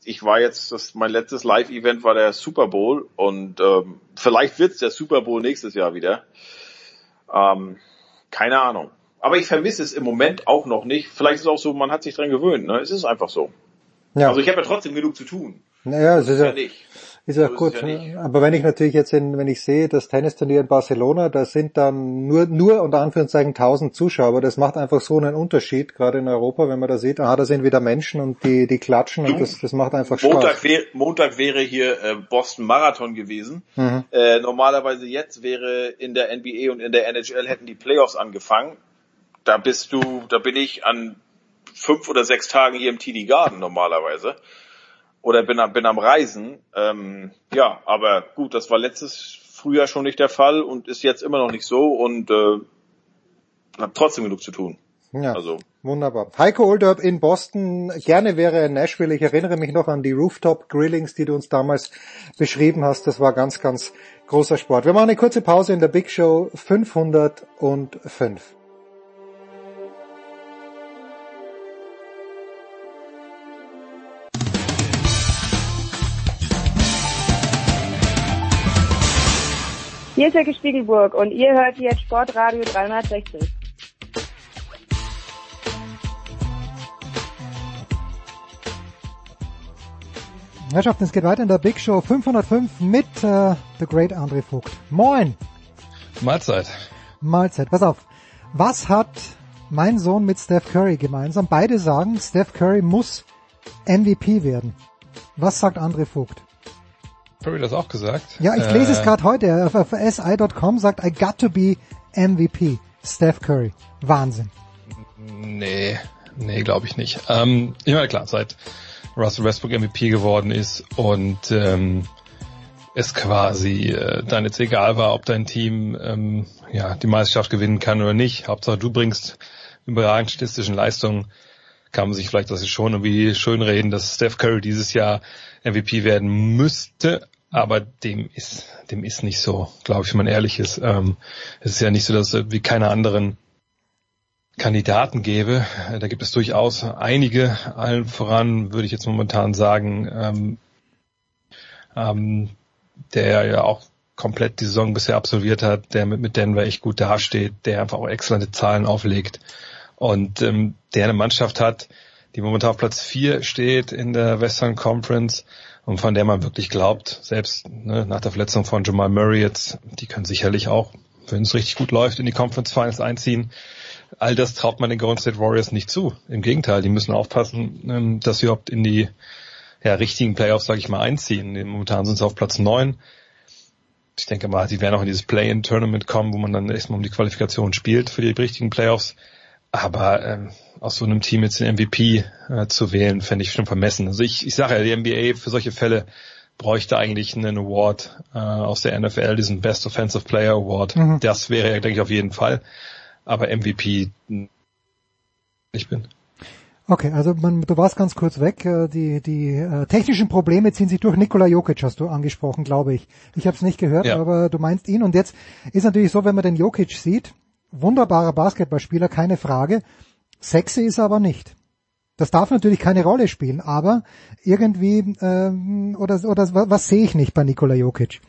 ich war jetzt, das, mein letztes Live-Event war der Super Bowl und ähm, vielleicht wird's der Super Bowl nächstes Jahr wieder. Ähm, keine Ahnung. Aber ich vermisse es im Moment auch noch nicht. Vielleicht ist es auch so, man hat sich dran gewöhnt. Ne? Es ist einfach so. Ja. Also ich habe ja trotzdem genug zu tun. Naja, es ist ja, nicht. Ist ja So gut. ja nicht. Aber wenn ich natürlich jetzt in, wenn ich sehe, das Tennisturnier in Barcelona, da sind dann nur, nur unter Anführungszeichen 1000 Zuschauer. Das macht einfach so einen Unterschied, gerade in Europa, wenn man da sieht, aha, da sind wieder Menschen und die, die klatschen und das, das macht einfach Spaß. Montag, wär, Montag wäre hier äh, Boston Marathon gewesen. Mhm. Äh, normalerweise jetzt wäre in der NBA und in der NHL hätten die Playoffs angefangen. Da bist du, da bin ich an fünf oder sechs Tagen hier im TD Garden normalerweise. Oder bin, am- bin am Reisen. Ähm, ja, aber gut, das war letztes Frühjahr schon nicht der Fall und ist jetzt immer noch nicht so und äh, habe trotzdem genug zu tun. Ja, Also wunderbar. Heiko Olderb in Boston, gerne wäre er in Nashville. Ich erinnere mich noch an die Rooftop Grillings, die du uns damals beschrieben hast. Das war ganz, ganz großer Sport. Wir machen eine kurze Pause in der Big Show 505. Hier ist Jacke Spiegelburg und ihr hört jetzt Sportradio 360. Herrschaften, es geht weiter in der Big Show 505 mit äh, The Great André Vogt. Moin! Mahlzeit. Mahlzeit. Pass auf. Was hat mein Sohn mit Steph Curry gemeinsam? Beide sagen, Steph Curry muss MVP werden. Was sagt André Vogt? Curry das auch gesagt? Ja, ich lese es gerade heute. Auf, auf si.com sagt, I got to be MVP. Steph Curry. Wahnsinn. Nee, nee, glaube ich nicht. Ähm, ich meine, klar, seit Russell Westbrook MVP geworden ist und ähm, es quasi äh, dann jetzt egal war, ob dein Team ähm, ja die Meisterschaft gewinnen kann oder nicht. Hauptsache du bringst überragend statistischen Leistungen, kann man sich vielleicht das schon irgendwie schön reden, dass Steph Curry dieses Jahr MVP werden müsste, aber dem ist dem ist nicht so, glaube ich, wenn man ehrlich ist. Ähm, es ist ja nicht so, dass es wie keine anderen Kandidaten gäbe. Da gibt es durchaus einige, allen voran würde ich jetzt momentan sagen, ähm, ähm, der ja auch komplett die Saison bisher absolviert hat, der mit, mit Denver echt gut dasteht, der einfach auch exzellente Zahlen auflegt und ähm, der eine Mannschaft hat, die momentan auf Platz 4 steht in der Western Conference und von der man wirklich glaubt, selbst ne, nach der Verletzung von Jamal Murray jetzt, die können sicherlich auch, wenn es richtig gut läuft, in die Conference Finals einziehen. All das traut man den Golden State Warriors nicht zu. Im Gegenteil, die müssen aufpassen, ähm, dass sie überhaupt in die ja, richtigen Playoffs, sage ich mal, einziehen. Momentan sind sie auf Platz 9. Ich denke mal, sie werden auch in dieses Play-in-Tournament kommen, wo man dann erstmal um die Qualifikation spielt für die richtigen Playoffs. Aber ähm, aus so einem Team jetzt den MVP äh, zu wählen, fände ich schon vermessen. Also ich, ich sage ja, die NBA für solche Fälle bräuchte eigentlich einen Award äh, aus der NFL, diesen Best Offensive Player Award. Mhm. Das wäre ja, denke ich, auf jeden Fall. Aber MVP, ich bin. Okay, also man, du warst ganz kurz weg. Äh, Die, die äh, technischen Probleme ziehen sich durch. Nikola Jokic hast du angesprochen, glaube ich. Ich habe es nicht gehört, Ja. aber du meinst ihn. Und jetzt ist natürlich so, wenn man den Jokic sieht, wunderbarer Basketballspieler, keine Frage. Sexy ist er aber nicht. Das darf natürlich keine Rolle spielen, aber irgendwie ähm, oder oder was, was sehe ich nicht bei Nikola Jokic?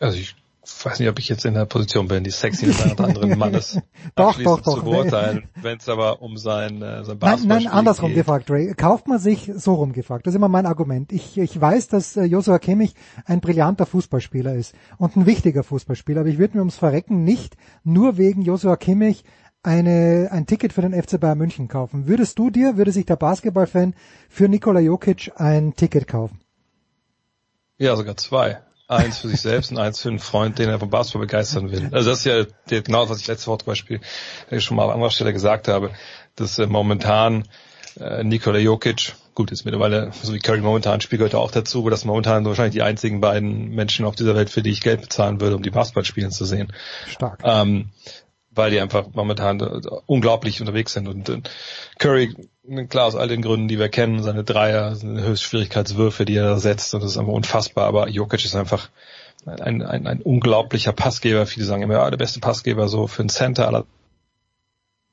Also ich weiß nicht, ob ich jetzt in der Position bin, die sexy eines anderen Mannes Doch, doch, doch. zu beurteilen. Wenn es aber um sein, äh, sein Nein, Basketball nein, andersrum gefragt, Ray. Kauft man sich so rum gefragt? Das ist immer mein Argument. Ich, ich weiß, dass äh, Joshua Kimmich ein brillanter Fußballspieler ist und ein wichtiger Fußballspieler, aber ich würde mir ums Verrecken nicht nur wegen Joshua Kimmich eine, ein Ticket für den FC Bayern München kaufen. Würdest du dir, würde sich der Basketballfan für Nikola Jokic ein Ticket kaufen? Ja, sogar zwei. Eins für sich selbst und eins für einen Freund, den er vom Basketball begeistern will. Also das ist ja der, genau, was ich letzte Woche zum Beispiel äh, schon mal an anderer Stelle gesagt habe, dass äh, momentan äh, Nikola Jokic, gut, ist mittlerweile, so wie Curry momentan spielt, gehört auch dazu, aber das sind momentan wahrscheinlich die einzigen beiden Menschen auf dieser Welt, für die ich Geld bezahlen würde, um die Basketball spielen zu sehen. Stark. Ähm, weil die einfach momentan unglaublich unterwegs sind. Und äh, Curry, klar, aus all den Gründen, die wir kennen, seine Dreier, seine Höchstschwierigkeitswürfe, die er setzt, und das ist einfach unfassbar. Aber Jokic ist einfach ein, ein, ein unglaublicher Passgeber. Viele sagen immer, ja, der beste Passgeber so für einen Center aller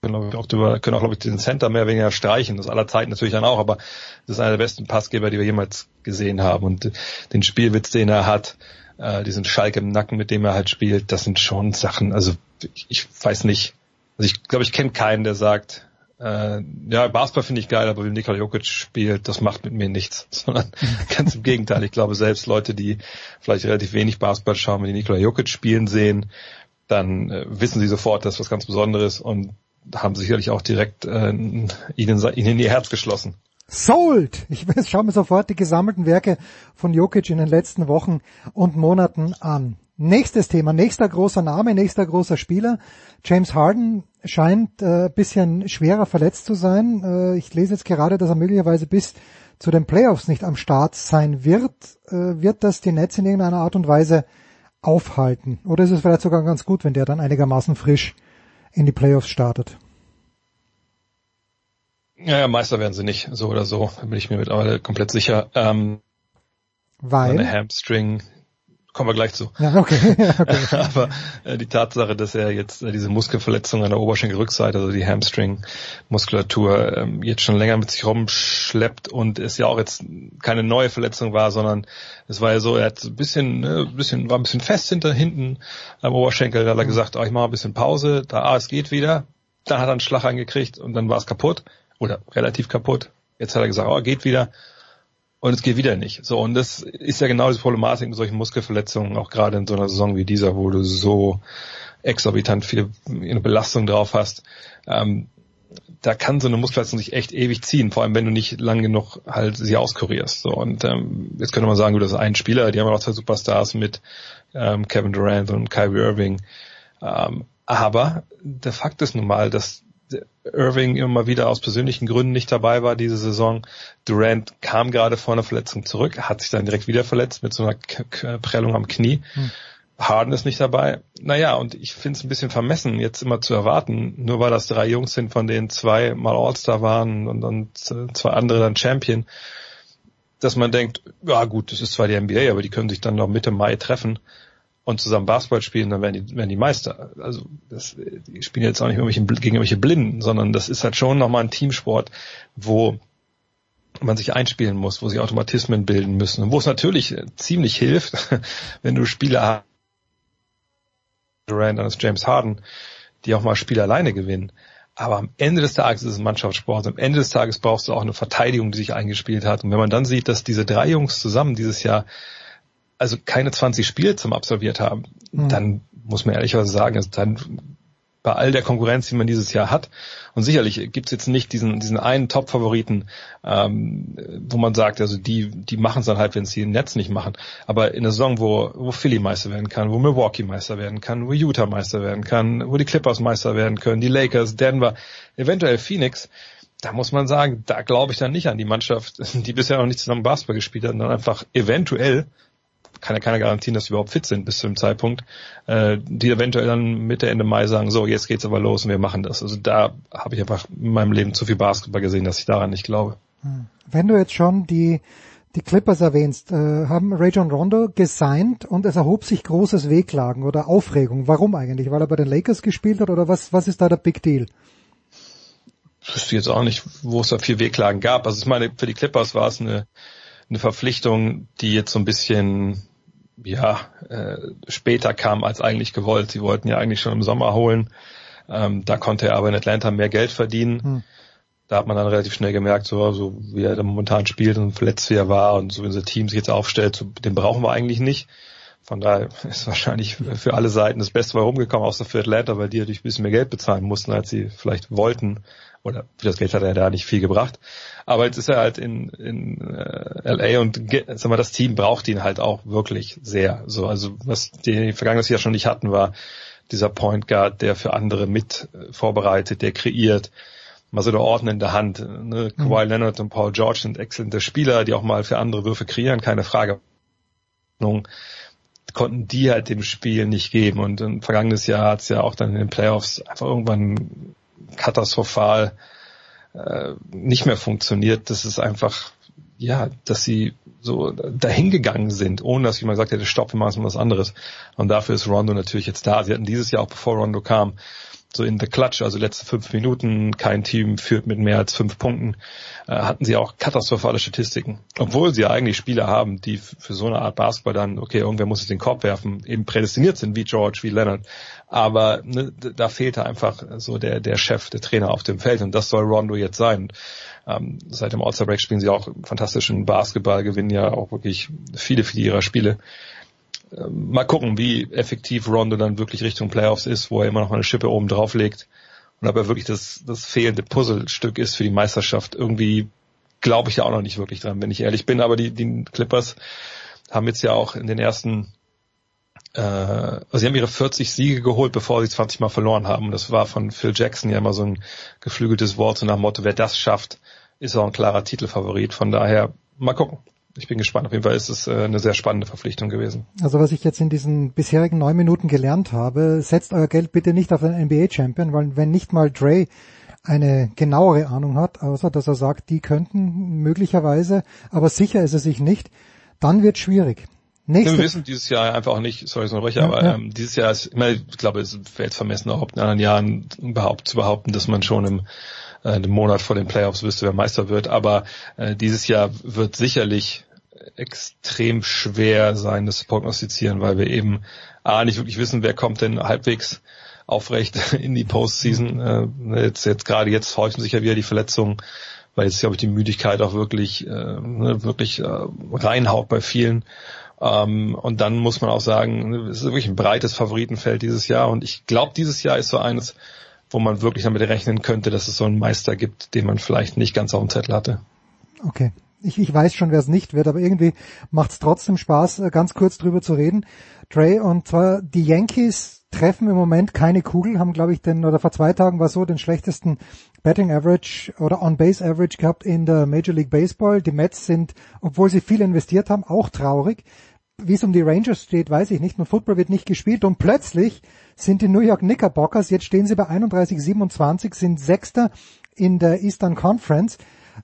können auch, können auch glaube ich, den Center mehr oder weniger streichen, das aller Zeiten natürlich dann auch, aber das ist einer der besten Passgeber, die wir jemals gesehen haben. Und äh, den Spielwitz, den er hat, äh, diesen Schalk im Nacken, mit dem er halt spielt, das sind schon Sachen, also ich, weiß nicht, also ich glaube, ich kenne keinen, der sagt, äh, ja, Basketball finde ich geil, aber wie Nikola Jokic spielt, das macht mit mir nichts, sondern ganz im Gegenteil. Ich glaube, selbst Leute, die vielleicht relativ wenig Basketball schauen, wenn die Nikola Jokic spielen sehen, dann äh, wissen sie sofort, das ist was ganz Besonderes und haben sicherlich auch direkt äh, ihnen, ihnen in ihr Herz geschlossen. Sold! Ich schaue mir sofort die gesammelten Werke von Jokic in den letzten Wochen und Monaten an. Nächstes Thema, nächster großer Name, nächster großer Spieler. James Harden scheint äh, bisschen schwerer verletzt zu sein. Äh, ich lese jetzt gerade, dass er möglicherweise bis zu den Playoffs nicht am Start sein wird. Äh, wird das die Nets in irgendeiner Art und Weise aufhalten? Oder ist es vielleicht sogar ganz gut, wenn der dann einigermaßen frisch in die Playoffs startet? Ja, ja, Meister werden sie nicht, so oder so, da bin ich mir mittlerweile komplett sicher. Ähm, Weil? Eine Hamstring, kommen wir gleich zu. Ja, okay. okay. Aber äh, die Tatsache, dass er jetzt äh, diese Muskelverletzung an der Oberschenkelrückseite, also die Hamstring-Muskulatur, ähm, jetzt schon länger mit sich rumschleppt und es ja auch jetzt keine neue Verletzung war, sondern es war ja so, er hat ein bisschen, ne, ein bisschen, war ein bisschen fest hinter hinten am Oberschenkel, da hat er gesagt, oh, ich mache ein bisschen Pause, da ah, es geht wieder, dann hat er einen Schlag eingekriegt und dann war es kaputt oder relativ kaputt. Jetzt hat er gesagt, oh, geht wieder und es geht wieder nicht. So, und das ist ja genau die Problematik mit solchen Muskelverletzungen, auch gerade in so einer Saison wie dieser, wo du so exorbitant eine Belastung drauf hast. Ähm, da kann so eine Muskelverletzung sich echt ewig ziehen, vor allem wenn du nicht lang genug halt sie auskurierst. So, und ähm, jetzt könnte man sagen, gut, das ist ein Spieler, die haben ja auch zwei Superstars mit ähm, Kevin Durant und Kyrie Irving. Ähm, aber der Fakt ist nun mal, dass Irving immer wieder aus persönlichen Gründen nicht dabei war diese Saison. Durant kam gerade vor einer Verletzung zurück, hat sich dann direkt wieder verletzt mit so einer K K Prellung am Knie. Hm. Harden ist nicht dabei. Naja, und ich finde es ein bisschen vermessen, jetzt immer zu erwarten, nur weil das drei Jungs sind, von denen zwei mal All-Star waren und, und zwei andere dann Champion, dass man denkt, ja gut, das ist zwar die NBA, aber die können sich dann noch Mitte Mai treffen und zusammen Basketball spielen, dann werden die, werden die Meister. Also das, die spielen jetzt auch nicht irgendwelche, gegen irgendwelche Blinden, sondern das ist halt schon nochmal ein Teamsport, wo man sich einspielen muss, wo sich Automatismen bilden müssen und wo es natürlich ziemlich hilft, wenn du Spieler hast, Durant, dann ist James Harden, die auch mal Spiele alleine gewinnen. Aber am Ende des Tages ist es ein Mannschaftssport. Am Ende des Tages brauchst du auch eine Verteidigung, die sich eingespielt hat. Und wenn man dann sieht, dass diese drei Jungs zusammen dieses Jahr also keine 20 Spiele zum absolviert haben, mhm. dann muss man ehrlicherweise sagen, also dann bei all der Konkurrenz, die man dieses Jahr hat. Und sicherlich gibt's jetzt nicht diesen, diesen einen Top-Favoriten, ähm, wo man sagt, also die, die machen es dann halt, wenn sie im Netz nicht machen. Aber in einer Saison, wo, wo Philly Meister werden kann, wo Milwaukee Meister werden kann, wo Utah Meister werden kann, wo die Clippers Meister werden können, die Lakers, Denver, eventuell Phoenix, da muss man sagen, da glaube ich dann nicht an die Mannschaft, die bisher noch nicht zusammen Basketball gespielt hat, sondern einfach eventuell kann ja keiner garantieren, dass sie überhaupt fit sind bis zu dem Zeitpunkt, äh, die eventuell dann Mitte, Ende Mai sagen, so, jetzt geht's aber los und wir machen das. Also da habe ich einfach in meinem Leben zu viel Basketball gesehen, dass ich daran nicht glaube. Hm. Wenn du jetzt schon die, die Clippers erwähnst, äh, haben Ray John Rondo gesigned und es erhob sich großes Wehklagen oder Aufregung. Warum eigentlich? Weil er bei den Lakers gespielt hat oder was, was ist da der Big Deal? Ich wüsste jetzt auch nicht, wo es da viel Wehklagen gab. Also ich meine, für die Clippers war es eine, eine Verpflichtung, die jetzt so ein bisschen ja, äh, später kam als eigentlich gewollt. Sie wollten ja eigentlich schon im Sommer holen. Ähm, da konnte er aber in Atlanta mehr Geld verdienen. Hm. Da hat man dann relativ schnell gemerkt, so, so wie er da momentan spielt und verletzt wie er war und so wie unser Team sich jetzt aufstellt, so, den brauchen wir eigentlich nicht. Von daher ist wahrscheinlich für alle Seiten das Beste bei rumgekommen, außer für Atlanta, weil die natürlich ein bisschen mehr Geld bezahlen mussten, als sie vielleicht wollten. Oder für das Geld hat er da nicht viel gebracht. Aber jetzt ist er halt in, in äh, LA und sag mal, das Team braucht ihn halt auch wirklich sehr. So, also was die vergangenes Jahr schon nicht hatten, war dieser Point Guard, der für andere mit äh, vorbereitet, der kreiert, mal so der Orden in der Hand. Ne? Mhm. Kawhi Leonard und Paul George sind exzellente Spieler, die auch mal für andere Würfe kreieren, keine Frage. Konnten die halt dem Spiel nicht geben. Und im vergangenes Jahr hat es ja auch dann in den Playoffs einfach irgendwann katastrophal äh, nicht mehr funktioniert. Das ist einfach, ja, dass sie so dahingegangen sind, ohne dass jemand gesagt hätte, stopp, wir machen was anderes. Und dafür ist Rondo natürlich jetzt da. Sie hatten dieses Jahr auch, bevor Rondo kam, so in the clutch, also letzte fünf Minuten, kein Team führt mit mehr als fünf Punkten, äh, hatten sie auch katastrophale Statistiken. Obwohl sie ja eigentlich Spieler haben, die für so eine Art Basketball dann, okay, irgendwer muss sich den Korb werfen, eben prädestiniert sind, wie George, wie Leonard. Aber ne, da fehlte einfach so der, der Chef, der Trainer auf dem Feld und das soll Rondo jetzt sein. Ähm, seit dem All-Star Break spielen sie auch fantastischen Basketball, gewinnen ja auch wirklich viele, viele ihrer Spiele. Ähm, mal gucken, wie effektiv Rondo dann wirklich Richtung Playoffs ist, wo er immer noch mal eine Schippe oben drauf legt und ob er wirklich das, das fehlende Puzzlestück ist für die Meisterschaft. Irgendwie glaube ich da auch noch nicht wirklich dran, wenn ich ehrlich bin, aber die, die Clippers haben jetzt ja auch in den ersten äh, also sie haben ihre 40 Siege geholt, bevor sie 20 Mal verloren haben. Das war von Phil Jackson ja immer so ein geflügeltes Wort, so nach dem Motto, wer das schafft, ist auch ein klarer Titelfavorit. Von daher, mal gucken ich bin gespannt. Auf jeden Fall ist es äh, eine sehr spannende Verpflichtung gewesen. Also was ich jetzt in diesen bisherigen neun Minuten gelernt habe, setzt euer Geld bitte nicht auf einen NBA-Champion, weil wenn nicht mal Dre eine genauere Ahnung hat, außer dass er sagt, die könnten möglicherweise, aber sicher ist er sich nicht, dann wird schwierig. Nächste. Wir wissen dieses Jahr einfach auch nicht, sorry, so Röcher, ja, aber ja. Ähm, dieses Jahr ist, ich, meine, ich glaube, es wäre jetzt vermessen, auch in anderen Jahren überhaupt zu behaupten, dass man schon im äh, einem Monat vor den Playoffs wüsste, wer Meister wird. Aber äh, dieses Jahr wird sicherlich extrem schwer sein, das zu prognostizieren, weil wir eben A, nicht wirklich wissen, wer kommt denn halbwegs aufrecht in die Postseason. Äh, jetzt, jetzt gerade jetzt häufen sich ja wieder die Verletzungen, weil jetzt, glaube ich, die Müdigkeit auch wirklich, äh, ne, wirklich äh, reinhaut bei vielen. Ähm, und dann muss man auch sagen, es ist wirklich ein breites Favoritenfeld dieses Jahr. Und ich glaube, dieses Jahr ist so eines, wo man wirklich damit rechnen könnte, dass es so einen Meister gibt, den man vielleicht nicht ganz auf dem Zettel hatte. Okay. Ich, ich weiß schon, wer es nicht wird, aber irgendwie macht es trotzdem Spaß, äh, ganz kurz drüber zu reden. Trey, und zwar die Yankees treffen im Moment keine Kugel, haben glaube ich den, oder vor zwei Tagen war so den schlechtesten Betting Average oder On-Base Average gehabt in der Major League Baseball. Die Mets sind, obwohl sie viel investiert haben, auch traurig wie es um die Rangers steht, weiß ich nicht. Nur Football wird nicht gespielt und plötzlich sind die New York Knickerbockers, jetzt stehen sie bei 31-27, sind Sechster in der Eastern Conference,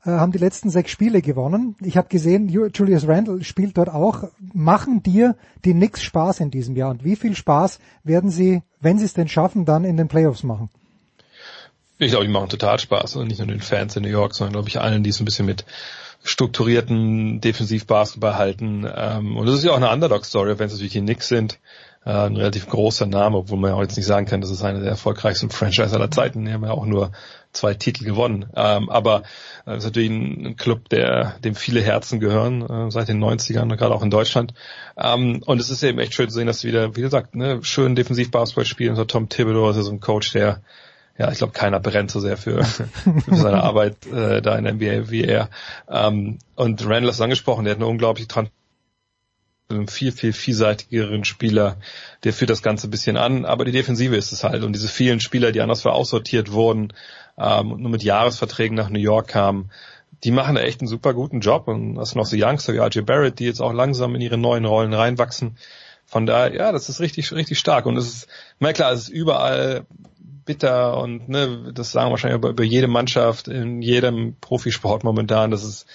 äh, haben die letzten sechs Spiele gewonnen. Ich habe gesehen, Julius Randle spielt dort auch. Machen dir die Knicks Spaß in diesem Jahr? Und wie viel Spaß werden sie, wenn sie es denn schaffen, dann in den Playoffs machen? Ich glaube, die machen total Spaß. Und nicht nur den Fans in New York, sondern glaube ich allen, die es ein bisschen mit strukturierten Defensivbasketball halten. Ähm, und das ist ja auch eine Underdog-Story, wenn es natürlich die Knicks sind. Äh, ein relativ großer Name, obwohl man ja auch jetzt nicht sagen kann, das ist eine der erfolgreichsten Franchise aller Zeiten. Die haben ja auch nur zwei Titel gewonnen. Ähm, aber es äh, ist natürlich ein, ein, Club, der dem viele Herzen gehören, äh, seit den 90ern, gerade auch in Deutschland. Ähm, und es ist eben echt schön zu sehen, dass sie wieder, wie gesagt, ne, schön Defensivbasketball spielen. So Tom Thibodeau ist ja so ein Coach, der ja, ich glaube, keiner brennt so sehr für, für seine Arbeit äh, da in der NBA wie er. Ähm, und Randall ist angesprochen, der hat eine unglaublich einen viel, viel vielseitigeren Spieler, der führt das Ganze ein bisschen an, aber die Defensive ist es halt. Und diese vielen Spieler, die anders aussortiert wurden, ähm, nur mit Jahresverträgen nach New York kamen, die machen da echt einen super guten Job. Und das sind noch so Youngster wie RJ Barrett, die jetzt auch langsam in ihre neuen Rollen reinwachsen. Von daher, ja, das ist richtig, richtig stark. Und es ist, na klar, es ist überall bitter und ne, das sagen wahrscheinlich über, über jede Mannschaft in jedem Profisport momentan, dass es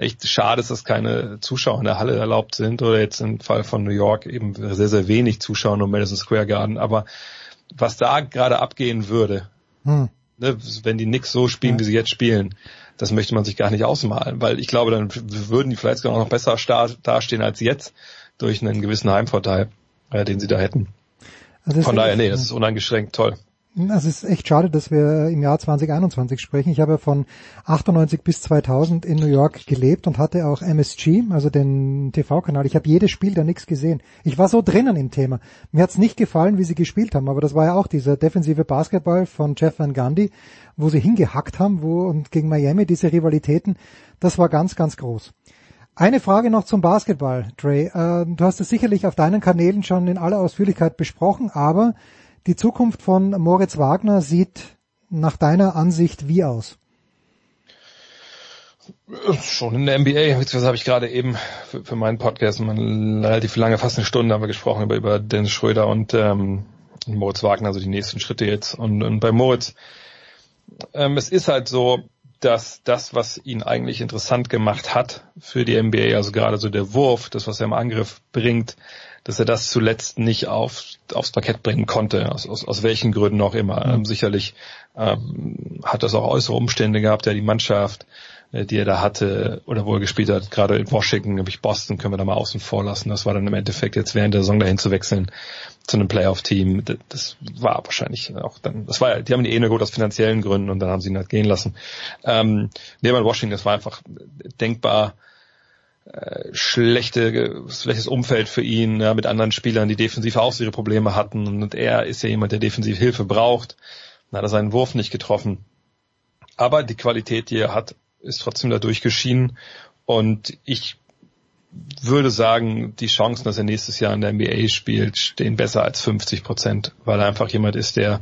echt schade ist, dass keine Zuschauer in der Halle erlaubt sind oder jetzt im Fall von New York eben sehr, sehr wenig Zuschauer im Madison Square Garden. Aber was da gerade abgehen würde, hm. ne, wenn die Knicks so spielen, ja. wie sie jetzt spielen, das möchte man sich gar nicht ausmalen, weil ich glaube, dann würden die vielleicht sogar noch besser dastehen als jetzt durch einen gewissen Heimvorteil, äh, den sie da hätten. Also Von daher, nee, das ist uneingeschränkt toll. Es ist echt schade, dass wir im Jahr 2021 sprechen. Ich habe von 98 bis 2000 in New York gelebt und hatte auch MSG, also den TV-Kanal. Ich habe jedes Spiel da nichts gesehen. Ich war so drinnen im Thema. Mir hat's nicht gefallen, wie sie gespielt haben, aber das war ja auch dieser defensive Basketball von Jeff Van Gundy, wo sie hingehackt haben, wo und gegen Miami diese Rivalitäten, das war ganz, ganz groß. Eine Frage noch zum Basketball, Trey. Äh, du hast es sicherlich auf deinen Kanälen schon in aller Ausführlichkeit besprochen, aber die Zukunft von Moritz Wagner sieht nach deiner Ansicht wie aus? Schon in der NBA, beziehungsweise habe ich gerade eben für, für meinen Podcast relativ lange, fast eine Stunde haben wir gesprochen über, über Dennis Schröder und ähm, Moritz Wagner, also die nächsten Schritte jetzt. Und, und bei Moritz, ähm, es ist halt so, dass das, was ihn eigentlich interessant gemacht hat für die NBA, also gerade so der Wurf, das, was er im Angriff bringt, dass er das zuletzt nicht auf, aufs Parkett bringen konnte, aus, aus, aus welchen Gründen auch immer. Mhm. Ähm, sicherlich ähm, hat das auch äußere Umstände gehabt, ja die Mannschaft, äh, die er da hatte oder wo er gespielt hat, gerade in Washington, glaube ich, Boston können wir da mal außen vor lassen. Das war dann im Endeffekt jetzt während der Saison dahin zu wechseln zu einem Playoff-Team. Das war wahrscheinlich auch dann, das war, die haben die eh nur gut aus finanziellen Gründen und dann haben sie ihn halt gehen lassen. Ähm, neben Washington, das war einfach denkbar schlechte, schlechtes Umfeld für ihn, ja, mit anderen Spielern, die defensiv auch ihre Probleme hatten. Und er ist ja jemand, der defensiv Hilfe braucht. Dann hat er seinen Wurf nicht getroffen. Aber die Qualität, die er hat, ist trotzdem dadurch geschienen. Und ich würde sagen, die Chancen, dass er nächstes Jahr in der NBA spielt, stehen besser als 50 Prozent, weil er einfach jemand ist, der,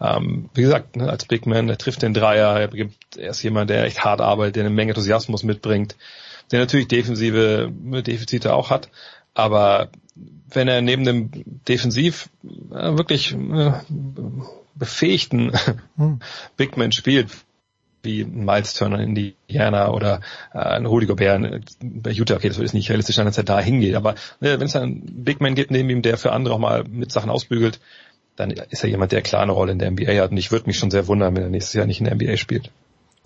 ähm, wie gesagt, ne, als Big Man, der trifft den Dreier, er, er ist jemand, der echt hart arbeitet, der eine Menge Enthusiasmus mitbringt der natürlich defensive Defizite auch hat, aber wenn er neben dem Defensiv äh, wirklich äh, befähigten hm. Big Man spielt, wie Miles Turner in Indiana oder äh, ein Rudi Gobert bei Utah, okay, das ist nicht realistisch sein, dass er da hingeht, aber ne, wenn es einen Big Man gibt neben ihm, der für andere auch mal mit Sachen ausbügelt, dann ist er jemand, der klar eine Rolle in der NBA hat und ich würde mich schon sehr wundern, wenn er nächstes Jahr nicht in der NBA spielt.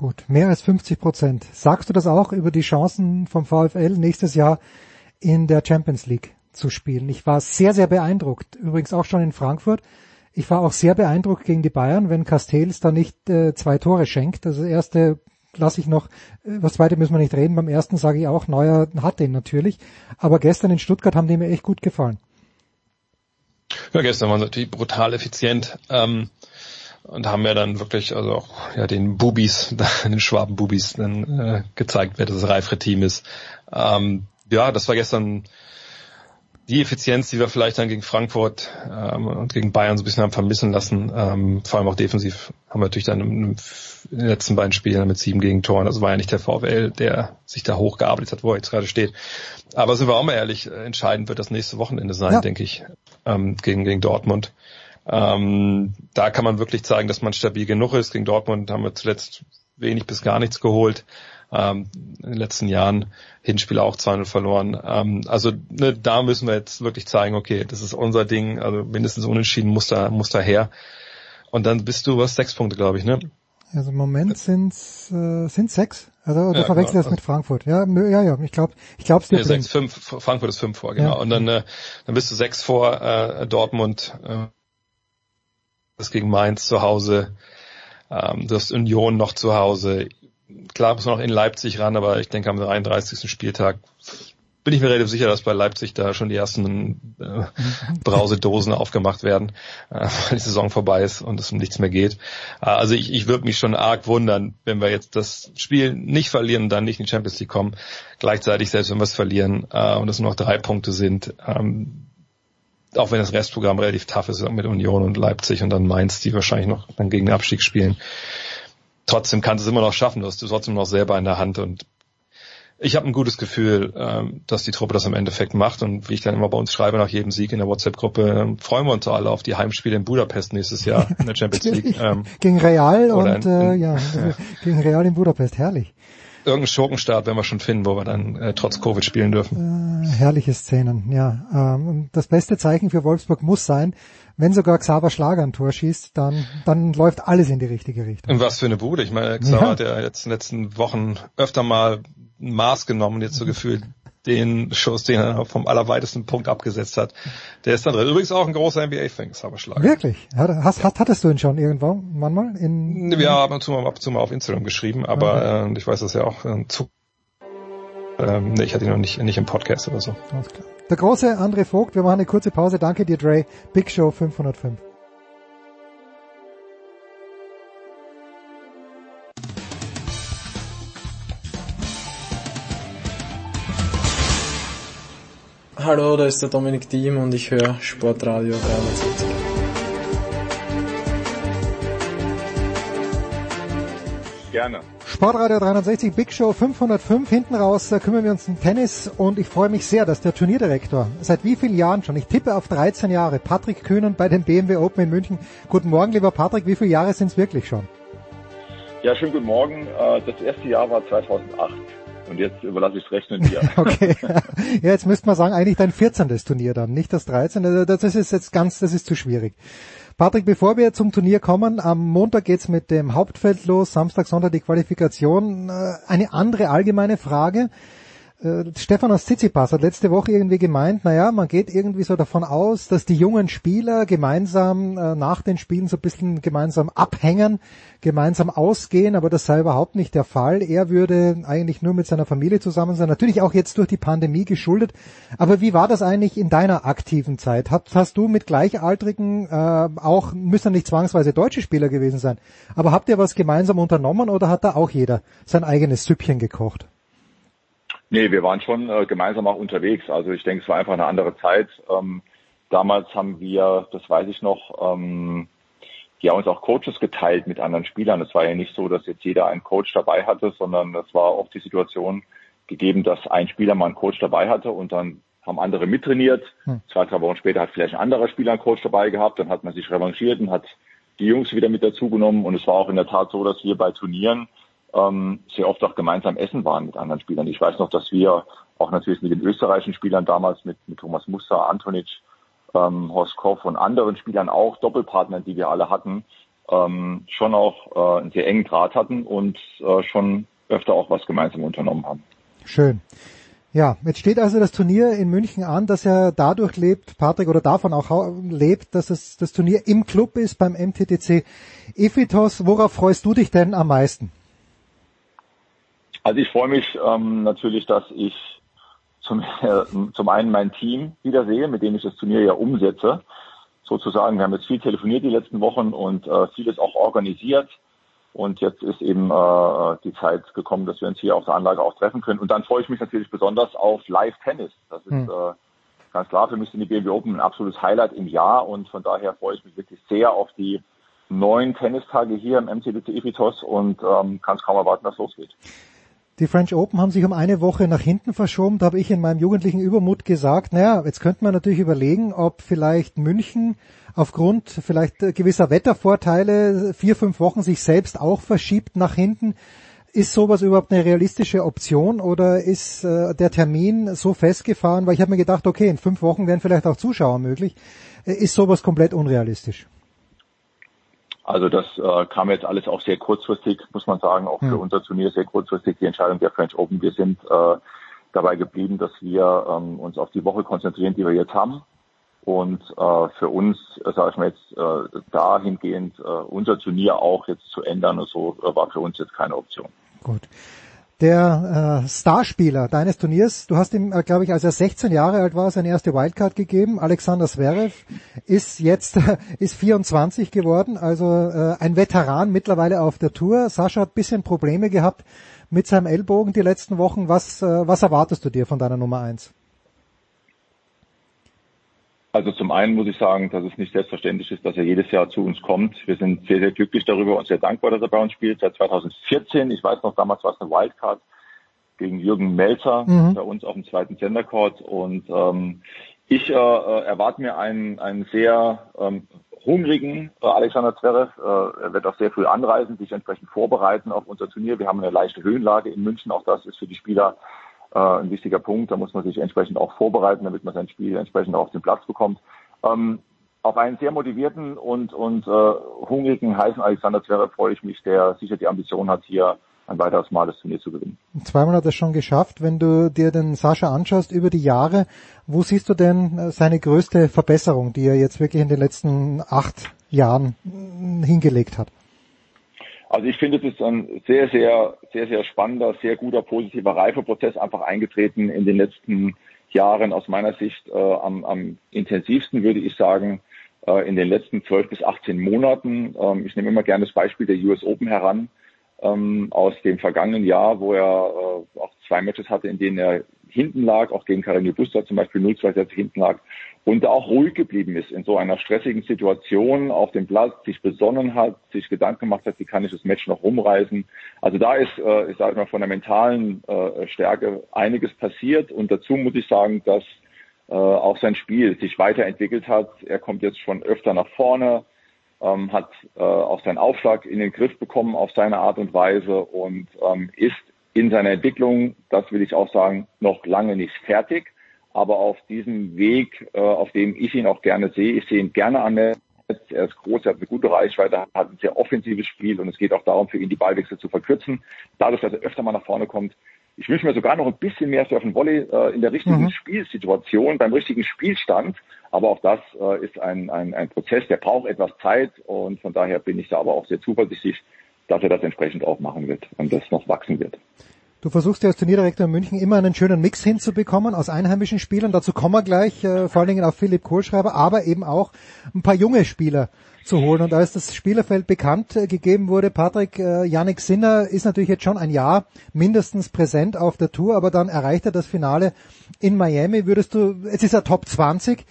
Gut, mehr als 50 Prozent. Sagst du das auch über die Chancen vom VfL nächstes Jahr in der Champions League zu spielen? Ich war sehr, sehr beeindruckt. Übrigens auch schon in Frankfurt. Ich war auch sehr beeindruckt gegen die Bayern, wenn Castells da nicht äh, zwei Tore schenkt. Also das erste lasse ich noch, äh, das zweite müssen wir nicht reden. Beim ersten sage ich auch, Neuer hat den natürlich. Aber gestern in Stuttgart haben die mir echt gut gefallen. Ja, gestern waren sie natürlich brutal effizient. Ähm, und haben ja dann wirklich also auch ja den Bubis, den Schwaben-Bubis dann äh, gezeigt, wer das reifere Team ist. Ähm, ja, das war gestern die Effizienz, die wir vielleicht dann gegen Frankfurt ähm, und gegen Bayern so ein bisschen haben vermissen lassen. Ähm, vor allem auch defensiv haben wir natürlich dann in den letzten beiden Spielen mit sieben Gegentoren. Das war ja nicht der VfL, der sich da hochgearbeitet hat, wo er jetzt gerade steht. Aber sind wir auch mal ehrlich, äh, entscheidend wird das nächste Wochenende sein, ja. denke ich, ähm, gegen, gegen Dortmund. Ähm, da kann man wirklich zeigen, dass man stabil genug ist. Gegen Dortmund haben wir zuletzt wenig bis gar nichts geholt. Ähm, in den letzten Jahren Hinspiele auch 2-0 verloren. Ähm, also ne, da müssen wir jetzt wirklich zeigen, okay, das ist unser Ding, also mindestens unentschieden muss da, muss da her. Und dann bist du was sechs Punkte, glaube ich, ne? Also im Moment sind äh, sind sechs. Also du ja, verwechselst genau. das mit Frankfurt. Ja, ja, ja. Ich glaube, ich glaube es dir. Ja, sechs, fünf. Frankfurt ist fünf vor, genau. Ja. Und dann, äh, dann bist du sechs vor äh, Dortmund. Äh, das gegen Mainz zu Hause. Ähm, du hast Union noch zu Hause. Klar muss man noch in Leipzig ran, aber ich denke am 33. Spieltag bin ich mir relativ sicher, dass bei Leipzig da schon die ersten äh, Brausedosen aufgemacht werden, äh, weil die Saison vorbei ist und es um nichts mehr geht. Äh, also ich, ich würde mich schon arg wundern, wenn wir jetzt das Spiel nicht verlieren und dann nicht in die Champions League kommen. Gleichzeitig, selbst wenn wir es verlieren äh, und es nur noch drei Punkte sind, ähm, auch wenn das Restprogramm relativ tough ist mit Union und Leipzig und dann Mainz, die wahrscheinlich noch dann gegen den Abstieg spielen. Trotzdem kannst du es immer noch schaffen, du hast du trotzdem noch selber in der Hand und ich habe ein gutes Gefühl, ähm, dass die Truppe das im Endeffekt macht und wie ich dann immer bei uns schreibe nach jedem Sieg in der WhatsApp-Gruppe, ähm, freuen wir uns alle auf die Heimspiele in Budapest nächstes Jahr in der Champions League. Ähm, gegen Real und in, äh, ja, gegen Real in Budapest, herrlich irgendeinen Schurkenstart werden wir schon finden, wo wir dann äh, trotz Covid spielen dürfen. Äh, herrliche Szenen, ja. Ähm, das beste Zeichen für Wolfsburg muss sein, wenn sogar Xaver Schlager ein Tor schießt, dann, dann läuft alles in die richtige Richtung. Und was für eine Bude. Ich meine, Xaver ja. hat ja jetzt in den letzten Wochen öfter mal ein Maß genommen, jetzt so gefühlt den Schuss, den er vom allerweitesten Punkt abgesetzt hat. Der ist dann drin. Übrigens auch ein großer NBA-Fan, Xaver Wirklich? Hast, hattest du ihn schon irgendwann manchmal? In, ja, ab und zu mal, ab und zu mal auf Instagram geschrieben, aber okay. äh, ich weiß das ja auch äh, zu. Ähm, nee, ich hatte ihn noch nicht, nicht im Podcast oder so. Der große André Vogt, wir machen eine kurze Pause. Danke dir, Dre. Big Show 505. Hallo, da ist der Dominik Diem und ich höre Sportradio 360. Gerne. Sportradio 360, Big Show 505. Hinten raus äh, kümmern wir uns um Tennis und ich freue mich sehr, dass der Turnierdirektor seit wie vielen Jahren schon, ich tippe auf 13 Jahre, Patrick Kühnen bei den BMW Open in München. Guten Morgen, lieber Patrick, wie viele Jahre sind es wirklich schon? Ja, schönen guten Morgen. Äh, das erste Jahr war 2008. Und jetzt überlasse ich es Rechnen dir. okay. Ja, jetzt müsste man sagen, eigentlich dein 14. Turnier dann, nicht das 13. Also das ist jetzt ganz, das ist zu schwierig. Patrick, bevor wir zum Turnier kommen, am Montag geht's mit dem Hauptfeld los, Samstag, Sonntag die Qualifikation. Äh, eine andere allgemeine Frage. Äh, Stefanos Tsitsipas hat letzte Woche irgendwie gemeint, naja, man geht irgendwie so davon aus, dass die jungen Spieler gemeinsam äh, nach den Spielen so ein bisschen gemeinsam abhängen, gemeinsam ausgehen, aber das sei überhaupt nicht der Fall. Er würde eigentlich nur mit seiner Familie zusammen sein, natürlich auch jetzt durch die Pandemie geschuldet. Aber wie war das eigentlich in deiner aktiven Zeit? Hast, hast du mit Gleichaltrigen, äh, auch müssen nicht zwangsweise deutsche Spieler gewesen sein, aber habt ihr was gemeinsam unternommen oder hat da auch jeder sein eigenes Süppchen gekocht? Nee, wir waren schon äh, gemeinsam auch unterwegs. Also ich denke, es war einfach eine andere Zeit. Ähm, damals haben wir, das weiß ich noch, ähm, ja uns auch Coaches geteilt mit anderen Spielern. Es war ja nicht so, dass jetzt jeder einen Coach dabei hatte, sondern es war oft die Situation gegeben, dass ein Spieler mal einen Coach dabei hatte und dann haben andere mittrainiert. Hm. Zwei, drei Wochen später hat vielleicht ein anderer Spieler einen Coach dabei gehabt, dann hat man sich revanchiert und hat die Jungs wieder mit dazugenommen und es war auch in der Tat so, dass wir bei Turnieren ähm, sehr oft auch gemeinsam essen waren mit anderen Spielern. Ich weiß noch, dass wir auch natürlich mit den österreichischen Spielern damals, mit, mit Thomas Muster, Antonic, ähm, Horst Koff und anderen Spielern auch, Doppelpartnern, die wir alle hatten, ähm, schon auch äh, einen sehr engen Draht hatten und äh, schon öfter auch was gemeinsam unternommen haben. Schön. Ja, jetzt steht also das Turnier in München an, dass er dadurch lebt, Patrick, oder davon auch lebt, dass es das Turnier im Club ist beim MTTC Ephitos. Worauf freust du dich denn am meisten? Also ich freue mich ähm, natürlich, dass ich zum, äh, zum einen mein Team wiedersehe, mit dem ich das Turnier ja umsetze. Sozusagen, wir haben jetzt viel telefoniert die letzten Wochen und äh, vieles auch organisiert. Und jetzt ist eben äh, die Zeit gekommen, dass wir uns hier auf der Anlage auch treffen können. Und dann freue ich mich natürlich besonders auf Live-Tennis. Das ist hm. äh, ganz klar für mich sind die BMW Open ein absolutes Highlight im Jahr und von daher freue ich mich wirklich sehr auf die neun Tennistage hier im MCDC Epitos und ähm, kann es kaum erwarten, dass es losgeht. Die French Open haben sich um eine Woche nach hinten verschoben. Da habe ich in meinem jugendlichen Übermut gesagt, naja, jetzt könnte man natürlich überlegen, ob vielleicht München aufgrund vielleicht gewisser Wettervorteile vier, fünf Wochen sich selbst auch verschiebt nach hinten. Ist sowas überhaupt eine realistische Option oder ist äh, der Termin so festgefahren? Weil ich habe mir gedacht, okay, in fünf Wochen wären vielleicht auch Zuschauer möglich. Äh, ist sowas komplett unrealistisch? Also das äh, kam jetzt alles auch sehr kurzfristig, muss man sagen, auch für hm. unser Turnier sehr kurzfristig die Entscheidung der French Open. Wir sind äh, dabei geblieben, dass wir ähm, uns auf die Woche konzentrieren, die wir jetzt haben. Und äh, für uns, äh, sage ich mal jetzt, äh, dahingehend äh, unser Turnier auch jetzt zu ändern und so äh, war für uns jetzt keine Option. Gut der äh, Starspieler deines Turniers. Du hast ihm, äh, glaube ich, als er 16 Jahre alt war, seine erste Wildcard gegeben. Alexander Zverev ist jetzt äh, ist 24 geworden, also äh, ein Veteran mittlerweile auf der Tour. Sascha hat bisschen Probleme gehabt mit seinem Ellbogen die letzten Wochen. Was, äh, was erwartest du dir von deiner Nummer eins? Also zum einen muss ich sagen, dass es nicht selbstverständlich ist, dass er jedes Jahr zu uns kommt. Wir sind sehr, sehr glücklich darüber und sehr dankbar, dass er bei uns spielt. Seit 2014, ich weiß noch, damals war es eine Wildcard gegen Jürgen Melzer mhm. bei uns auf dem zweiten Center Court. Und ähm, ich äh, äh, erwarte mir einen, einen sehr ähm, hungrigen äh, Alexander Zverev. Äh, er wird auch sehr früh anreisen, sich entsprechend vorbereiten auf unser Turnier. Wir haben eine leichte Höhenlage in München. Auch das ist für die Spieler äh, ein wichtiger Punkt. Da muss man sich entsprechend auch vorbereiten, damit man sein Spiel entsprechend auf den Platz bekommt. Ähm, auf einen sehr motivierten und, und äh, hungrigen, heißen Alexander Zverev freue ich mich, der sicher die Ambition hat, hier ein weiteres Mal das Turnier zu gewinnen. Zweimal hat er schon geschafft. Wenn du dir den Sascha anschaust über die Jahre, wo siehst du denn äh, seine größte Verbesserung, die er jetzt wirklich in den letzten acht Jahren äh, hingelegt hat? Also ich finde, es ist ein sehr, sehr, sehr, sehr spannender, sehr guter, positiver Reifeprozess einfach eingetreten in den letzten Jahren aus meiner Sicht äh, am, am intensivsten, würde ich sagen, äh, in den letzten zwölf bis 18 Monaten. Ähm, ich nehme immer gerne das Beispiel der US Open heran ähm, aus dem vergangenen Jahr, wo er äh, auch zwei Matches hatte, in denen er hinten lag, auch gegen Carreño Busta zum Beispiel 0-2 Sätze hinten lag und auch ruhig geblieben ist in so einer stressigen Situation auf dem Platz, sich besonnen hat, sich Gedanken gemacht hat, wie kann ich das Match noch rumreißen. Also da ist, äh, ich sage mal, von der mentalen äh, Stärke einiges passiert und dazu muss ich sagen, dass äh, auch sein Spiel sich weiterentwickelt hat. Er kommt jetzt schon öfter nach vorne, ähm, hat äh, auch seinen Aufschlag in den Griff bekommen auf seine Art und Weise und ähm, ist in seiner Entwicklung, das will ich auch sagen, noch lange nicht fertig. Aber auf diesem Weg, äh, auf dem ich ihn auch gerne sehe, ich sehe ihn gerne an der er ist groß, er hat eine gute Reichweite, hat ein sehr offensives Spiel und es geht auch darum, für ihn die Ballwechsel zu verkürzen. Dadurch, dass er öfter mal nach vorne kommt. Ich wünsche mir sogar noch ein bisschen mehr Surfen Volley äh, in der richtigen mhm. Spielsituation, beim richtigen Spielstand. Aber auch das äh, ist ein, ein, ein Prozess, der braucht etwas Zeit und von daher bin ich da aber auch sehr zuversichtlich, dass er das entsprechend auch machen wird und das noch wachsen wird. Du versuchst ja als Turnierdirektor in München immer einen schönen Mix hinzubekommen aus einheimischen Spielern. Dazu kommen wir gleich, äh, vor allen Dingen auf Philipp Kohlschreiber, aber eben auch ein paar junge Spieler zu holen. Und als das Spielerfeld bekannt äh, gegeben wurde, Patrick, äh, Yannick Sinner ist natürlich jetzt schon ein Jahr mindestens präsent auf der Tour, aber dann erreicht er das Finale in Miami. Würdest du, es ist er Top 20, äh,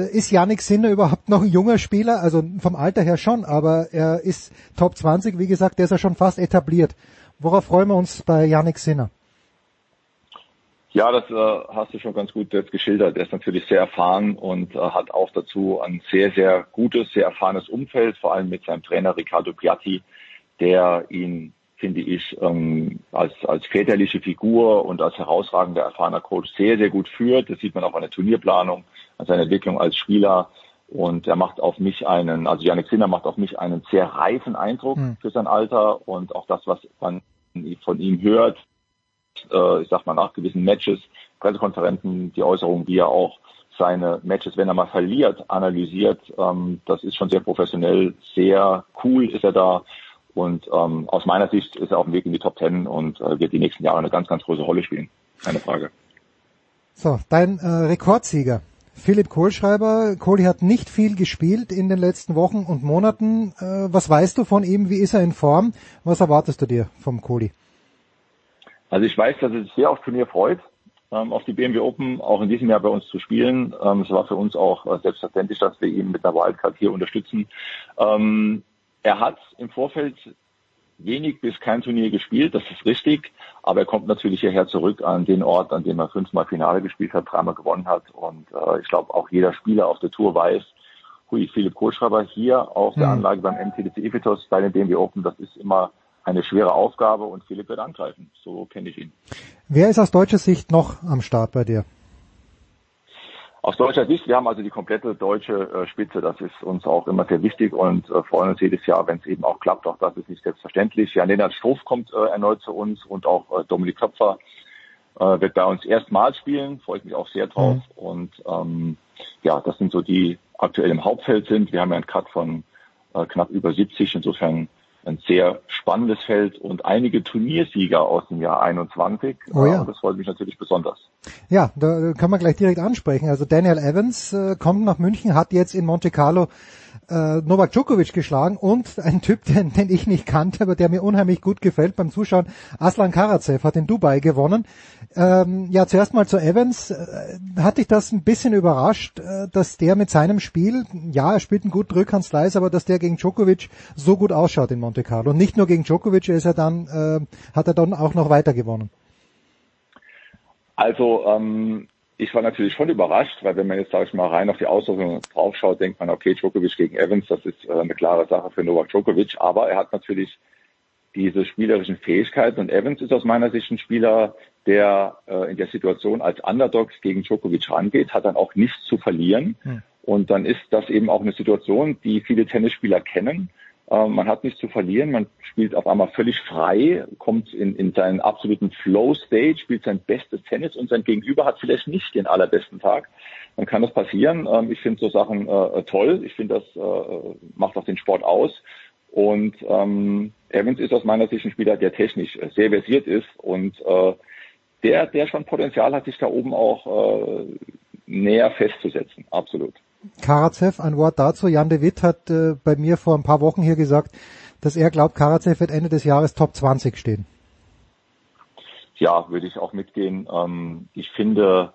ist Yannick Sinner überhaupt noch ein junger Spieler? Also vom Alter her schon, aber er ist Top 20, wie gesagt, der ist ja schon fast etabliert. Worauf freuen wir uns bei Yannick Sinner? Ja, das äh, hast du schon ganz gut jetzt geschildert. Er ist natürlich sehr erfahren und äh, hat auch dazu ein sehr, sehr gutes, sehr erfahrenes Umfeld, vor allem mit seinem Trainer Riccardo Piatti, der ihn, finde ich, ähm, als, als väterliche Figur und als herausragender erfahrener Coach sehr, sehr gut führt. Das sieht man auch an der Turnierplanung, an seiner Entwicklung als Spieler. Und er macht auf mich einen, also Janik Sinner macht auf mich einen sehr reifen Eindruck Hm. für sein Alter und auch das, was man von ihm hört, äh, ich sag mal nach gewissen Matches, Pressekonferenzen, die Äußerungen, wie er auch seine Matches, wenn er mal verliert, analysiert, ähm, das ist schon sehr professionell, sehr cool ist er da und ähm, aus meiner Sicht ist er auf dem Weg in die Top Ten und äh, wird die nächsten Jahre eine ganz, ganz große Rolle spielen. Keine Frage. So, dein äh, Rekordsieger. Philipp Kohlschreiber. Kohli hat nicht viel gespielt in den letzten Wochen und Monaten. Äh, was weißt du von ihm? Wie ist er in Form? Was erwartest du dir vom Kohli? Also ich weiß, dass er sich sehr aufs Turnier freut, ähm, auf die BMW Open auch in diesem Jahr bei uns zu spielen. Ähm, es war für uns auch äh, selbstverständlich, dass wir ihn mit einer Wildcard hier unterstützen. Ähm, er hat im Vorfeld wenig bis kein Turnier gespielt, das ist richtig, aber er kommt natürlich hierher zurück an den Ort, an dem er fünfmal Finale gespielt hat, dreimal gewonnen hat und äh, ich glaube auch jeder Spieler auf der Tour weiß, hui, Philipp Kohlschreiber hier auf der Mhm. Anlage beim MTDC Ephitos bei den BMW Open, das ist immer eine schwere Aufgabe und Philipp wird angreifen. So kenne ich ihn. Wer ist aus deutscher Sicht noch am Start bei dir? Aus deutscher Sicht, wir haben also die komplette deutsche äh, Spitze. Das ist uns auch immer sehr wichtig und äh, freuen uns jedes Jahr, wenn es eben auch klappt. Auch das ist nicht selbstverständlich. Jan-Lennart Struff kommt äh, erneut zu uns und auch Dominik Köpfer wird bei uns erstmals spielen. Freue ich mich auch sehr drauf. Und ähm, ja, das sind so die aktuell im Hauptfeld sind. Wir haben ja einen Cut von äh, knapp über 70. Insofern ein sehr spannendes Feld und einige Turniersieger aus dem Jahr 21. Oh ja. Äh, das freut mich natürlich besonders. Ja, da kann man gleich direkt ansprechen. Also Daniel Evans äh, kommt nach München, hat jetzt in Monte Carlo äh, Novak Djokovic geschlagen und ein Typ, den, den ich nicht kannte, aber der mir unheimlich gut gefällt beim Zuschauen, Aslan Karatsev hat in Dubai gewonnen. Ähm, ja, zuerst mal zu Evans. Äh, hat dich das ein bisschen überrascht, äh, dass der mit seinem Spiel, ja, er spielt einen guten Rückhandslice, aber dass der gegen Djokovic so gut ausschaut in Monte Carlo. Und nicht nur gegen Djokovic, ist er dann, äh, hat er dann auch noch weiter gewonnen. Also ähm, ich war natürlich schon überrascht, weil wenn man jetzt, sage ich mal, rein auf die Ausdrückung draufschaut, denkt man, okay, Djokovic gegen Evans, das ist äh, eine klare Sache für Novak Djokovic, aber er hat natürlich diese spielerischen Fähigkeiten und Evans ist aus meiner Sicht ein Spieler, der äh, in der Situation als Underdog gegen Djokovic rangeht, hat dann auch nichts zu verlieren Hm. und dann ist das eben auch eine Situation, die viele Tennisspieler kennen. Ähm, man hat nichts zu verlieren, man spielt auf einmal völlig frei, kommt in, in seinen absoluten Flow-Stage, spielt sein bestes Tennis und sein Gegenüber hat vielleicht nicht den allerbesten Tag. Dann kann das passieren. Ähm, ich finde so Sachen äh, toll. Ich finde, das äh, macht auch den Sport aus. Und ähm, Evans ist aus meiner Sicht ein Spieler, der technisch sehr versiert ist und äh, der, der schon Potenzial hat, sich da oben auch äh, näher festzusetzen. Absolut. Karatsev, ein Wort dazu. Jan de Witt hat äh, bei mir vor ein paar Wochen hier gesagt, dass er glaubt, Karatsev wird Ende des Jahres Top 20 stehen. Ja, würde ich auch mitgehen. Ähm, ich finde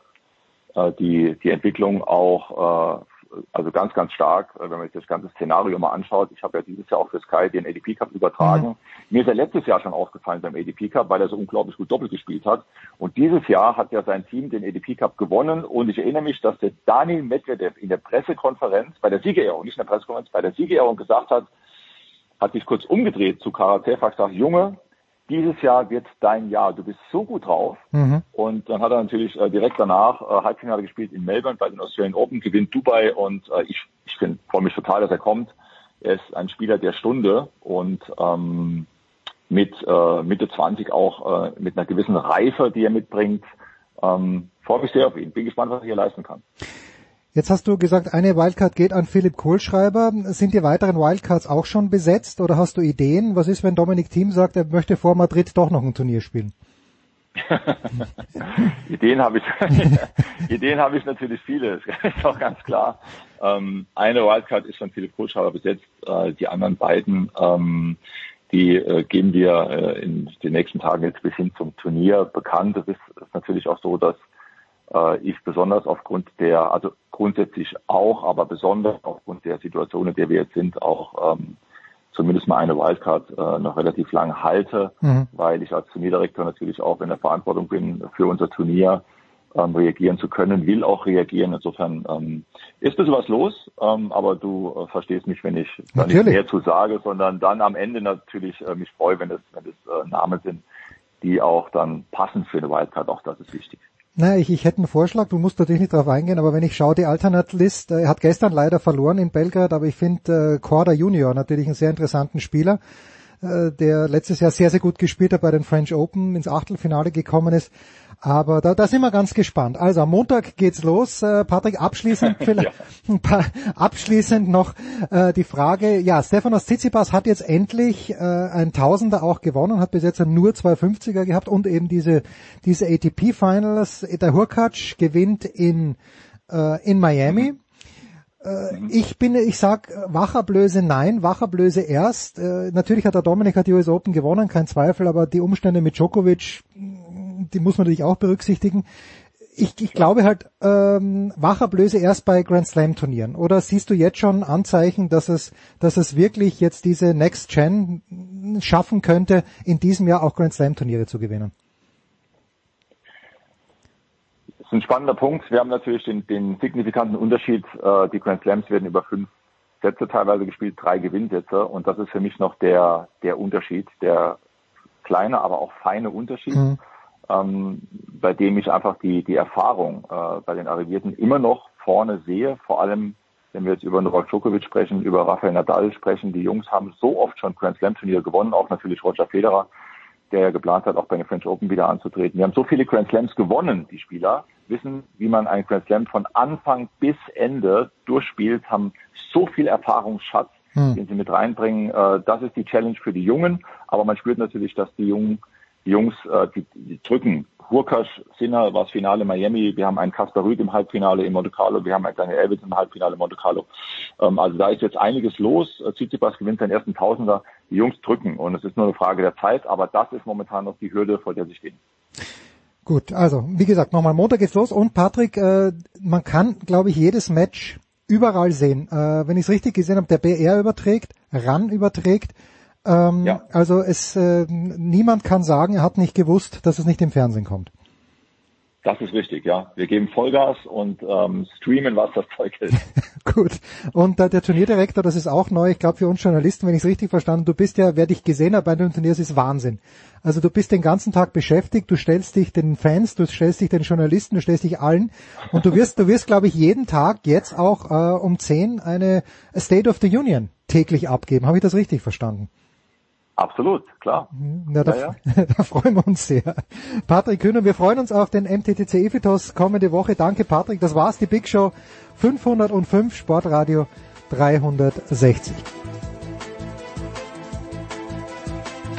äh, die, die Entwicklung auch äh, also ganz, ganz stark, äh, wenn man sich das ganze Szenario mal anschaut. Ich habe ja dieses Jahr auch für Sky den ADP Cup übertragen. Mhm. Mir ist er letztes Jahr schon aufgefallen beim ADP Cup, weil er so unglaublich gut doppelt gespielt hat. Und dieses Jahr hat ja sein Team den ADP Cup gewonnen. Und ich erinnere mich, dass der Daniel Medvedev in der Pressekonferenz, bei der Siegerehrung, nicht in der Pressekonferenz, bei der Siegerehrung gesagt hat, hat sich kurz umgedreht zu Karatev, hat gesagt, Junge, dieses Jahr wird dein Jahr, du bist so gut drauf. Mhm. Und dann hat er natürlich äh, direkt danach äh, Halbfinale gespielt in Melbourne bei den Australian Open, gewinnt Dubai und äh, ich, ich freue mich total, dass er kommt. Er ist ein Spieler der Stunde und ähm, mit äh, Mitte 20 auch äh, mit einer gewissen Reife, die er mitbringt. Ähm, freue mich sehr auf ihn. Bin gespannt, was er hier leisten kann. Jetzt hast du gesagt, eine Wildcard geht an Philipp Kohlschreiber. Sind die weiteren Wildcards auch schon besetzt oder hast du Ideen? Was ist, wenn Dominik Thiem sagt, er möchte vor Madrid doch noch ein Turnier spielen? Ideen habe ich, Ideen habe ich natürlich viele, das ist auch ganz klar. Ähm, eine Wildcard ist von Philipp Kohlschreiber besetzt, äh, die anderen beiden, ähm, die äh, geben wir äh, in den nächsten Tagen jetzt bis hin zum Turnier bekannt. Es ist, natürlich auch so, dass ich besonders aufgrund der, also grundsätzlich auch, aber besonders aufgrund der Situation, in der wir jetzt sind, auch ähm, zumindest mal eine Wildcard äh, noch relativ lang halte, mhm. weil ich als Turnierdirektor natürlich auch in der Verantwortung bin für unser Turnier ähm, reagieren zu können, will auch reagieren. Insofern ähm, ist ein bisschen was los, ähm, aber du äh, verstehst mich, wenn ich da nicht mehr zu sage, sondern dann am Ende natürlich äh, mich freue, wenn es, wenn es äh, Namen sind, die auch dann passen für eine Wildcard. Auch das ist wichtig. Na, ich, ich hätte einen Vorschlag, du musst natürlich nicht drauf eingehen, aber wenn ich schaue, die Alternate-List, äh, er hat gestern leider verloren in Belgrad, aber ich finde äh, Korda Junior natürlich einen sehr interessanten Spieler, äh, der letztes Jahr sehr, sehr gut gespielt hat bei den French Open, ins Achtelfinale gekommen ist. Aber da, da sind wir ganz gespannt. Also am Montag geht's los. Äh, Patrick, abschließend vielleicht ja. paar, abschließend noch äh, die Frage, ja, Stefanos Tsitsipas hat jetzt endlich äh, ein Tausender auch gewonnen, hat bis jetzt nur zwei 50er gehabt und eben diese, diese ATP Finals. Der Hurkacz gewinnt in, äh, in Miami. Äh, ich bin, ich sag Wacherblöse nein, Wacherblöse erst. Äh, natürlich hat der Dominik hat die US Open gewonnen, kein Zweifel, aber die Umstände mit Djokovic die muss man natürlich auch berücksichtigen. Ich, ich glaube halt, ähm, Wachablöse erst bei Grand Slam Turnieren. Oder siehst du jetzt schon Anzeichen, dass es, dass es wirklich jetzt diese Next Gen schaffen könnte, in diesem Jahr auch Grand Slam Turniere zu gewinnen? Das ist ein spannender Punkt. Wir haben natürlich den, den signifikanten Unterschied. Äh, die Grand Slams werden über fünf Sätze teilweise gespielt, drei Gewinnsätze. Und das ist für mich noch der, der Unterschied, der kleine, aber auch feine Unterschied. Mhm ähm, bei dem ich einfach die, die Erfahrung äh, bei den Arrivierten immer noch vorne sehe, vor allem wenn wir jetzt über Novak Djokovic sprechen, über Rafael Nadal sprechen, die Jungs haben so oft schon Grand Slam Turnier gewonnen, auch natürlich Roger Federer, der ja geplant hat, auch bei den French Open wieder anzutreten. Wir haben so viele Grand Slams gewonnen, die Spieler, wissen, wie man ein Grand Slam von Anfang bis Ende durchspielt, haben so viel Erfahrungsschatz, hm. den sie mit reinbringen. Äh, das ist die Challenge für die Jungen, aber man spürt natürlich, dass die Jungen die Jungs, äh, die, die drücken. Hurkasch, Sinner war das Finale Miami, wir haben einen Kasper Rüd im Halbfinale in Monte Carlo, wir haben einen kleinen Elvis im Halbfinale in Monte Carlo. Ähm, also da ist jetzt einiges los. Äh, Tsitsipas gewinnt seinen ersten Tausender. Die Jungs drücken und es ist nur eine Frage der Zeit, aber das ist momentan noch die Hürde, vor der sie stehen. Gut, also wie gesagt, nochmal Montag geht's los und Patrick, äh, man kann, glaube ich, jedes Match überall sehen. Äh, wenn ich es richtig gesehen habe, der BR überträgt, RAN überträgt. Ähm, ja. Also es äh, niemand kann sagen, er hat nicht gewusst, dass es nicht im Fernsehen kommt. Das ist richtig, ja. Wir geben Vollgas und ähm, streamen, was das Zeug ist. Gut. Und äh, der Turnierdirektor, das ist auch neu, ich glaube für uns Journalisten, wenn ich es richtig verstanden du bist ja, wer dich gesehen hat bei den Turniers, ist Wahnsinn. Also du bist den ganzen Tag beschäftigt, du stellst dich den Fans, du stellst dich den Journalisten, du stellst dich allen und du wirst, du wirst, glaube ich, jeden Tag jetzt auch äh, um 10 eine State of the Union täglich abgeben. Habe ich das richtig verstanden? Absolut, klar. Na, da, ja, ja. da freuen wir uns sehr. Patrick Kühner, wir freuen uns auf den MTTC Evitos kommende Woche. Danke Patrick, das war's, die Big Show 505 Sportradio 360.